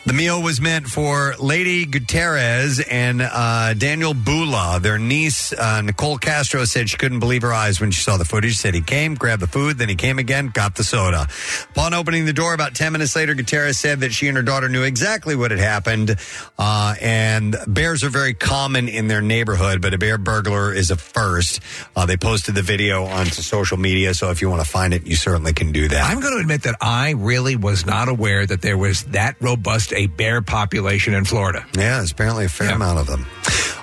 [SPEAKER 8] The meal was meant for Lady Gutierrez and uh, Daniel Bula. Their niece, uh, Nicole Castro, said she couldn't believe her eyes when she saw the footage. Said he came, grabbed the food, then he came again, got the soda. Upon opening the door about 10 minutes later, Gutierrez said that she and her daughter knew exactly what had happened. Uh, and bears are very common in their neighborhood, but a bear burglar is a first. Uh, they posted the video onto social media, so if you want to find it, you certainly can do that.
[SPEAKER 10] I'm going to admit that I really was not aware that there was that robust a bear population in Florida.
[SPEAKER 8] Yeah, there's apparently a fair amount of them.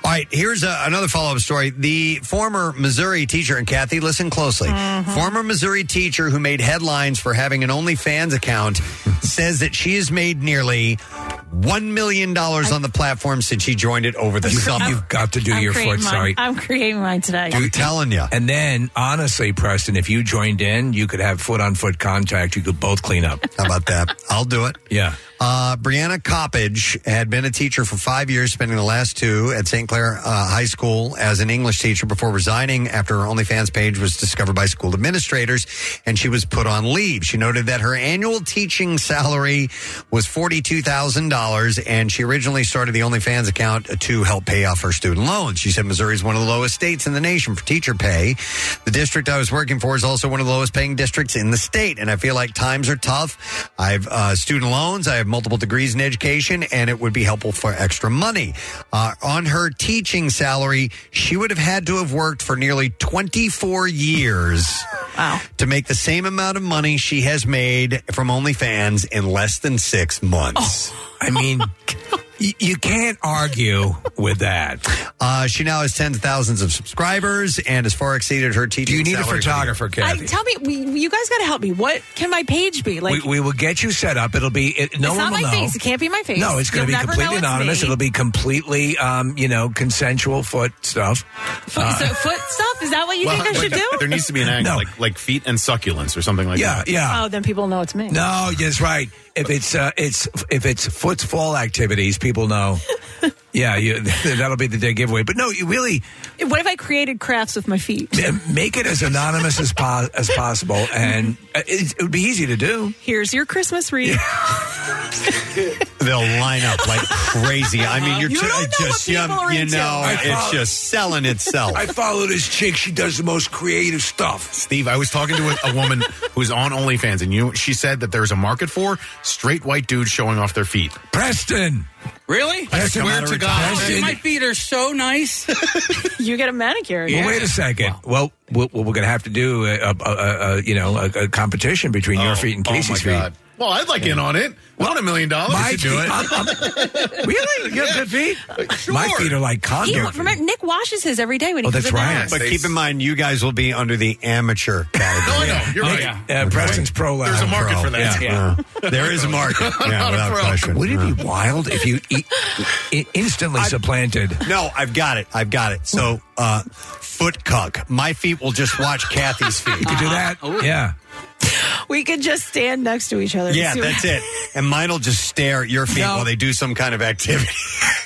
[SPEAKER 8] All right, here's a, another follow up story. The former Missouri teacher, and Kathy, listen closely. Mm-hmm. Former Missouri teacher who made headlines for having an OnlyFans account says that she has made nearly $1 million on the platform since she joined it over the You- summer.
[SPEAKER 10] You've got to do
[SPEAKER 9] I'm
[SPEAKER 10] your
[SPEAKER 9] creating
[SPEAKER 10] foot.
[SPEAKER 9] mine.
[SPEAKER 10] Sorry.
[SPEAKER 9] I'm creating mine today.
[SPEAKER 8] I'm telling you.
[SPEAKER 10] And then, honestly, Preston, if you joined in, you could have foot on foot contact. You could both clean up.
[SPEAKER 8] How about that? I'll do it.
[SPEAKER 10] Yeah.
[SPEAKER 8] Uh, Brianna Coppage had been a teacher for five years, spending the last two at St. Clair uh, High School as an English teacher before resigning after her OnlyFans page was discovered by school administrators and she was put on leave. She noted that her annual teaching salary was $42,000 and she originally started the OnlyFans account to help pay off her student loans. She said Missouri is one of the lowest states in the nation for teacher pay. The district I was working for is also one of the lowest paying districts in the state and I feel like times are tough. I have uh, student loans. I have multiple degrees in education, and it would be helpful for extra money. Uh, on her teaching salary, she would have had to have worked for nearly 24 years to make the same amount of money she has made from OnlyFans in less than six months.
[SPEAKER 10] I mean, Y- you can't argue with that.
[SPEAKER 8] Uh, she now has tens of thousands of subscribers and has far exceeded her teaching.
[SPEAKER 10] Do you need a
[SPEAKER 8] salary for
[SPEAKER 10] photographer,
[SPEAKER 9] I,
[SPEAKER 10] Kathy?
[SPEAKER 9] tell me, we, you guys got to help me. What can my page be? Like,
[SPEAKER 10] we, we will get you set up. It'll be it, no
[SPEAKER 9] it's
[SPEAKER 10] one
[SPEAKER 9] not
[SPEAKER 10] will
[SPEAKER 9] my
[SPEAKER 10] know.
[SPEAKER 9] face. It can't be my face.
[SPEAKER 10] No, it's going to
[SPEAKER 9] You'll
[SPEAKER 10] be
[SPEAKER 9] never
[SPEAKER 10] completely
[SPEAKER 9] it's
[SPEAKER 10] anonymous.
[SPEAKER 9] me.
[SPEAKER 10] It'll be completely, um, you know, consensual foot stuff.
[SPEAKER 9] Foot,
[SPEAKER 10] Uh,
[SPEAKER 9] so foot stuff? Is that what you
[SPEAKER 12] Well,
[SPEAKER 9] think I
[SPEAKER 12] but
[SPEAKER 9] should do?
[SPEAKER 12] There needs to be an angle, like like feet and succulents or something like
[SPEAKER 10] Yeah,
[SPEAKER 12] that.
[SPEAKER 10] yeah.
[SPEAKER 9] Oh, then people know it's me.
[SPEAKER 10] No, that's right. If it's uh, it's if it's footfall activities, people know. yeah, you, that'll be the day giveaway. But no, you really
[SPEAKER 9] What if I created crafts with my feet?
[SPEAKER 10] make it as anonymous as po- as possible, and uh, it, it would be easy to do.
[SPEAKER 9] Here's your Christmas wreath.
[SPEAKER 8] They'll line up like crazy. I mean, you're
[SPEAKER 10] You don't
[SPEAKER 8] it
[SPEAKER 10] know
[SPEAKER 8] just
[SPEAKER 10] what
[SPEAKER 8] you,
[SPEAKER 10] people are
[SPEAKER 8] you
[SPEAKER 10] into.
[SPEAKER 8] know,
[SPEAKER 10] I
[SPEAKER 8] it's
[SPEAKER 10] follow-
[SPEAKER 8] just selling itself.
[SPEAKER 10] I follow this chick. She does the most creative stuff.
[SPEAKER 12] Steve, I was talking to a, a woman who's on OnlyFans, and you, she said that there's a market for straight white dudes showing off their feet.
[SPEAKER 10] Preston.
[SPEAKER 11] Really?
[SPEAKER 12] I swear to God.
[SPEAKER 11] Dude, my feet are so nice.
[SPEAKER 9] you get a manicure.
[SPEAKER 10] Well, wait a second. Well, well, we're going to have to do a, a, a, a you know a, a competition between your oh, feet and
[SPEAKER 12] oh my
[SPEAKER 10] Casey's feet.
[SPEAKER 12] God. Well, I'd like in on it. Well, Not a million dollars
[SPEAKER 10] My
[SPEAKER 12] to do it.
[SPEAKER 10] I'm- I'm- really? You have good feet? Sure. My feet are like
[SPEAKER 9] He,
[SPEAKER 10] condo.
[SPEAKER 9] remember, Nick washes his every day when he
[SPEAKER 10] Oh,
[SPEAKER 9] comes
[SPEAKER 10] that's right.
[SPEAKER 9] house.
[SPEAKER 8] But keep in mind, you guys will be under the amateur category.
[SPEAKER 12] No, I know. You're
[SPEAKER 10] Oh,
[SPEAKER 12] right.
[SPEAKER 10] yeah. Uh, Preston's pro
[SPEAKER 12] There's a
[SPEAKER 10] level
[SPEAKER 12] market
[SPEAKER 10] pro.
[SPEAKER 12] for that.
[SPEAKER 10] Yeah.
[SPEAKER 8] Yeah. there is a market. Yeah,
[SPEAKER 12] Not a
[SPEAKER 8] without
[SPEAKER 12] pro.
[SPEAKER 8] question.
[SPEAKER 10] Would it be wild if you e- i- instantly supplanted?
[SPEAKER 8] No, I've got it. I've got it. So, uh, foot cuck. My feet will just watch Kathy's feet.
[SPEAKER 10] You could do that. Yeah.
[SPEAKER 9] We could just stand next to each other.
[SPEAKER 8] Yeah, that's it. And mine will just stare at your feet
[SPEAKER 10] No.
[SPEAKER 8] while they do some kind of activity.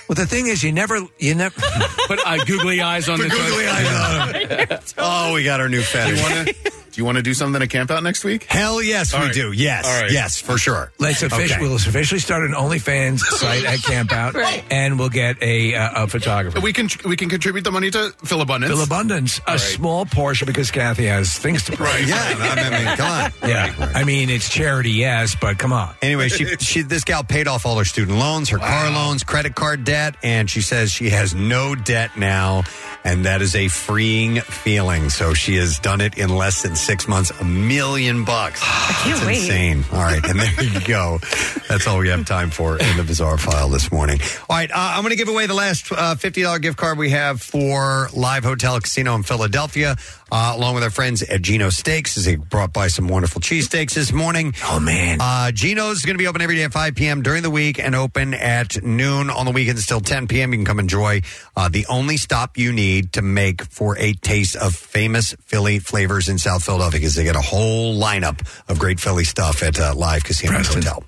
[SPEAKER 10] Well, the thing is, you never, you never.
[SPEAKER 11] Put uh, googly eyes on the
[SPEAKER 8] googly eyes on Oh, we got our new
[SPEAKER 12] Do
[SPEAKER 8] fetish.
[SPEAKER 12] You want to? Do you want to do something at camp out next week?
[SPEAKER 8] Hell yes,
[SPEAKER 12] All
[SPEAKER 8] we
[SPEAKER 12] right.
[SPEAKER 8] do. Yes,
[SPEAKER 12] All right.
[SPEAKER 8] yes, for sure.
[SPEAKER 10] Let's officially,
[SPEAKER 8] Okay.
[SPEAKER 10] we'll officially start an OnlyFans site at Camp Out,
[SPEAKER 9] Right.
[SPEAKER 10] and we'll get a, uh, a photographer.
[SPEAKER 12] We can we can contribute the money to Philabundance.
[SPEAKER 10] Phil Abundance, a small portion because Kathy has things to
[SPEAKER 12] Right.
[SPEAKER 8] Yeah, I mean, come on.
[SPEAKER 10] Yeah, I mean it's charity, yes, but come on.
[SPEAKER 8] Anyway, she, she this gal paid off all her student loans, her car loans, credit card debt, and she says she has no debt now, and that is a freeing feeling. So she has done it in less than six months, a million bucks. I
[SPEAKER 9] can't
[SPEAKER 8] That's
[SPEAKER 9] wait.
[SPEAKER 8] insane. All right, and there you go. That's all we have time for in the bizarre file this morning. All right, uh, I'm going to give away the last uh, fifty dollar gift card we have for Live Hotel Casino in Philadelphia. Uh, along with our friends at Geno Steaks, as they brought by some wonderful cheesesteaks this morning.
[SPEAKER 10] Oh man,
[SPEAKER 8] Uh, Geno's is going to be open every day at 5 p.m. during the week and open at noon on the weekends till 10 p.m. You can come enjoy uh, the only stop you need to make for a taste of famous Philly flavors in South Philadelphia because they get a whole lineup of great Philly stuff at uh, Live Casino and. Hotel.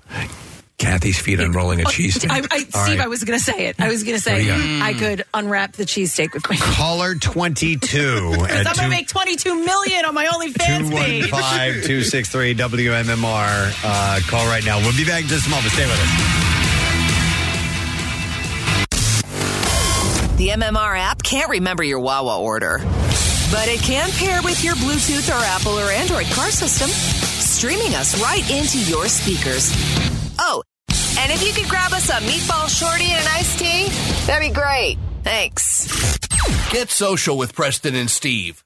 [SPEAKER 10] Kathy's feet unrolling a cheesesteak.
[SPEAKER 9] I, I, Steve,
[SPEAKER 8] right.
[SPEAKER 9] I was going to say it. I was going to say
[SPEAKER 10] do you got?
[SPEAKER 9] I could unwrap the cheesesteak with my
[SPEAKER 8] Caller 22
[SPEAKER 9] Because I'm going to make 22 million on my OnlyFans page.
[SPEAKER 8] 215 263 WMMR. Uh, call right now. We'll be back in just a moment. Stay with us.
[SPEAKER 2] The MMR app can't remember your Wawa order, but it can pair with your Bluetooth or Apple or Android car system, streaming us right into your speakers. Oh, and if you could grab us a meatball shorty and an iced tea, that'd be great. Thanks.
[SPEAKER 7] Get social with Preston and Steve.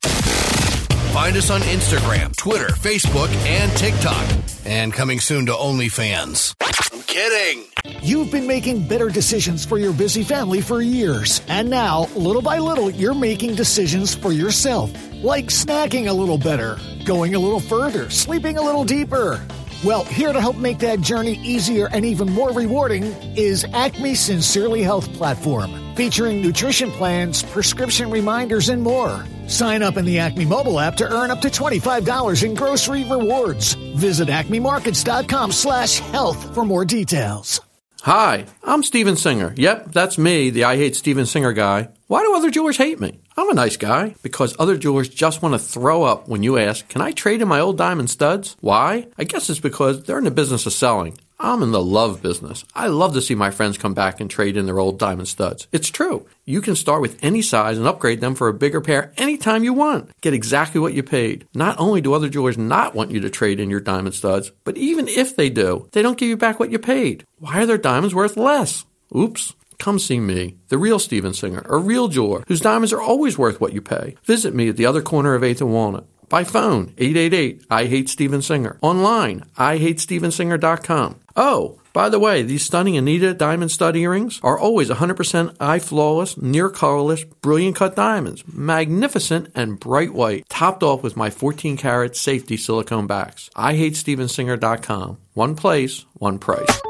[SPEAKER 7] Find us on Instagram, Twitter, Facebook, and TikTok. And coming soon to OnlyFans. I'm kidding.
[SPEAKER 1] You've been making better decisions for your busy family for years. And now, little by little, you're making decisions for yourself. Like snacking a little better, going a little further, sleeping a little deeper. Well, here to help make that journey easier and even more rewarding is Acme Sincerely Health Platform, featuring nutrition plans, prescription reminders, and more. Sign up in the Acme mobile app to earn up to $25 in grocery rewards. Visit acmemarkets.com slash health for more details.
[SPEAKER 21] Hi, I'm Steven Singer. Yep, that's me, the I Hate Steven Singer guy. Why do other jewelers hate me? I'm a nice guy. Because other jewelers just want to throw up when you ask, Can I trade in my old diamond studs? Why? I guess it's because they're in the business of selling. I'm in the love business. I love to see my friends come back and trade in their old diamond studs. It's true. You can start with any size and upgrade them for a bigger pair anytime you want. Get exactly what you paid. Not only do other jewelers not want you to trade in your diamond studs, but even if they do, they don't give you back what you paid. Why are their diamonds worth less? Oops. Come see me, the real Steven Singer, a real jeweler whose diamonds are always worth what you pay. Visit me at the other corner of 8th and Walnut. By phone, 888 I Hate Steven Singer. Online, IHateStevenSinger.com. Oh, by the way, these stunning Anita diamond stud earrings are always 100% eye flawless, near colorless, brilliant cut diamonds. Magnificent and bright white. Topped off with my 14 karat safety silicone backs. I hate IHateStevenSinger.com. One place, one price.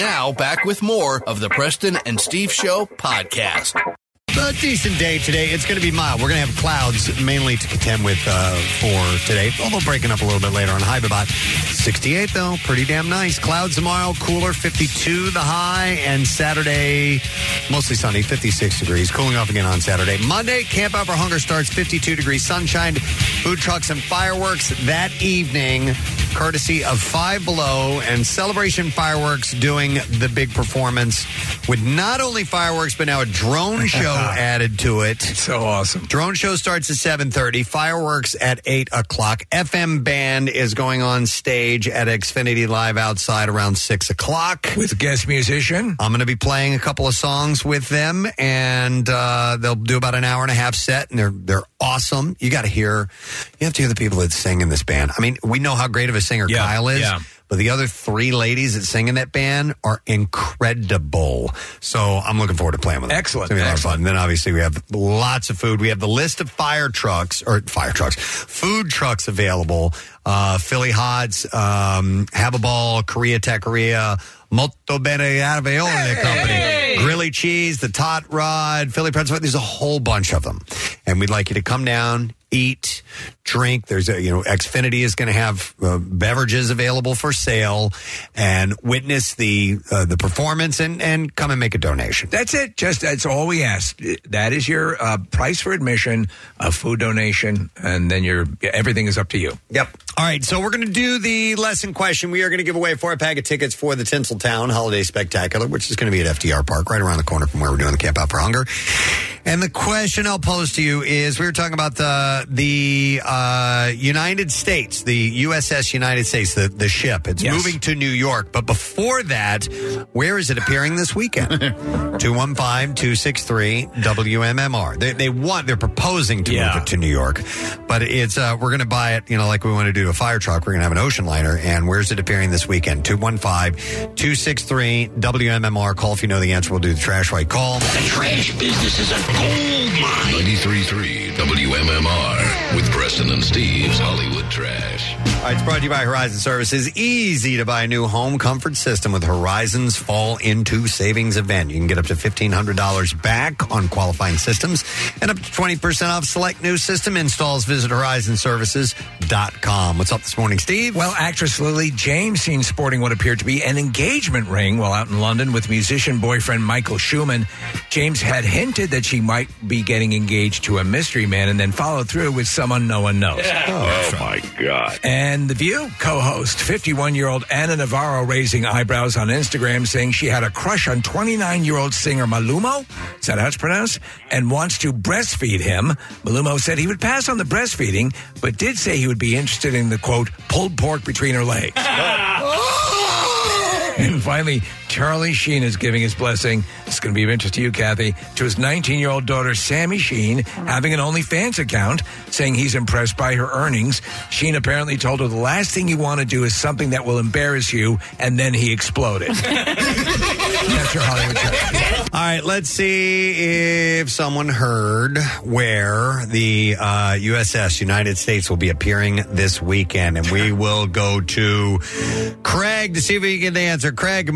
[SPEAKER 7] Now, back with more of the Preston and Steve Show podcast.
[SPEAKER 8] A decent day today. It's going to be mild. We're going to have clouds mainly to contend with uh, for today, although breaking up a little bit later on. High about 68, though. Pretty damn nice. Clouds tomorrow, cooler, 52 the high, and Saturday, mostly sunny, 56 degrees. Cooling off again on Saturday. Monday, Camp Out for Hunger starts 52 degrees, sunshine, food trucks, and fireworks that evening, courtesy of Five Below and Celebration Fireworks doing the big performance with not only fireworks, but now a drone show added to it.
[SPEAKER 10] So awesome.
[SPEAKER 8] Drone show starts at 7.30, fireworks at 8 o'clock. FM band is going on stage at Xfinity Live outside around 6 o'clock.
[SPEAKER 10] With guest musician.
[SPEAKER 8] I'm going to be playing a couple of songs with them, and uh, they'll do about an hour and a half set, and they're they're awesome. You got to hear, you have to hear the people that sing in this band. I mean, we know how great of a singer Kyle is.
[SPEAKER 10] yeah.
[SPEAKER 8] But the other three ladies that sing in that band are incredible. So I'm looking forward to playing with them.
[SPEAKER 10] Excellent.
[SPEAKER 8] It's gonna be a lot of fun. Then obviously we have lots of food. We have the list of fire trucks or fire trucks, food trucks available. Uh, Philly Hots, um, Have a Ball, Korea Taqueria, Molto Bene Alveole Company, Grilly Cheese, the Tot Rod, Philly Pretzel. There's a whole bunch of them, and we'd like you to come down, eat, drink. There's a you know Xfinity is going to have uh, beverages available for sale, and witness the uh, the performance and and come and make a donation.
[SPEAKER 10] That's it. Just that's all we ask. That is your uh, price for admission, a food donation, and then your everything is up to you.
[SPEAKER 8] Yep. All right, so we're going to do the lesson question. We are going to give away four pack of tickets for the Tinseltown Holiday Spectacular, which is going to be at FDR Park, right around the corner from where we're doing the Camp Out for Hunger. And the question I'll pose to you is: We were talking about the the uh, United States, the USS United States, the the ship. It's
[SPEAKER 10] Yes.
[SPEAKER 8] moving to New York, but before that, where is it appearing this weekend? 215-263 WMMR. They, they want they're proposing to move it to New York, but it's uh, we're going to buy it. You know, like we want to do a fire truck. We're going to have an ocean liner, and where's it appearing this weekend? 215-263 WMMR. Call if you know the answer. We'll do the trash right call.
[SPEAKER 3] The trash business is a gold mine. 93.3 WMMR with Preston and Steve's Hollywood Trash.
[SPEAKER 8] All right, it's brought to you by Horizon Services. Easy to buy a new home comfort system with Horizon's Fall Into Savings event. You can get up to $1,500 back on qualifying systems and up to 20% off select new system installs. Visit horizonservices.com. What's up this morning, Steve?
[SPEAKER 10] Well, actress Lily James seen sporting what appeared to be an engagement ring while out in London with musician boyfriend Michael Shuman. James had hinted that she might be getting engaged to a mystery man and then followed through with someone no one knows.
[SPEAKER 22] Oh, oh my God.
[SPEAKER 10] And The View co host, 51 year old Ana Navarro, raising eyebrows on Instagram, saying she had a crush on 29 year old singer Malumo. Is that how it's pronounced? And wants to breastfeed him. Malumo said he would pass on the breastfeeding, but did say he would be interested in the quote, pulled pork between her legs. And finally, Charlie Sheen is giving his blessing. It's going to be of interest to you, Kathy, to his 19 year old daughter, Sami Sheen, having an OnlyFans account, saying he's impressed by her earnings. Sheen apparently told her the last thing you want to do is something that will embarrass you, and then he exploded. That's your Hollywood show.
[SPEAKER 8] All right, let's see if someone heard where the uh, USS United States will be appearing this weekend, and we will go to Craig to see if we can get the answer. Craig, good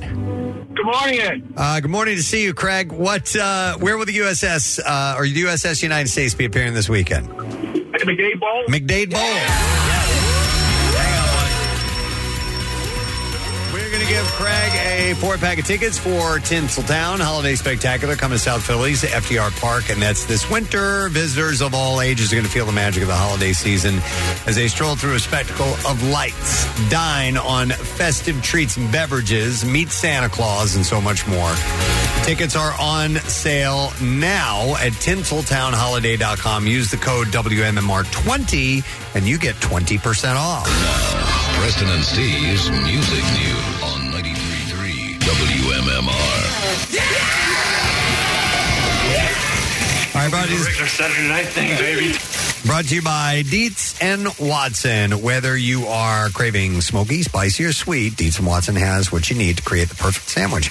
[SPEAKER 8] morning.
[SPEAKER 30] Good morning.
[SPEAKER 8] Uh, good morning to see you, Craig. What? Uh, where will the USS uh, or USS United States be appearing this weekend?
[SPEAKER 30] At the McDade Bowl?
[SPEAKER 8] McDade Bowl. We're give Craig a four pack of tickets for Tinseltown Holiday Spectacular coming to South Philly's FDR Park, and that's this winter. Visitors of all ages are going to feel the magic of the holiday season as they stroll through a spectacle of lights, dine on festive treats and beverages, meet Santa Claus, and so much more. Tickets are on sale now at tinseltownholiday.com. Use the code WMMR20 and you get 20% off.
[SPEAKER 3] Preston and Steve's Music News on 93.3 WMMR.
[SPEAKER 8] All right, brought to you-
[SPEAKER 24] Regular Saturday night thing, baby.
[SPEAKER 8] Brought to you by Dietz and Watson. Whether you are craving smoky, spicy, or sweet, Dietz and Watson has what you need to create the perfect sandwich.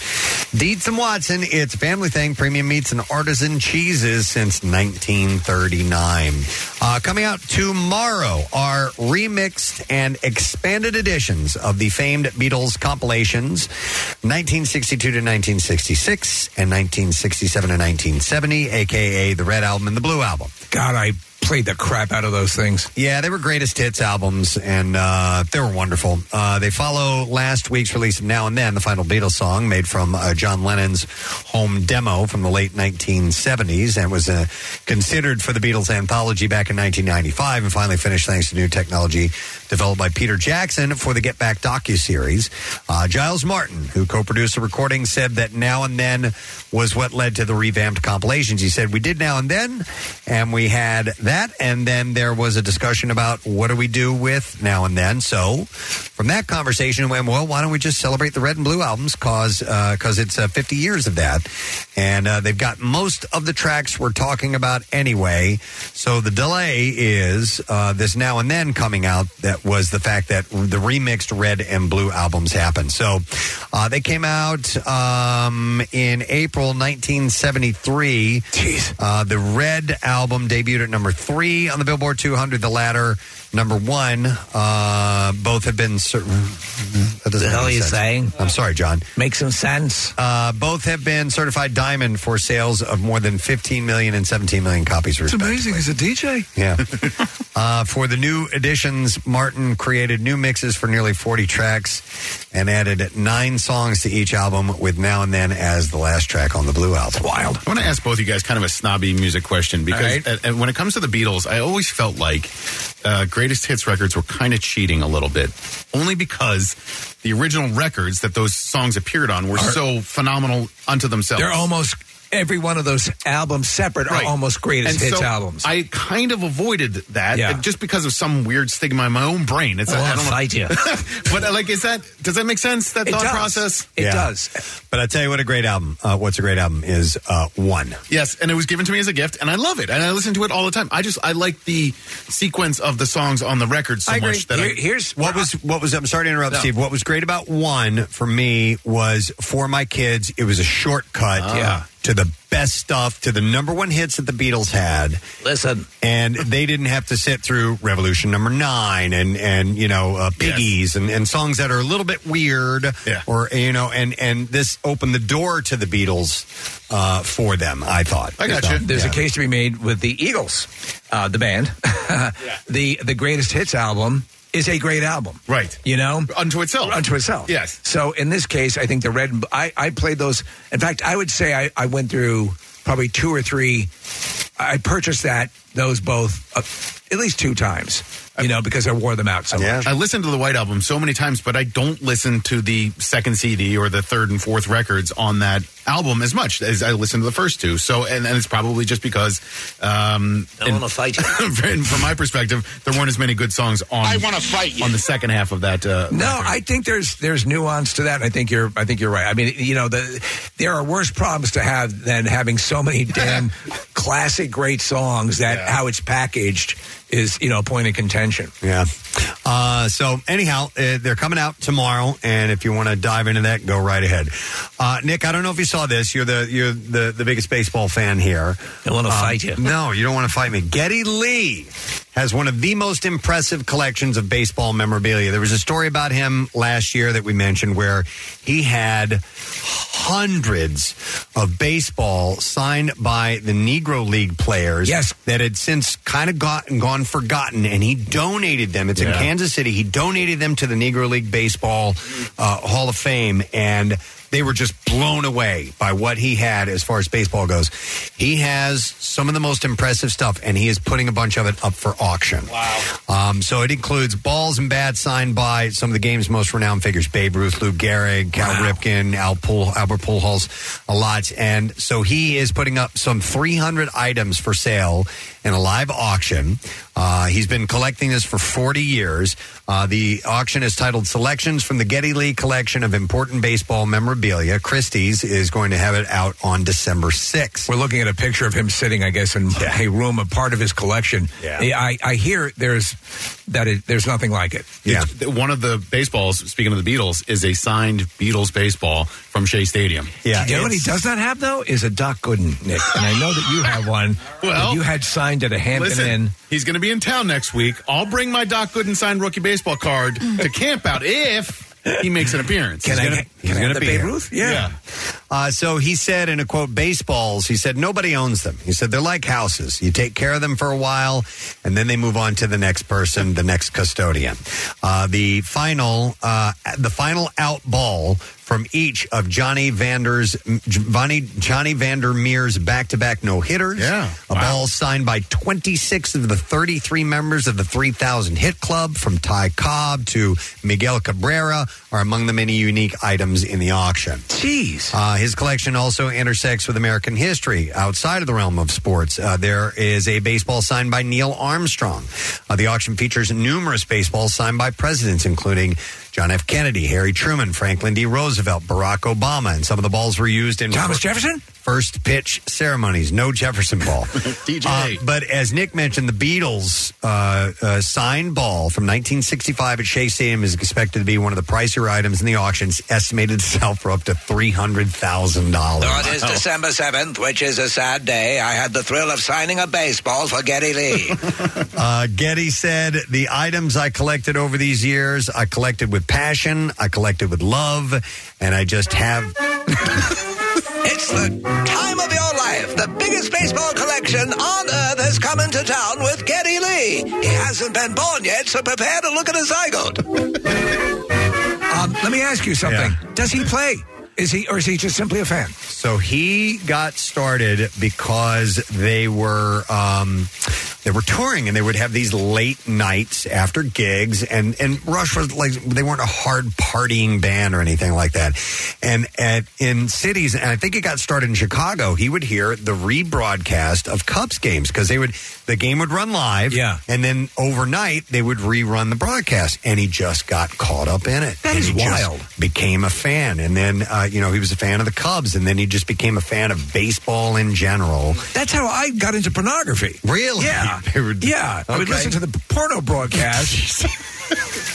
[SPEAKER 8] Dietz and Watson, it's a family thing, premium meats and artisan cheeses since 1939. Uh, coming out tomorrow are remixed and expanded editions of the famed Beatles compilations 1962 to 1966 and 1967 to 1970, aka the Red Album and the Blue Album.
[SPEAKER 10] God, I played the crap out of those things.
[SPEAKER 8] Yeah, they were greatest hits albums, and uh, they were wonderful. Uh, they follow last week's release of Now and Then, the final Beatles song made from uh, John Lennon's home demo from the late 1970s, and was uh, considered for the Beatles anthology back in 1995, and finally finished thanks to new technology developed by Peter Jackson for the Get Back docu-series. Uh, Giles Martin, who co-produced the recording, said that Now and Then was what led to the revamped compilations. He said, we did Now and Then, and we had that, and then there was a discussion about what do we do with Now and Then. So from that conversation, we went, well, why don't we just celebrate the Red and Blue albums, cause, uh, it's uh, 50 years of that. And uh, they've got most of the tracks we're talking about anyway. So the delay is uh, this Now and Then coming out that was the fact that the remixed Red and Blue albums happened. So uh, they came out um, in April 1973.
[SPEAKER 10] Jeez.
[SPEAKER 8] Uh, the Red album debuted at number three on the Billboard 200. The latter, number one. Uh, both have been. Cer- that doesn't
[SPEAKER 10] The hell
[SPEAKER 8] make
[SPEAKER 10] are you
[SPEAKER 8] sense.
[SPEAKER 10] saying?
[SPEAKER 8] I'm sorry, John.
[SPEAKER 10] Make some sense.
[SPEAKER 8] Uh, both have been certified diamond for sales of more than 15 million and 17 million copies.
[SPEAKER 10] It's
[SPEAKER 8] respectively.
[SPEAKER 10] amazing. He's a DJ.
[SPEAKER 8] Yeah. uh, for the new editions, Martin created new mixes for nearly 40 tracks and added nine songs to each album, with Now and Then as the last track on the Blue album.
[SPEAKER 10] Wild.
[SPEAKER 12] I want to ask both you guys kind of a snobby music question because
[SPEAKER 8] All right.
[SPEAKER 12] uh, when it comes to the Beatles, I always felt like uh, greatest hits records were kind of cheating a little bit, only because the original records that those songs appeared on were so phenomenal unto themselves.
[SPEAKER 10] They're almost every one of those albums separate
[SPEAKER 12] Right.
[SPEAKER 10] are almost greatest
[SPEAKER 12] And
[SPEAKER 10] hits
[SPEAKER 12] so
[SPEAKER 10] albums.
[SPEAKER 12] I kind of avoided that
[SPEAKER 10] Yeah.
[SPEAKER 12] just because of some weird stigma in my own brain. It's
[SPEAKER 10] Oh,
[SPEAKER 12] I
[SPEAKER 10] I'll
[SPEAKER 12] don't know.
[SPEAKER 10] fight you.
[SPEAKER 12] but uh, like, is that does that make sense? That
[SPEAKER 10] It
[SPEAKER 12] thought
[SPEAKER 10] does.
[SPEAKER 12] process?
[SPEAKER 10] It
[SPEAKER 8] Yeah.
[SPEAKER 10] does.
[SPEAKER 8] But I tell you what, a great album. Uh, what's a great album is uh, One.
[SPEAKER 12] Yes, and it was given to me as a gift, and I love it, and I listen to it all the time. I just I like the sequence of the songs on the record so
[SPEAKER 8] I agree.
[SPEAKER 12] much that
[SPEAKER 8] Here-
[SPEAKER 12] I,
[SPEAKER 10] here's
[SPEAKER 8] What was what was I'm sorry to interrupt,
[SPEAKER 12] No.
[SPEAKER 8] Steve. What was great about one for me was for my kids, it was a shortcut
[SPEAKER 10] Yeah.
[SPEAKER 8] To the best stuff, to the number one hits that the Beatles had.
[SPEAKER 10] Listen,
[SPEAKER 8] And they didn't have to sit through Revolution number nine and and you know uh, Piggies and, and songs that are a little bit weird
[SPEAKER 12] Yeah.
[SPEAKER 8] or you know and and this opened the door to the Beatles uh, for them. I thought.
[SPEAKER 12] I got
[SPEAKER 8] So,
[SPEAKER 12] you.
[SPEAKER 10] There's
[SPEAKER 8] yeah.
[SPEAKER 10] a case to be made with the Eagles, uh, the band. the the greatest hits album is a great album,
[SPEAKER 12] right
[SPEAKER 10] You know,
[SPEAKER 12] unto itself.
[SPEAKER 10] unto itself.
[SPEAKER 12] Yes.
[SPEAKER 10] So in this case, I think the red. and- I I played those. In fact, I would say I, I went through probably two or three. I purchased that those both uh, at least two times. You know, because I wore them out so much.
[SPEAKER 12] I listened to the White Album so many times, but I don't listen to the second CD or the third and fourth records on that album as much as I listen to the first two. So, and, and it's probably just because, um,
[SPEAKER 10] I want to fight.
[SPEAKER 12] and from my perspective, there weren't as many good songs on.
[SPEAKER 24] I wanna fight you.
[SPEAKER 12] on the second half of that. Uh,
[SPEAKER 10] No,
[SPEAKER 12] record.
[SPEAKER 10] I think there's there's nuance to that. I think you're I think you're right. I mean, you know, the there are worse problems to have than having so many damn classic great songs that how it's packaged is you know a point of contention.
[SPEAKER 8] Yeah. Uh, so anyhow, uh, they're coming out tomorrow, and if you want to dive into that, go right ahead. Uh, Nick, I don't know if you saw this. You're the you're the, the biggest baseball fan here.
[SPEAKER 10] I want to
[SPEAKER 8] Um,
[SPEAKER 10] fight you.
[SPEAKER 8] No, you don't want to fight me. Geddy Lee has one of the most impressive collections of baseball memorabilia. There was a story about him last year that we mentioned where he had hundreds of baseball signed by the Negro League players
[SPEAKER 10] Yes.
[SPEAKER 8] that had since kind of gotten gone forgotten and he donated them. It's in
[SPEAKER 12] Yeah.
[SPEAKER 8] Kansas City. He donated them to the Negro League Baseball uh, Hall of Fame and they were just blown away by what he had as far as baseball goes. He has some of the most impressive stuff, and he is putting a bunch of it up for auction. Wow. Um, so it includes balls and bats signed by some of the game's most renowned figures Babe Ruth, Lou Gehrig, Cal Ripken, Al Pool, Albert Pujols, a lot. And so he is putting up some 300 items for sale. In a live auction. Uh, he's been collecting this for 40 years. Uh, the auction is titled Selections from the Geddy Lee Collection of Important Baseball Memorabilia. Christie's is going to have it out on December 6th.
[SPEAKER 10] We're looking at a picture of him sitting, I guess, in a room, a part of his collection.
[SPEAKER 12] Yeah.
[SPEAKER 10] I, I hear there's that it, there's nothing like it.
[SPEAKER 12] Yeah. One of the baseballs, speaking of the Beatles, is a signed Beatles baseball from Shea Stadium.
[SPEAKER 10] you know what he does not have though is a Doc Gooden, Nick, and I know that you have one.
[SPEAKER 12] Well,
[SPEAKER 10] that you had signed at a Hampton
[SPEAKER 12] Listen,
[SPEAKER 10] Inn.
[SPEAKER 12] he's going to be in town next week. I'll bring my Doc Gooden signed rookie baseball card to camp out if he makes an appearance.
[SPEAKER 8] Can
[SPEAKER 12] he's
[SPEAKER 8] I
[SPEAKER 12] gonna,
[SPEAKER 8] get-
[SPEAKER 12] he's
[SPEAKER 8] can I
[SPEAKER 12] gonna
[SPEAKER 8] the
[SPEAKER 12] be
[SPEAKER 8] Babe
[SPEAKER 12] here.
[SPEAKER 8] Ruth? Yeah. Uh, so he said in a quote, baseballs, he said, nobody owns them. He said, they're like houses. You take care of them for a while, and then they move on to the next person, the next custodian. Uh, the final, uh, the final out ball from each of Johnny Vander's, Johnny, Johnny Vander Meer's back-to-back no-hitters.
[SPEAKER 12] Yeah.
[SPEAKER 8] A ball signed by 26 of the 33 members of the 3000 Hit Club, from Ty Cobb to Miguel Cabrera, are among the many unique items in the auction.
[SPEAKER 10] Jeez.
[SPEAKER 8] Uh, his collection also intersects with American history outside of the realm of sports. Uh, there is a baseball signed by Neil Armstrong. Uh, the auction features numerous baseballs signed by presidents, including John F. Kennedy, Harry Truman, Franklin D. Roosevelt, Barack Obama, and some of the balls were used in
[SPEAKER 10] Thomas
[SPEAKER 8] fir-
[SPEAKER 10] Jefferson?
[SPEAKER 8] first pitch ceremonies. No Jefferson ball.
[SPEAKER 12] DJ.
[SPEAKER 8] Uh, but as Nick mentioned, the Beatles uh, uh, signed ball from 1965 at Shea Stadium is expected to be one of the pricier items in the auctions, estimated to sell for up to three hundred thousand dollars.
[SPEAKER 31] Though it is December 7th, which is a sad day, I had the thrill of signing a baseball for Geddy Lee.
[SPEAKER 8] Uh, Geddy said, The items I collected over these years, I collected with passion, I collect it with love, and I just have.
[SPEAKER 31] it's the time of your life. The biggest baseball collection on earth has come into town with Geddy Lee. He hasn't been born yet, so prepare to look at a zygote.
[SPEAKER 10] Um, let me ask you something. Does he play? Is he, or is he just simply a fan?
[SPEAKER 8] So he got started because they were um, they were touring and they would have these late nights after gigs and and Rush was like they weren't a hard partying band or anything like that. And at in cities and I think it got started in Chicago, he would hear the rebroadcast of Cubs games because they would the game would run live, yeah, and then overnight they would rerun the broadcast, and he just got caught up in it.
[SPEAKER 10] That
[SPEAKER 8] and
[SPEAKER 10] is wild.
[SPEAKER 8] became a fan, and then uh, Uh, you know he was a fan of the Cubs, and then he just became a fan of baseball in general.
[SPEAKER 10] That's how I got into pornography.
[SPEAKER 8] Really?
[SPEAKER 10] Yeah. Yeah. I would listen to the porno broadcast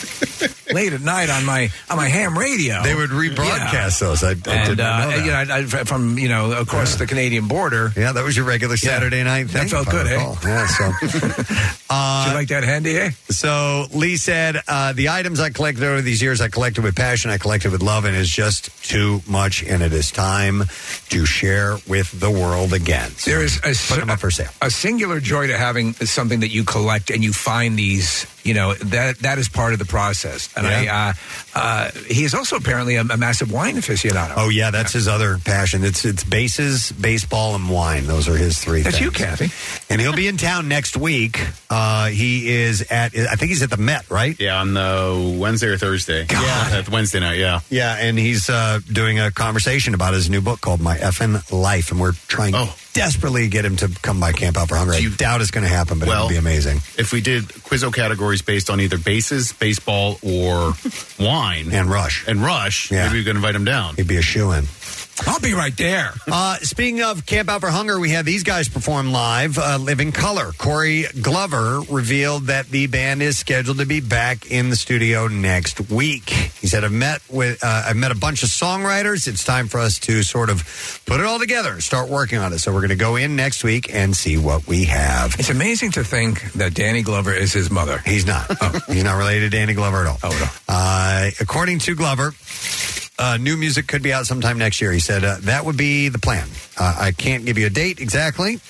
[SPEAKER 10] late at night on my on my ham radio.
[SPEAKER 8] They would rebroadcast those. I, I didn't
[SPEAKER 10] uh,
[SPEAKER 8] know that.
[SPEAKER 10] You know, I, I, from you know across the Canadian border.
[SPEAKER 8] Yeah, that was your regular Saturday night thing.
[SPEAKER 10] That felt
[SPEAKER 8] if I
[SPEAKER 10] good, eh?
[SPEAKER 8] recall. Yeah, so. Uh,
[SPEAKER 10] Did you like that handy, eh?
[SPEAKER 8] So Lee said, uh, "The items I collected over these years, I collected with passion, I collected with love, and it's just too much, and it is time to share with the world again." So
[SPEAKER 10] There is a,
[SPEAKER 8] put them up for sale.
[SPEAKER 10] a singular joy to having something that you collect and you find these. You know that that is part of the process. And I, uh, uh, he is also apparently a, a massive wine aficionado.
[SPEAKER 8] Oh yeah, that's his other passion. It's it's bases, baseball, and wine. Those are his three.
[SPEAKER 10] That's you,
[SPEAKER 8] things.
[SPEAKER 10] Kathy.
[SPEAKER 8] And he'll be in town next week. Uh, he is at. I think he's at the Met, right?
[SPEAKER 12] Yeah, on the Wednesday or Thursday. Yeah, at Wednesday night. Yeah.
[SPEAKER 8] Yeah, and he's uh, doing a conversation about his new book called My Effin' Life, and we're trying desperately get him to come by Camp Out for Hunger. I doubt it's going to happen, but
[SPEAKER 12] Well,
[SPEAKER 8] it'll be amazing.
[SPEAKER 12] If we did Quizzo categories based on either bases, baseball, or wine,
[SPEAKER 8] and Rush,
[SPEAKER 12] and Rush,
[SPEAKER 8] Yeah.
[SPEAKER 12] maybe we could invite him down.
[SPEAKER 8] He'd be a shoe in.
[SPEAKER 10] I'll be right there.
[SPEAKER 8] Uh, speaking of Camp Out for Hunger, we had these guys perform live. Uh, Living Colour. Corey Glover revealed that the band is scheduled to be back in the studio next week. He said, "I've met with uh, I've met a bunch of songwriters. It's time for us to sort of put it all together and start working on it. So we're going to go in next week and see what we have."
[SPEAKER 10] It's amazing to think that Danny Glover is his mother.
[SPEAKER 8] He's not. He's not related to Danny Glover at all.
[SPEAKER 10] Oh, no.
[SPEAKER 8] Uh, according to Glover, uh, new music could be out sometime next year. He said uh, that would be the plan. Uh, I can't give you a date exactly.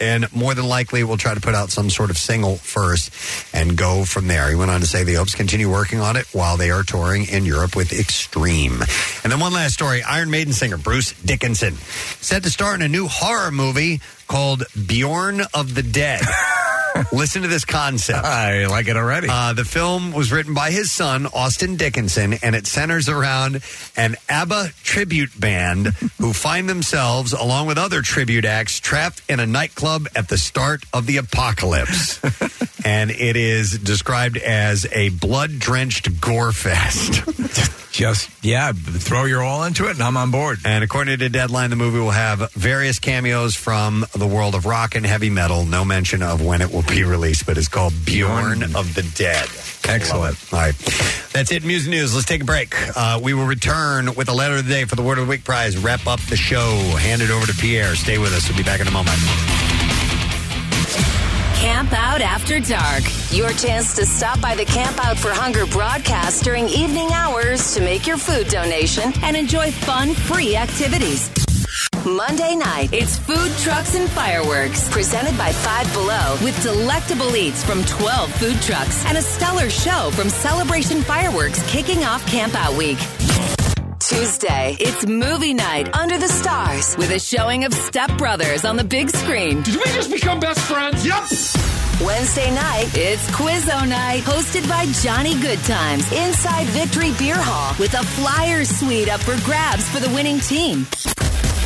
[SPEAKER 8] And more than likely, we'll try to put out some sort of single first and go from there. He went on to say the Hopes continue working on it while they are touring in Europe with Extreme. And then one last story Iron Maiden singer Bruce Dickinson set to star in a new horror movie called Bjorn of the Dead. Listen to this concept.
[SPEAKER 10] I like it already.
[SPEAKER 8] Uh, the film was written by his son, Austin Dickinson, and it centers around an ABBA tribute band who find themselves, along with other tribute acts, trapped in a nightclub at the start of the apocalypse. and it is described as a blood drenched gore fest.
[SPEAKER 10] Just, yeah, throw your all into it, and I'm on board.
[SPEAKER 8] And according to Deadline, the movie will have various cameos from the world of rock and heavy metal. No mention of when it will be released, but it's called Bjorn of the Dead.
[SPEAKER 10] Excellent.
[SPEAKER 8] All right. That's it, Music News. Let's take a break. Uh, we will return with a letter of the day for the Word of the Week prize. Wrap up the show. Hand it over to Pierre. Stay with us. We'll be back in a moment.
[SPEAKER 2] Camp Out After Dark. Your chance to stop by the Camp Out for Hunger broadcast during evening hours to make your food donation and enjoy fun, free activities. Monday night, it's Food Trucks and Fireworks, presented by Five Below, with delectable eats from 12 food trucks and a stellar show from Celebration Fireworks kicking off Camp Out Week. Tuesday, it's movie night under the stars with a showing of Step Brothers on the big screen. Did we just become best friends? Yep. Wednesday night, it's Quizzo night, hosted by Johnny Goodtimes inside Victory Beer Hall with a flyer suite up for grabs for the winning team.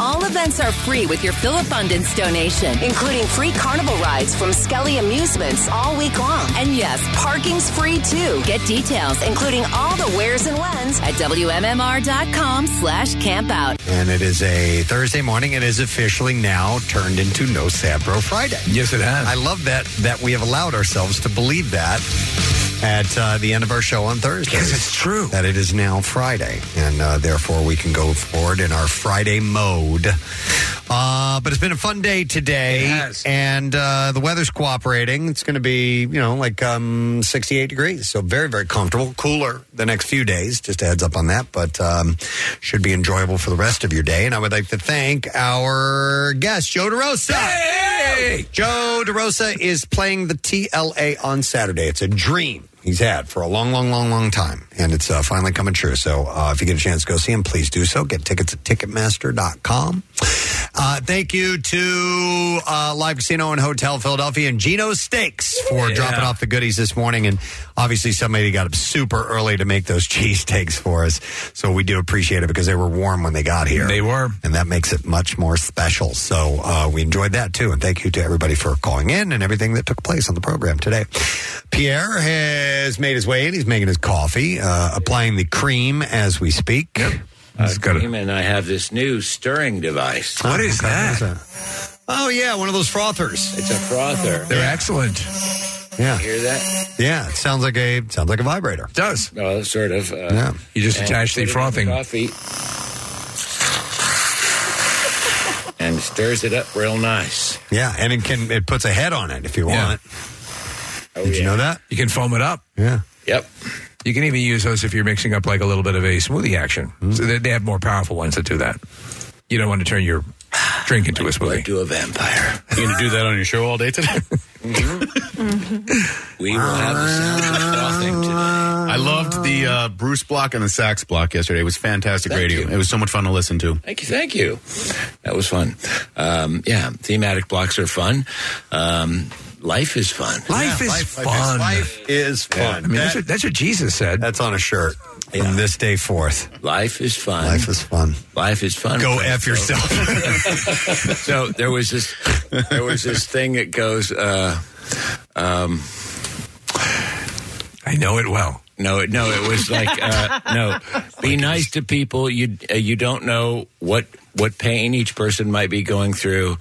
[SPEAKER 2] All events are free with your Philabundance donation, including free carnival rides from Skelly Amusements all week long. And yes, parking's free too. Get details, including all the wheres and whens at WMMR.com slash campout.
[SPEAKER 8] And it is a Thursday morning. It is officially now turned into No Sabro Friday.
[SPEAKER 10] Yes, it has.
[SPEAKER 8] I love that that we have allowed ourselves to believe that at uh, the end of our show on Thursday.
[SPEAKER 10] Yes, it's true.
[SPEAKER 8] That it is now Friday, and uh, therefore we can go forward in our Friday mode. Uh, but it's been a fun day today, and uh, the weather's cooperating. It's going to be, you know, like um, 68 degrees, so very, very comfortable. Cooler the next few days, just a heads up on that, but um, should be enjoyable for the rest of your day. And I would like to thank our guest, Joe DeRosa. Hey! Joe DeRosa is playing the TLA on Saturday. It's a dream he's had for a long, long, long, long time. And it's uh, finally coming true. So uh, if you get a chance to go see him, please do so. Get tickets at Ticketmaster.com. Uh, thank you to uh, Live Casino and Hotel Philadelphia and Geno's Steaks for
[SPEAKER 10] Yeah.
[SPEAKER 8] dropping off the goodies this morning. And obviously, somebody got up super early to make those cheesesteaks for us. So we do appreciate it because they were warm when they got here.
[SPEAKER 10] They were.
[SPEAKER 8] And that makes it much more special. So uh, we enjoyed that too. And thank you to everybody for calling in and everything that took place on the program today. Pierre has made his way in. He's making his coffee, uh, applying the cream as we speak. Yep.
[SPEAKER 22] Uh, cream, and I have this new stirring device.
[SPEAKER 8] What is that? Oh, yeah, one of those frothers.
[SPEAKER 22] It's a frother.
[SPEAKER 10] They're excellent.
[SPEAKER 8] Yeah.
[SPEAKER 22] you Hear that?
[SPEAKER 8] Yeah, it sounds like a sounds like a vibrator.
[SPEAKER 10] It does.
[SPEAKER 22] Well, sort of. Uh,
[SPEAKER 8] Yeah.
[SPEAKER 10] You just attach the
[SPEAKER 22] put it
[SPEAKER 10] frothing.
[SPEAKER 22] coffee and stirs it up real nice.
[SPEAKER 8] Yeah, and it can it puts a head on it if you
[SPEAKER 10] Yeah.
[SPEAKER 8] want.
[SPEAKER 22] Oh,
[SPEAKER 8] Did you know that?
[SPEAKER 10] You can foam it up.
[SPEAKER 8] Yeah.
[SPEAKER 22] Yep.
[SPEAKER 10] You can even use those if you're mixing up like a little bit of a smoothie action.
[SPEAKER 8] Mm-hmm.
[SPEAKER 10] So they, they have more powerful ones that do that. You don't want to turn your drink into a smoothie.
[SPEAKER 22] To a vampire.
[SPEAKER 11] You going to do that on your show all day today?
[SPEAKER 22] We will have the sound of frothing today.
[SPEAKER 12] I loved the uh, Bruce block and the sax block yesterday. It was fantastic
[SPEAKER 22] Thank
[SPEAKER 12] radio.
[SPEAKER 22] you.
[SPEAKER 12] It was so much fun to listen to.
[SPEAKER 22] Thank you, thank you. That was fun. Um, yeah, thematic blocks are fun. Um, life is fun.
[SPEAKER 10] Life is
[SPEAKER 8] life-
[SPEAKER 10] fun.
[SPEAKER 8] Life is fun.
[SPEAKER 10] I mean, that's what, that's what Jesus said.
[SPEAKER 8] that's on a shirt from this day forth.
[SPEAKER 22] Life is fun.
[SPEAKER 8] Life is fun.
[SPEAKER 22] Life is fun.
[SPEAKER 8] Go
[SPEAKER 22] friends.
[SPEAKER 8] F yourself.
[SPEAKER 22] so there was this there was this thing that goes uh um
[SPEAKER 10] I know it well.
[SPEAKER 22] no no it was like uh no be nice to people you uh, you don't know what what pain each person might be going through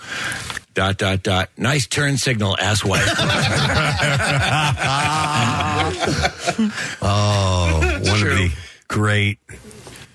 [SPEAKER 22] dot dot dot. Nice turn signal ass wife
[SPEAKER 8] Oh, one of the great.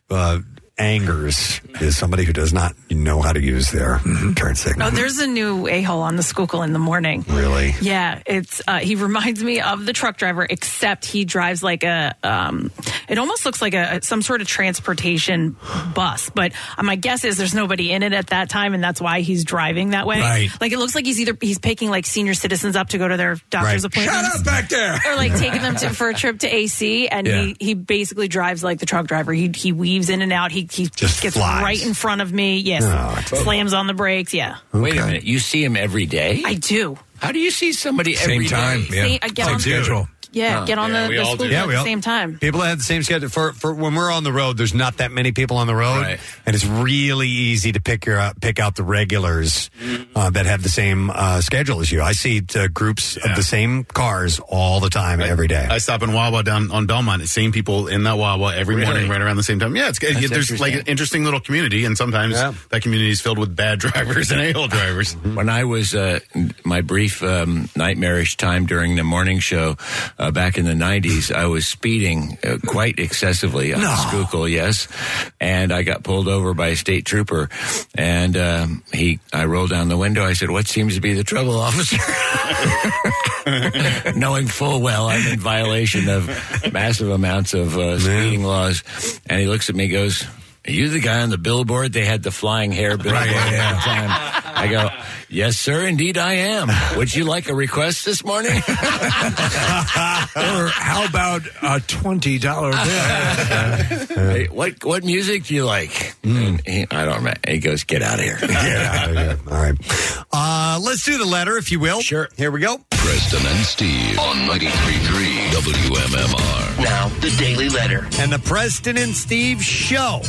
[SPEAKER 8] Uh, angers is somebody who does not know how to use their turn signal.
[SPEAKER 9] Oh, there's a new a hole on the Schuylkill in the morning.
[SPEAKER 8] Really?
[SPEAKER 9] Yeah, it's uh, he reminds me of the truck driver, except he drives like a. Um, it almost looks like a some sort of transportation bus, but uh, my guess is there's nobody in it at that time, and that's why he's driving that way.
[SPEAKER 10] Right.
[SPEAKER 9] Like it looks like he's either he's picking like senior citizens up to go to their doctor's
[SPEAKER 8] Right.
[SPEAKER 9] appointments.
[SPEAKER 10] Shut up back there.
[SPEAKER 9] Or like taking them to, for a trip to AC, and
[SPEAKER 10] Yeah.
[SPEAKER 9] he, he basically drives like the truck driver. He he weaves in and out. He he
[SPEAKER 8] Just
[SPEAKER 9] gets
[SPEAKER 8] flies.
[SPEAKER 9] right in front of me. Yes,
[SPEAKER 8] Oh,
[SPEAKER 9] slams on the brakes. Yeah,
[SPEAKER 22] wait a minute you see him every day
[SPEAKER 9] I do.
[SPEAKER 22] How do you see somebody
[SPEAKER 10] Same
[SPEAKER 22] every
[SPEAKER 10] time,
[SPEAKER 22] day?
[SPEAKER 10] yeah.
[SPEAKER 9] See, I get
[SPEAKER 10] Same
[SPEAKER 9] on-
[SPEAKER 10] schedule.
[SPEAKER 9] Yeah, get on
[SPEAKER 8] yeah,
[SPEAKER 9] the,
[SPEAKER 8] we
[SPEAKER 9] the school
[SPEAKER 8] do.
[SPEAKER 9] bus
[SPEAKER 8] Yeah,
[SPEAKER 9] at
[SPEAKER 8] we
[SPEAKER 9] the
[SPEAKER 8] all-
[SPEAKER 9] same time.
[SPEAKER 8] People that have the same schedule for, for when we're on the road. There's not that many people on the road,
[SPEAKER 22] Right.
[SPEAKER 8] and it's really easy to pick your uh, pick out the regulars uh, that have the same uh, schedule as you. I see uh, groups of the same cars all the time, every day.
[SPEAKER 12] I stop in Wawa down on Belmont. It's same people in that Wawa every
[SPEAKER 8] Really?
[SPEAKER 12] morning, right around the same time. Yeah, it's
[SPEAKER 22] That's
[SPEAKER 12] there's like an
[SPEAKER 22] interesting.
[SPEAKER 12] interesting little community, and sometimes that community is filled with bad drivers and a-hole drivers.
[SPEAKER 22] When I was uh, my brief um, nightmarish time during the morning show uh, back in the '90s, I was speeding uh, quite excessively on Schuylkill, yes, and I got pulled over by a state trooper, and um, he, I rolled down the window. I said, "What seems to be the trouble, officer?" Knowing full well I'm in violation of massive amounts of uh, speeding laws, and he looks at me, goes. Are you the guy on the billboard? They had the flying hair billboard at the time. I go, yes, sir, indeed I am. Would you like a request this morning?
[SPEAKER 10] or how about a twenty dollar bill?
[SPEAKER 22] Hey, what what music do you like? And he, I don't remember. He goes, get out of here.
[SPEAKER 8] Get out of here. All right. Uh, let's do the letter, if you will. Sure. Here we go.
[SPEAKER 3] Preston and Steve on 93.3 WMMR.
[SPEAKER 8] Now, the Daily Letter. And the Preston and Steve Show.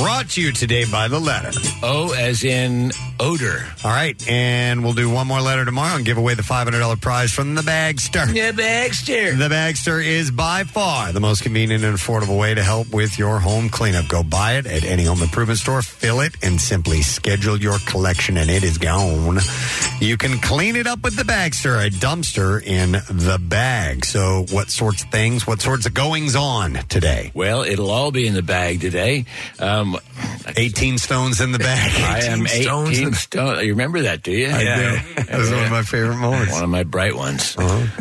[SPEAKER 8] Brought to you today by the letter.
[SPEAKER 22] O as in odor.
[SPEAKER 8] All right. And we'll do one more letter tomorrow and give away the $500 prize from the Bagster.
[SPEAKER 10] The Bagster.
[SPEAKER 8] The Bagster is by far the most convenient and affordable way to help with your home cleanup. Go buy it at any home improvement store, fill it, and simply schedule your collection, and it is gone. You can clean it up with the Bagster, a dumpster in the bag. So, what sorts of things, what sorts of goings on today?
[SPEAKER 22] Well, it'll all be in the bag today. Um,
[SPEAKER 8] 18 stones in the bag.
[SPEAKER 22] I am
[SPEAKER 8] 18 stones
[SPEAKER 22] 18
[SPEAKER 8] in-
[SPEAKER 22] stone. You remember that, do you?
[SPEAKER 8] I do. That was one of my favorite moments.
[SPEAKER 22] One of my bright ones.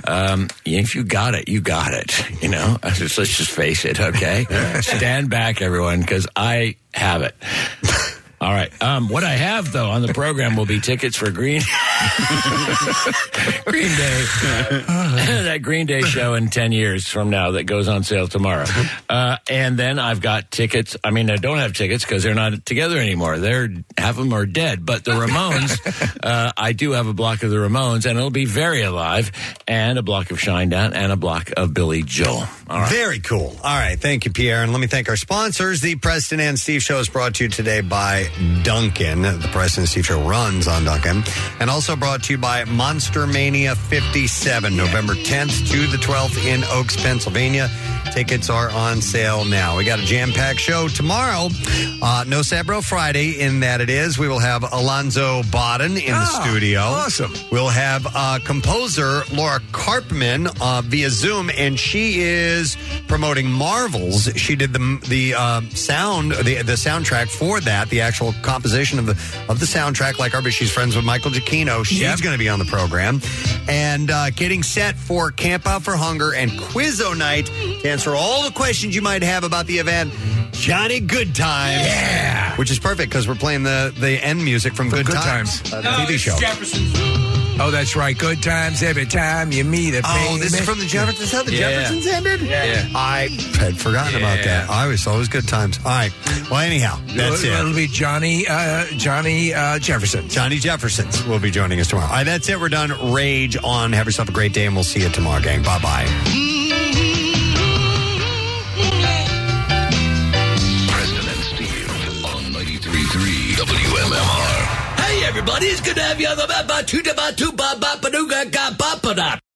[SPEAKER 22] Um, if you got it, you got it. You know, just, let's just face it, okay? Stand back, everyone, because I have it. All right. Um, what I have, though, on the program will be tickets for Green Green Day. that Green Day show in 10 years from now that goes on sale tomorrow. Uh, and then I've got tickets. I mean, I don't have tickets because they're not together anymore. They're half of them are dead. But the Ramones, uh, I do have a block of the Ramones, and it'll be very alive, and a block of Shinedown, and a block of Billy Joel. All right.
[SPEAKER 8] Very cool. All right. Thank you, Pierre. And let me thank our sponsors. The Preston and Steve Show is brought to you today by Dunkin'. The and Steve Show runs on Dunkin'. And also brought to you by Monster Mania 57, November 10th to the 12th in Oaks, Pennsylvania. Tickets are on sale now. We got a jam packed show tomorrow. Uh, no Sabro Friday, in that it is. We will have Alonzo Bodden in the
[SPEAKER 10] Ah,
[SPEAKER 8] studio.
[SPEAKER 10] awesome.
[SPEAKER 8] We'll have uh, composer Laura Karpman uh, via Zoom, and she is promoting Marvels. She did the the uh, sound, the the soundtrack for that, the actual composition of the of the soundtrack. Like our, but she's friends with Michael Giacchino. She's going to be on the program, and uh, getting set for Camp Out for Hunger and Quizzo Night to answer all the questions you might have about the event. Johnny Good Times, yeah, which is perfect because we're playing the the end music from, Good,
[SPEAKER 10] Good
[SPEAKER 8] Times, uh, the TV show.
[SPEAKER 10] Oh, that's right. Good times every time you meet a
[SPEAKER 8] Oh, this is from the Jeffersons. How the
[SPEAKER 10] Yeah.
[SPEAKER 8] Jeffersons ended?
[SPEAKER 10] Yeah.
[SPEAKER 8] I had forgotten about that. I was always good times. All right. Well, anyhow, that's
[SPEAKER 10] It'll- It'll be Johnny uh, Johnny uh, Jefferson.
[SPEAKER 8] Johnny Jeffersons will be joining us tomorrow. All right, that's it. We're done. Rage on. Have yourself a great day, and we'll see you tomorrow, gang. Bye bye.
[SPEAKER 32] Everybody, it's good to have you on the ba